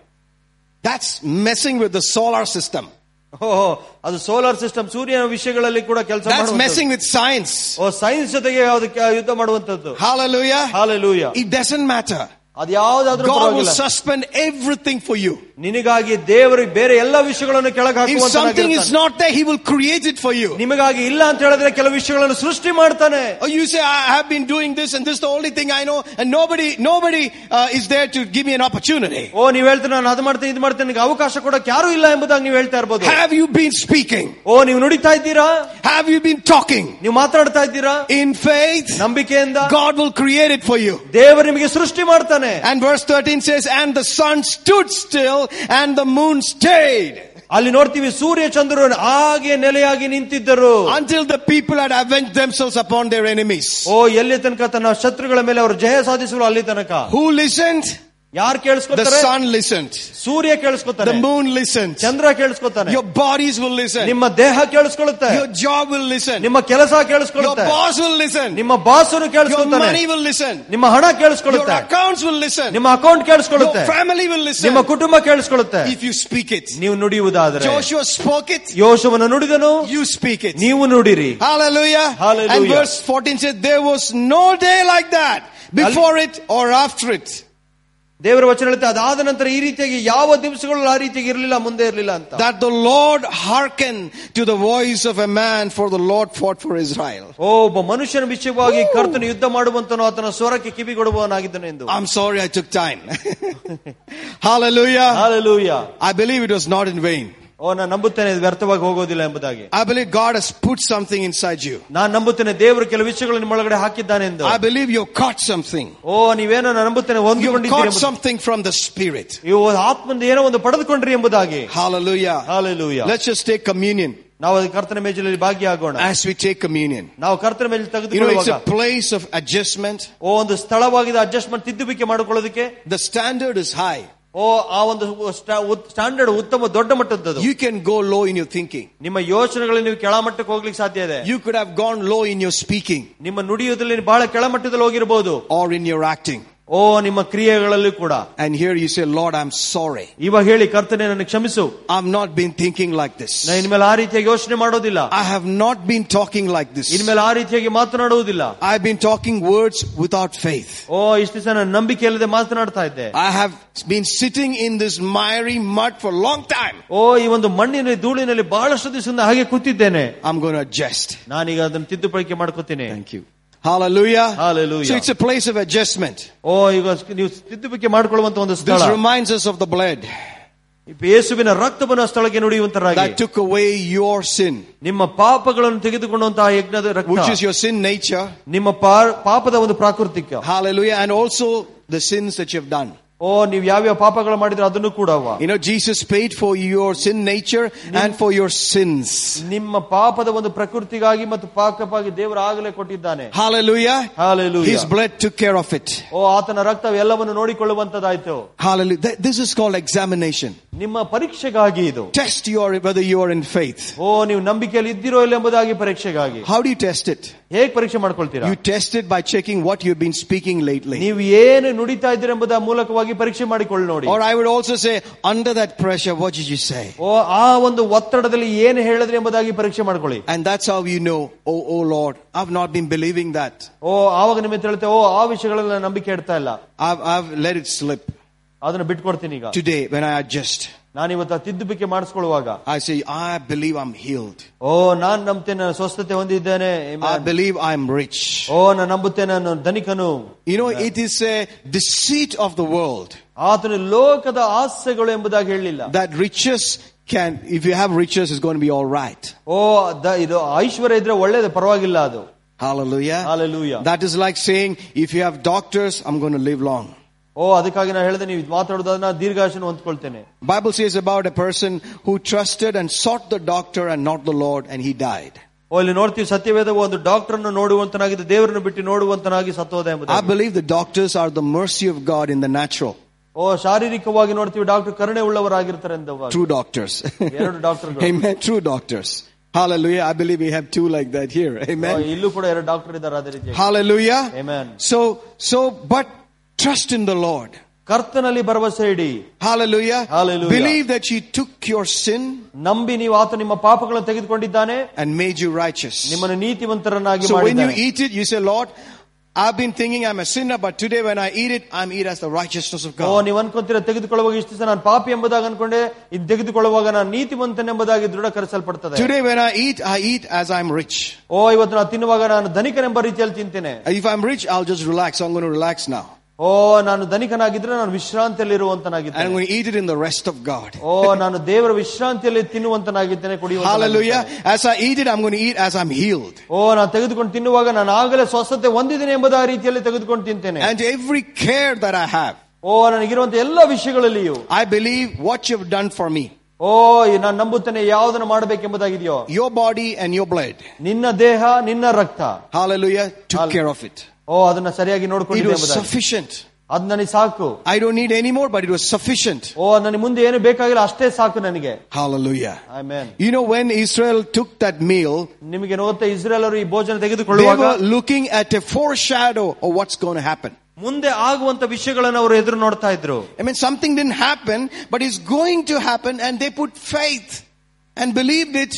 That's messing with the solar system ಓಹೋ ಅದು ಸೋಲಾರ್ ಸಿಸ್ಟಮ್ ಸೂರ್ಯನ ವಿಷಯಗಳಲ್ಲಿ ಕೂಡ ಕೆಲಸ That's messing with science. O science ಜೊತೆಗೆ ಅದಕ್ಕೆ ಯುದ್ಧ ಮಾಡುವಂತದ್ದು Hallelujah. Hallelujah It doesn't matter. ಅದು ಯಾವ್ದಾದ್ರೂ God will ಪರವಾಗಿಲ್ಲ suspend everything for you. ನಿನಗಾಗಿ ದೇವರು ಬೇರೆ ಎಲ್ಲ ವಿಷಯಗಳನ್ನು ಕೆಳಗೆ If something is ಹಾಕುವಂತ not there, He will create it for you. ನಿಮಗಾಗಿ ಇಲ್ಲ ಅಂತ ಹೇಳಿದ್ರೆ ಕೆಲವು ವಿಷಯಗಳನ್ನು ಸೃಷ್ಟಿ ಮಾಡ್ತಾನೆ Or you say, I have been doing this and this is the only thing I know and nobody, nobody uh, is there to give me an opportunity. ಓ ನೀವ್ ಹೇಳ್ತೀರ ನಾನು ಅದು ಮಾಡ್ತೇನೆ ಇದು ಮಾಡ್ತೇನೆ ನಿನಗೆ ಅವಕಾಶ ಕೊಡಕ್ಕೆ ಯಾರು ಇಲ್ಲ ಎಂಬುದಾಗಿ ನೀವು ಹೇಳ್ತಾ ಇರ್ಬೋದು Have you been speaking? ಓ ನೀವು ನುಡಿತಾ ಇದ್ದೀರಾ Have you been talking? ನೀವು ಮಾತಾಡ್ತಾ ಇದ್ದೀರಾ In faith, ನಂಬಿಕೆಯಿಂದ God will create it for you. ದೇವರು ನಿಮಗೆ ಸೃಷ್ಟಿ ಮಾಡ್ತಾನೆ And verse 13 says, and the sun stood still and the moon stayed ಅಲ್ಲಿ ನೋಡ್ತೀವಿ ಸೂರ್ಯ ಚಂದ್ರರು ಹಾಗೆ ನೆಲೆಯಾಗಿ ನಿಂತಿದ್ದರು until the people had avenged themselves upon their enemies. ಓ ಎಲ್ಲಿ ತನಕ ತನ್ನ ಶತ್ರುಗಳ ಮೇಲೆ ಅವರು ಜಯ ಸಾಧಿಸಲು ಅಲ್ಲಿ ತನಕ Who listened? ಯಾರು The ಕೇಳಿಸ್ಕೊತಾರೆ sun listened. Surya ಕೇಳಿಸ್ಕೊತಾನೆ The moon listened. Chandra ಕೇಳಿಸ್ಕೊತಾನೆ Your bodies will listen. ನಿಮ್ಮ ದೇಹ ಕೇಳಿಸ್ಕೊಳ್ಳುತ್ತೆ Your job will listen. ನಿಮ್ಮ ಕೆಲಸ Your ಕೇಳಿಸ್ಕೊಳ್ಳುತ್ತೆ boss will listen. ನಿಮ್ಮ ಬಾಸನು Your ಕೇಳಿಸ್ಕೊತಾನೆ money will listen. ನಿಮ್ಮ ಹಣ Your ಕೇಳಿಸ್ಕೊಳ್ಳುತ್ತೆ accounts will listen. ನಿಮ್ಮ ಅಕೌಂಟ್ ಕೇಳಿಸ್ಕೊಳ್ಳುತ್ತೆ Your family will ನಿಮ್ಮ listen. ಕುಟುಂಬ ಕೇಳಿಸ್ಕೊಳ್ಳುತ್ತೆ If you speak it. ನೀವು ನುಡಿಯುವುದಾದರೆ Joshua spoke it. ಯೋಶವನು ನುಡಿದನು You speak it. ನೀವು ನುಡಿರಿ Hallelujah. Hallelujah. And verse 14 says, there was no day like that before it or after it. ದೇವರ ವಚನ ಹೇಳುತ್ತೆ ಅದಾದ ನಂತರ ಈ ರೀತಿಯಾಗಿ ಯಾವ ದಿವಸಗಳು ಆ ರೀತಿಯಾಗಿ ಇರಲಿಲ್ಲ ಮುಂದೆ ಇರಲಿಲ್ಲ ಅಂತ That the Lord hearkened to the voice of a man for the Lord fought for Israel. ಓ ಒಬ್ಬ ಮನುಷ್ಯನ ವಿಷಯವಾಗಿ ಕರ್ತನು ಯುದ್ಧ ಮಾಡುವಂತನು ಆತನ ಸ್ವರಕ್ಕೆ ಕಿವಿಗೊಡುವವನಾಗಿದ್ದನು ಎಂದು I'm sorry I took time. Hallelujah. Hallelujah I believe it was not in vain. ಓ ನಾನು ನಂಬುತ್ತೇನೆ ಇದು ವ್ಯರ್ಥವಾಗಿ ಹೋಗೋದಿಲ್ಲ ಎಂಬುದಾಗಿ I believe God has put something inside you. ನಾನು ನಂಬುತ್ತೇನೆ ದೇವರು ಕೆಲವು ವಿಷಯಗಳು ನಿಮ್ಮೊಳಗಡೆ ಹಾಕಿದ್ದಾನೆ ಎಂದು I believe you caught something. ಓ ನೀವೇನೋ ನಾನು ನಂಬುತ್ತೇನೆ You ಹೊಂದಿಕೊಂಡಿದ್ದೀರಿ caught ಎಂಬುದು. something from the Spirit. ನೀವು ಆತ್ಮಂದ ಏನೋ ಒಂದು ಪಡೆದುಕೊಂಡ್ರಿ ಎಂಬುದಾಗಿ Hallelujah. Hallelujah Let's just take communion ನಾವು ಅದು ಕರ್ತನ ಮೇಜಲ್ಲಿ ಭಾಗಿಯಾಗೋಣ as we take communion. ನಾವು ಕರ್ತನ ಮೇಲೆ You know, it's ತೆಗೆದುಕೊಳ್ಳುವಾಗ a place of adjustment. ಓ ಒಂದು ಸ್ಥಳವಾಗಿದೆ adjustment ತಿದ್ದುಬಿಕೆ ಮಾಡಿಕೊಳ್ಳೋದಕ್ಕೆ The standard is high. ಓ ಆ ಒಂದು ಸ್ಟ್ಯಾಂಡರ್ಡ್ ಉತ್ತಮ ದೊಡ್ಡ ಮಟ್ಟದ್ದು You can go low in your thinking. ನಿಮ್ಮ ಯೋಚನೆಗಳಲ್ಲಿ ನೀವು ಕೆಳಮಟ್ಟಕ್ಕೆ ಹೋಗ್ಲಿಕ್ಕೆ ಸಾಧ್ಯ ಇದೆ You could have gone low in your speaking ನಿಮ್ಮ ನುಡಿಯೋದ್ರಲ್ಲಿ ಬಹಳ ಕೆಳಮಟ್ಟದಲ್ಲಿ ಹೋಗಿರಬಹುದು or in your acting. ಓ ನಿಮ್ಮ ಕ್ರಿಯೆಗಳಲ್ಲಿ ಕೂಡ And here you say, Lord, I'm sorry. ಇವಾಗ ಹೇಳಿ ಕರ್ತನೆ ನನಗೆ ಕ್ಷಮಿಸು I've not been thinking like this. ನಾ ಇನ್ಮೇಲೆ ಆ ರೀತಿಯಾಗಿ ಯೋಚನೆ ಮಾಡೋದಿಲ್ಲ I have not been talking like this. ಇನ್ಮೇಲೆ ಆ ರೀತಿಯಾಗಿ ಮಾತನಾಡುವುದಿಲ್ಲ I've been talking words without faith. ಓ ಇಷ್ಟು ದಿವಸ ನಾನು ನಂಬಿಕೆ ಇಲ್ಲದೆ ಮಾತನಾಡ್ತಾ ಇದ್ದೆ I have been sitting in this miry mud for a long time. ಓ ಈ ಒಂದು ಮಣ್ಣಿನ ಧೂಳಿನಲ್ಲಿ ಬಹಳಷ್ಟು ದಿವಸದಿಂದ ಹಾಗೆ ಕೂತಿದ್ದೇನೆ I'm going to adjust. ನಾನೀಗ ಅದನ್ನು ತಿದ್ದುಪಡಿಕೆ ಮಾಡ್ಕೋತೀನಿ Thank you. Hallelujah. Hallelujah. So it's a place of adjustment. ಓ ಈಗ ನೀವು ತಿದ್ದುಪಡಿಕೆ ಮಾಡ್ಕೊಳ್ಳುವಂತ ಒಂದು ಸ್ಥಳ This reminds us of the blood ಯೇಸುವಿನ ರಕ್ತವನ್ನು ಆ ಸ್ಥಳಕ್ಕೆ ನುಡಿಯುವಂತರಾಗಿ that took away your sin, ನಿಮ್ಮ ಪಾಪಗಳನ್ನು ತೆಗೆದುಕೊಂಡಂತಹ ಯಜ್ಞದ which ರಕ್ತ is your sin nature. ನಿಮ್ಮ ಪಾ- ಪಾಪದ ಒಂದು ಪ್ರಾಕೃತಿಕ Hallelujah. And also the sins that you have done. ಓ ನೀವು ಯಾವ್ಯಾವ ಪಾಪಗಳು ಮಾಡಿದ್ರೆ ಅದನ್ನು ಕೂಡ ಅವ. You know, Jesus paid for your sin nature and for your sins. ನಿಮ್ಮ ಪಾಪದ ಒಂದು ಪ್ರಕೃತಿಗಾಗಿ ಮತ್ತು ಪಾಕವಾಗಿ ದೇವರು ಆಗಲೇ ಕೊಟ್ಟಿದ್ದಾನೆ Hallelujah. Hallelujah. His blood took care of it. ಓ ಆತನ ರಕ್ತ ಎಲ್ಲವನ್ನು ನೋಡಿಕೊಳ್ಳುವಂತದಾಯ್ತು Hallelujah. Th- This is called examination. ನಿಮ್ಮ ಪರೀಕ್ಷೆಗಾಗಿ ಇದು Test your, whether you are in faith. ಓ ನೀವು ನಂಬಿಕೆಯಲ್ಲಿ ಇದ್ದಿರೋ ಇಲ್ಲ ಎಂಬುದಾಗಿ ಪರೀಕ್ಷೆಗಾಗಿ How do you test it? ಹೇಗ್ ಪರೀಕ್ಷೆ ಮಾಡ್ಕೊಳ್ತೀರಾ You test it by checking what you've been speaking lately. ನೀವು ಏನು ನುಡಿತಾ ಇದ್ದೀರ ಎಂಬುದರ ಮೂಲಕವಾಗಿ ಪರೀಕ್ಷೆ ಮಾಡಿಕೊಳ್ಳಿ ನೋಡಿ Or I would also say, under that pressure, what did you say? ಓ ಆ ಒಂದು ಒತ್ತಡದಲ್ಲಿ ಏನು ಹೇಳಿದ್ರಿ ಎಂಬುದಾಗಿ ಪರೀಕ್ಷೆ ಮಾಡ್ಕೊಳ್ಳಿ And that's how you know, oh, oh Lord, I've not been believing that. ಓ ಆವಾಗ ನಿಮಗೆ ತಿಳಿತೆ ಓ ಆ ವಿಷಯಗಳಲ್ಲಿ ನಾನು ನಂಬಿಕೆ ಇಡ್ತಾ ಇಲ್ಲ I've, I've let it slip. ಅದನ್ನ ಬಿಟ್ಕೊಡ್ತೀನಿ ಈಗ Today, when I adjust, ನಾನು ಇವತ್ತು ತಿದ್ದುಪಿಕೆ ಮಾಡಿಸ್ಕೊಳ್ಳುವಾಗ I say, I believe I'm healed. ಓ ನಾನ್ ನಂಬ್ತೇನೆ ನಾನು ಸ್ವಸ್ಥತೆ ಹೊಂದಿದ್ದೇನೆ I believe I'm rich. ಓ ನಾನು ನಂಬುತ್ತೇನೆ ನಾನು ಧನಿಕನು You know, it is a deceit of the world ಆತನು ಲೋಕದ ಆಸೆಗಳು ಎಂಬುದಾಗಿ ಹೇಳಲಿಲ್ಲ that riches can, if you have riches, it's going to be all right. O the- ಇದು ಐಶ್ವರ್ಯ ಇದ್ರೆ ಒಳ್ಳೇದು ಪರವಾಗಿಲ್ಲ ಅದು Hallelujah. Hallelujah. That is like saying, if you have doctors, I'm going to live long. ಓ ಅದಕ್ಕಾಗಿ ನಾನು ಹೇಳಿದೆ ನೀವು ಮಾತಾಡೋದನ್ನ ದೀರ್ಘಾಶನ ಹೊಂದ್ಕೊಳ್ತೇನೆ Bible says about a person who trusted and sought the doctor and not the Lord, and he died. ಓ ಇಲ್ಲಿ ನೋಡ್ತೀವಿ ಸತ್ಯವೇದ ಒಂದು doctor ಅನ್ನು ನೋಡುವಂತನಾಗಿದ್ದು ದೇವರನ್ನು ಬಿಟ್ಟು ನೋಡುವಂತನಾಗಿ ಸತ್ತೋದ I ಎಂಬುದು believe the doctors are the mercy of God in the natural. ಓ ಶಾರೀರಿಕವಾಗಿ ನೋಡ್ತೀವಿ ಡಾಕ್ಟರ್ ಕರುಣೆ ಉಳ್ಳವರಾಗಿರ್ತಾರೆ ಎಂದವಾಗ True doctors. ಎರಡು ಡಾಕ್ಟರ್ಗಳು Amen. True doctors. Hallelujah. I believe we have two like that here. O, Amen. ಇಲ್ಲೂ ಕೂಡ ಎರಡು ಡಾಕ್ಟರ್ ಇದ್ದಾರೆ ಅದೇ ರೀತಿ Hallelujah. Amen. So, so, but trust in the Lord. ಕರ್ತನಲ್ಲಿ ಭರವಸೆ ಇಡಿ Hallelujah. Hallelujah. Believe that He took your sin ನಂಬಿ ನೀವು ಆತ ನಿಮ್ಮ ಪಾಪಗಳನ್ನು ತೆಗೆದುಕೊಂಡಿದ್ದಾನೆ and made you righteous. ನಿಮ್ಮನ್ನು ನೀತಿವಂತರನ್ನಾಗಿ So when you ಮಾಡಿದ್ದಾನೆ eat it, you say, Lord, I've been thinking I'm a sinner, but today when I eat it, I'm eat as the righteousness of O God. ನೀವು ಅನ್ಕೊಂತೀರ ತೆಗೆದುಕೊಳ್ಳುವಾಗ ಇಷ್ಟು ದಿವಸ ನಾನು ಪಾಪಿ ಎಂಬುದಾಗಿ ಅನ್ಕೊಂಡೆ ಇದು ತೆಗೆದುಕೊಳ್ಳುವಾಗ ನಾನು ನೀತಿವಂತನೆಂಬುದಾಗಿ ದೃಢಕರಿಸಲ್ಪಡ್ತದೆ Today when I eat, I eat as I'm rich. ಓ ಇವತ್ತು ನಾನು ತಿನ್ನುವಾಗ ನಾನು ಧನಿಕನೆಂಬ ರೀತಿಯಲ್ಲಿ ತಿಂತೇನೆ If I'm rich, I'll just relax. I'm going to relax now. ಓ ನಾನು ಧನಿಕನಾಗಿದ್ರೆ ನಾನು ವಿಶ್ರಾಂತಿಯಲ್ಲಿ And I'm ಇರುವಂತನಾಗಿದ್ದೇನೆ going to eat it in the rest of God. ಓ ನಾನು ದೇವರ ವಿಶ್ರಾಂತಿಯಲ್ಲಿ ತಿನ್ನುವಂತನಾಗಿದ್ದೇನೆ ಕುಡಿಯುವ Hallelujah. As I eat it, I'm going to eat as I'm healed. ಓ ನಾನು ತೆಗೆದುಕೊಂಡು ತಿನ್ನುವಾಗ ನಾನು ಆಗಲೇ ಸ್ವಸ್ಥತೆ ಹೊಂದಿದ್ದೇನೆ ಎಂಬುದ ರೀತಿಯಲ್ಲಿ ತೆಗೆದುಕೊಂಡು ತಿಂತೇನೆ And every care that I have, ಓ ನನಗಿರುವಂತ ಎಲ್ಲ ವಿಷಯಗಳಲ್ಲಿಯೂ I believe what you've done for me. ಓ ನಾನು ನಂಬುತ್ತೇನೆ ಯಾವುದನ್ನು ಮಾಡಬೇಕೆಂಬುದಾಗಿದೆಯೋ Your body and your blood. ನಿನ್ನ ದೇಹ ನಿನ್ನ ರಕ್ತ Hallelujah. Took Hall- care of it. ಓ ಅದನ್ನ ಸರಿಯಾಗಿ It ನೋಡ್ಕೊಂಡಿದೆ was ಎಂಬುದಾಗಿ sufficient. ಅದು ನನಗೆ ಸಾಕು I don't need any more, but it was sufficient. ಓ ನನಗೆ ಮುಂದೆ ಏನು ಬೇಕಾಗಿಲ್ಲ ಅಷ್ಟೇ ಸಾಕು ನನಗೆ Hallelujah. Amen You know, when Israel took that meal, ನಿಮಗೆ ಗೊತ್ತಾ ಇಸ್ರೇಲ್ ಅವರು ಈ ಭೋಜನ they ತೆಗೆದುಕೊಳ್ಳುವಾಗ were looking at a foreshadow of what's going to happen. ಮುಂದೆ ಆಗುವಂತ ವಿಷಯಗಳನ್ನು ಅವರು ಎದುರು ನೋಡ್ತಾ ಇದ್ರು I mean, something didn't happen, but it's going to happen, and they put faith and believed it,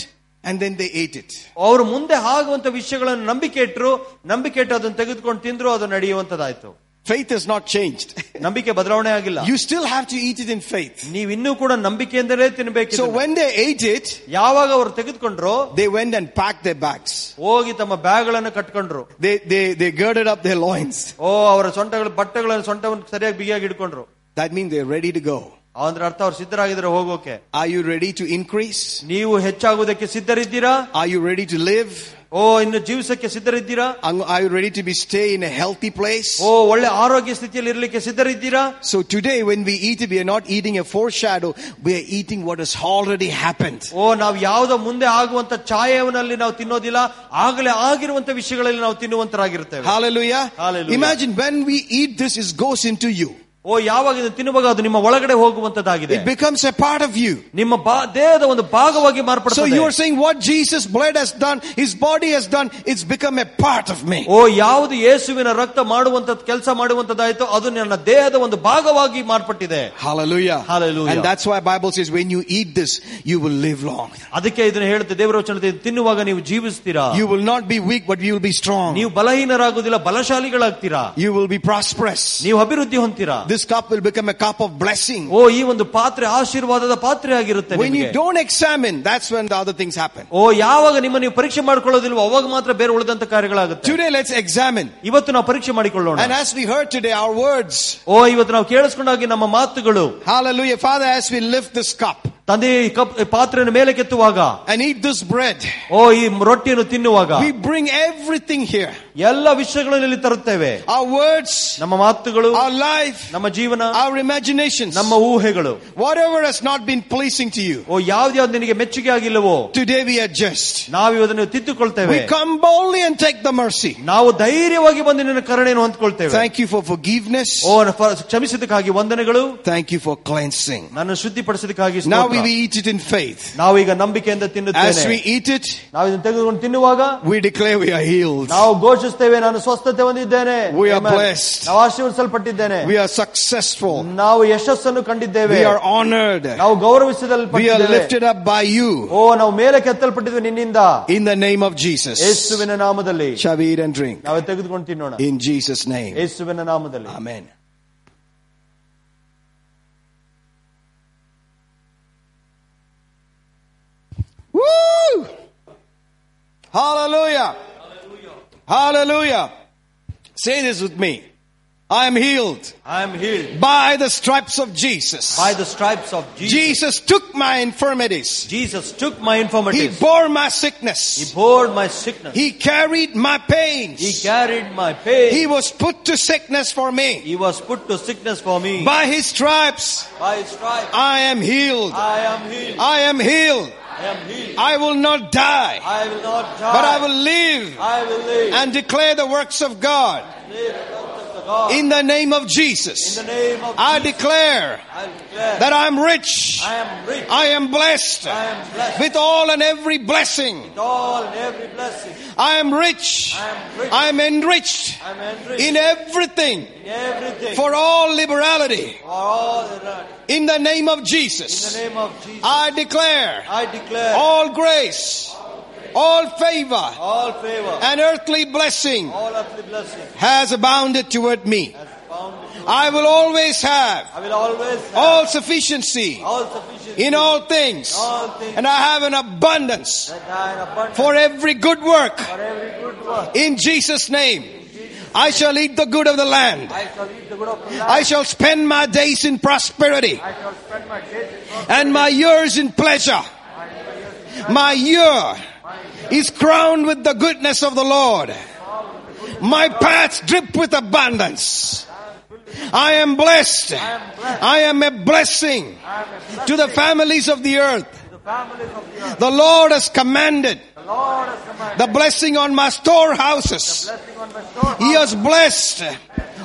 and then they ate it. ಅವರು ಮುಂದೆ ಆಗುವಂತ ವಿಷಯಗಳನ್ನು ನಂಬಿಕೆ ಇಟ್ಟರು ನಂಬಿಕೆ ಇಟ್ಟು ಅದನ್ನು ತೆಗೆದುಕೊಂಡು ತಿಂದ್ರು ಅದು ನಡೆಯುವಂತದಾಯ್ತು Faith has not changed. ನಂಬಿಕೆ ಬದಲಾವಣೆ ಆಗಿಲ್ಲ You still have to eat it in faith. ನೀವು ಇನ್ನೂ ಕೂಡ ನಂಬಿಕೆಯಿಂದಲೇ ತಿನ್ಬೇಕು So when they ate it, ಯಾವಾಗ ಅವರು ತೆಗೆದುಕೊಂಡ್ರು they went and packed their bags. ಹೋಗಿ ತಮ್ಮ ಬ್ಯಾಗ್ ಗಳನ್ನು ಕಟ್ಕೊಂಡ್ರು They, they, they girded up their loins. ಓ ಅವರ ಸೊಂಟಗಳು ಬಟ್ಟೆಗಳನ್ನು ಸೊಂಟವನ್ನು ಸರಿಯಾಗಿ ಬಿಗಿಯಾಗಿ ಇಟ್ಕೊಂಡ್ರು That means they're ready to go. ಅಂದ್ರೆ ಅರ್ಥ ಅವ್ರು ಸಿದ್ಧರಾಗಿದ್ರೆ ಹೋಗೋಕೆ Are you ready to increase? ನೀವು ಹೆಚ್ಚಾಗುವುದಕ್ಕೆ ಸಿದ್ಧರಿದ್ದೀರಾ Are you ready to live? ಓ ಇನ್ನು ಜೀವಿಸಕ್ಕೆ ಸಿದ್ಧರಿದ್ದೀರಾ Are you ready to be stay in a healthy place? ಓ ಒಳ್ಳೆ ಆರೋಗ್ಯ ಸ್ಥಿತಿಯಲ್ಲಿ ಇರ್ಲಿಕ್ಕೆ ಸಿದ್ಧರಿದ್ದೀರಾ So today when we eat it, we are not eating a foreshadow, we are eating what has already happened. ಓ ನಾವು ಯಾವುದೋ ಮುಂದೆ ಆಗುವಂತ ಛಾಯೆನಲ್ಲಿ ನಾವು ತಿನ್ನೋದಿಲ್ಲ ಆಗಲೇ ಆಗಿರುವಂತ ವಿಷಯಗಳಲ್ಲಿ ನಾವು ತಿನ್ನುವಂತರಾಗಿರ್ತೇವೆ Hallelujah. Hallelujah. Imagine when we eat this, it goes into you. ಓ ಯಾವಾಗ ಇದನ್ನು ತಿನ್ನುವಾಗ ಅದು ನಿಮ್ಮ ಒಳಗಡೆ ಹೋಗುವಂತದ್ದಾಗಿದೆ It becomes a part of you. ನಿಮ್ಮ ಬಾ- ದೇಹದ ಒಂದು ಭಾಗವಾಗಿ So ಮಾರ್ಪಡುತ್ತದೆ you are saying what Jesus' blood has done, His body has done, it's become a part of me. ಓ ಯಾವುದು ಯೇಸುವಿನ ರಕ್ತ ಮಾಡುವಂತ ಕೆಲಸ ಮಾಡುವಂತದ್ದಾಯ್ತು ಅದು ನನ್ನ ದೇಹದ ಒಂದು ಭಾಗವಾಗಿ ಮಾರ್ಪಟ್ಟಿದೆ Hallelujah. Hallelujah. And that's why Bible says when you eat this, you will live long. ಅದಕ್ಕೆ ಇದನ್ನು ಹೇಳುತ್ತೆ ದೇವರ ವಚನ ತಿನ್ನುವಾಗ ನೀವು ಜೀವಿಸ್ತೀರಾ You will not be weak, but you will be strong. ನೀವು ಬಲಹೀನರಾಗುವುದಿಲ್ಲ ಬಲಶಾಲಿಗಳಾಗ್ತೀರಾ You will be prosperous. ನೀವು ಅಭಿವೃದ್ಧಿ ಹೊಂತೀರಾ This cup will become a cup of blessing. ಓ ಈ ಒಂದು ಪಾತ್ರೆ ಆಶೀರ್ವಾದದ ಪಾತ್ರೆ ಆಗಿರುತ್ತೆ When you ನಿಮಗೆ. don't examine, that's when the other things happen. ಓ ಯಾವಾಗ ನಿಮ್ಮ ನೀವು ಪರೀಕ್ಷೆ ಮಾಡ್ಕೊಳ್ಳೋದಿಲ್ವೋ ಅವಾಗ ಮಾತ್ರ ಬೇರೆ ಉಳಿದಂತ ಕಾರ್ಯಗಳಾಗುತ್ತೆ Today, let's examine. ಇವತ್ತು ನಾವು ಪರೀಕ್ಷೆ ಮಾಡಿಕೊಳ್ಳೋಣ And as we heard today, our words, ಓ ಇವತ್ತು ನಾವು ಕೇಳಿಸ್ಕೊಂಡಾಗಿ ನಮ್ಮ ಮಾತುಗಳು hallelujah, Father, as we lift this cup ತಂದೆ ಈ ಕಪ್ ಈ ಪಾತ್ರೆಯನ್ನು ಮೇಲೆ ಕೆತ್ತುವಾಗ and eat this bread, ಓ ಈ ರೊಟ್ಟಿಯನ್ನು ತಿನ್ನುವಾಗ we bring everything here. ಎಲ್ಲ ವಿಷಯಗಳನ್ನು ಇಲ್ಲಿ ತರುತ್ತೇವೆ Our words, ನಮ್ಮ ಮಾತುಗಳು our life, ನಮ್ಮ ಜೀವನ our imaginations, ನಮ್ಮ ಊಹೆಗಳು whatever has not been pleasing to you. ಓ ಯಾವ್ದ್ಯಾವ್ದು ನಿನಗೆ ಮೆಚ್ಚುಗೆ ಆಗಿಲ್ಲವೋ Today we adjust. ನಾವು ಅದನ್ನು ತಿದ್ದುಕೊಳ್ತೇವೆ We come boldly and take the mercy. ನಾವು ಧೈರ್ಯವಾಗಿ ಬಂದು ನಿನ್ನ ಕರುಣೆಯನ್ನು ಹೊಂದ್ಕೊಳ್ತೇವೆ Thank you for forgiveness. ಓ ನ- ಕ್ಷಮಿಸಿದ್ದಕ್ಕಾಗಿ ವಂದನೆಗಳು Thank you for cleansing. ನನ್ನ ಶುದ್ಧಿಪಡಿಸಿದಕ್ಕಾಗಿ Now ಸ್ತೋತ್ರ. we eat it in faith. ನಾವೀಗ ನಂಬಿಕೆಯಿಂದ As ತಿನ್ನುತ್ತೇವೆ we eat it, ನಾವು ಇದನ್ನು ತೆಗೆದುಕೊಂಡು ತಿನ್ನುವಾಗ we declare we are healed. ನಾವು ಘೋಷಿಸ್ತೇವೆ ನಾನು ಸ್ವಸ್ಥತೆ ಹೊಂದಿದ್ದೇನೆ We are Amen. blessed. ನಾವು ಆಶೀರ್ವದಿಸಲ್ಪಟ್ಟಿದ್ದೇನೆ We are successful. ನಾವು ಯಶಸ್ಸನ್ನು ಕಂಡಿದ್ದೇವೆ We are honored. ನಾವು We are ಗೌರವಿಸಲ್ಪಟ್ಟಿದ್ದೇವೆ lifted up by you. ಓ ನಾವು ಮೇಲೆ ಕೆತ್ತಲ್ಪಟ್ಟಿದ್ವಿ ನಿನ್ನಿಂದ In the name of Jesus. ಯೇಸುವಿನ ನಾಮದಲ್ಲಿ Shall we eat and drink? ನಾವು ತೆಗೆದುಕೊಂಡು ತಿನ್ನೋಣ In Jesus' name. ಯೇಸುವಿನ ನಾಮದಲ್ಲಿ Amen. Woo! Hallelujah. Hallelujah. Say this with me. I am healed I am healed by the stripes of Jesus. by the stripes of Jesus. Jesus took my infirmities. Jesus took my infirmities. He bore my sickness. He bore my sickness. He carried my pains. He carried my pain. He was put to sickness for me. He was put to sickness for me. By his stripes, By his stripes, I am healed. I am healed. I am healed. I am healed. I will not die, I will not die. but I will live I will live. and declare the works of God. Live the works of God. In the name of In Jesus, the name of I Jesus, declare I declare that I am rich. I am rich. I am blessed I am blessed with all and every blessing. and every blessing. I am rich. I am rich. I am enriched I am enriched in everything in everything. for all liberality. For all the. In the name of In Jesus, the name of Jesus, I declare I declare all grace, all favor, all favor, and earthly blessing all earthly blessing has abounded toward me. I will always have I will always have all sufficiency all sufficiency in all things, all things and I have an abundance I abundant for every good work. for every good work. In Jesus' name, I shall eat the good of the land. I shall eat the good of the land. I shall spend my days in prosperity I shall spend my days in prosperity. and my years in pleasure. My year is crowned with the goodness of the Lord. My paths drip with abundance. I am blessed. I am a blessing to the families of the earth. The Lord has commanded The blessing on my storehouses. He has blessed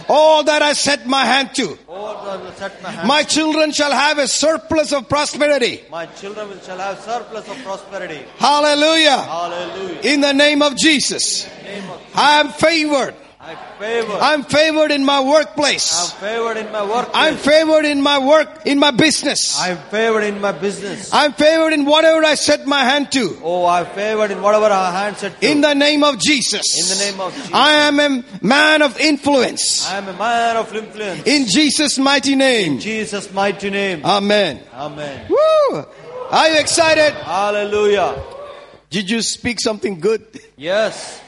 all that I set my hand to. All that will set my. My children shall have a surplus of prosperity. My children will shall have surplus of prosperity. Hallelujah. Hallelujah. In the name of Jesus. Name of I am favored. I favor. I'm favored in my workplace. I'm workplace. favored in my work. I'm favored in my work, in my business. I'm favored in my business. I'm favored in whatever I set my hand to. Oh, I'm favored in whatever our hands set to. In the name of Jesus. In the name of Jesus. I am a man of influence. I am a man of influence. In Jesus' mighty name. In. Jesus' mighty name. Amen. Amen. Woo! Are you excited? Hallelujah. Did you speak something good? Yes.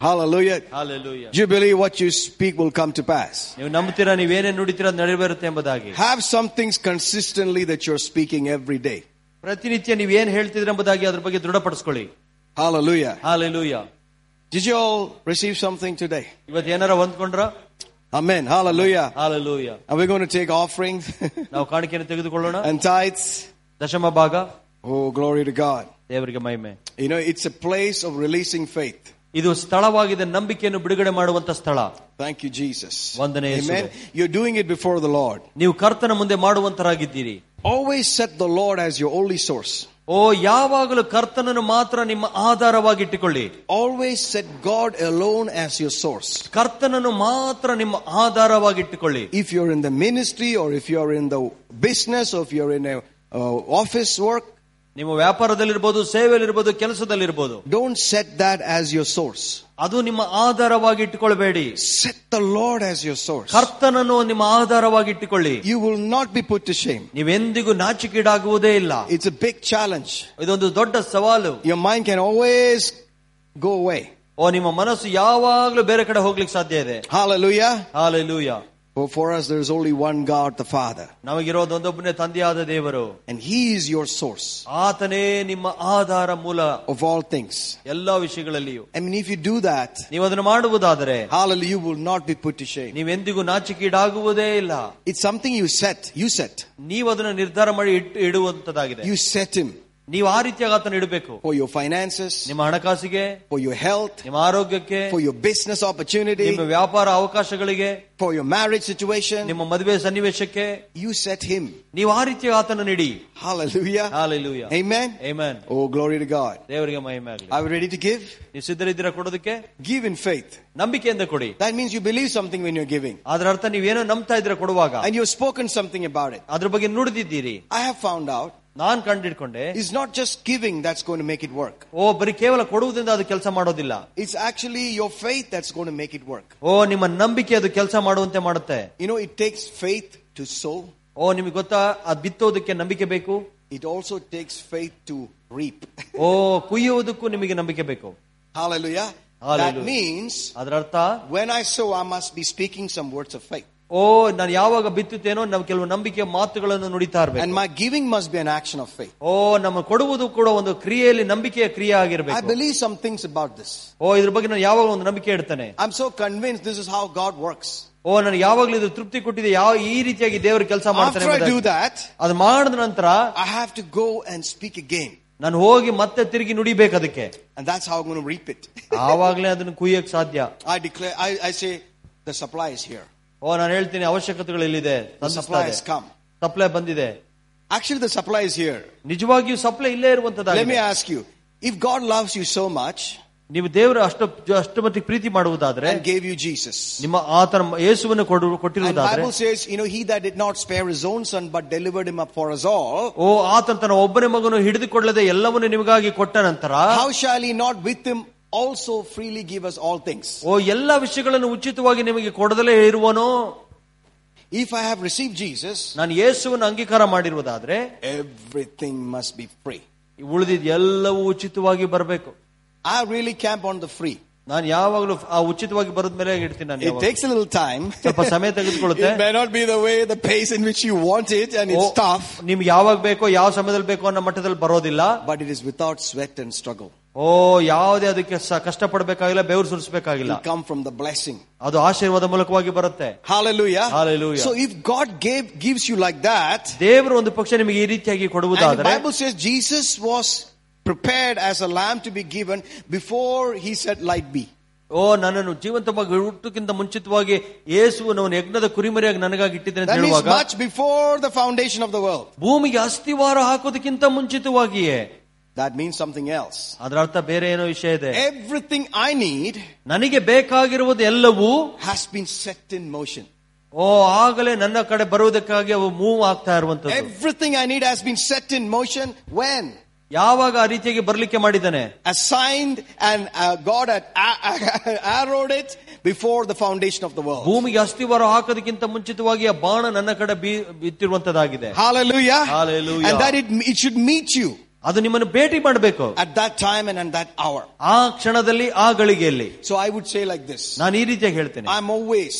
Hallelujah. Hallelujah. Do you believe what you speak will come to pass? ನೀವು ನಂಬುತ್ತೀರಾ ನೀವೇನೇ ನುಡಿತೀರಾ ಅದು ನೆರವೇರುತ್ತೆ ಎಂಬುದಾಗಿ Have some things consistently that you're speaking every day. ಪ್ರತಿನಿತ್ಯ ನೀವೇನ್ ಹೇಳ್ತಿದ್ರ ಎಂಬುದಾಗಿ ಅದ್ರ ಬಗ್ಗೆ ದೃಢಪಡಿಸ್ಕೊಳ್ಳಿ Hallelujah. Hallelujah Did you all receive something today? ಇವತ್ತು ಏನಾರ ಹೊಂದ್ಕೊಂಡ್ರ Amen. Hallelujah. Hallelujah Are we going to take offerings ನಾವು ಕಾಣಿಕೆಯನ್ನು ತೆಗೆದುಕೊಳ್ಳೋಣ and tithes? ದಶಮ ಭಾಗ Oh, glory to God. ದೇವರಿಗೆ ಮಹಿಮೆ You know, it's a place of releasing faith. ಇದು ಸ್ಥಳವಾಗಿದೆ ನಂಬಿಕೆಯನ್ನು ಬಿಡುಗಡೆ ಮಾಡುವಂತ ಸ್ಥಳ Thank you, Jesus. ವಂದನೆ ಯೇಸುವೆ. Amen. You're doing it before the Lord. ನೀವು ಕರ್ತನ ಮುಂದೆ ಮಾಡುವಂತರಾಗಿದ್ದೀರಿ Always set the Lord as your only source. ಓ ಯಾವಾಗಲೂ ಕರ್ತನನ್ನು ಮಾತ್ರ ನಿಮ್ಮ ಆಧಾರವಾಗಿಟ್ಟುಕೊಳ್ಳಿ Always set God alone as your source. ಕರ್ತನನ್ನು ಮಾತ್ರ ನಿಮ್ಮ ಆಧಾರವಾಗಿಟ್ಟುಕೊಳ್ಳಿ If you're in the ministry or if you're in the business or if you're in a uh, office work, ನಿಮ್ಮ ವ್ಯಾಪಾರದಲ್ಲಿರ್ಬೋದು ಸೇವೆಯಲ್ಲಿರ್ಬೋದು ಕೆಲಸದಲ್ಲಿರ್ಬೋದು don't set that as your source. ಅದು ನಿಮ್ಮ ಆಧಾರವಾಗಿ ಇಟ್ಟುಕೊಳ್ಬೇಡಿ Set the Lord as your source. ಕರ್ತನನ್ನು ನಿಮ್ಮ ಆಧಾರವಾಗಿ ಇಟ್ಟುಕೊಳ್ಳಿ You will not be put to shame. ನೀವೆಂದಿಗೂ ನಾಚಿಕೀಡಾಗುವುದೇ ಇಲ್ಲ It's a big challenge. ಇದೊಂದು ದೊಡ್ಡ ಸವಾಲು Your mind can always go away. ಓ ನಿಮ್ಮ ಮನಸ್ಸು ಯಾವಾಗ್ಲೂ ಬೇರೆ ಕಡೆ ಹೋಗ್ಲಿಕ್ಕೆ ಸಾಧ್ಯ ಇದೆ Hallelujah. Hallelujah For, for us, there is only one God, the Father. ನಮಗಿರೋದು ಒಂದೊಬ್ಬನೇ ತಂದೆಯಾದ ದೇವರು And He is your source ಆತನೇ ನಿಮ್ಮ ಆಧಾರ ಮೂಲ of all things. ಎಲ್ಲಾ ವಿಷಯಗಳಲ್ಲಿಯೂ I mean, if you do that, ನೀವು ಅದನ್ನು ಮಾಡುವುದಾದರೆ hallelujah, you will not be put to shame. ನೀವೆಂದಿಗೂ ನಾಚಿಕೀಡಾಗುವುದೇ ಇಲ್ಲ It's something you set. You set. ನೀವು ಅದನ್ನು ನಿರ್ಧಾರ ಮಾಡಿ ಇಟ್ಟು ಇಡುವಂತದಾಗಿದೆ You set Him ನೀವು ಆ ರೀತಿಯಾಗಿ ಆತನ ಇಡಬೇಕು for your finances, ನಿಮ್ಮ ಹಣಕಾಸಿಗೆ for your health, ನಿಮ್ಮ ಆರೋಗ್ಯಕ್ಕೆ for your business opportunity, ನಿಮ್ಮ ವ್ಯಾಪಾರ ಅವಕಾಶಗಳಿಗೆ for your marriage situation. ನಿಮ್ಮ ಮದುವೆ ಸನ್ನಿವೇಶಕ್ಕೆ You set Him. ನೀವು ಆ ರೀತಿಯಾಗಿ ಆತನ ನೀಡಿ Hallelujah. Hallelujah Amen. Amen. Oh, glory to God. ದೇವರಿಗೆ ಮಹಿಮೆ ಆಗಲಿ Are we ready to give? ನೀವು ಸಿದ್ಧರಿದ್ದೀರಾ ಕೊಡೋದಕ್ಕೆ Give in faith. ನಂಬಿಕೆಯಿಂದ ಕೊಡಿ That means you believe something when you're giving. ಅದರ ಅರ್ಥ ನೀವೇನೋ ನಂಬ್ತಾ ಇದ್ರೆ ಕೊಡುವಾಗ And you've spoken something about it. ಅದ್ರ ಬಗ್ಗೆ ನುಡಿದಿದ್ದೀರಿ I have found out ನಾನ್ ಕಂಡಿಡ್ಕೊಂಡೆ it's not just giving that's going to make it work. ಓ ಬರೀ ಕೇವಲ ಕೊಡುವುದರಿಂದ ಅದು ಕೆಲಸ ಮಾಡೋದಿಲ್ಲ It's actually your faith that's going to make it work. ಓ ನಿಮ್ಮ ನಂಬಿಕೆ ಅದು ಕೆಲಸ ಮಾಡುವಂತೆ ಮಾಡುತ್ತೆ You know, it takes faith to sow. ಓ ನಿಮಗೆ ಗೊತ್ತಾ ಅದ್ ಬಿತ್ತೋದಕ್ಕೆ ನಂಬಿಕೆ ಬೇಕು It also takes faith to reap. ಓ ಕುಯ್ಯುವುದಕ್ಕೂ ನಿಮಗೆ ನಂಬಿಕೆ ಬೇಕು Hallelujah. That Hallelujah. means ಅದರ ಅರ್ಥ when I sow, I must be speaking some words of faith. ಓ ನಾನು ಯಾವಾಗ ಬಿತ್ತುತ್ತೇನೋ ನಾವು ಕೆಲವು ನಂಬಿಕೆಯ ಮಾತುಗಳನ್ನು ನುಡಿತಾ And ಇರ್ಬೇಕು my giving must be an action of faith. ಓ ನಮ್ಮ ಕೊಡುವುದು ಕೂಡ ಒಂದು ಕ್ರಿಯೆಯಲ್ಲಿ ನಂಬಿಕೆಯ ಕ್ರಿಯೆ I ಆಗಿರ್ಬೇಕು believe some things about this. ಓ ಇದ್ರ ಬಗ್ಗೆ ನಾನು ಯಾವಾಗ ಒಂದು ನಂಬಿಕೆ ಇಡ್ತೇನೆ I'm so convinced this is how God works. ಓ ನನಗೆ ಯಾವಾಗ್ಲೂ ಇದು ತೃಪ್ತಿ ಕೊಟ್ಟಿದೆ ಯಾವ ಈ ರೀತಿಯಾಗಿ ದೇವರು ಕೆಲಸ ಮಾಡ್ತಾನೆ After I do ಎಂಬುದಾಗಿ. that, ಅದು ಮಾಡಿದ ನಂತರ I have to go and speak again. ನಾನು ಹೋಗಿ ಮತ್ತೆ ತಿರುಗಿ ನುಡಿಬೇಕು ಅದಕ್ಕೆ And that's how I'm going to reap it. ಆವಾಗ್ಲೇ ಅದನ್ನು ಕುಯ್ಯಕ್ ಸಾಧ್ಯ I declare, I, I say, the supply is here. ಓ ನಾನು ಹೇಳ್ತೀನಿ ಅವಶ್ಯಕತೆಗಳು ಇಲ್ಲಿದೆ The supply has come. Supply ಬಂದಿದೆ Actually, the supply is here. ನಿಜವಾಗಿಯೂ ಸಪ್ಲೈ ಇಲ್ಲೇ Let me ಇರುವಂತದ್ದಾಗಿದೆ ask you, if God loves you so much ನೀವು ದೇವರು ಅಷ್ಟು ಅಷ್ಟು ಮಟ್ಟಿಗೆ ಪ್ರೀತಿ ಮಾಡುವುದಾದ್ರೆ and gave you Jesus, ನಿಮ್ಮ ಆತನ ಯೇಸುವನ್ನು ಕೊಡು and ಕೊಟ್ಟಿರುವುದಾದ್ರೆ Bible says, you know, he that did not spare his own son but delivered him up for us all, ಓ ಆತನ ತನ್ನ ಒಬ್ಬನೇ ಮಗನು ಹಿಡಿದುಕೊಳ್ಳದೆ ಎಲ್ಲವನ್ನು ನಿಮಗಾಗಿ ಕೊಟ್ಟ ನಂತರ how shall he not with him also freely give us all things? ಓ ಎಲ್ಲ ವಿಷಯಗಳನ್ನು ಉಚಿತವಾಗಿ ನಿಮಗೆ ಕೊಡದಲೇ ಇರುವನೋ If I have received Jesus, ನಾನು ಯೇಸುವನ್ನು ಅಂಗೀಕಾರ ಮಾಡಿರುವುದಾದ್ರೆ everything must be free. ಉಳಿದಿದ್ ಎಲ್ಲವೂ ಉಚಿತವಾಗಿ ಬರಬೇಕು I really camp on the free. ನಾನು ಯಾವಾಗಲೂ ಆ ಉಚಿತವಾಗಿ ಬರದ ಮೇಲೆ ಇಡ್ತೀನಿ ನಾನು It ಯಾವಾಗ್ಲೂ. takes a little time. ಸ್ವಲ್ಪ ಸಮಯ ತೆಗೆದುಕೊಳ್ಳುತ್ತೆ It may not be the way, the pace in which you want it, and it's O, tough, ನಿಮ್ಗೆ ಯಾವಾಗ ಬೇಕೋ ಯಾವ ಸಮಯದಲ್ಲಿ ಬೇಕೋ ಅನ್ನೋ ಮಟ್ಟದಲ್ಲಿ ಬರೋದಿಲ್ಲ but it is without sweat and struggle. ಓ ಯಾವುದೇ ಅದಕ್ಕೆ ಸ- ಕಷ್ಟಪಡಬೇಕಾಗಿಲ್ಲ ಬೆವರು ಸುರಿಸಬೇಕಾಗಿಲ್ಲ It come from the blessing. ಅದು ಆಶೀರ್ವಾದ ಮೂಲಕವಾಗಿ ಬರುತ್ತೆ Hallelujah. Hallelujah. So if God gave gives you like that, ದೇವರು ಒಂದು ಪಕ್ಷ ನಿಮಗೆ ಈ ರೀತಿಯಾಗಿ and the ಕೊಡುವುದಾದ್ರೆ Bible says Jesus was prepared as a lamb to be given before he said light be. ಓ ನನ್ನನ್ನು ಜೀವಂತವಾಗಿ ಹುಟ್ಟಕ್ಕಿಂತ ಮುಂಚಿತವಾಗಿ ಯೇಸುವನ್ನು ಅವನು ಯಜ್ಞದ ಕುರಿಮರಿಯಾಗಿ ನನಗಾಗಿ ಇಟ್ಟಿದ್ದೇನೆ ಅಂತ That means ಹೇಳುವಾಗ much before the foundation of the world. ಭೂಮಿಗೆ ಅಸ್ಥಿವಾರ ಹಾಕೋದಕ್ಕಿಂತ ಮುಂಚಿತವಾಗಿಯೇ That means something else. ಅದರ ಅರ್ಥ ಬೇರೆ ಏನೋ ವಿಷಯ ಇದೆ Everything I need ನನಗೆ ಬೇಕಾಗಿರುವುದು ಎಲ್ಲವೂ has been set in motion. ಓ ಆಗಲೇ ನನ್ನ ಕಡೆ ಬರುವುದಕ್ಕಾಗಿ ಅವು ಮೂವ್ ಆಗ್ತಾ ಇರುವಂತದ್ದು Everything I need has been set in motion when? ಯಾವಾಗ ಆ ರೀತಿಯಾಗಿ ಬರ್ಲಿಕ್ಕೆ ಮಾಡಿದ್ದಾನೆ Assigned and uh, God had a- arrowed it before the foundation of the world. ಭೂಮಿಗೆ ಅಸ್ಥಿವಾರ ಹಾಕೋದಕ್ಕಿಂತ ಮುಂಚಿತವಾಗಿ ಆ ಬಾಣ ನನ್ನ ಕಡೆ B- ಬಿತ್ತಿರುವಂತದ್ದಾಗಿದೆ Hallelujah. Hallelujah. And that it, it should meet you ಅದು ನಿಮ್ಮನ್ನು ಭೇಟಿ ಮಾಡಬೇಕು at that time and at that hour. ಆ ಕ್ಷಣದಲ್ಲಿ ಆ ಗಳಿಗೆಯಲ್ಲಿ So I would say like this. ನಾನು ಈ ರೀತಿಯಾಗಿ ಹೇಳ್ತೇನೆ I'm always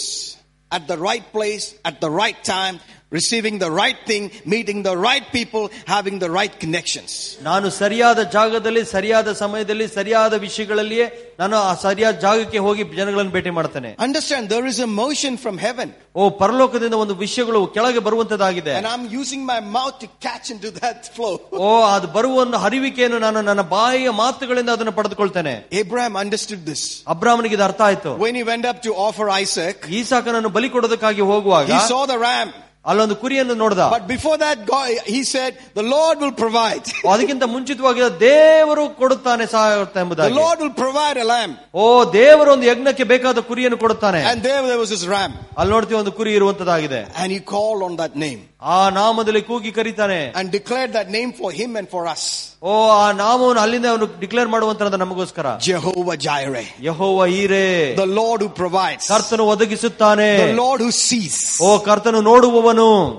at the right place, at the right time, receiving the right thing, meeting the right people, having the right connections. ನಾನು ಸರಿಯಾದ ಜಾಗದಲ್ಲಿ ಸರಿಯಾದ ಸಮಯದಲ್ಲಿ ಸರಿಯಾದ ವಿಷಯಗಳಲ್ಲಿಯೇ ನಾನು ಆ ಸರಿಯಾದ ಜಾಗಕ್ಕೆ ಹೋಗಿ ಜನಗಳನ್ನು ಭೇಟಿ ಮಾಡ್ತೇನೆ Understand, there is a motion from heaven. ಓ ಪರಲೋಕದಿಂದ ಒಂದು ವಿಷಯಗಳು ಕೆಳಗೆ ಬರುವಂತದ್ದಾಗಿದೆ And I'm using my mouth to catch into that flow. ಓ ಅದು ಬರುವ ಒಂದು ಹರಿವಿಕೆಯನ್ನು ನಾನು ನನ್ನ ಬಾಯಿಯ ಮಾತುಗಳಿಂದ ಅದನ್ನು ಪಡೆದುಕೊಳ್ತೇನೆ Abraham understood this. ಅಬ್ರಾಹ್ಮನಿಗೆ ಇದು ಅರ್ಥ ಆಯ್ತು When he went up to offer Isaac, ಈಸಾಕನನ್ನು ಬಲಿ ಕೊಡೋದಕ್ಕಾಗಿ ಹೋಗುವಾಗ he saw the ram. ಅಲ್ಲೊಂದು ಕುರಿಯನ್ನು ನೋಡ್ದ But before that, God, he said, the Lord will provide. ಅದಕ್ಕಿಂತ ಮುಂಚಿತವಾಗಿ ದೇವರು ಕೊಡುತ್ತಾನೆ ಸಹಾಯ The ಎಂಬುದಾಗಿ Lord will provide a lamb. ಓ ದೇವರು ಒಂದು ಯಜ್ಞಕ್ಕೆ ಬೇಕಾದ ಕುರಿಯನ್ನು ಕೊಡುತ್ತಾನೆ And there, there was this ram. ಅಲ್ಲಿ ನೋಡ್ತೀವಿ ಒಂದು ಕುರಿ ಇರುವಂತದಾಗಿದೆ And he called on that name ಆ ನಾಮದಲ್ಲಿ ಕೂಗಿ ಕರೀತಾನೆ and declared that name for him and for us. ಓ ಆ ನಾಮವನ್ನು ಅಲ್ಲಿಂದ ಅವನು ಡಿಕ್ಲೇರ್ ಮಾಡುವಂತ ನಮಗೋಸ್ಕರ Jehovah Jireh. Jehovah ಈರೇ The Lord who provides. ಕರ್ತನು ಒದಗಿಸುತ್ತಾನೆ The Lord who sees. ಓ ಕರ್ತನು ನೋಡುವವನು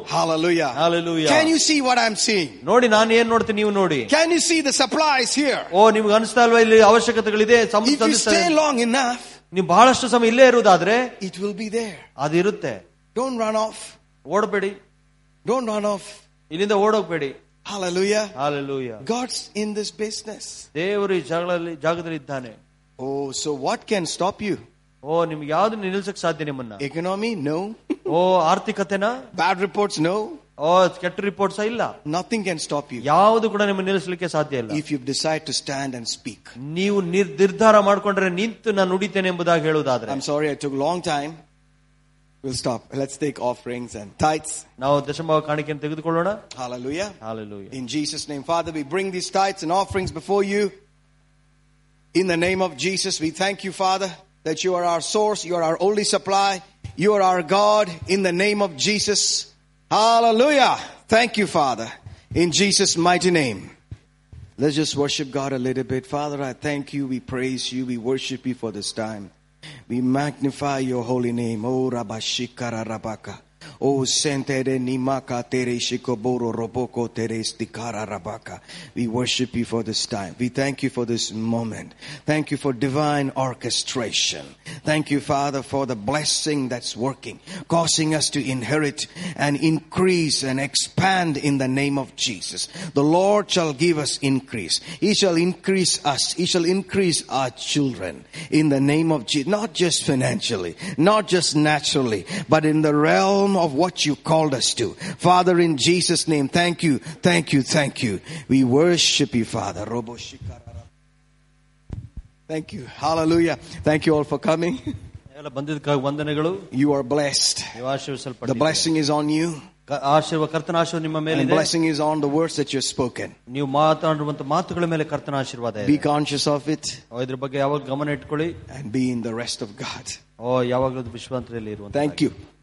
Hallelujah. Hallelujah. Can you see what I'm seeing? ನೋಡಿ ನಾನು ಏನ್ ನೋಡ್ತೀನಿ ನೀವು ನೋಡಿ Can you see the supplies here? ಓ ನಿಮ್ಗೆ ಅನಿಸ್ತಾ ಇಲ್ವಾ ಇಲ್ಲಿ ಅವಶ್ಯಕತೆಗಳಿದೆ ಸಂ- If you ಸಂಧಿಸ್ತಾ stay ಇದೆ. long enough, ನೀವು ಬಹಳಷ್ಟು ಸಮಯ ಇಲ್ಲೇ ಇರುವುದಾದ್ರೆ it will be there. ಅದಿರುತ್ತೆ Don't run off. ಓಡಬೇಡಿ Don't run off. ಇಲ್ಲಿಂದ ಓಡೋಗ್ಬೇಡಿ Hallelujah. Hallelujah God's in this business. ದೇವರು ಈ ಜಾಗದಲ್ಲಿ ಜಾಗದಲ್ಲಿ ಇದ್ದಾನೆ Oh, so what can stop you? ಓ ನಿಮ್ಗೆ ಯಾವ್ದು ನಿಲ್ಸಕ್ ಸಾಧ್ಯ ನಿಮ್ಮನ್ನ Economy? No. ಓ ಆರ್ಥಿಕತೆನ Bad reports? No. ಓ ಕೆಟ್ಟ ರಿಪೋರ್ಟ್ಸ್ ಇಲ್ಲ Nothing can stop you ಯಾವುದು ಕೂಡ ನಿಮ್ಮ ನಿಲ್ಲಿಸಲಿಕ್ಕೆ ಸಾಧ್ಯ ಇಲ್ಲ if you decide to stand and speak. ನೀವು ನಿರ್- ನಿರ್ಧಾರ ಮಾಡ್ಕೊಂಡ್ರೆ ನಿಂತು ನಾನು ನುಡಿತೇನೆ ಎಂಬುದಾಗಿ ಹೇಳುವುದಾದ್ರೆ I'm sorry I took a long time. We'll stop. Let's take offerings and tithes. ನಾವು ದಶಮಾವ ಕಾಣಿಕೆಯನ್ನು ತೆಗೆದುಕೊಳ್ಳೋಣ Hallelujah. Hallelujah In Jesus' name, Father, we bring these tithes and offerings before you. In the name of Jesus, we thank you, Father, that you are our source, you are our only supply, you are our God. In the name of Jesus, Hallelujah. Thank you, Father, in Jesus' mighty name. Let's just worship God a little bit. Father, I thank you, we praise you, we worship you for this time. We magnify your holy name. Oh, Rabashikara Rabaka. Oh, Sentere Nimaka Tere Shikoboro Roboko Tere Stikara Rabaka. We worship you for this time. We thank you for this moment. Thank you for divine orchestration. Thank you, Father, for the blessing that's working, causing us to inherit and increase and expand in the name of Jesus. The Lord shall give us increase. He shall increase us. He shall increase our children in the name of Jesus. Not just financially, not just naturally, but in the realm of what you called us to. Father, in Jesus' name, thank you, thank you, thank you. We worship you, Father. Robo shikarara. Thank you. Hallelujah. Thank you all for coming. ಎಲ್ಲ ಬಂದಿದ್ದಕ್ಕಾಗಿ ವಂದನೆಗಳು You are blessed. ನೀವು The ಆಶೀರ್ವಿಸಲ್ಪಟ್ಟ blessing is on you. ಆಶೀರ್ವ ಕರ್ತನ ಆಶೀರ್ವಾದ ನಿಮ್ಮ ಮೇಲೆ And ಇದೆ blessing is on the words that you've spoken. ನೀವು ಮಾತಾಡುವಂತ ಮಾತುಗಳ ಮೇಲೆ ಕರ್ತನ ಆಶೀರ್ವಾದ Be ಇದೆ conscious of it ಓ, ಇದ್ರ ಬಗ್ಗೆ ಯಾವಾಗ ಗಮನ ಇಟ್ಕೊಳ್ಳಿ and be in the rest of God. ಓ ಯಾವಾಗಲೂ ವಿಶ್ವಾಂತದಲ್ಲಿ ಇರುವಂತ Thank you.